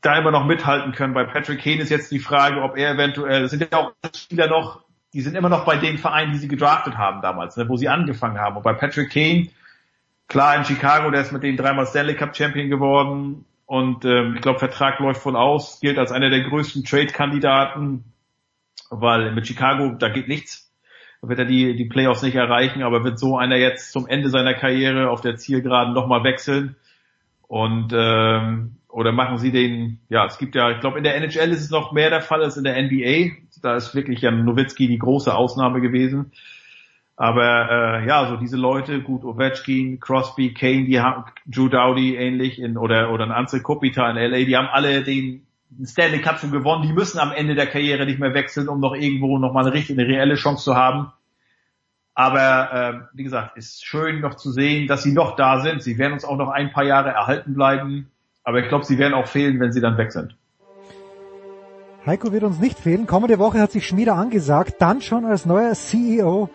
Speaker 27: da immer noch mithalten können. Bei Patrick Kane ist jetzt die Frage, ob er eventuell, es sind ja auch Spieler noch, die sind immer noch bei den Vereinen, die sie gedraftet haben damals, ne, wo sie angefangen haben. Und bei Patrick Kane, klar in Chicago, der ist mit denen dreimal Stanley Cup Champion geworden und ähm, ich glaube, Vertrag läuft voll aus, gilt als einer der größten Trade-Kandidaten, weil mit Chicago, da geht nichts. Da wird er die, die Playoffs nicht erreichen, aber wird so einer jetzt zum Ende seiner Karriere auf der Zielgeraden nochmal wechseln. Und ähm, oder machen sie den, ja, es gibt ja, ich glaube in der NHL ist es noch mehr der Fall als in der NBA. Da ist wirklich Jan Nowitzki die große Ausnahme gewesen. Aber äh, ja, so diese Leute, gut, Ovechkin, Crosby, Kane, die haben Drew Dowdy ähnlich in oder oder ein Ansel Kopita in LA, die haben alle den Stanley Cup schon gewonnen. Die müssen am Ende der Karriere nicht mehr wechseln, um noch irgendwo noch mal eine richtige, eine reelle Chance zu haben. Aber äh, wie gesagt, ist schön noch zu sehen, dass sie noch da sind. Sie werden uns auch noch ein paar Jahre erhalten bleiben. Aber ich glaube, sie werden auch fehlen, wenn sie dann weg sind.
Speaker 6: Heiko wird uns nicht fehlen. Kommende Woche hat sich Schmieder angesagt, dann schon als neuer CEO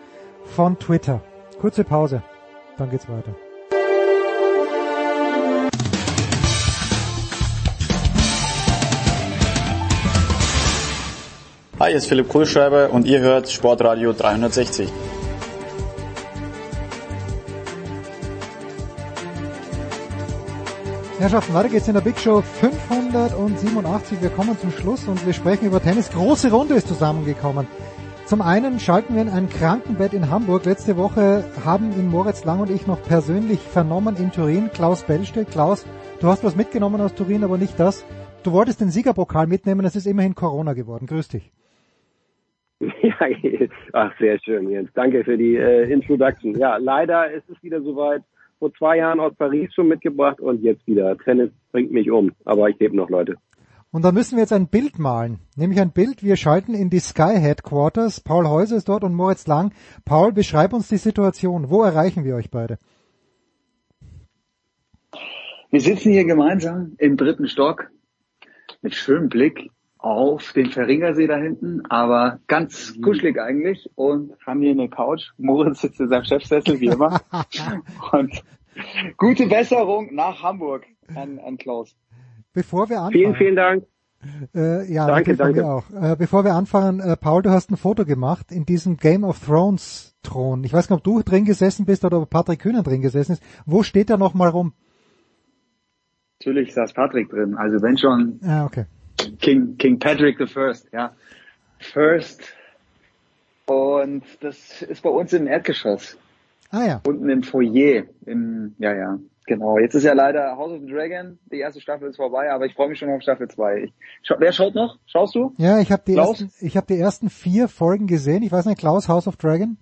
Speaker 6: von Twitter. Kurze Pause, dann geht's weiter.
Speaker 28: Hi, hier ist Philipp Kohlschreiber und ihr hört Sportradio 360.
Speaker 6: Herrschaften, weiter geht's in der Big Show 587. Wir kommen zum Schluss und wir sprechen über Tennis. Große Runde ist zusammengekommen. Zum einen schalten wir in ein Krankenbett in Hamburg. Letzte Woche haben ihn Moritz Lang und ich noch persönlich vernommen in Turin. Klaus Bellstedt. Klaus, du hast was mitgenommen aus Turin, aber nicht das. Du wolltest den Siegerpokal mitnehmen. Es ist immerhin Corona geworden. Grüß dich.
Speaker 21: Ja, ach, sehr schön, Jens. Danke für die äh, Introduction. Ja, leider ist es wieder soweit vor zwei Jahren aus Paris schon mitgebracht und jetzt wieder. Tennis bringt mich um, aber ich lebe noch, Leute.
Speaker 6: Und dann müssen wir jetzt ein Bild malen, nämlich ein Bild, wir schalten in die Sky Headquarters. Paul Häuser ist dort und Moritz Lang. Paul, beschreib uns die Situation. Wo erreichen wir euch beide?
Speaker 25: Wir sitzen hier gemeinsam im dritten Stock mit schönem Blick auf den Verringersee da hinten, aber ganz mhm. kuschelig eigentlich und haben hier eine Couch. Moritz sitzt in seinem Chefsessel wie immer. und gute Besserung nach Hamburg an, an Klaus.
Speaker 6: Bevor wir anfangen.
Speaker 21: Vielen, vielen Dank.
Speaker 6: Äh, ja, danke, danke. Auch. Äh, bevor wir anfangen, äh, Paul, du hast ein Foto gemacht in diesem Game of Thrones Thron. Ich weiß nicht, ob du drin gesessen bist oder ob Patrick Kühner drin gesessen ist. Wo steht er noch mal rum?
Speaker 25: Natürlich saß Patrick drin. Also wenn schon.
Speaker 6: Ah, okay.
Speaker 25: King, King Patrick the First, ja. First. Und das ist bei uns im Erdgeschoss.
Speaker 6: Ah ja.
Speaker 25: Unten im Foyer. Im, ja, ja. Genau. Jetzt ist ja leider House of the Dragon. Die erste Staffel ist vorbei, aber ich freue mich schon auf Staffel 2. Scha wer schaut noch? Schaust du?
Speaker 6: Ja, ich habe die, ersten, ich hab die ersten vier Folgen gesehen. Ich weiß nicht, Klaus, House of Dragon?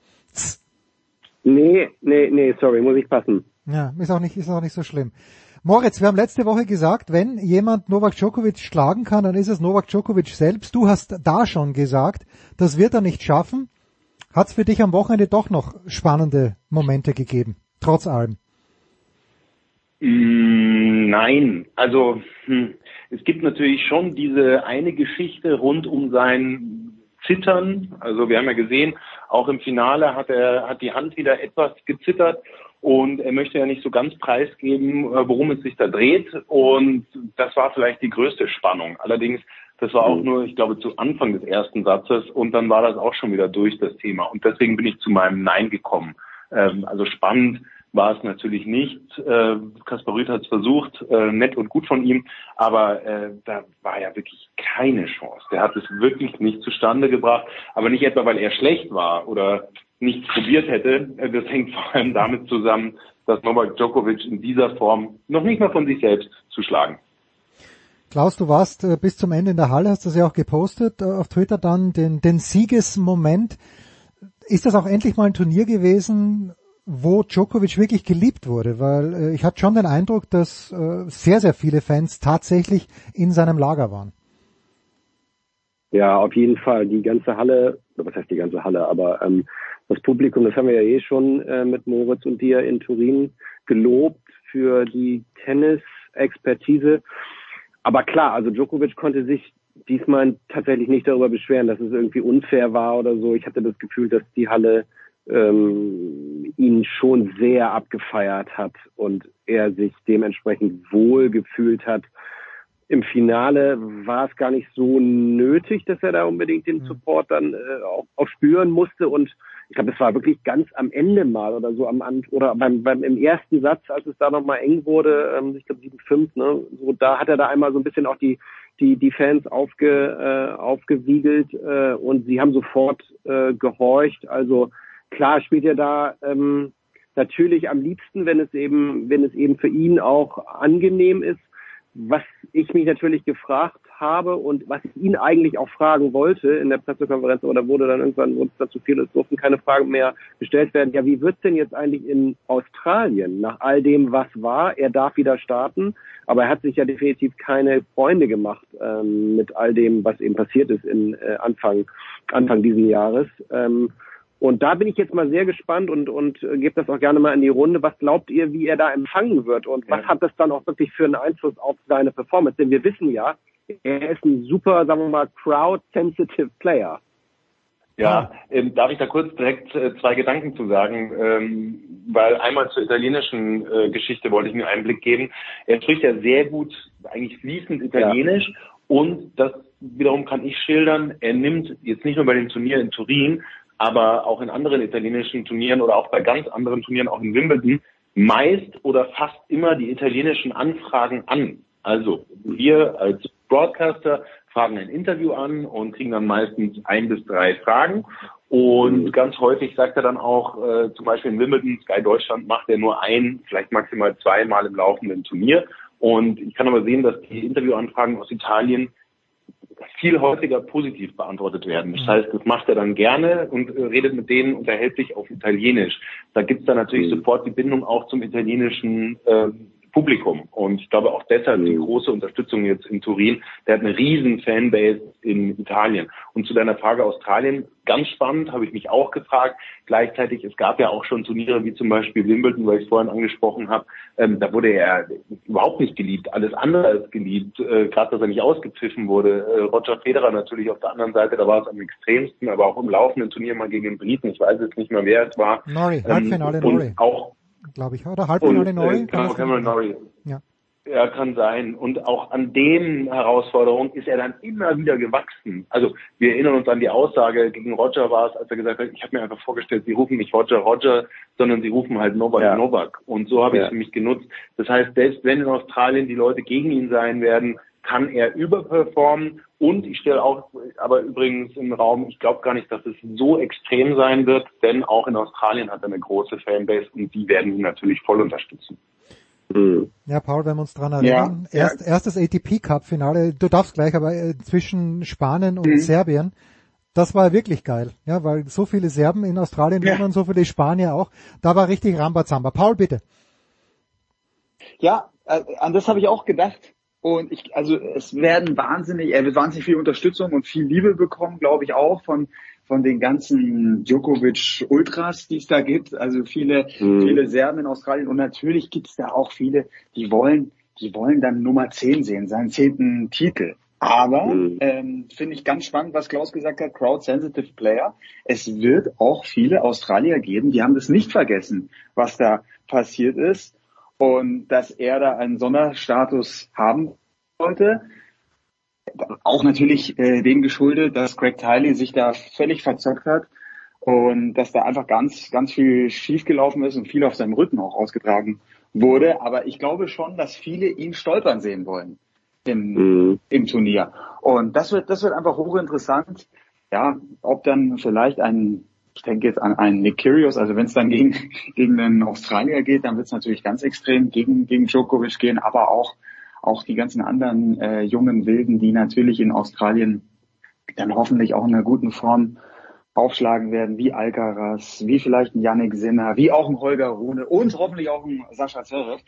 Speaker 21: Nee, nee, nee, sorry, muss ich passen.
Speaker 6: Ja, ist auch nicht, ist auch nicht so schlimm. Moritz, wir haben letzte Woche gesagt, wenn jemand Novak Djokovic schlagen kann, dann ist es Novak Djokovic selbst. Du hast da schon gesagt, das wird er nicht schaffen. Hat es für dich am Wochenende doch noch spannende Momente gegeben, trotz allem?
Speaker 24: Mm, nein, also hm, es gibt natürlich schon diese eine Geschichte rund um sein Zittern. Also wir haben ja gesehen, auch im Finale hat er hat die Hand wieder etwas gezittert und er möchte ja nicht so ganz preisgeben, äh, worum es sich da dreht. Und das war vielleicht die größte Spannung. Allerdings, das war auch nur, ich glaube, zu Anfang des ersten Satzes und dann war das auch schon wieder durch das Thema. Und deswegen bin ich zu meinem Nein gekommen. Ähm, also spannend war es natürlich nicht. Äh, Kaspar Rüth hat es versucht, äh, nett und gut von ihm, aber äh, da war ja wirklich keine Chance. Der hat es wirklich nicht zustande gebracht, aber nicht etwa, weil er schlecht war oder nichts probiert hätte. Äh, das hängt vor allem damit zusammen, dass Novak Djokovic in dieser Form noch nicht mal von sich selbst zu schlagen.
Speaker 6: Klaus, du warst äh, bis zum Ende in der Halle, hast das ja auch gepostet äh, auf Twitter dann, den, den Siegesmoment. Ist das auch endlich mal ein Turnier gewesen, wo Djokovic wirklich geliebt wurde? Weil äh, ich hatte schon den Eindruck, dass äh, sehr, sehr viele Fans tatsächlich in seinem Lager waren.
Speaker 21: Ja, auf jeden Fall. Die ganze Halle, was heißt die ganze Halle, aber ähm, das Publikum, das haben wir ja eh schon äh, mit Moritz und dir in Turin gelobt für die Tennis-Expertise. Aber klar, also Djokovic konnte sich diesmal tatsächlich nicht darüber beschweren, dass es irgendwie unfair war oder so. Ich hatte das Gefühl, dass die Halle ähm, ihn schon sehr abgefeiert hat und er sich dementsprechend wohl gefühlt hat. Im Finale war es gar nicht so nötig, dass er da unbedingt den Support dann äh, auch, auch spüren musste und ich glaube, es war wirklich ganz am Ende mal oder so am oder beim, beim im ersten Satz, als es da nochmal eng wurde, ähm, ich glaube 7-5, ne, so da hat er da einmal so ein bisschen auch die die die Fans aufge, äh, aufgewiegelt äh, und sie haben sofort äh, gehorcht. Also klar spielt er da ähm, natürlich am liebsten, wenn es eben wenn es eben für ihn auch angenehm ist. Was ich mich natürlich gefragt habe und was ich ihn eigentlich auch fragen wollte in der Pressekonferenz, aber da wurde dann irgendwann es dazu viel, es durften keine Fragen mehr gestellt werden. Ja, wie wird's denn jetzt eigentlich in Australien nach all dem, was war? Er darf wieder starten, aber er hat sich ja definitiv keine Freunde gemacht ähm, mit all dem, was eben passiert ist in äh, Anfang Anfang diesen Jahres. Ähm, und da bin ich jetzt mal sehr gespannt und, und äh, gebe das auch gerne mal in die Runde. Was glaubt ihr, wie er da empfangen wird? Und was hat das dann auch wirklich für einen Einfluss auf seine Performance? Denn wir wissen ja, er ist ein super, sagen wir mal, crowd-sensitive Player.
Speaker 24: Ja, ähm, darf ich da kurz direkt äh, zwei Gedanken zu sagen, ähm, weil einmal zur italienischen äh, Geschichte wollte ich mir einen Blick geben. Er spricht ja sehr gut, eigentlich fließend Italienisch ja. und das wiederum kann ich schildern, er nimmt jetzt nicht nur bei dem Turnier in Turin, aber auch in anderen italienischen Turnieren oder auch bei ganz anderen Turnieren, auch in Wimbledon, meist oder fast immer die italienischen Anfragen an. Also wir als Broadcaster fragen ein Interview an und kriegen dann meistens ein bis drei Fragen. Und ganz häufig sagt er dann auch, äh, zum Beispiel in Wimbledon, Sky Deutschland macht er nur ein, vielleicht maximal zweimal im laufenden Turnier. Und ich kann aber sehen, dass die Interviewanfragen aus Italien viel häufiger positiv beantwortet werden. Das heißt, das macht er dann gerne und äh, redet mit denen, unterhält sich auf Italienisch. Da gibt es dann natürlich sofort die Bindung auch zum italienischen äh, Publikum. Und ich glaube auch deshalb die große Unterstützung jetzt in Turin. Der hat eine riesen Fanbase in Italien. Und zu deiner Frage Australien, ganz spannend, habe ich mich auch gefragt. Gleichzeitig, es gab ja auch schon Turniere wie zum Beispiel Wimbledon, weil ich es vorhin angesprochen habe. Ähm, da wurde er überhaupt nicht geliebt, alles andere als geliebt. Äh, Gerade, dass er nicht ausgepfiffen wurde. Äh, Roger Federer natürlich auf der anderen Seite, da war es am extremsten, aber auch im laufenden Turnier mal gegen den Briten. Ich weiß jetzt nicht mehr, wer es war.
Speaker 6: Norrie, Halbfinale ähm, Norrie.
Speaker 24: Auch
Speaker 6: glaube ich, oder? Halbfinale
Speaker 24: und,
Speaker 6: Norrie?
Speaker 24: Äh, genau, Cameron Norrie.
Speaker 6: Ja.
Speaker 24: Ja, kann sein. Und auch an den Herausforderungen ist er dann immer wieder gewachsen. Also wir erinnern uns an die Aussage gegen Roger war es, als er gesagt hat, ich habe mir einfach vorgestellt, sie rufen nicht Roger Roger, sondern sie rufen halt Novak ja. Novak. Und so habe ich es für mich genutzt. Das heißt, selbst wenn in Australien die Leute gegen ihn sein werden, kann er überperformen. Und ich stelle auch aber übrigens im Raum, ich glaube gar nicht, dass es so extrem sein wird, denn auch in Australien hat er eine große Fanbase und die werden ihn natürlich voll unterstützen.
Speaker 6: Ja, Paul, wenn wir uns dran erinnern, ja, Erst, ja. erstes ATP Cup Finale, du darfst gleich, aber äh, zwischen Spanien und mhm. Serbien, das war wirklich geil, ja, weil so viele Serben in Australien ja. wohnen und so viele Spanier auch, da war richtig Rambazamba. Paul, bitte.
Speaker 21: Ja,
Speaker 29: äh, an das habe ich auch gedacht. Und ich, also es werden wahnsinnig, er wird wahnsinnig viel Unterstützung und viel Liebe bekommen, glaube ich auch von von den ganzen Djokovic Ultras, die es da gibt. Also viele, mhm. viele Serben in Australien und natürlich gibt es da auch viele, die wollen, die wollen dann Nummer 10 sehen, seinen zehnten Titel. Aber mhm. ähm, finde ich ganz spannend, was Klaus gesagt hat, Crowd-Sensitive Player. Es wird auch viele Australier geben, die haben das nicht vergessen, was da passiert ist und dass er da einen Sonderstatus haben wollte. Auch natürlich äh, dem geschuldet, dass Greg Tiley sich da völlig verzockt hat und dass da einfach ganz, ganz viel schiefgelaufen ist und viel auf seinem Rücken auch ausgetragen wurde. Aber ich glaube schon, dass viele ihn stolpern sehen wollen im, mhm. im Turnier. Und das wird, das wird einfach hochinteressant. Ja, ob dann vielleicht ein ich denke jetzt an einen Nick Kyrgios, also wenn es dann gegen, gegen einen Australier geht, dann wird es natürlich ganz extrem gegen, gegen Djokovic gehen, aber auch, auch die ganzen anderen äh, jungen Wilden, die natürlich in Australien dann hoffentlich auch in einer guten Form aufschlagen werden, wie Alcaraz, wie vielleicht ein Yannick Sinner, wie auch ein Holger Rune und hoffentlich auch ein Sascha Zverev.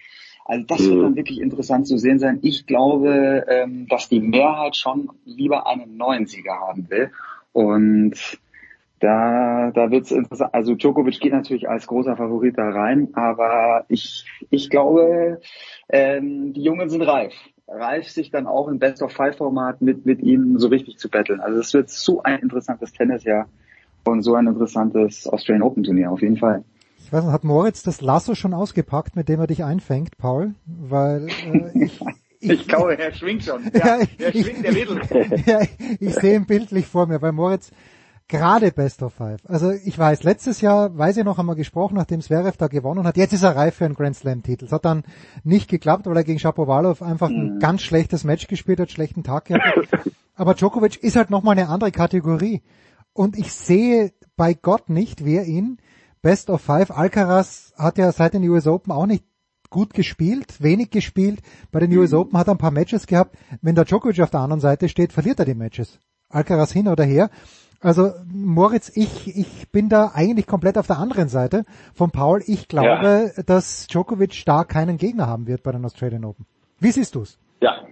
Speaker 29: Also das wird dann wirklich interessant zu sehen sein. Ich glaube, ähm, dass die Mehrheit schon lieber einen neuen Sieger haben will. Und da, da wird's interessant. Also Djokovic geht natürlich als großer Favorit da rein, aber ich, ich glaube, ähm, die Jungen sind reif. Reif, sich dann auch im Best-of-Five-Format mit, mit ihnen so richtig zu betteln. Also es wird so ein interessantes Tennisjahr und so ein interessantes Australian Open Turnier auf jeden Fall.
Speaker 6: Ich weiß nicht, hat Moritz das Lasso schon ausgepackt, mit dem er dich einfängt, Paul? Weil äh, ich,
Speaker 29: ich, ich glaube, er schwingt schon. Ja, ja er schwingt, der Wedel.
Speaker 6: ja, ich sehe ihn bildlich vor mir, weil Moritz gerade Best of Five. Also ich weiß, letztes Jahr, weiß ich noch, haben wir gesprochen, nachdem Zverev da gewonnen hat. Jetzt ist er reif für einen Grand Slam Titel. Es hat dann nicht geklappt, weil er gegen Shapovalov einfach ein mhm. ganz schlechtes Match gespielt hat, schlechten Tag gehabt hat. Aber Djokovic ist halt nochmal eine andere Kategorie. Und ich sehe bei Gott nicht, wer ihn Best of Five. Alcaraz hat ja seit den US Open auch nicht gut gespielt, wenig gespielt. Bei den US mhm. Open hat er ein paar Matches gehabt. Wenn der Djokovic auf der anderen Seite steht, verliert er die Matches. Alcaraz hin oder her. Also Moritz, ich, ich bin da eigentlich komplett auf der anderen Seite von Paul. Ich glaube, ja. dass Djokovic da keinen Gegner haben wird bei den Australian Open. Wie siehst du's?
Speaker 9: Ja,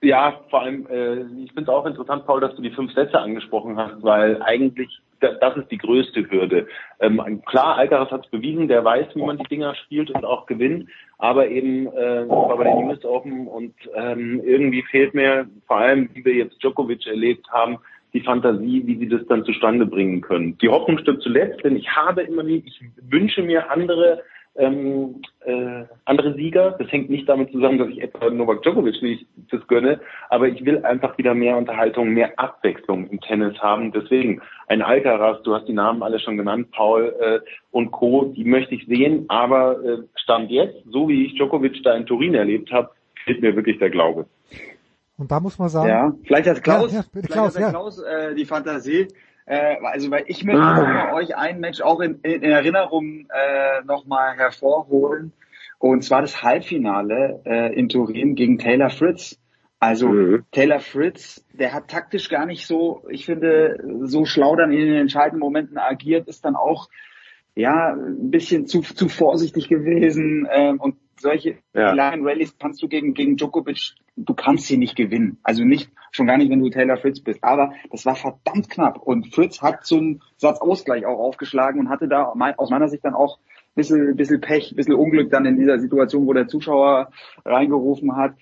Speaker 9: ja, vor allem, äh, ich finde es auch interessant, Paul, dass du die fünf Sätze angesprochen hast, weil eigentlich das ist die größte Hürde. Ähm, klar, Alcaraz hat es bewiesen, der weiß, wie man die Dinger spielt und auch gewinnt, aber eben äh, war bei den US Open und ähm, irgendwie fehlt mir, vor allem, wie wir jetzt Djokovic erlebt haben, die Fantasie, wie sie das dann zustande bringen können. Die Hoffnung stirbt zuletzt, denn ich habe immer wie, ich wünsche mir andere ähm, äh, andere Sieger. Das hängt nicht damit zusammen, dass ich etwa Novak Djokovic nicht das gönne, aber ich will einfach wieder mehr Unterhaltung, mehr Abwechslung im Tennis haben. Deswegen ein Alcaraz, du hast die Namen alle schon genannt, Paul äh, und Co., die möchte ich sehen, aber äh, Stand jetzt, so wie ich Djokovic da in Turin erlebt habe, fehlt mir wirklich der Glaube.
Speaker 6: Und da muss man sagen.
Speaker 29: Ja, vielleicht hat Klaus, ja, ja, vielleicht Klaus, hat ja. Klaus äh, die Fantasie. Äh, also weil ich möchte ah. euch ein Match auch in, in, in Erinnerung äh, nochmal hervorholen. Und zwar das Halbfinale äh, in Turin gegen Taylor Fritz. Also mhm. Taylor Fritz, der hat taktisch gar nicht so, ich finde, so schlau dann in den entscheidenden Momenten agiert, ist dann auch ja ein bisschen zu, zu vorsichtig gewesen ähm, und solche ja. langen Rallyes kannst du gegen, gegen Djokovic, du kannst sie nicht gewinnen. Also nicht, schon gar nicht, wenn du Taylor Fritz bist. Aber das war verdammt knapp. Und Fritz hat so einen Satz Ausgleich auch aufgeschlagen und hatte da aus meiner Sicht dann auch ein bisschen, bisschen Pech, ein bisschen Unglück dann in dieser Situation, wo der Zuschauer reingerufen hat.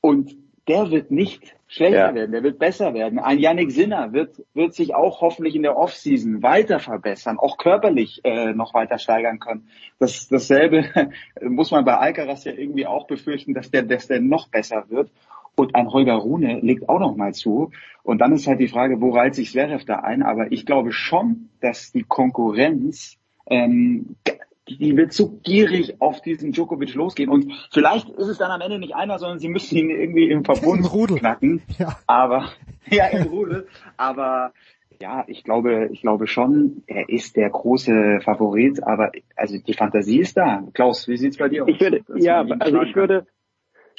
Speaker 29: Und der wird nicht schlechter ja. werden, der wird besser werden. Ein Yannick Sinner wird, wird sich auch hoffentlich in der Offseason weiter verbessern, auch körperlich äh, noch weiter steigern können. Das, dasselbe muss man bei Alcaraz ja irgendwie auch befürchten, dass der, dass der noch besser wird. Und ein Holger Rune legt auch noch mal zu. Und dann ist halt die Frage, wo reiht sich Zverev da ein? Aber ich glaube schon, dass die Konkurrenz ähm, die wird so gierig auf diesen Djokovic losgehen. Und vielleicht ist es dann am Ende nicht einer, sondern sie müssen ihn irgendwie im Verbund Im Rudel. knacken. Ja. Aber, ja, im Rudel. Aber, ja, ich glaube, ich glaube schon, er ist der große Favorit, aber also die Fantasie ist da. Klaus, wie sieht's bei dir aus?
Speaker 21: Ich würde, ja, also ich würde,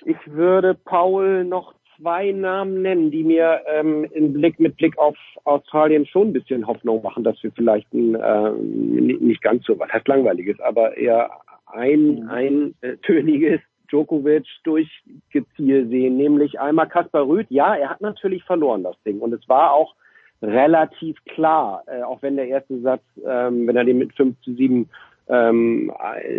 Speaker 21: ich würde Paul noch zwei Namen nennen, die mir ähm, in Blick mit Blick auf Australien schon ein bisschen Hoffnung machen, dass wir vielleicht ein ähm, nicht ganz so was heißt langweiliges, aber eher ein mhm. ein äh, töniges Djokovic durchgezielt sehen, nämlich einmal Kaspar Rüth. Ja, er hat natürlich verloren das Ding und es war auch relativ klar, äh, auch wenn der erste Satz, ähm, wenn er den mit 5 zu 7 ähm,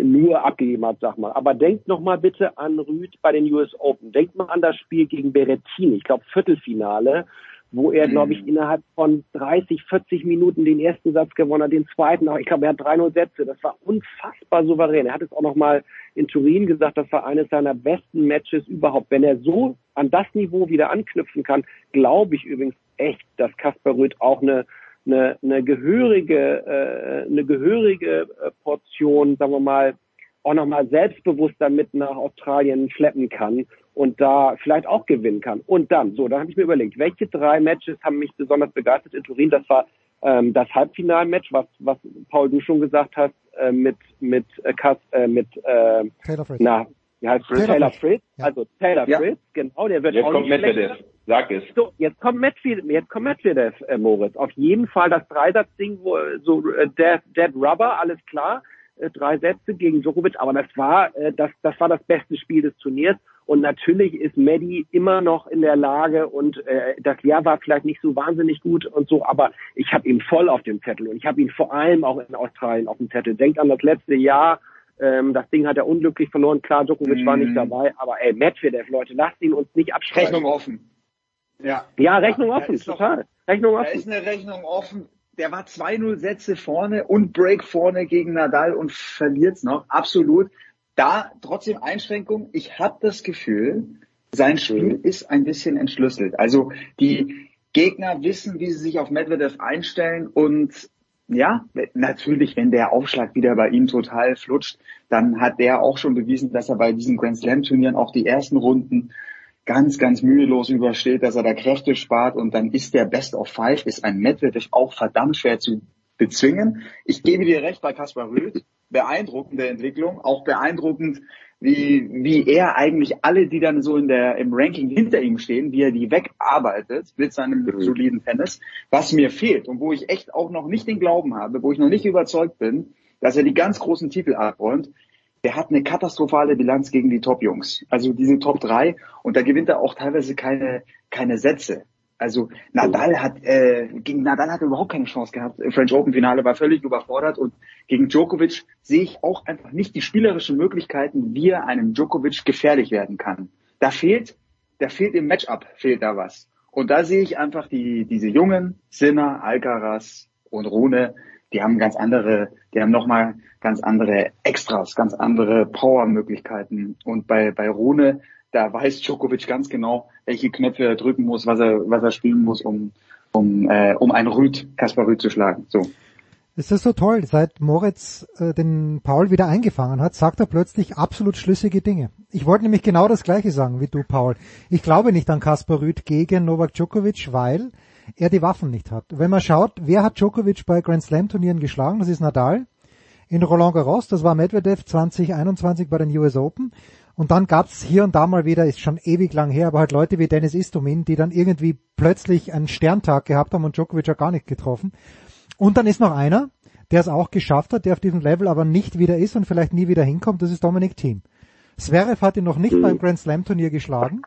Speaker 21: nur abgegeben hat, sag mal. Aber denkt noch mal bitte an Rüd bei den US Open. Denkt mal an das Spiel gegen Berrettini, ich glaube Viertelfinale, wo er, glaube ich, innerhalb von 30, 40 Minuten den ersten Satz gewonnen hat, den zweiten auch. Ich glaube, er hat 3-0 Sätze. Das war unfassbar souverän. Er hat es auch noch mal in Turin gesagt, das war eines seiner besten Matches überhaupt. Wenn er so an das Niveau wieder anknüpfen kann, glaube ich übrigens echt, dass Kasper Rüth auch eine eine, eine gehörige, äh, eine gehörige äh, Portion, sagen wir mal, auch nochmal selbstbewusster mit nach Australien schleppen kann und da vielleicht auch gewinnen kann. Und dann, so, dann habe ich mir überlegt, welche drei Matches haben mich besonders begeistert in Turin? Das war ähm, das Halbfinalmatch, was, was Paul du schon gesagt hast, äh, mit mit äh, Kass, äh, mit äh,
Speaker 6: Taylor Fritz.
Speaker 21: na, wie heißt
Speaker 6: Taylor
Speaker 21: Taylor,
Speaker 6: Fritz.
Speaker 21: Fritz,
Speaker 6: Ja.
Speaker 21: also Taylor
Speaker 6: Ja.
Speaker 21: Fritz, genau, der wird
Speaker 9: Jetzt
Speaker 21: auch
Speaker 9: kommt
Speaker 21: nicht
Speaker 9: Medvedev.
Speaker 21: schlechter.
Speaker 9: Sag es.
Speaker 21: So, jetzt kommt Medvedev, jetzt kommt Medvedev, äh, Moritz. Auf jeden Fall das Dreisatzding, wo so äh, Dead, Dead Rubber, alles klar, äh, drei Sätze gegen Djokovic, aber das war äh, das das war das beste Spiel des Turniers und natürlich ist Medi immer noch in der Lage und äh, das Jahr war vielleicht nicht so wahnsinnig gut und so, aber ich habe ihn voll auf dem Zettel und ich habe ihn vor allem auch in Australien auf dem Zettel. Denkt an das letzte Jahr. Ähm, das Ding hat er unglücklich verloren. Klar, Djokovic war
Speaker 29: Mhm.
Speaker 21: nicht dabei, aber ey, Medvedev, Leute, lasst ihn uns nicht abschreiben.
Speaker 29: Rechnung offen. Ja.
Speaker 21: Ja, Rechnung
Speaker 29: Da
Speaker 21: offen,
Speaker 29: ist doch-
Speaker 21: total. Rechnung
Speaker 29: Da
Speaker 21: offen.
Speaker 29: ist eine Rechnung offen. Der war 2-0 Sätze vorne und Break vorne gegen Nadal und verliert's noch. Absolut. Da trotzdem Einschränkung. Ich habe das Gefühl, sein Spiel ist ein bisschen entschlüsselt. Also die Gegner wissen, wie sie sich auf Medvedev einstellen und ja, natürlich, wenn der Aufschlag wieder bei ihm total flutscht, dann hat der auch schon bewiesen, dass er bei diesen Grand Slam Turnieren auch die ersten Runden ganz, ganz mühelos übersteht, dass er da Kräfte spart und dann ist der Best of Five, ist ein Medvedev auch verdammt schwer zu bezwingen. Ich gebe dir recht bei Kaspar Rüth, beeindruckende Entwicklung, auch beeindruckend, wie, wie er eigentlich alle, die dann so in der, im Ranking hinter ihm stehen, wie er die wegarbeitet mit seinem soliden Tennis, was mir fehlt und wo ich echt auch noch nicht den Glauben habe, wo ich noch nicht überzeugt bin, dass er die ganz großen Titel abräumt, der hat eine katastrophale Bilanz gegen die Top-Jungs. Also diese Top 3 und da gewinnt er auch teilweise keine, keine Sätze. Also Nadal hat äh, gegen Nadal hat er überhaupt keine Chance gehabt. French Open Finale war völlig überfordert und gegen Djokovic sehe ich auch einfach nicht die spielerischen Möglichkeiten, wie er einem Djokovic gefährlich werden kann. Da fehlt, da fehlt im Matchup fehlt da was. Und da sehe ich einfach die diese jungen Sinner, Alcaraz und Rune, die haben ganz andere, die haben nochmal ganz andere Extras, ganz andere Power-Möglichkeiten. Und bei, bei Rune, da weiß Djokovic ganz genau, welche Knöpfe er drücken muss, was er, was er spielen muss, um, um, äh, um einen Rüd, Kaspar Rüd zu schlagen. So.
Speaker 6: Es ist so toll, seit Moritz äh, den Paul wieder eingefangen hat, sagt er plötzlich absolut schlüssige Dinge. Ich wollte nämlich genau das gleiche sagen wie du, Paul. Ich glaube nicht an Kaspar Rüd gegen Novak Djokovic, weil er die Waffen nicht hat. Wenn man schaut, wer hat Djokovic bei Grand Slam Turnieren geschlagen? Das ist Nadal. In Roland Garros, das war Medvedev 2021 bei den US Open. Und dann gab's hier und da mal wieder, ist schon ewig lang her, aber halt Leute wie Dennis Istomin, die dann irgendwie plötzlich einen Sterntag gehabt haben und Djokovic hat gar nicht getroffen. Und dann ist noch einer, der es auch geschafft hat, der auf diesem Level aber nicht wieder ist und vielleicht nie wieder hinkommt, das ist Dominik Thiem. Zverev hat ihn noch nicht beim Grand Slam Turnier geschlagen.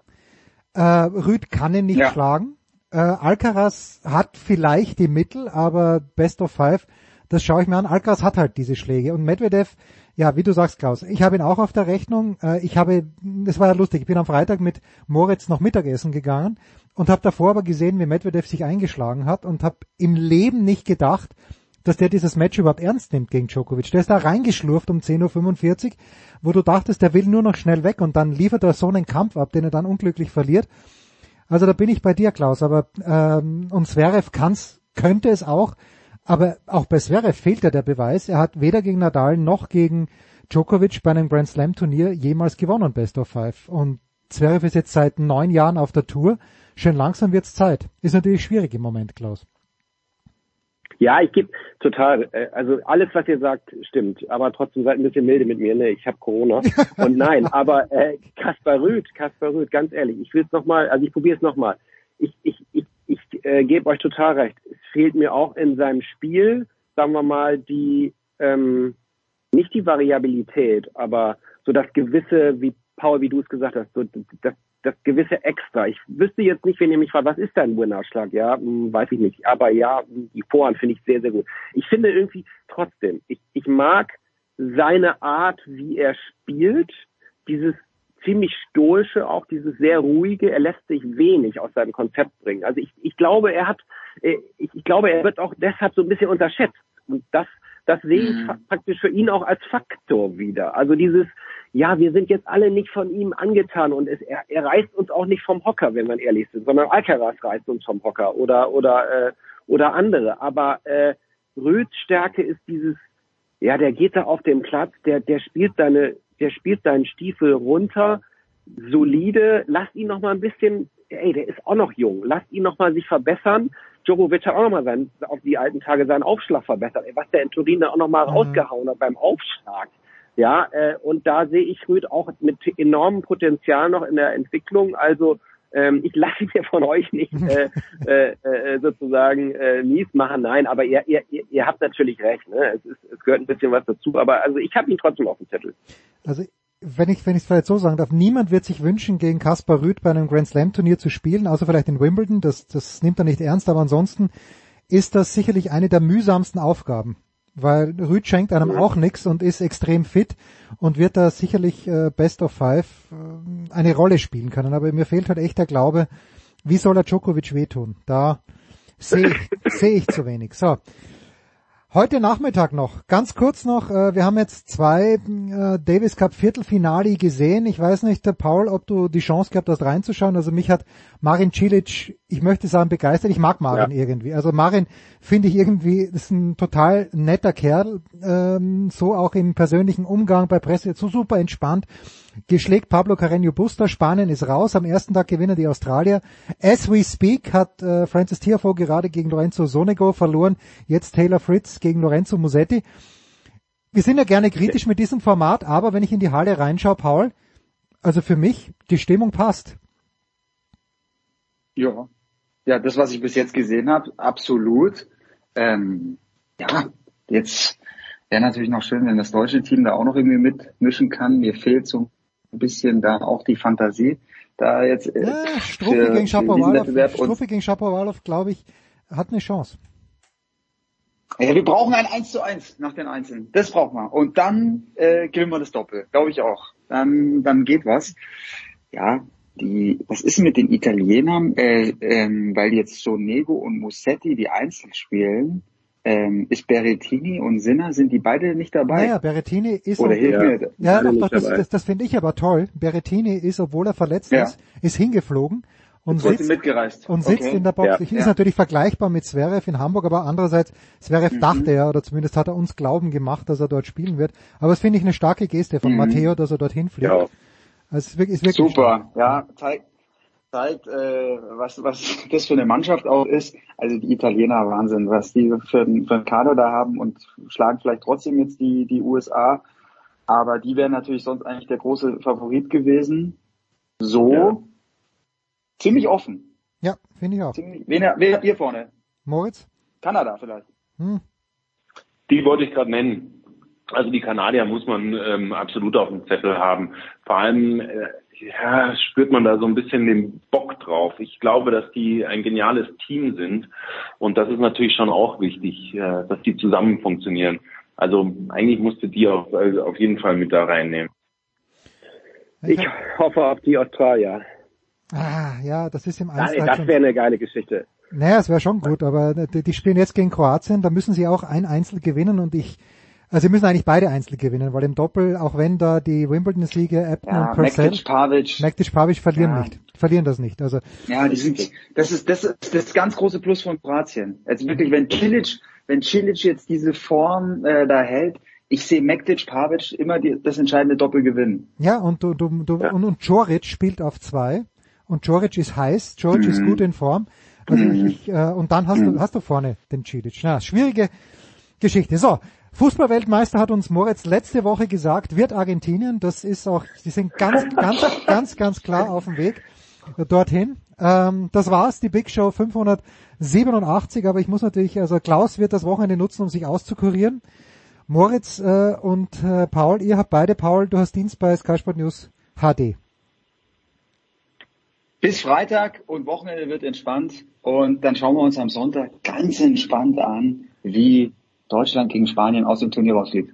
Speaker 6: Äh, Rüd kann ihn nicht
Speaker 29: Ja.
Speaker 6: schlagen. Äh, Alcaraz hat vielleicht die Mittel, aber Best of Five, das schaue ich mir an. Alcaraz hat halt diese Schläge und Medvedev, ja, wie du sagst, Klaus, ich habe ihn auch auf der Rechnung. Äh, ich habe, das war ja lustig, ich bin am Freitag mit Moritz noch Mittagessen gegangen und habe davor aber gesehen, wie Medvedev sich eingeschlagen hat und habe im Leben nicht gedacht, dass der dieses Match überhaupt ernst nimmt gegen Djokovic. Der ist da reingeschlurft um 10.45 Uhr, wo du dachtest, der will nur noch schnell weg und dann liefert er so einen Kampf ab, den er dann unglücklich verliert. Also da bin ich bei dir, Klaus, aber ähm, und Zverev kann's, könnte es auch, aber auch bei Zverev fehlt ja der Beweis. Er hat weder gegen Nadal noch gegen Djokovic bei einem Grand Slam Turnier jemals gewonnen, Best of Five. Und Zverev ist jetzt seit neun Jahren auf der Tour. Schön langsam wird's Zeit. Ist natürlich schwierig im Moment, Klaus.
Speaker 21: Ja, ich gebe total, äh, also alles, was ihr sagt, stimmt, aber trotzdem seid ein bisschen milde mit mir, ne? Ich habe Corona. Und nein, aber äh, Kaspar Rüth, Kaspar Rüth, ganz ehrlich, ich will es nochmal, also ich probiere es nochmal. Ich, ich, ich, ich äh, gebe euch total recht. Es fehlt mir auch in seinem Spiel, sagen wir mal, die ähm, nicht die Variabilität, aber so das gewisse, wie Paul, wie du es gesagt hast, so das, das gewisse Extra. Ich wüsste jetzt nicht, wenn ihr mich fragt, was ist dein Winnerschlag? Ja, hm, weiß ich nicht. Aber ja, die Vorhand finde ich sehr, sehr gut. Ich finde irgendwie trotzdem, ich, ich mag seine Art, wie er spielt, dieses ziemlich stoische, auch dieses sehr ruhige, er lässt sich wenig aus seinem Konzept bringen. Also ich, ich glaube, er hat, äh, ich, ich glaube, er wird auch deshalb so ein bisschen unterschätzt. Und das, das sehe ich
Speaker 25: Mhm.
Speaker 21: praktisch für ihn auch als Faktor wieder. Also dieses, ja, wir sind jetzt alle nicht von ihm angetan und es, er, er reißt uns auch nicht vom Hocker, wenn man ehrlich sind, sondern Alcaraz reißt uns vom Hocker oder oder äh, oder andere. Aber äh, Röths Stärke ist dieses, ja, der geht da auf den Platz, der der spielt seine, der spielt seinen Stiefel runter, solide, lasst ihn noch mal ein bisschen, ey, der ist auch noch jung, lasst ihn noch mal sich verbessern. Djokovic hat auch noch mal sein, auf die alten Tage seinen Aufschlag verbessert. Ey, was der in Turin da auch noch mal rausgehauen hat beim Aufschlag. Ja, äh, und da sehe ich Rüd auch mit enormem Potenzial noch in der Entwicklung. Also ähm, ich lasse mir von euch nicht äh, äh, äh, sozusagen äh, mies machen, nein, aber ihr, ihr, ihr, ihr habt natürlich recht, ne? Es, ist, es gehört ein bisschen was dazu, aber also ich habe ihn trotzdem auf dem Zettel.
Speaker 6: Also wenn ich wenn ich es vielleicht so sagen darf, niemand wird sich wünschen, gegen Kaspar Rüth bei einem Grand Slam Turnier zu spielen, außer vielleicht in Wimbledon. Das das nimmt er nicht ernst, aber ansonsten ist das sicherlich eine der mühsamsten Aufgaben, weil Rüth schenkt einem auch nichts und ist extrem fit und wird da sicherlich äh, Best of Five äh, eine Rolle spielen können. Aber mir fehlt halt echt der Glaube, wie soll er Djokovic wehtun? Da sehe ich, sehe ich zu wenig. So. Heute Nachmittag noch, ganz kurz noch, äh, wir haben jetzt zwei äh, Davis Cup Viertelfinale gesehen. Ich weiß nicht, der Paul, ob du die Chance gehabt hast reinzuschauen. Also mich hat Marin Cilic, ich möchte sagen, begeistert. Ich mag Marin
Speaker 21: Ja.
Speaker 6: irgendwie. Also Marin finde ich irgendwie, ist ein total netter Kerl, ähm, so auch im persönlichen Umgang bei Presse, so super entspannt. Geschlägt Pablo Carreño Busta, Spanien ist raus, am ersten Tag gewinnen die Australier. As we speak hat äh, Francis Tiafoe gerade gegen Lorenzo Sonego verloren, jetzt Taylor Fritz gegen Lorenzo Musetti. Wir sind ja gerne kritisch mit diesem Format, aber wenn ich in die Halle reinschaue, Paul, also für mich, die Stimmung passt.
Speaker 29: Ja. Ja, das, was ich bis jetzt gesehen habe, absolut. Ähm, ja, jetzt wäre natürlich noch schön, wenn das deutsche Team da auch noch irgendwie mitmischen kann. Mir fehlt so ein bisschen da auch die Fantasie, da jetzt äh,
Speaker 6: Ja, Struppi
Speaker 29: für-
Speaker 6: gegen Shapovalov, Struppi gegen Shapovalov, glaube ich, hat eine Chance.
Speaker 29: Ja, wir brauchen ein 1 zu 1 nach den Einzelnen. Das brauchen wir. Und dann äh, gewinnen wir das Doppel. Glaube ich auch. Dann, dann geht was. Ja, die, was ist mit den Italienern? Äh, ähm, weil jetzt Sonego und Musetti die Einzel spielen, ähm, ist Berrettini und Sinner, sind die beide nicht dabei?
Speaker 6: Naja, Berrettini ist,
Speaker 29: Oder
Speaker 6: auch-
Speaker 29: hilft mir
Speaker 6: ja, doch,
Speaker 29: nicht
Speaker 6: das, das, das finde ich aber toll. Berrettini ist, obwohl er verletzt
Speaker 29: Ja.
Speaker 6: ist, ist hingeflogen und
Speaker 29: Trotzdem
Speaker 6: sitzt,
Speaker 29: mitgereist.
Speaker 6: und sitzt
Speaker 29: Okay.
Speaker 6: in der Box.
Speaker 29: Ja.
Speaker 6: Ich,
Speaker 29: Ja.
Speaker 6: Ist natürlich vergleichbar mit Zverev in Hamburg, aber andererseits, Zverev
Speaker 29: Mhm.
Speaker 6: dachte er, oder zumindest hat er uns glauben gemacht, dass er dort spielen wird. Aber das finde ich eine starke Geste von
Speaker 29: Mhm.
Speaker 6: Matteo, dass er dorthin fliegt.
Speaker 29: Ja.
Speaker 6: Also es ist wirklich, ist wirklich
Speaker 29: Super, ja, zeigt, zeigt äh, was, was das für eine Mannschaft auch ist. Also die Italiener, Wahnsinn, was die für, einen- für einen Kader da haben und schlagen vielleicht trotzdem jetzt die, die USA. Aber die wären natürlich sonst eigentlich der große Favorit gewesen. So ziemlich offen.
Speaker 6: Ja, finde ich auch.
Speaker 29: Ziemlich, wen, wen habt ihr vorne?
Speaker 6: Moritz?
Speaker 29: Kanada vielleicht.
Speaker 6: Hm.
Speaker 9: Die wollte ich gerade nennen. Also die Kanadier muss man ähm, absolut auf dem Zettel haben. Vor allem äh, ja, spürt man da so ein bisschen den Bock drauf. Ich glaube, dass die ein geniales Team sind und das ist natürlich schon auch wichtig, äh, dass die zusammen funktionieren. Also eigentlich musste die auf, also auf jeden Fall mit da reinnehmen.
Speaker 21: Ich hoffe auf die Australier.
Speaker 6: Ah, ja, das ist im
Speaker 21: Nein,
Speaker 6: Einzel halt
Speaker 21: das wäre eine geile Geschichte.
Speaker 6: Naja, es wäre schon gut, aber die, die spielen jetzt gegen Kroatien, da müssen sie auch ein Einzel gewinnen und ich, also sie müssen eigentlich beide Einzel gewinnen, weil im Doppel, auch wenn da die Wimbledon-Sieger Ebner
Speaker 29: Ja,
Speaker 6: und Purcell,
Speaker 29: Pavic.
Speaker 6: Mektic, Pavic verlieren
Speaker 29: Ja.
Speaker 6: nicht, verlieren das nicht. Also
Speaker 29: Ja, die sind, das ist, das ist das ganz große Plus von Kroatien. Also wirklich, wenn Cilic, wenn Cilic jetzt diese Form äh, da hält, ich sehe Mektic, Pavic immer die, das entscheidende Doppel gewinnen.
Speaker 6: ja, und du, du, du und, und Joric spielt auf zwei und Joric ist heiß, Joric ist
Speaker 29: Mhm.
Speaker 6: gut in Form. Also
Speaker 29: Mhm.
Speaker 6: ich, äh, und dann hast du hast du vorne den Cilic. Na, schwierige Geschichte. So, Fußballweltmeister hat uns Moritz letzte Woche gesagt, wird Argentinien. Das ist auch, sie sind ganz, ganz, ganz, ganz klar auf dem Weg dorthin. Ähm, das war's, die Big Show 587. Aber ich muss natürlich, also Klaus wird das Wochenende nutzen, um sich auszukurieren. Moritz äh, und äh, Paul, ihr habt beide, Paul, du hast Dienst bei Sky Sport News HD.
Speaker 29: Bis Freitag und Wochenende wird entspannt und dann schauen wir uns am Sonntag ganz entspannt an, wie Deutschland gegen Spanien aus dem Turnier rausgeht.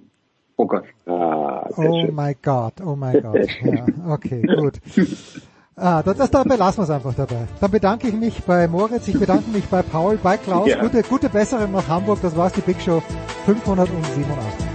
Speaker 29: Oh Gott.
Speaker 24: Ah,
Speaker 6: Oh my God, oh my God. Ja, okay, gut. Ah, das, das, dabei lassen wir es einfach dabei. Dann bedanke ich mich bei Moritz, ich bedanke mich bei Paul, bei Klaus.
Speaker 24: Ja.
Speaker 6: Gute, gute Besserung nach Hamburg. Das war's, die Big Show 587.